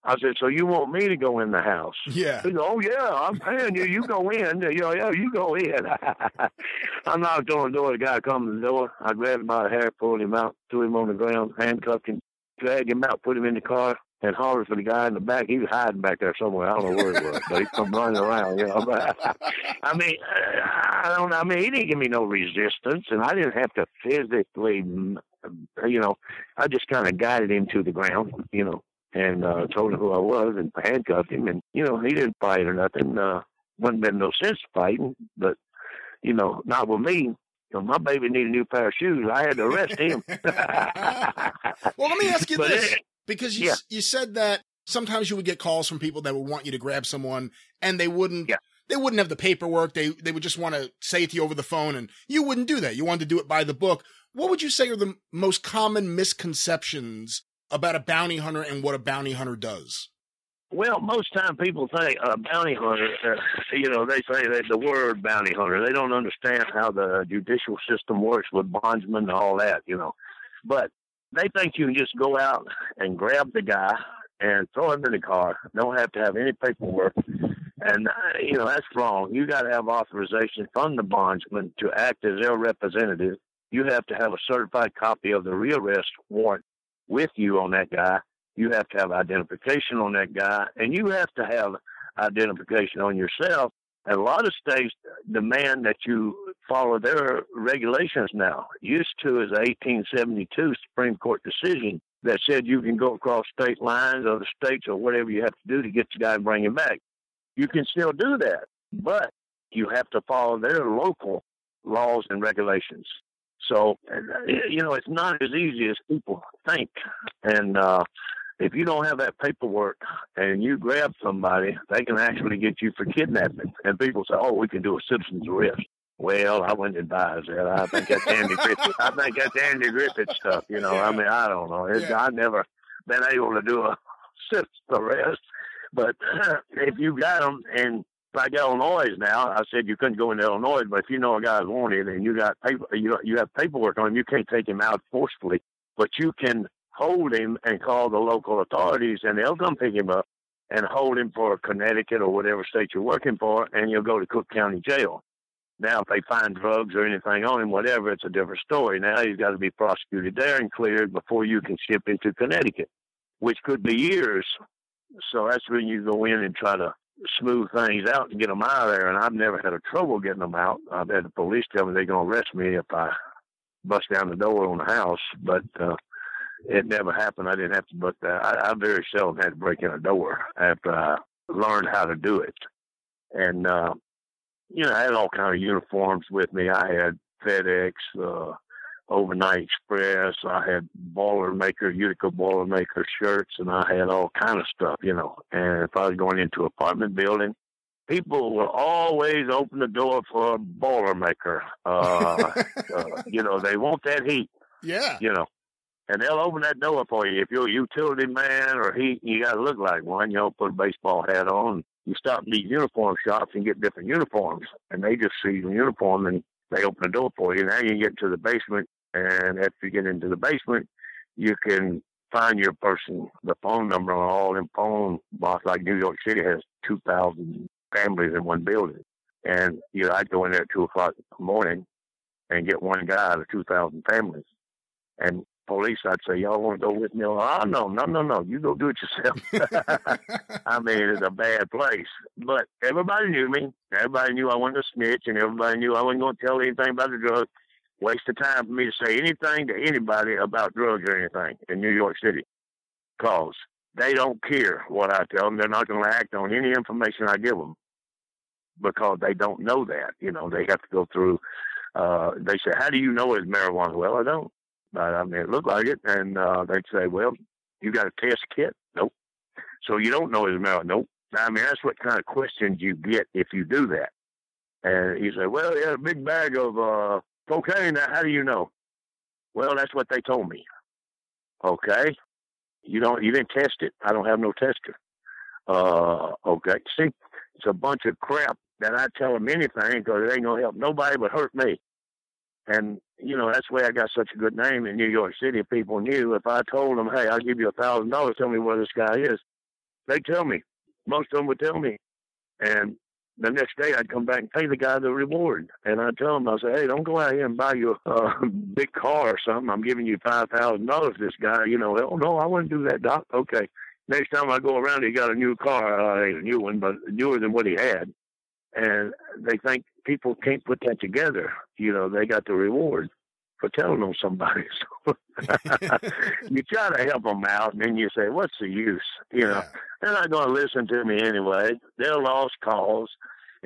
I said, So you want me to go in the house? Yeah. He said, Oh, yeah, I'm paying you. You go in. You know, yeah, you go in. I knocked on the door. The guy come to the door. I grabbed him by the hair, pulled him out, threw him on the ground, handcuffed him, dragged him out, put him in the car, and hollered for the guy in the back. He was hiding back there somewhere. I don't know where he was, but he come running around. You know, I mean, I don't. I mean, he didn't give me no resistance, and I didn't have to physically, you know, I just kind of guided him to the ground, you know, and uh, told him who I was and handcuffed him, and you know, he didn't fight or nothing. Uh, wasn't been no sense fighting, but you know, not with me. You know, my baby needed a new pair of shoes. I had to arrest him. well, let me ask you But this. it- because you, Yeah. you said that sometimes you would get calls from people that would want you to grab someone and they wouldn't they wouldn't have the paperwork they they would just want to say it to you over the phone and you wouldn't do that you wanted to do it by the book what would you say are the most common misconceptions about a bounty hunter and what a bounty hunter does Well, most time people think a bounty hunter, uh, you know, they say that the word bounty hunter. They don't understand how the judicial system works with bondsmen and all that, you know. But they think you can just go out and grab the guy and throw him in the car. Don't have to have any paperwork. And, uh, you know, that's wrong. You got to have authorization from the bondsman to act as their representative. You have to have a certified copy of the rearrest warrant with you on that guy. You have to have identification on that guy, and you have to have identification on yourself. And a lot of states demand that you follow their regulations now. Used to is a 1872 Supreme Court decision that said you can go across state lines, other states, or whatever you have to do to get the guy and bring him back. You can still do that, but you have to follow their local laws and regulations. So, uh, you know, it's not as easy as people think. And uh, if you don't have that paperwork and you grab somebody, they can actually get you for kidnapping. And people say, oh, we can do a citizen's arrest. Well, I wouldn't advise that. I think that's Andy Griffith. I think that's Andy Griffith stuff. You know, I mean, I don't know. It's, I've never been able to do a citizen's arrest. But if you got them, and like Illinois now, I said you couldn't go into Illinois, but if you know a guy's wanted and you got paper, you you have paperwork on him, you can't take him out forcefully, but you can hold him and call the local authorities, and they'll come pick him up and hold him for Connecticut or whatever state you're working for, and you'll go to Cook County Jail. Now, if they find drugs or anything on him, whatever, it's a different story. Now he's got to be prosecuted there and cleared before you can ship into Connecticut, which could be years. So that's when you go in and try to smooth things out and get them out of there. And I've never had a trouble getting them out. I've had the police tell me they're going to arrest me if I bust down the door on the house, but uh, it never happened. I didn't have to bust that. I, I very seldom had to break in a door after I learned how to do it. And uh, you know, I had all kind of uniforms with me. I had FedEx, uh, Overnight Express. I had Boilermaker, Utica Boilermaker shirts, and I had all kind of stuff, you know. And if I was going into apartment building, people will always open the door for a Boilermaker. Uh, uh, you know, they want that heat. Yeah. You know, and they'll open that door for you. If you're a utility man or heat, you got to look like one. You know, put a baseball hat on. You stop in these uniform shops and get different uniforms, and they just see the uniform and they open the door for you. Now you get to the basement, and after you get into the basement, you can find your person, the phone number on all them phone blocks. Like New York City has two thousand families in one building, and you know I'd go in there at two o'clock in the morning and get one guy out of two thousand families, and police, I'd say, y'all want to go with me? Oh, no, no, no, no. You go do it yourself. I mean, it's a bad place. But everybody knew me. Everybody knew I wasn't a snitch, and everybody knew I wasn't going to tell anything about the drugs. Waste of time for me to say anything to anybody about drugs or anything in New York City. Because they don't care what I tell them. They're not going to act on any information I give them because they don't know that. You know, they have to go through. Uh, they say, "How do you know it's marijuana?" Well, I don't. But I mean, it looked like it, and uh, they'd say, "Well, you got a test kit?" Nope. So you don't know it's marijuana? Nope. I mean, that's what kind of questions you get if you do that. And he said, "Well, he had a big bag of uh, cocaine. Now, how do you know?" Well, that's what they told me. Okay, you don't, you didn't test it. I don't have no tester. Uh, okay. See, it's a bunch of crap that I tell them anything because it ain't gonna help nobody but hurt me. And you know that's why I got such a good name in New York City. People knew if I told them, "Hey, I'll give you a thousand dollars, tell me where this guy is," they tell me. Most of them would tell me, and the next day I'd come back and pay the guy the reward. And I'd tell him, I say, "Hey, don't go out here and buy you a big car or something. I'm giving you five thousand dollars. This guy, you know, oh no, I wouldn't do that, Doc. Okay." Next time I go around, he got a new car. Uh, a new one, but newer than what he had. And they think people can't put that together. You know, they got the reward for telling on somebody. So you try to help them out, and then you say, "What's the use?" You know, they're not going to listen to me anyway. They're lost cause,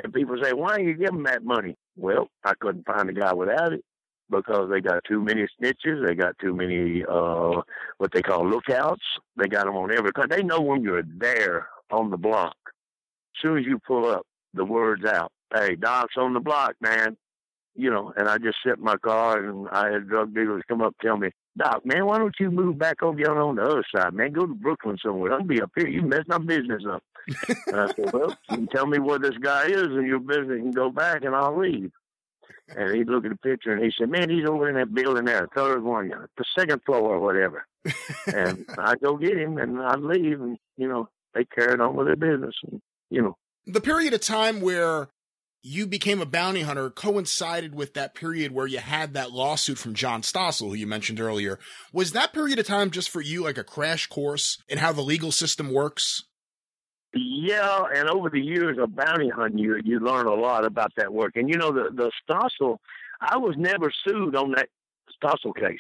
and people say, "Why are you giving that money?" Well, I couldn't find a guy without it because they got too many snitches. They got too many uh what they call lookouts. They got them on every. car. They know when you're there on the block. As soon as you pull up, the word's out. Hey, Doc's on the block, man you know, and I just sit in my car and I had drug dealers come up and tell me, Doc, man, why don't you move back over here on the other side, man? Go to Brooklyn somewhere. Don't be up here. You messing my business up. and I said, Well, you can tell me where this guy is and your business can go back and I'll leave. And he'd look at the picture and he said, Man, he's over in that building there, third one, the second floor or whatever. and I'd go get him and I'd leave and, you know, they carried on with their business and, you know. The period of time where you became a bounty hunter coincided with that period where you had that lawsuit from John Stossel, who you mentioned earlier. Was that period of time just for you like a crash course in how the legal system works? Yeah, and over the years of bounty hunting, you you learn a lot about that work. And you know, the the Stossel, I was never sued on that Stossel case.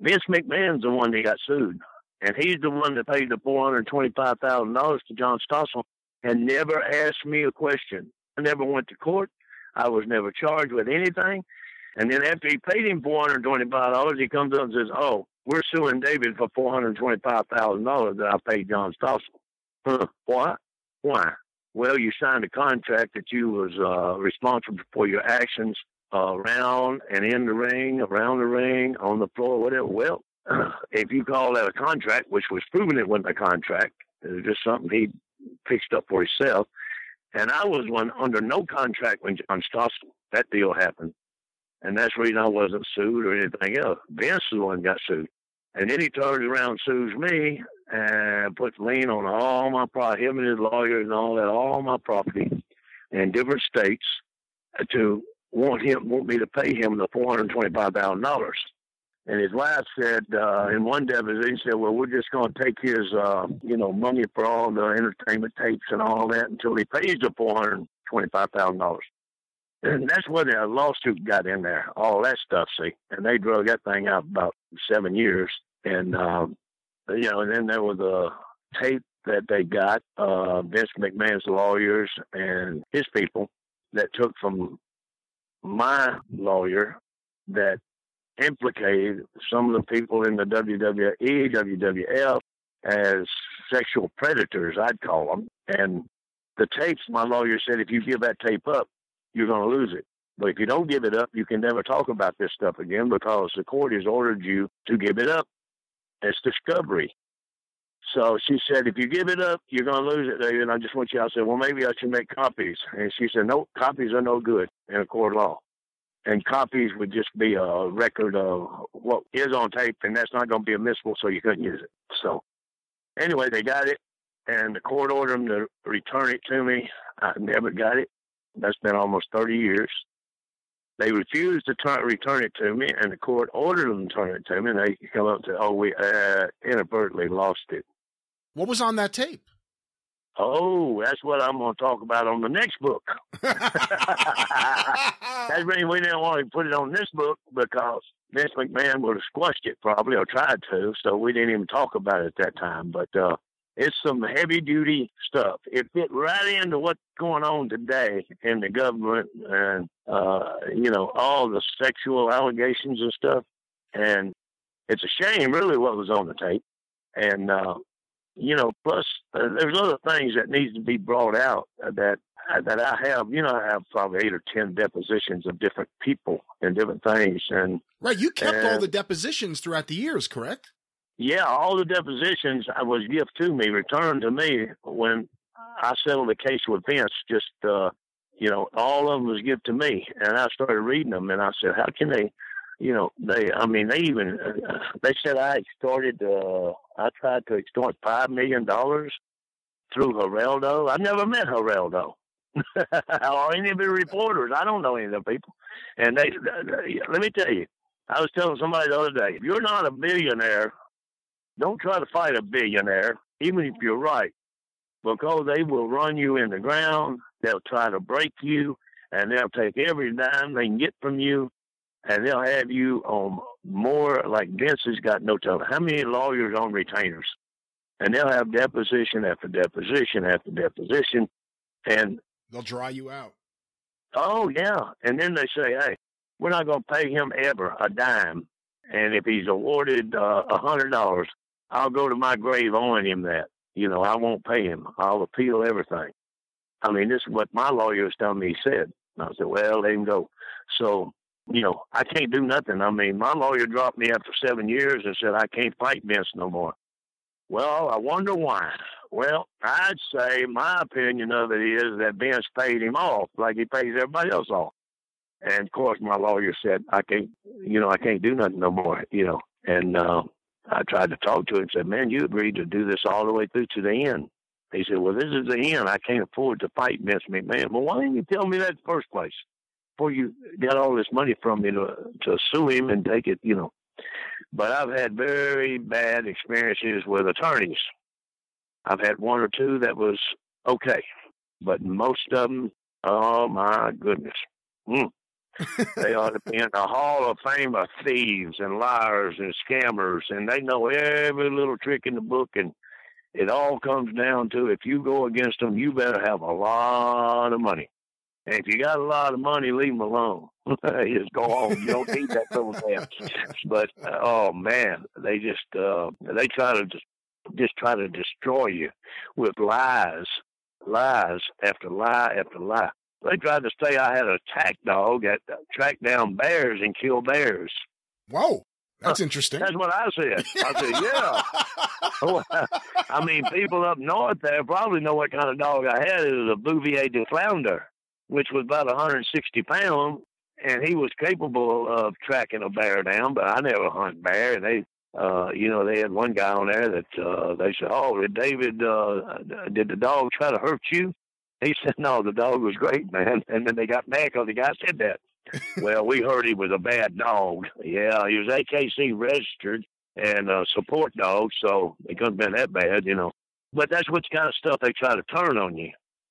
Vince McMahon's the one that got sued, and he's the one that paid the four hundred twenty-five thousand dollars to John Stossel and never asked me a question. I never went to court. I was never charged with anything. And then after he paid him four hundred twenty-five dollars, he comes up and says, "Oh, we're suing David for four hundred twenty-five thousand dollars that I paid John Stossel." Huh? What? Why? Well, you signed a contract that you was uh, responsible for your actions uh, around and in the ring, around the ring, on the floor, whatever. Well, if you call that a contract, which was proven it wasn't a contract, it was just something he fixed up for himself. And I was one under no contract when John Stossel, that deal happened. And that's the reason I wasn't sued or anything else. Vince is the one got sued. And then he turns around sues me and puts lien on all my property, him and his lawyers and all that, all my property in different states to want him, want me to pay him the $425,000. And his wife said uh, in one deposition, said, "Well, we're just going to take his, uh, you know, money for all the entertainment tapes and all that until he pays the four hundred twenty-five thousand dollars." And that's where the lawsuit got in there, all that stuff. See, and they drug that thing out about seven years, and um, you know, and then there was a tape that they got, uh, Vince McMahon's lawyers and his people that took from my lawyer that implicated some of the people in the WWE, WWF as sexual predators, I'd call them. And the tapes, my lawyer said, if you give that tape up, you're going to lose it. But if you don't give it up, you can never talk about this stuff again because the court has ordered you to give it up. It's discovery. So she said, if you give it up, you're going to lose it, David. And I just want you, I said, well, maybe I should make copies. And she said, no, copies are no good in a court of law and copies would just be a record of what is on tape, and that's not going to be admissible, so you couldn't use it. So anyway, they got it, and the court ordered them to return it to me. I never got it. That's been almost 30 years. They refused to turn, return it to me, and the court ordered them to turn it to me. And they come up to, oh, we uh, inadvertently lost it. What was on that tape? Oh, that's what I'm going to talk about on the next book. That's reason we didn't want to put it on this book because Vince McMahon would have squashed it probably or tried to, so we didn't even talk about it at that time. But uh, it's some heavy duty stuff. It fit right into what's going on today in the government and uh, you know all the sexual allegations and stuff. And it's a shame, really, what was on the tape. And uh, you know, plus uh, there's other things that needs to be brought out that that I have. You know, I have probably eight or ten depositions of different people and different things. And Right, you kept all the depositions throughout the years, correct? yeah, all the depositions I was given to me, returned to me when I settled the case with Vince. Just uh, you know, all of them was given to me, and I started reading them, and I said, how can they? You know, they. I mean, they even they said I extorted. Uh, I tried to extort five million dollars through Geraldo. I've never met Geraldo or any of the reporters. I don't know any of the people. And they, they, let me tell you, I was telling somebody the other day, if you're not a billionaire, don't try to fight a billionaire, even if you're right, because they will run you in the ground. They'll try to break you, and they'll take every dime they can get from you, and they'll have you on more like Vince has got no telling. How many lawyers on retainers? And they'll have deposition after deposition after deposition, and They'll dry you out. Oh yeah, and then they say, "Hey, we're not going to pay him ever a dime, and if he's awarded uh, a hundred dollars, I'll go to my grave owing him that. You know, I won't pay him. I'll appeal everything." I mean, this is what my lawyer was telling me. He said, and I said, "Well, let him go." So, you know, I can't do nothing. I mean, my lawyer dropped me after seven years and said I can't fight Vince no more. Well, I wonder why. Well, I'd say my opinion of it is that Vince paid him off like he pays everybody else off. And of course, my lawyer said I can't, you know, I can't do nothing no more, you know. And uh, I tried to talk to him and said, "Man, you agreed to do this all the way through to the end." He said, "Well, this is the end. I can't afford to fight Vince McMahon." Well, why didn't you tell me that in the first place before you got all this money from me to to sue him and take it, you know? But I've had very bad experiences with attorneys. I've had one or two that was okay, but most of them, oh my goodness, mm. they ought to be in the Hall of Fame of thieves and liars and scammers, and they know every little trick in the book. And it all comes down to if you go against them, you better have a lot of money. And if you got a lot of money, leave them alone. just go on. You don't need that little damn. But uh, oh man, they just uh, they try to just just try to destroy you with lies, lies after lie after lie. They tried to say I had a attack dog that tracked down bears and killed bears. Whoa, that's interesting. That's what I said. I said, yeah. Oh, I mean, people up north there probably know what kind of dog I had. It was a Bouvier des Flandres, which was about 160 pounds, and he was capable of tracking a bear down. But I never hunt bear. And they, uh, you know, they had one guy on there that uh, they said, "Oh, did David? Uh, did the dog try to hurt you?" He said, "No, the dog was great, man." And then they got mad because the guy said that. well, we heard he was a bad dog. Yeah, he was AKC registered and a support dog, so it couldn't have been that bad, you know. But that's what kind of stuff they try to turn on you.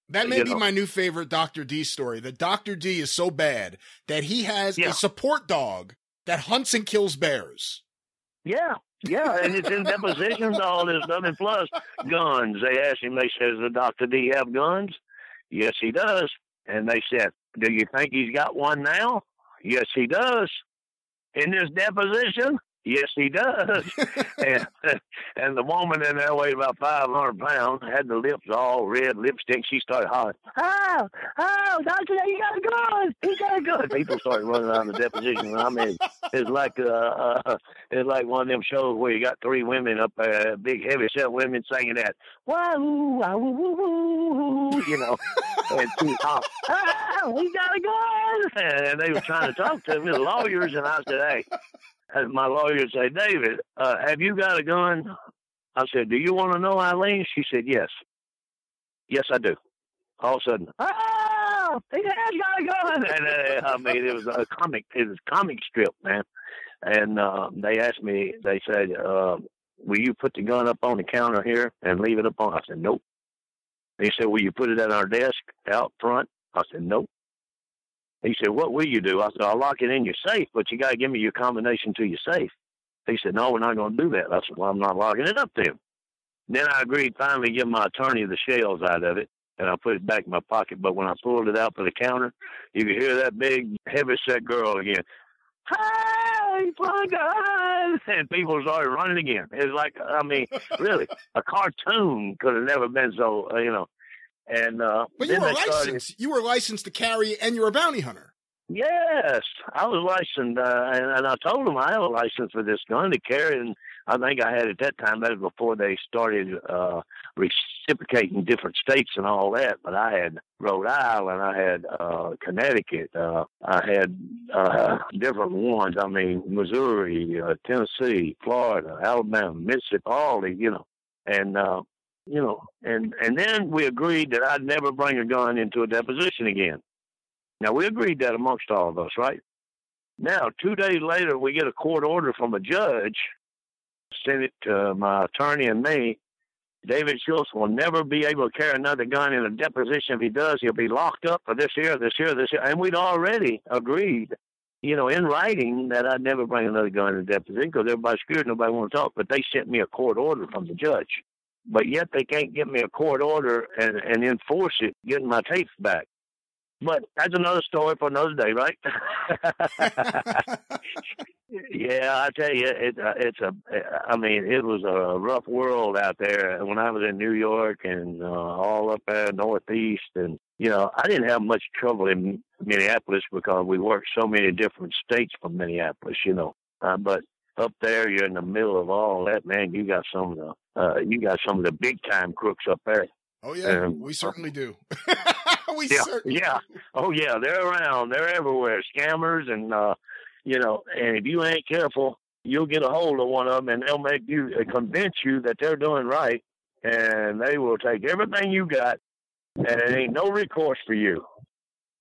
That may You be know. my new favorite Dr. D story. That Dr. D is so bad that he has Yeah. a support dog that hunts and kills bears. Yeah, yeah, and it's in depositions, all this stuff, and plus guns. They asked him, they says, the doctor, D have guns? Yes, he does. And they said, do you think he's got one now? Yes, he does. In this deposition? Yes, he does. and and the woman in there weighed about five hundred pounds, had the lips all red, lipstick. She started hollering, "Oh, oh, doctor, you got a gun! He got a gun!" People started running around the deposition. I mean, it's like uh, uh, it's like one of them shows where you got three women up there, big heavy set women singing that, "Wow, wow, woo, woo, woo," you know, and she hollering, "Oh, he got a gun!" And they were trying to talk to me, the lawyers, and I said, "Hey." And my lawyer say, David, uh, have you got a gun? I said, "Do you want to know, Eileen?" She said, "Yes." Yes, I do. All of a sudden, ah, he has got a gun, and uh, I mean, it was a comic. It was a comic strip, man. And uh, they asked me. They said, uh, "Will you put the gun up on the counter here and leave it up on?" I said, "Nope." He said, "Will you put it at our desk out front?" I said, "Nope." He said, "What will you do?" I said, "I'll lock it in your safe, but you got to give me your combination to your safe." He said, "No, we're not going to do that." I said, "Well, I'm not locking it up then." Then I agreed finally give my attorney the shells out of it, and I put it back in my pocket. But when I pulled it out for the counter, you could hear that big, heavy-set girl again. Hey, my God! And people started running again. It's like, I mean, really, a cartoon could have never been so, uh, you know. And uh, But you were they started- licensed. You were licensed to carry, and you're a bounty hunter. Yes, I was licensed, uh, and, and I told them I have a license for this gun to carry, and I think I had at that time. That was before they started uh, reciprocating different states and all that. But I had Rhode Island, I had uh, Connecticut, uh, I had uh, different ones. I mean, Missouri, uh, Tennessee, Florida, Alabama, Mississippi, all the you know, and uh, you know, and and then we agreed that I'd never bring a gun into a deposition again. Now we agreed that amongst all of us, right? Now, two days later, we get a court order from a judge, sent it uh, to my attorney and me. David Schultz will never be able to carry another gun in a deposition. If he does, he'll be locked up for this year, this year, this year. And we'd already agreed, you know, in writing that I'd never bring another gun in a deposition because everybody's scared, nobody want to talk. But they sent me a court order from the judge. But yet they can't get me a court order and, and enforce it, getting my tapes back. But that's another story for another day, right? yeah, I tell you, it, uh, it's a. I mean, it was a rough world out there when I was in New York and uh, all up there northeast, and you know, I didn't have much trouble in Minneapolis because we worked so many different states from Minneapolis, you know. Uh, but up there, you're in the middle of all that, man. You got some of the, uh, you got some of the big time crooks up there. Oh yeah, Um, we certainly do. we yeah, certainly yeah. Oh yeah, they're around. They're everywhere. Scammers and uh, you know, and if you ain't careful, you'll get a hold of one of them, and they'll make you uh, convince you that they're doing right, and they will take everything you got, and it ain't no recourse for you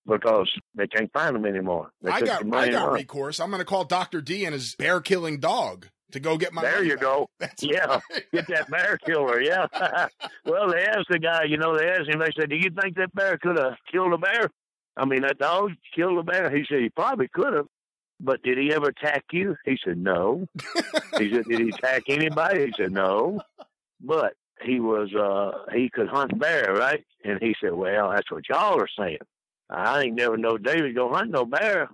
because they can't find them anymore. They I got I got recourse. I'm going to call Doctor D and his bear killing dog to go get my. There you back. go. That's yeah, right. get that bear killer. Yeah. well, they asked the guy. You know, they asked him. They said, "Do you think that bear could have killed a bear?" I mean, that dog killed a bear. He said he probably could have, but did he ever attack you? He said no. he said, did he attack anybody? He said no, but he was uh he could hunt bear, right? And he said, well, that's what y'all are saying. I ain't never know David go hunt no bear.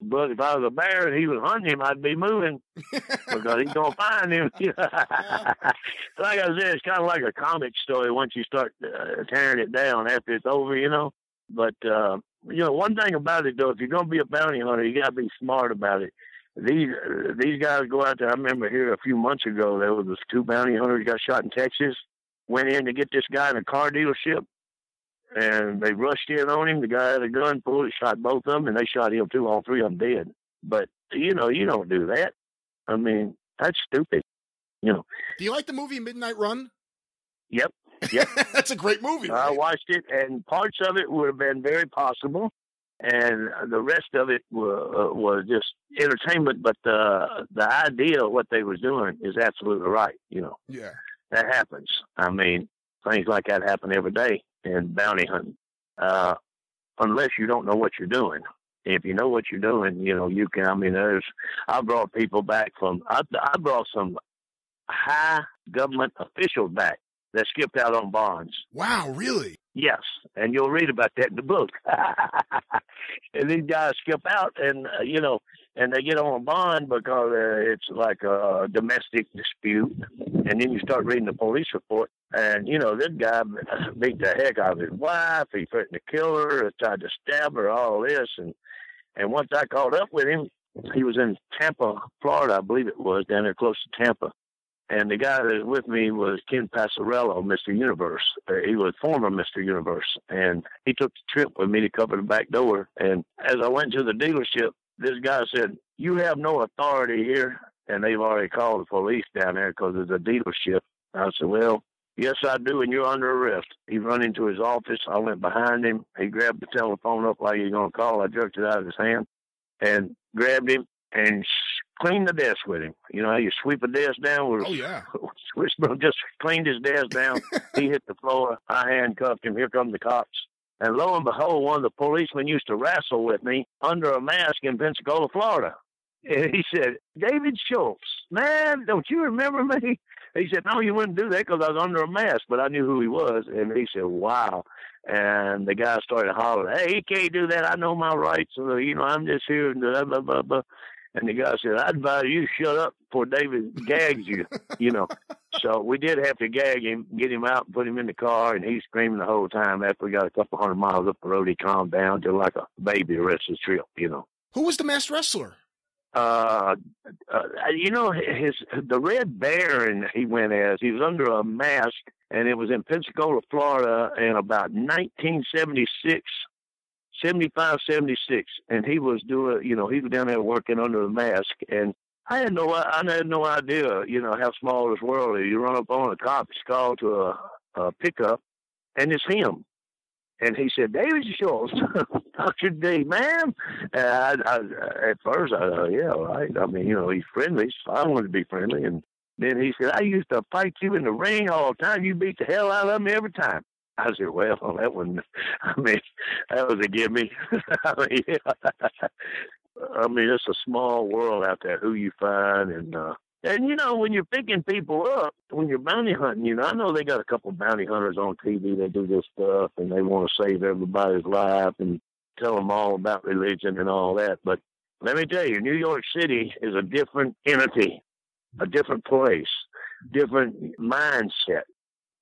But if I was a bear and he was hunting him, I'd be moving because he's gonna find him. like I said, it's kind of like a comic story once you start uh, tearing it down after it's over, you know. But uh, you know, one thing about it though, if you're gonna be a bounty hunter, you gotta be smart about it. These uh, these guys go out there. I remember here a few months ago, there was two bounty hunters got shot in Texas. Went in to get this guy in a car dealership, and they rushed in on him. The guy had a gun, pulled it, shot both of them, and they shot him too. All three of them dead. But you know, you don't do that. I mean, that's stupid. You know. Do you like the movie Midnight Run? Yep. Yep. That's a great movie. I watched it, and parts of it would have been very possible, and the rest of it was, uh, was just entertainment. But the the idea of what they was doing is absolutely right. You know, Yeah. that happens. I mean, things like that happen every day in bounty hunting, uh, unless you don't know what you're doing. If you know what you're doing, you know you can. I mean, there's. I brought people back from. I, I brought some high government officials back that skipped out on bonds. Wow, really? Yes, and you'll read about that in the book. and these guys skip out, and uh, you know, and they get on a bond because uh, it's like a domestic dispute. And then you start reading the police report, and you know, this guy beat the heck out of his wife. He threatened to kill her, tried to stab her, all this, and and once I caught up with him, he was in Tampa, Florida, I believe it was, down there close to Tampa. And the guy that was with me was Ken Passariello, Mr. Universe. Uh, he was former Mr. Universe. And he took the trip with me to cover the back door. And as I went to the dealership, this guy said, You have no authority here. And they've already called the police down there because it's a dealership. I said, well, yes, I do, and you're under arrest. He run into his office. I went behind him. He grabbed the telephone up like he's going to call. I jerked it out of his hand and grabbed him and clean the desk with him. You know how you sweep a desk down with oh yeah, Whisper just cleaned his desk down. he hit the floor. I handcuffed him. Here come the cops. And lo and behold, one of the policemen used to wrestle with me under a mask in Pensacola, Florida. And he said, David Schultz, man, don't you remember me? He said, no, you wouldn't do that because I was under a mask, but I knew who he was. And he said, wow. And the guy started hollering, hey, he can't do that. I know my rights. Uh, you know, I'm just here. Blah, blah, blah, blah. And the guy said, I'd advise you shut up before David gags you, you know. So we did have to gag him, get him out, and put him in the car, and he's screaming the whole time. After we got a couple hundred miles up the road, he calmed down to like a baby the rest of the trip, you know. Who was the masked wrestler? Uh, uh, you know, his the Red Baron he went as he was under a mask, and it was in Pensacola, Florida, in about 1976 75, 76, and he was doing, you know, he was down there working under the mask, and I had no, I had no idea, you know, how small this world is. You run up on a cop, he's called to a, a pickup, and it's him. And he said, David Schultz, Dr. D, man. I, I, at first, I thought, yeah, right. I mean, you know, he's friendly, so I wanted to be friendly. And then he said, I used to fight you in the ring all the time. You beat the hell out of me every time. I said, well, that one, I mean, that was a gimme. I mean, I mean, it's a small world out there who you find. And, uh, and you know, when you're picking people up, when you're bounty hunting, you know, I know they got a couple bounty hunters on TV that do this stuff and they want to save everybody's life and tell them all about religion and all that. But let me tell you, New York City is a different entity, a different place, different mindset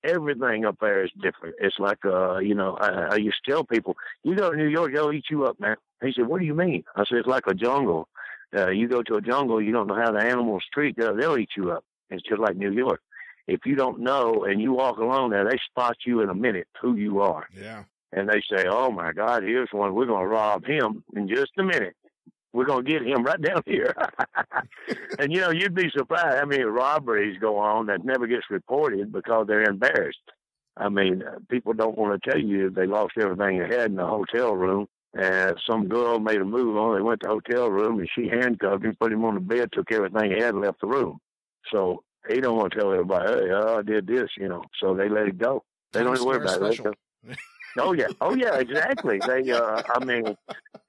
everything up there is different. It's like, uh, you know, I, I used to tell people, you go to New York, they'll eat you up, man. He said, what do you mean? I said, it's like a jungle. Uh, you go to a jungle, you don't know how the animals treat, they'll, they'll eat you up. It's just like New York. If you don't know and you walk along there, they spot you in a minute who you are. Yeah. And they say, oh my God, here's one. We're going to rob him in just a minute we're going to get him right down here. and you know, you'd be surprised how many robberies go on that never gets reported because they're embarrassed. I mean, uh, people don't want to tell you they lost everything they had in the hotel room. And some girl made a move on. They went to the hotel room and she handcuffed him, put him on the bed, took everything he had, and left the room. So he don't want to tell everybody, hey, oh, I did this, you know. So they let it go. They don't even worry about it. Oh yeah, oh yeah, exactly. They, uh, I mean,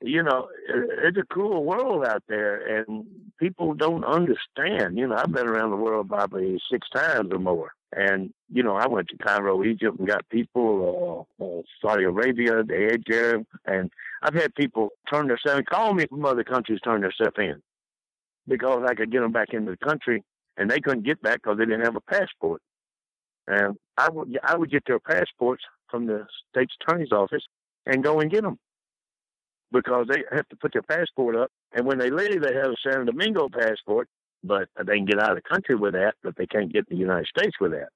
you know, it's a cool world out there, and people don't understand. You know, I've been around the world probably six times or more, and you know, I went to Cairo, Egypt, and got people, uh, uh, Saudi Arabia, the edge and I've had people turn their stuff, call me from other countries, turn their stuff in because I could get them back into the country, and they couldn't get back because they didn't have a passport. And I would I would get their passports from the state's attorney's office and go and get them because they have to put their passport up. And when they leave, they have a San Domingo passport, but they can get out of the country with that, but they can't get to the United States with that.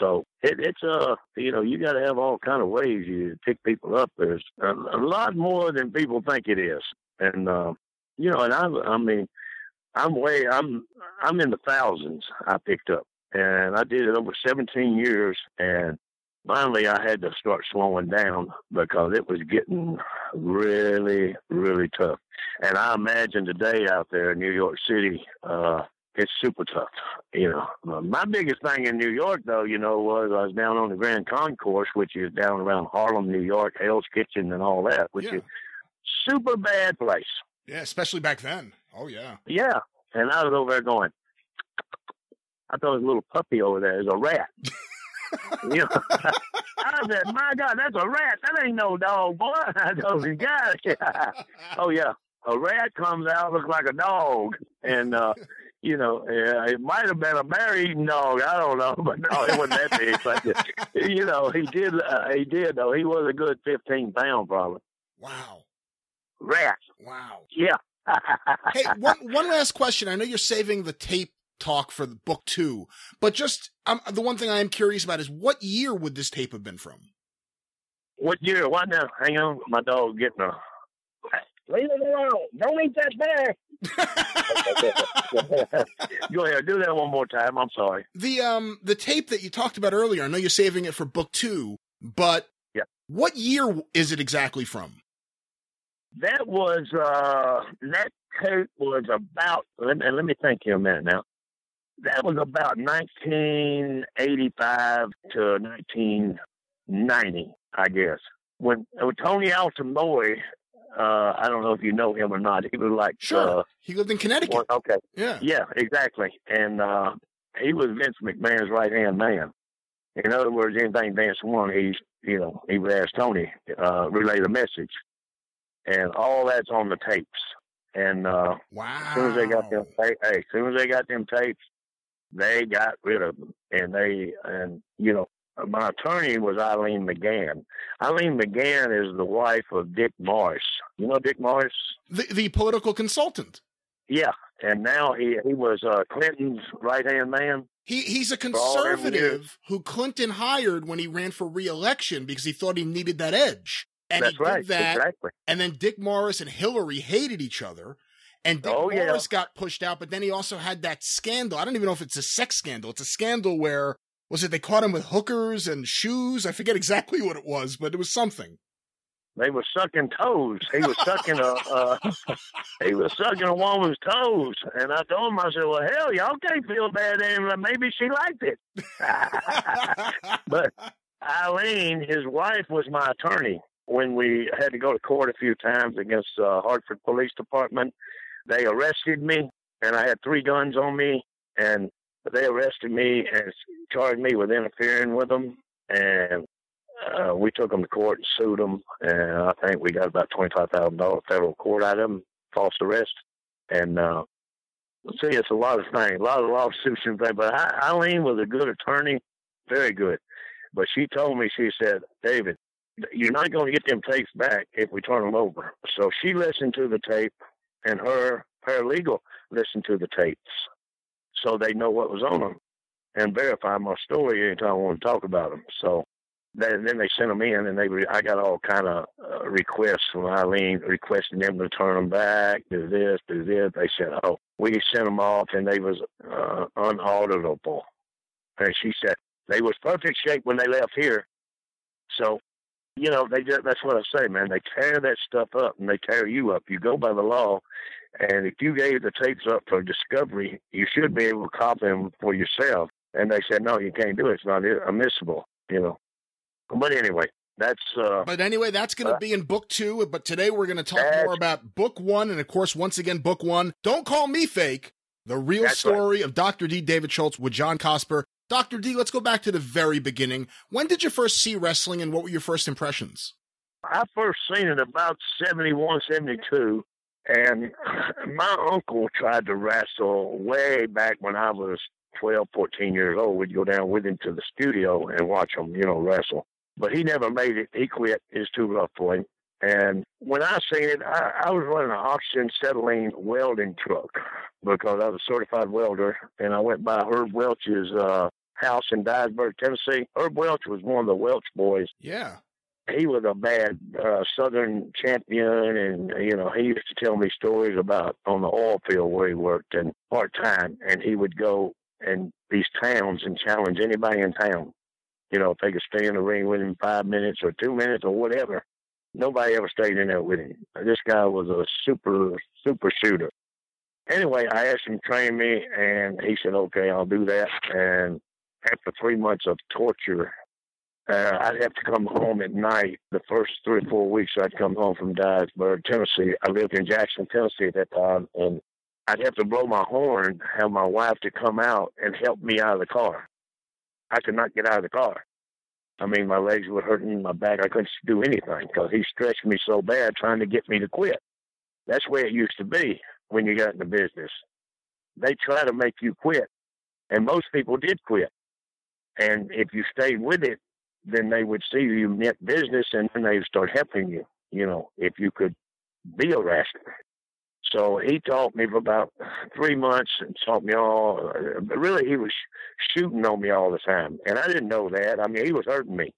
So it, it's a uh, you know you got to have all kind of ways you pick people up. There's a, a lot more than people think it is, and uh, you know, and I I mean I'm way I'm I'm in the thousands I picked up, and I did it over 17 years, and finally I had to start slowing down because it was getting really, really tough. And I imagine today out there in New York City, uh, it's super tough. You know, uh, my biggest thing in New York, though, you know, was I was down on the Grand Concourse, which is down around Harlem, New York, Hell's Kitchen, and all that, which yeah. is super bad place. Yeah, especially back then. Oh yeah. Yeah, and I was over there going. I thought it was a little puppy over there. It was a rat. you know, I said, "My God, that's a rat. That ain't no dog, boy." I told "God, oh yeah, a rat comes out looks like a dog, and uh, you know, it might have been a bear-eating dog. I don't know, but no, it wasn't that big. But you know, he did. Uh, he did though. He was a good fifteen pound, probably. Wow. Rat. Wow. Yeah. hey, one one last question. I know you're saving the tape talk for the book two, but just um, the one thing I am curious about is what year would this tape have been from? What year? Why now? Hang on, my dog getting a Leave it alone. Don't eat that bear. Go ahead, do that one more time. I'm sorry. The um the tape that you talked about earlier, I know you're saving it for book two, but yeah. what year is it exactly from? That was uh that tape was about let me, let me think here a minute now. That was about 1985 to 1990, I guess. When, when Tony Altamoy, uh, I don't know if you know him or not. He was like Sure. uh, he lived in Connecticut. Okay. Yeah. Yeah, exactly. And uh, he was Vince McMahon's right hand man. In other words, anything Vince wanted, he's you know he would ask Tony uh, relay the message, and all that's on the tapes. And uh, wow. as soon as they got them, hey, as soon as they got them tapes, they got rid of them, and they and you know my attorney was Eileen McGann. Eileen McGann is the wife of Dick Morris. You know Dick Morris? The the political consultant. Yeah, and now he he was uh, Clinton's right hand man. He he's a For all them years. conservative who Clinton hired when he ran for re-election because he thought he needed that edge. And That's he did that. exactly. And then Dick Morris and Hillary hated each other. And Dick Oh, yeah. Morris got pushed out, but then he also had that scandal. I don't even know if it's a sex scandal. It's a scandal where was it they caught him with hookers and shoes? I forget exactly what it was, but it was something. They were sucking toes. He was sucking a uh, he was sucking a woman's toes, and I told him, I said, "Well, hell, y'all can't feel bad, and maybe she liked it." but Eileen, his wife, was my attorney when we had to go to court a few times against uh, Hartford Police Department. They arrested me, and I had three guns on me, and they arrested me and charged me with interfering with them, and uh, we took them to court and sued them, and I think we got about twenty five thousand dollars federal court out of them, false arrest, and uh, see, it's a lot of things, a lot of lawsuits and things. But I, Eileen was a good attorney, very good. But she told me, she said, David, you're not going to get them tapes back if we turn them over. So she listened to the tape, and her paralegal listened to the tapes, so they know what was on them and verify my story anytime I want to talk about them. So then, then they sent them in, and they re- I got all kind of uh, requests from Eileen requesting them to turn them back, do this, do this. They said, "Oh, we sent them off, and they was uh, unauditable." And she said they was perfect shape when they left here. So, you know, they just, that's what I say, man. They tear that stuff up, and they tear you up. You go by the law, and if you gave the tapes up for discovery, you should be able to copy them for yourself. And they said, no, you can't do it. It's not admissible, you know. But anyway, that's uh But anyway, that's going to uh, be in book two. But today we're going to talk more about book one. And of course, once again, book one. Don't call me fake. The real That's right. story of Dr. D. David Schultz with John Cosper. Dr. D, let's go back to the very beginning. When did you first see wrestling and what were your first impressions? I first seen it about 71, 72, and my uncle tried to wrestle way back when I was 12, 14 years old. We'd go down with him to the studio and watch him, you know, wrestle. But he never made it. He quit. It's too rough for him. And when I seen it, I, I was running an oxygen acetylene welding truck because I was a certified welder, and I went by Herb Welch's uh, house in Dyersburg, Tennessee. Herb Welch was one of the Welch boys Yeah. he was a bad uh, Southern champion, and you know he used to tell me stories about on the oil field where he worked and part time, and he would go in these towns and challenge anybody in town. You know, if they could stay in the ring with him five minutes or two minutes or whatever, nobody ever stayed in there with him. This guy was a super super shooter. Anyway, I asked him to train me, and he said, "Okay, I'll do that." And after three months of torture, uh, I'd have to come home at night. The first three or four weeks, I'd come home from Dyersburg, Tennessee. I lived in Jackson, Tennessee at that time, and I'd have to blow my horn, have my wife to come out and help me out of the car. I could not get out of the car. I mean, my legs were hurting, my back. I couldn't do anything because he stretched me so bad trying to get me to quit. That's way it used to be when you got in the business. They try to make you quit, and most people did quit. And if you stayed with it, then they would see you meant business and then they would start helping you, you know, if you could be a wrestler. So he taught me for about three months and taught me all. But really, he was shooting on me all the time, and I didn't know that. I mean, he was hurting me,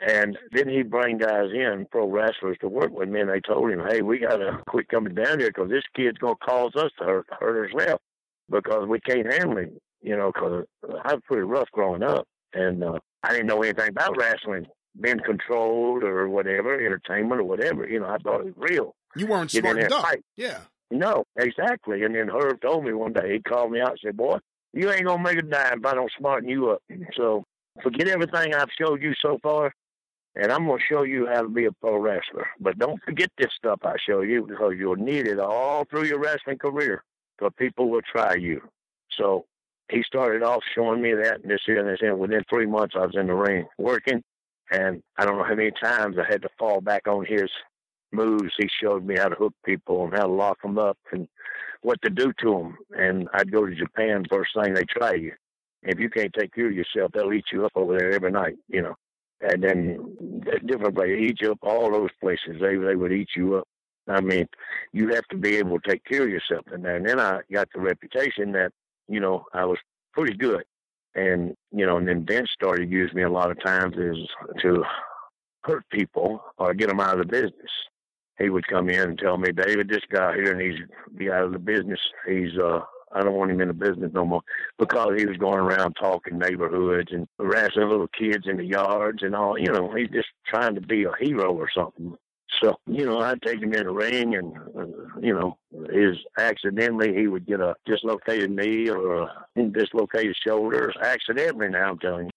And then he bring guys in, pro wrestlers, to work with me, and they told him, "Hey, we gotta quit coming down here because this kid's gonna cause us to hurt, hurt ourselves because we can't handle him." You know, because I was pretty rough growing up, and uh, I didn't know anything about wrestling, being controlled or whatever, entertainment or whatever. You know, I thought it was real. You weren't Get in smartened there up. and fight. Yeah. No, exactly. And then Herb told me one day, he called me out and said, Boy, you ain't gonna make a dime if I don't smarten you up. So forget everything I've showed you so far, and I'm gonna show you how to be a pro wrestler. But don't forget this stuff I show you because you'll need it all through your wrestling career. Because people will try you. So he started off showing me that and this here and this and within three months I was in the ring working and I don't know how many times I had to fall back on his moves. He showed me how to hook people and how to lock them up and what to do to them. And I'd go to Japan first thing they try you. If you can't take care of yourself, they'll eat you up over there every night, you know. And then different places, eat you up all those places. They they would eat you up. I mean, you have to be able to take care of yourself in there. And then I got the reputation that, you know, I was pretty good. And, you know, and then Vince started using me a lot of times is to hurt people or get them out of the business. He would come in and tell me, David, this guy here needs to be out of the business. He's, uh, I don't want him in the business no more because he was going around talking neighborhoods and harassing little kids in the yards and all. You know, he's just trying to be a hero or something. So, you know, I'd take him in the ring and, uh, you know, his accidentally he would get a dislocated knee or a dislocated shoulder accidentally now I'm telling you.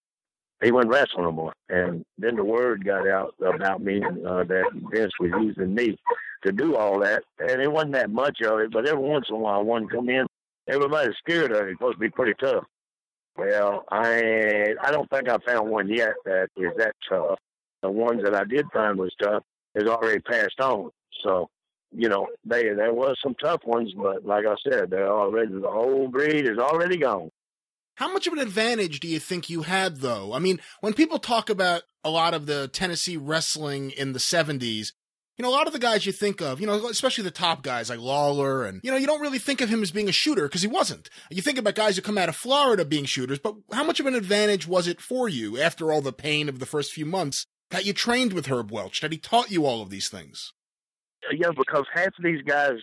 He wasn't wrestling no more. And then the word got out about me uh, that Vince was using me to do all that. And it wasn't that much of it, but every once in a while one come in. Everybody's scared of it. It's supposed to be pretty tough. Well, I I don't think I found one yet that is that tough. The ones that I did find was tough is already passed on. So, you know, they there was some tough ones, but like I said, they're already the whole breed is already gone. How much of an advantage do you think you had, though? I mean, when people talk about a lot of the Tennessee wrestling in the 70s, you know, a lot of the guys you think of, you know, especially the top guys like Lawler, and, you know, you don't really think of him as being a shooter because he wasn't. You think about guys who come out of Florida being shooters, but how much of an advantage was it for you after all the pain of the first few months that you trained with Herb Welch, that he taught you all of these things? Yeah, because half of these guys,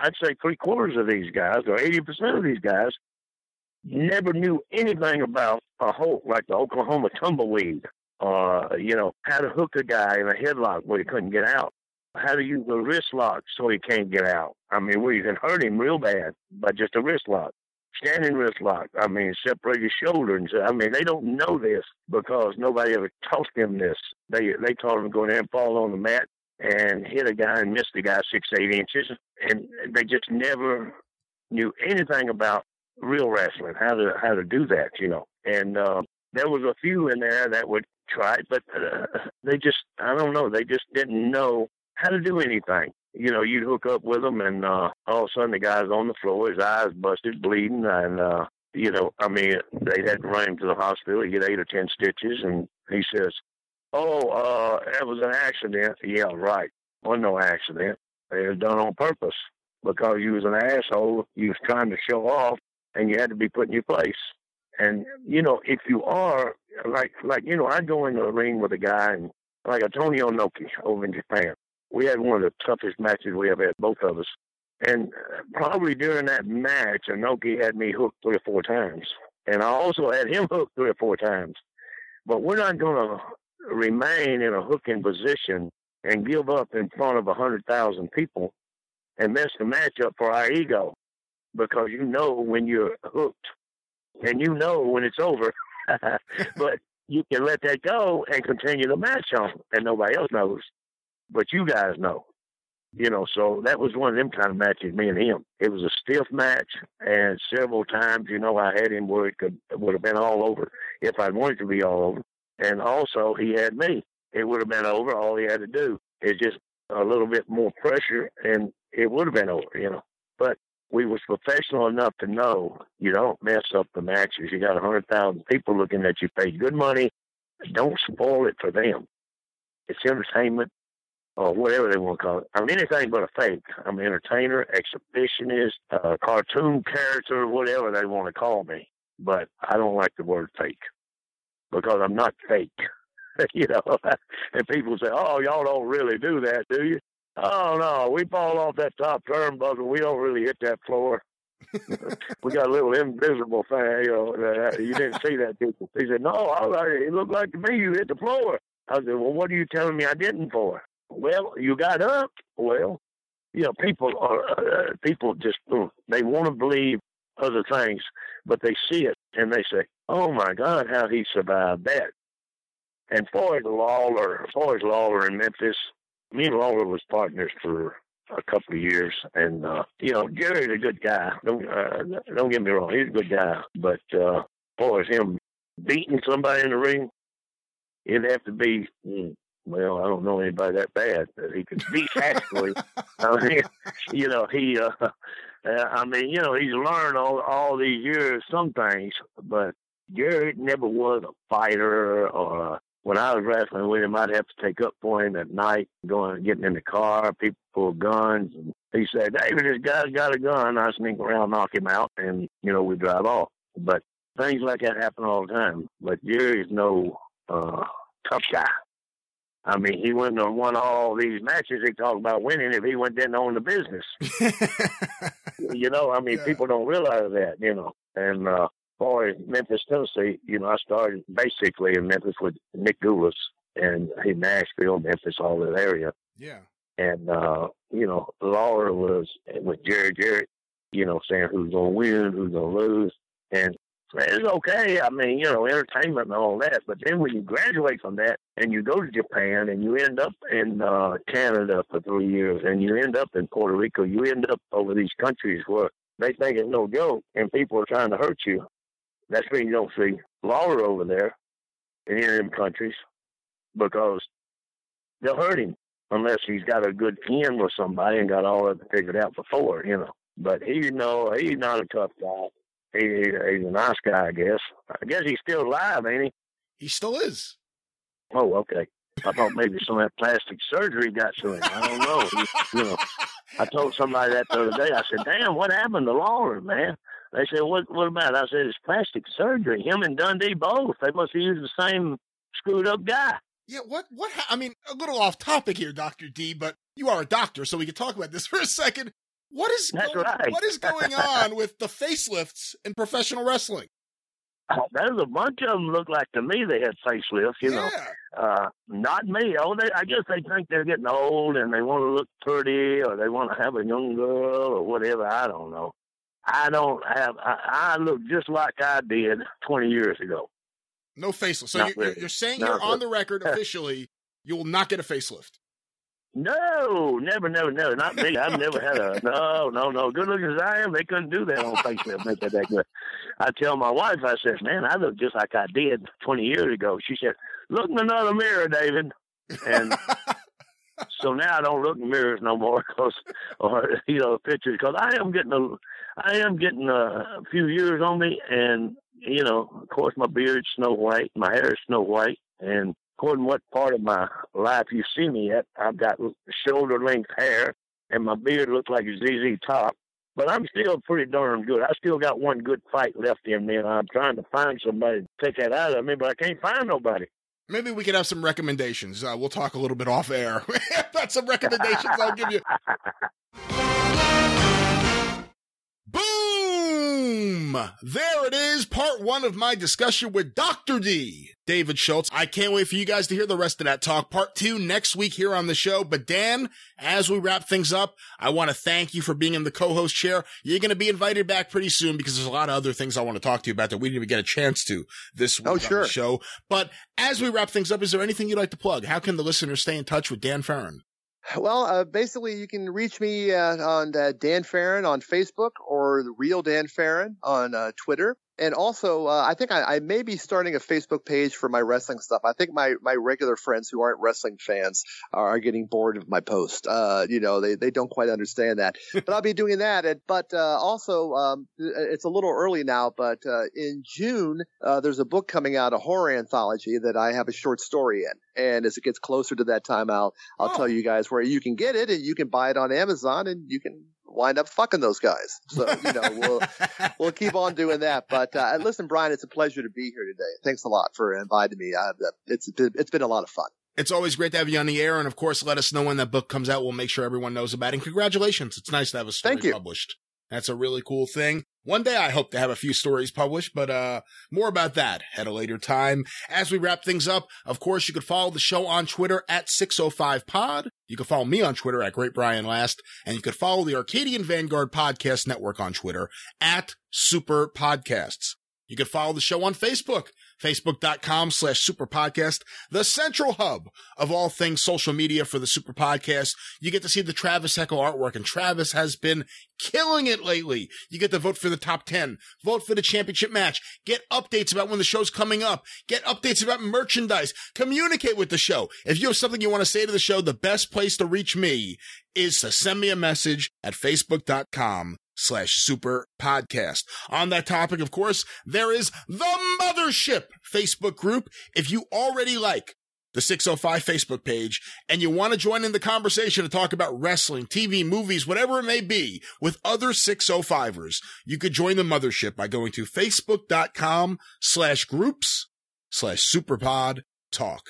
I'd say three quarters of these guys, or 80% of these guys, never knew anything about a hook like the Oklahoma tumbleweed, or, you know, how to hook a guy in a headlock where he couldn't get out, how to use a wrist lock so he can't get out. I mean, where you can hurt him real bad by just a wrist lock. Standing wrist lock. I mean, separate your shoulder. And I mean, they don't know this because nobody ever taught them this. They they taught them to go in there and fall on the mat and hit a guy and miss the guy six eight inches, and they just never knew anything about real wrestling, how to how to do that, you know. And uh, there was a few in there that would try, it, but uh, they just I don't know, they just didn't know how to do anything. You know, you'd hook up with them, and uh, all of a sudden the guy's on the floor, his eyes busted, bleeding, and uh, you know, I mean, they had to run him to the hospital. He get eight or ten stitches, and he says, "Oh, uh, that was an accident." Yeah, right. Well, no accident. It was done on purpose because you was an asshole. You was trying to show off, and you had to be put in your place. And you know, if you are like like you know, I'd go into a ring with a guy and like Antonio Inoki over in Japan. We had one of the toughest matches we ever had, both of us. And uh, probably during that match, Inoki had me hooked three or four times. And I also had him hooked three or four times. But we're not going to remain in a hooking position and give up in front of a 100,000 people and mess the match up for our ego because you know when you're hooked and you know when it's over. but you can let that go and continue the match on, and nobody else knows. But you guys know. You know, so that was one of them kind of matches, me and him. It was a stiff match, and several times, you know, I had him where it could would have been all over if I wanted to be all over. And also, he had me. It would have been over. All he had to do is just a little bit more pressure, and it would have been over. You know, but we was professional enough to know you don't mess up the matches. You got a hundred thousand people looking at you, paid good money. Don't spoil it for them. It's entertainment or whatever they want to call it. I'm anything but a fake. I'm an entertainer, exhibitionist, cartoon character, whatever they want to call me. But I don't like the word fake because I'm not fake. you know, and people say, "Oh, y'all don't really do that, do you?" Oh no, we fall off that top turnbuckle. We don't really hit that floor. we got a little invisible thing, you know. Uh, you didn't see that, you? He said, "No, I, like, it looked like to me you hit the floor." I said, "Well, what are you telling me I didn't for?" Well, you got up. Well, you know, people are uh, people just mm, they want to believe other things, but they see it and they say, "Oh my God, how he survived that." And Floyd Lawler, Floyd Lawler in Memphis, me and Lawler was partners for a couple of years, and uh, you know, Gary's a good guy. Don't uh, don't get me wrong, he's a good guy, but uh, boy, him beating somebody in the ring, it'd have to be. mm, Well, I don't know anybody that bad that he could beat actually. I mean, you know, he. Uh, uh, I mean, you know, he's learned all all these years some things, but Gary never was a fighter or when I was wrestling with him, I'd have to take up for him at night, going getting in the car, people pull guns. And he said, David, this guy's got a gun. I sneak around, knock him out, and, you know, we drive off. But things like that happen all the time. But Jerry's no uh, tough guy. I mean, he wouldn't have won all these matches he talked about winning if he went in and owned the business. you know, I mean, people don't realize that, you know. And uh, boy, Memphis, Tennessee, you know, I started basically in Memphis with Nick Gulas and in Nashville, Memphis, all that area. Yeah. And, uh, you know, Lawler was with Jerry Jarrett, you know, saying who's going to win, who's going to lose. And it's okay. I mean, you know, entertainment and all that. But then when you graduate from that and you go to Japan and you end up in uh, Canada for three years and you end up in Puerto Rico, you end up over these countries where they think it's no joke and people are trying to hurt you. That's when you don't see Lawler over there in any of them countries because they'll hurt him unless he's got a good in with somebody and got all of it figured out before, you know. But he, you know, he's not a tough guy. He, he's a nice guy, I guess. I guess he's still alive, ain't he? He still is. Oh, okay. I thought maybe some of that plastic surgery got to him. I don't know. You know, I told somebody that the other day. I said, "Damn, what happened to Lawler, man?" They said, "What? What about?" it? I said, "It's plastic surgery. Him and Dundee both. They must have used the same screwed up guy." Yeah, what what ha- I mean, a little off topic here, Doctor D, but you are a doctor, so we can talk about this for a second. What is That's go- right. what is going on with the facelifts in professional wrestling? Oh, There's a bunch of them look like to me they had facelifts, you know. Uh, not me. Oh, they, I guess they think they're getting old and they want to look pretty or they want to have a young girl or whatever. I don't know. I don't have. I, I look just like I did 20 years ago. No facelift. So you, you're, really. you're saying Not you're on the record officially you will not get a facelift. No, never, never, never. Not me. I've never had a no, no, no. Good looking as I am, they couldn't do that on Facebook. Make that that good. I tell my wife, I says, man, I look just like I did 20 years ago. She said, look in another mirror, David. And so now I don't look in mirrors no more, cause or you know pictures, because I am getting a, I am getting a few years on me, and you know, of course, my beard's snow white, my hair is snow white, and according to what part of my life you see me at, I've got shoulder length hair, and my beard looks like a ZZ Top. But I'm still pretty darn good. I still got one good fight left in me, and I'm trying to find somebody to take that out of me, but I can't find nobody. Maybe we could have some recommendations. Uh, we'll talk a little bit off air. About some recommendations I'll give you. Boom! There it is, part one of my discussion with Dr. D, David Schultz. I can't wait for you guys to hear the rest of that talk. Part two next week here on the show. But Dan, as we wrap things up, I want to thank you for being in the co-host chair. You're going to be invited back pretty soon because there's a lot of other things I want to talk to you about that we didn't even get a chance to this week Oh, on sure. the show. But as we wrap things up, is there anything you'd like to plug? How can the listeners stay in touch with Dan Farron? Well, uh, basically, you can reach me uh, on uh, Dan Farron on Facebook or the real Dan Farron on uh, Twitter. And also, uh, I think I, I may be starting a Facebook page for my wrestling stuff. I think my, my regular friends who aren't wrestling fans are getting bored of my post. Uh, you know, they, they don't quite understand that. but I'll be doing that. And, but uh, also, um, it's a little early now, but uh, in June, uh, there's a book coming out, a horror anthology that I have a short story in. And as it gets closer to that time, I'll I'll tell you guys where you can get it, and you can buy it on Amazon, and you can wind up fucking those guys. So you know we'll we'll keep on doing that. But uh, listen, Brian, it's a pleasure to be here today. Thanks a lot for inviting me. Uh, it's it's been a lot of fun. It's always great to have you on the air, and of course, let us know when that book comes out. We'll make sure everyone knows about it. And congratulations! It's nice to have a story Thank you. published. That's a really cool thing. One day I hope to have a few stories published, but uh more about that at a later time. As we wrap things up, of course, you could follow the show on Twitter at 605pod. You can follow me on Twitter at Great Brian Last, and you could follow the Arcadian Vanguard Podcast Network on Twitter at Super Podcasts. You could follow the show on Facebook, facebook.com slash super podcast, the central hub of all things social media for the super podcast. You get to see the Travis Heckle artwork and Travis has been killing it lately. You get to vote for the top 10, vote for the championship match, get updates about when the show's coming up, get updates about merchandise, communicate with the show. If you have something you want to say to the show, the best place to reach me is to send me a message at facebook.com slash super podcast. On that topic, of course, there is the Mothership Facebook group. If you already like the 605 Facebook page and you want to join in the conversation to talk about wrestling, TV, movies, whatever it may be with other 605ers, you could join the Mothership by going to facebook.com slash groups slash superpod talk.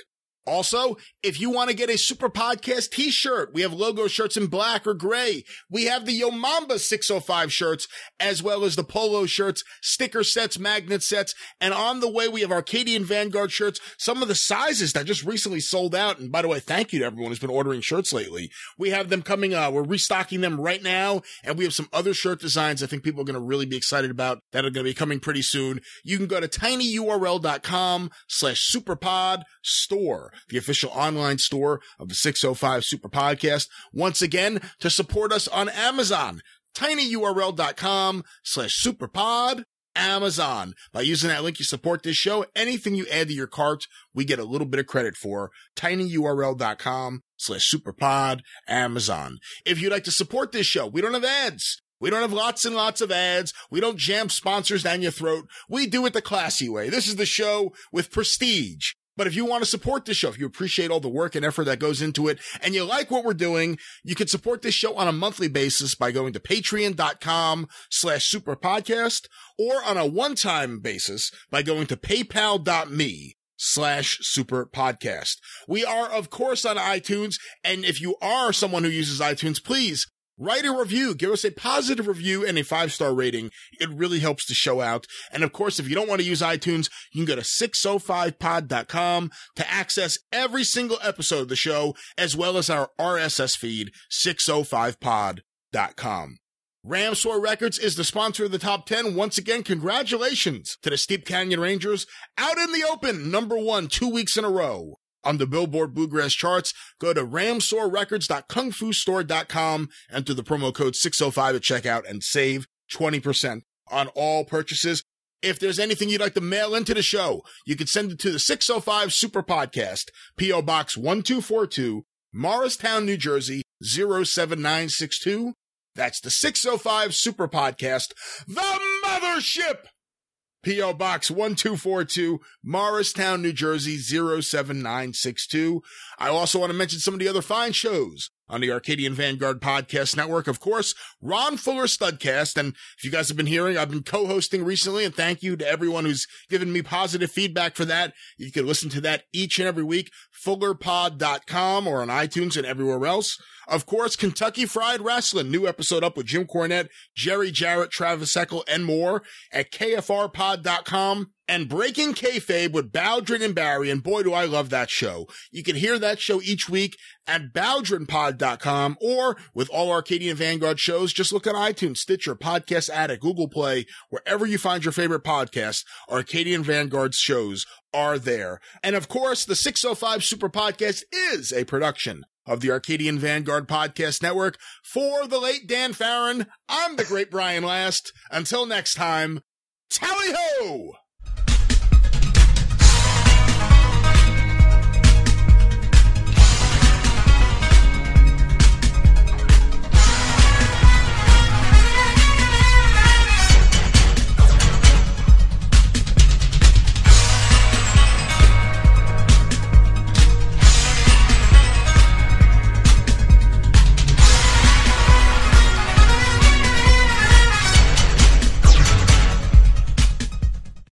Also, if you want to get a Super Podcast t-shirt, we have logo shirts in black or gray. We have the Yo Mamba 605 shirts, as well as the polo shirts, sticker sets, magnet sets, and on the way we have Arcadian Vanguard shirts, some of the sizes that just recently sold out. And by the way, thank you to everyone who's been ordering shirts lately. We have them coming, uh, we're restocking them right now, and we have some other shirt designs I think people are going to really be excited about that are going to be coming pretty soon. You can go to tinyurl.com slash superpod store the official online store of the 605 Super Podcast. Once again, to support us on Amazon, tinyurl.com slash superpod. Amazon. By using that link, you support this show. Anything you add to your cart, we get a little bit of credit for. tinyurl.com slash superpod. Amazon. If you'd like to support this show, we don't have ads. We don't have lots and lots of ads. We don't jam sponsors down your throat. We do it the classy way. This is the show with prestige. But if you want to support this show, if you appreciate all the work and effort that goes into it, and you like what we're doing, you can support this show on a monthly basis by going to patreon.com slash super podcast or on a one-time basis by going to paypal.me slash super podcast. We are, of course, on iTunes. And if you are someone who uses iTunes, please Write a review, give us a positive review and a five star rating. It really helps the show out. And of course, if you don't want to use iTunes, you can go to 605pod.com to access every single episode of the show, as well as our RSS feed, 605pod.com. Ramseur Records is the sponsor of the top 10. Once again, congratulations to the Steep Canyon Rangers out in the open, number one, two weeks in a row on the Billboard Bluegrass charts, go to ramseurrecords.kungfustore.com, enter the promo code 605 at checkout and save 20% on all purchases. If there's anything you'd like to mail into the show, you can send it to the 605 Super Podcast, P.O. Box 1242, Morristown, New Jersey 07962. That's the 605 Super Podcast, the mothership! P.O. Box 1242, Morristown, New Jersey 07962. I also want to mention some of the other fine shows on the Arcadian Vanguard Podcast Network. Of course, Ron Fuller Studcast. And if you guys have been hearing, I've been co-hosting recently and thank you to everyone who's given me positive feedback for that. You can listen to that each and every week, fullerpod.com or on iTunes and everywhere else. Of course, Kentucky Fried Wrestling, new episode up with Jim Cornette, Jerry Jarrett, Travis Eckel, and more at kfrpod.com and Breaking Kayfabe with Bowdrin and Barry. And boy, do I love that show. You can hear that show each week at bowdrinpod.com or with all Arcadian Vanguard shows, just look on iTunes, Stitcher, Podcast Addict, Google Play, wherever you find your favorite podcast, Arcadian Vanguard's shows are there. And of course, the 605 Super Podcast is a production of the Arcadian Vanguard Podcast Network. For the late Dan Farron, I'm the great Brian Last. Until next time, tally ho!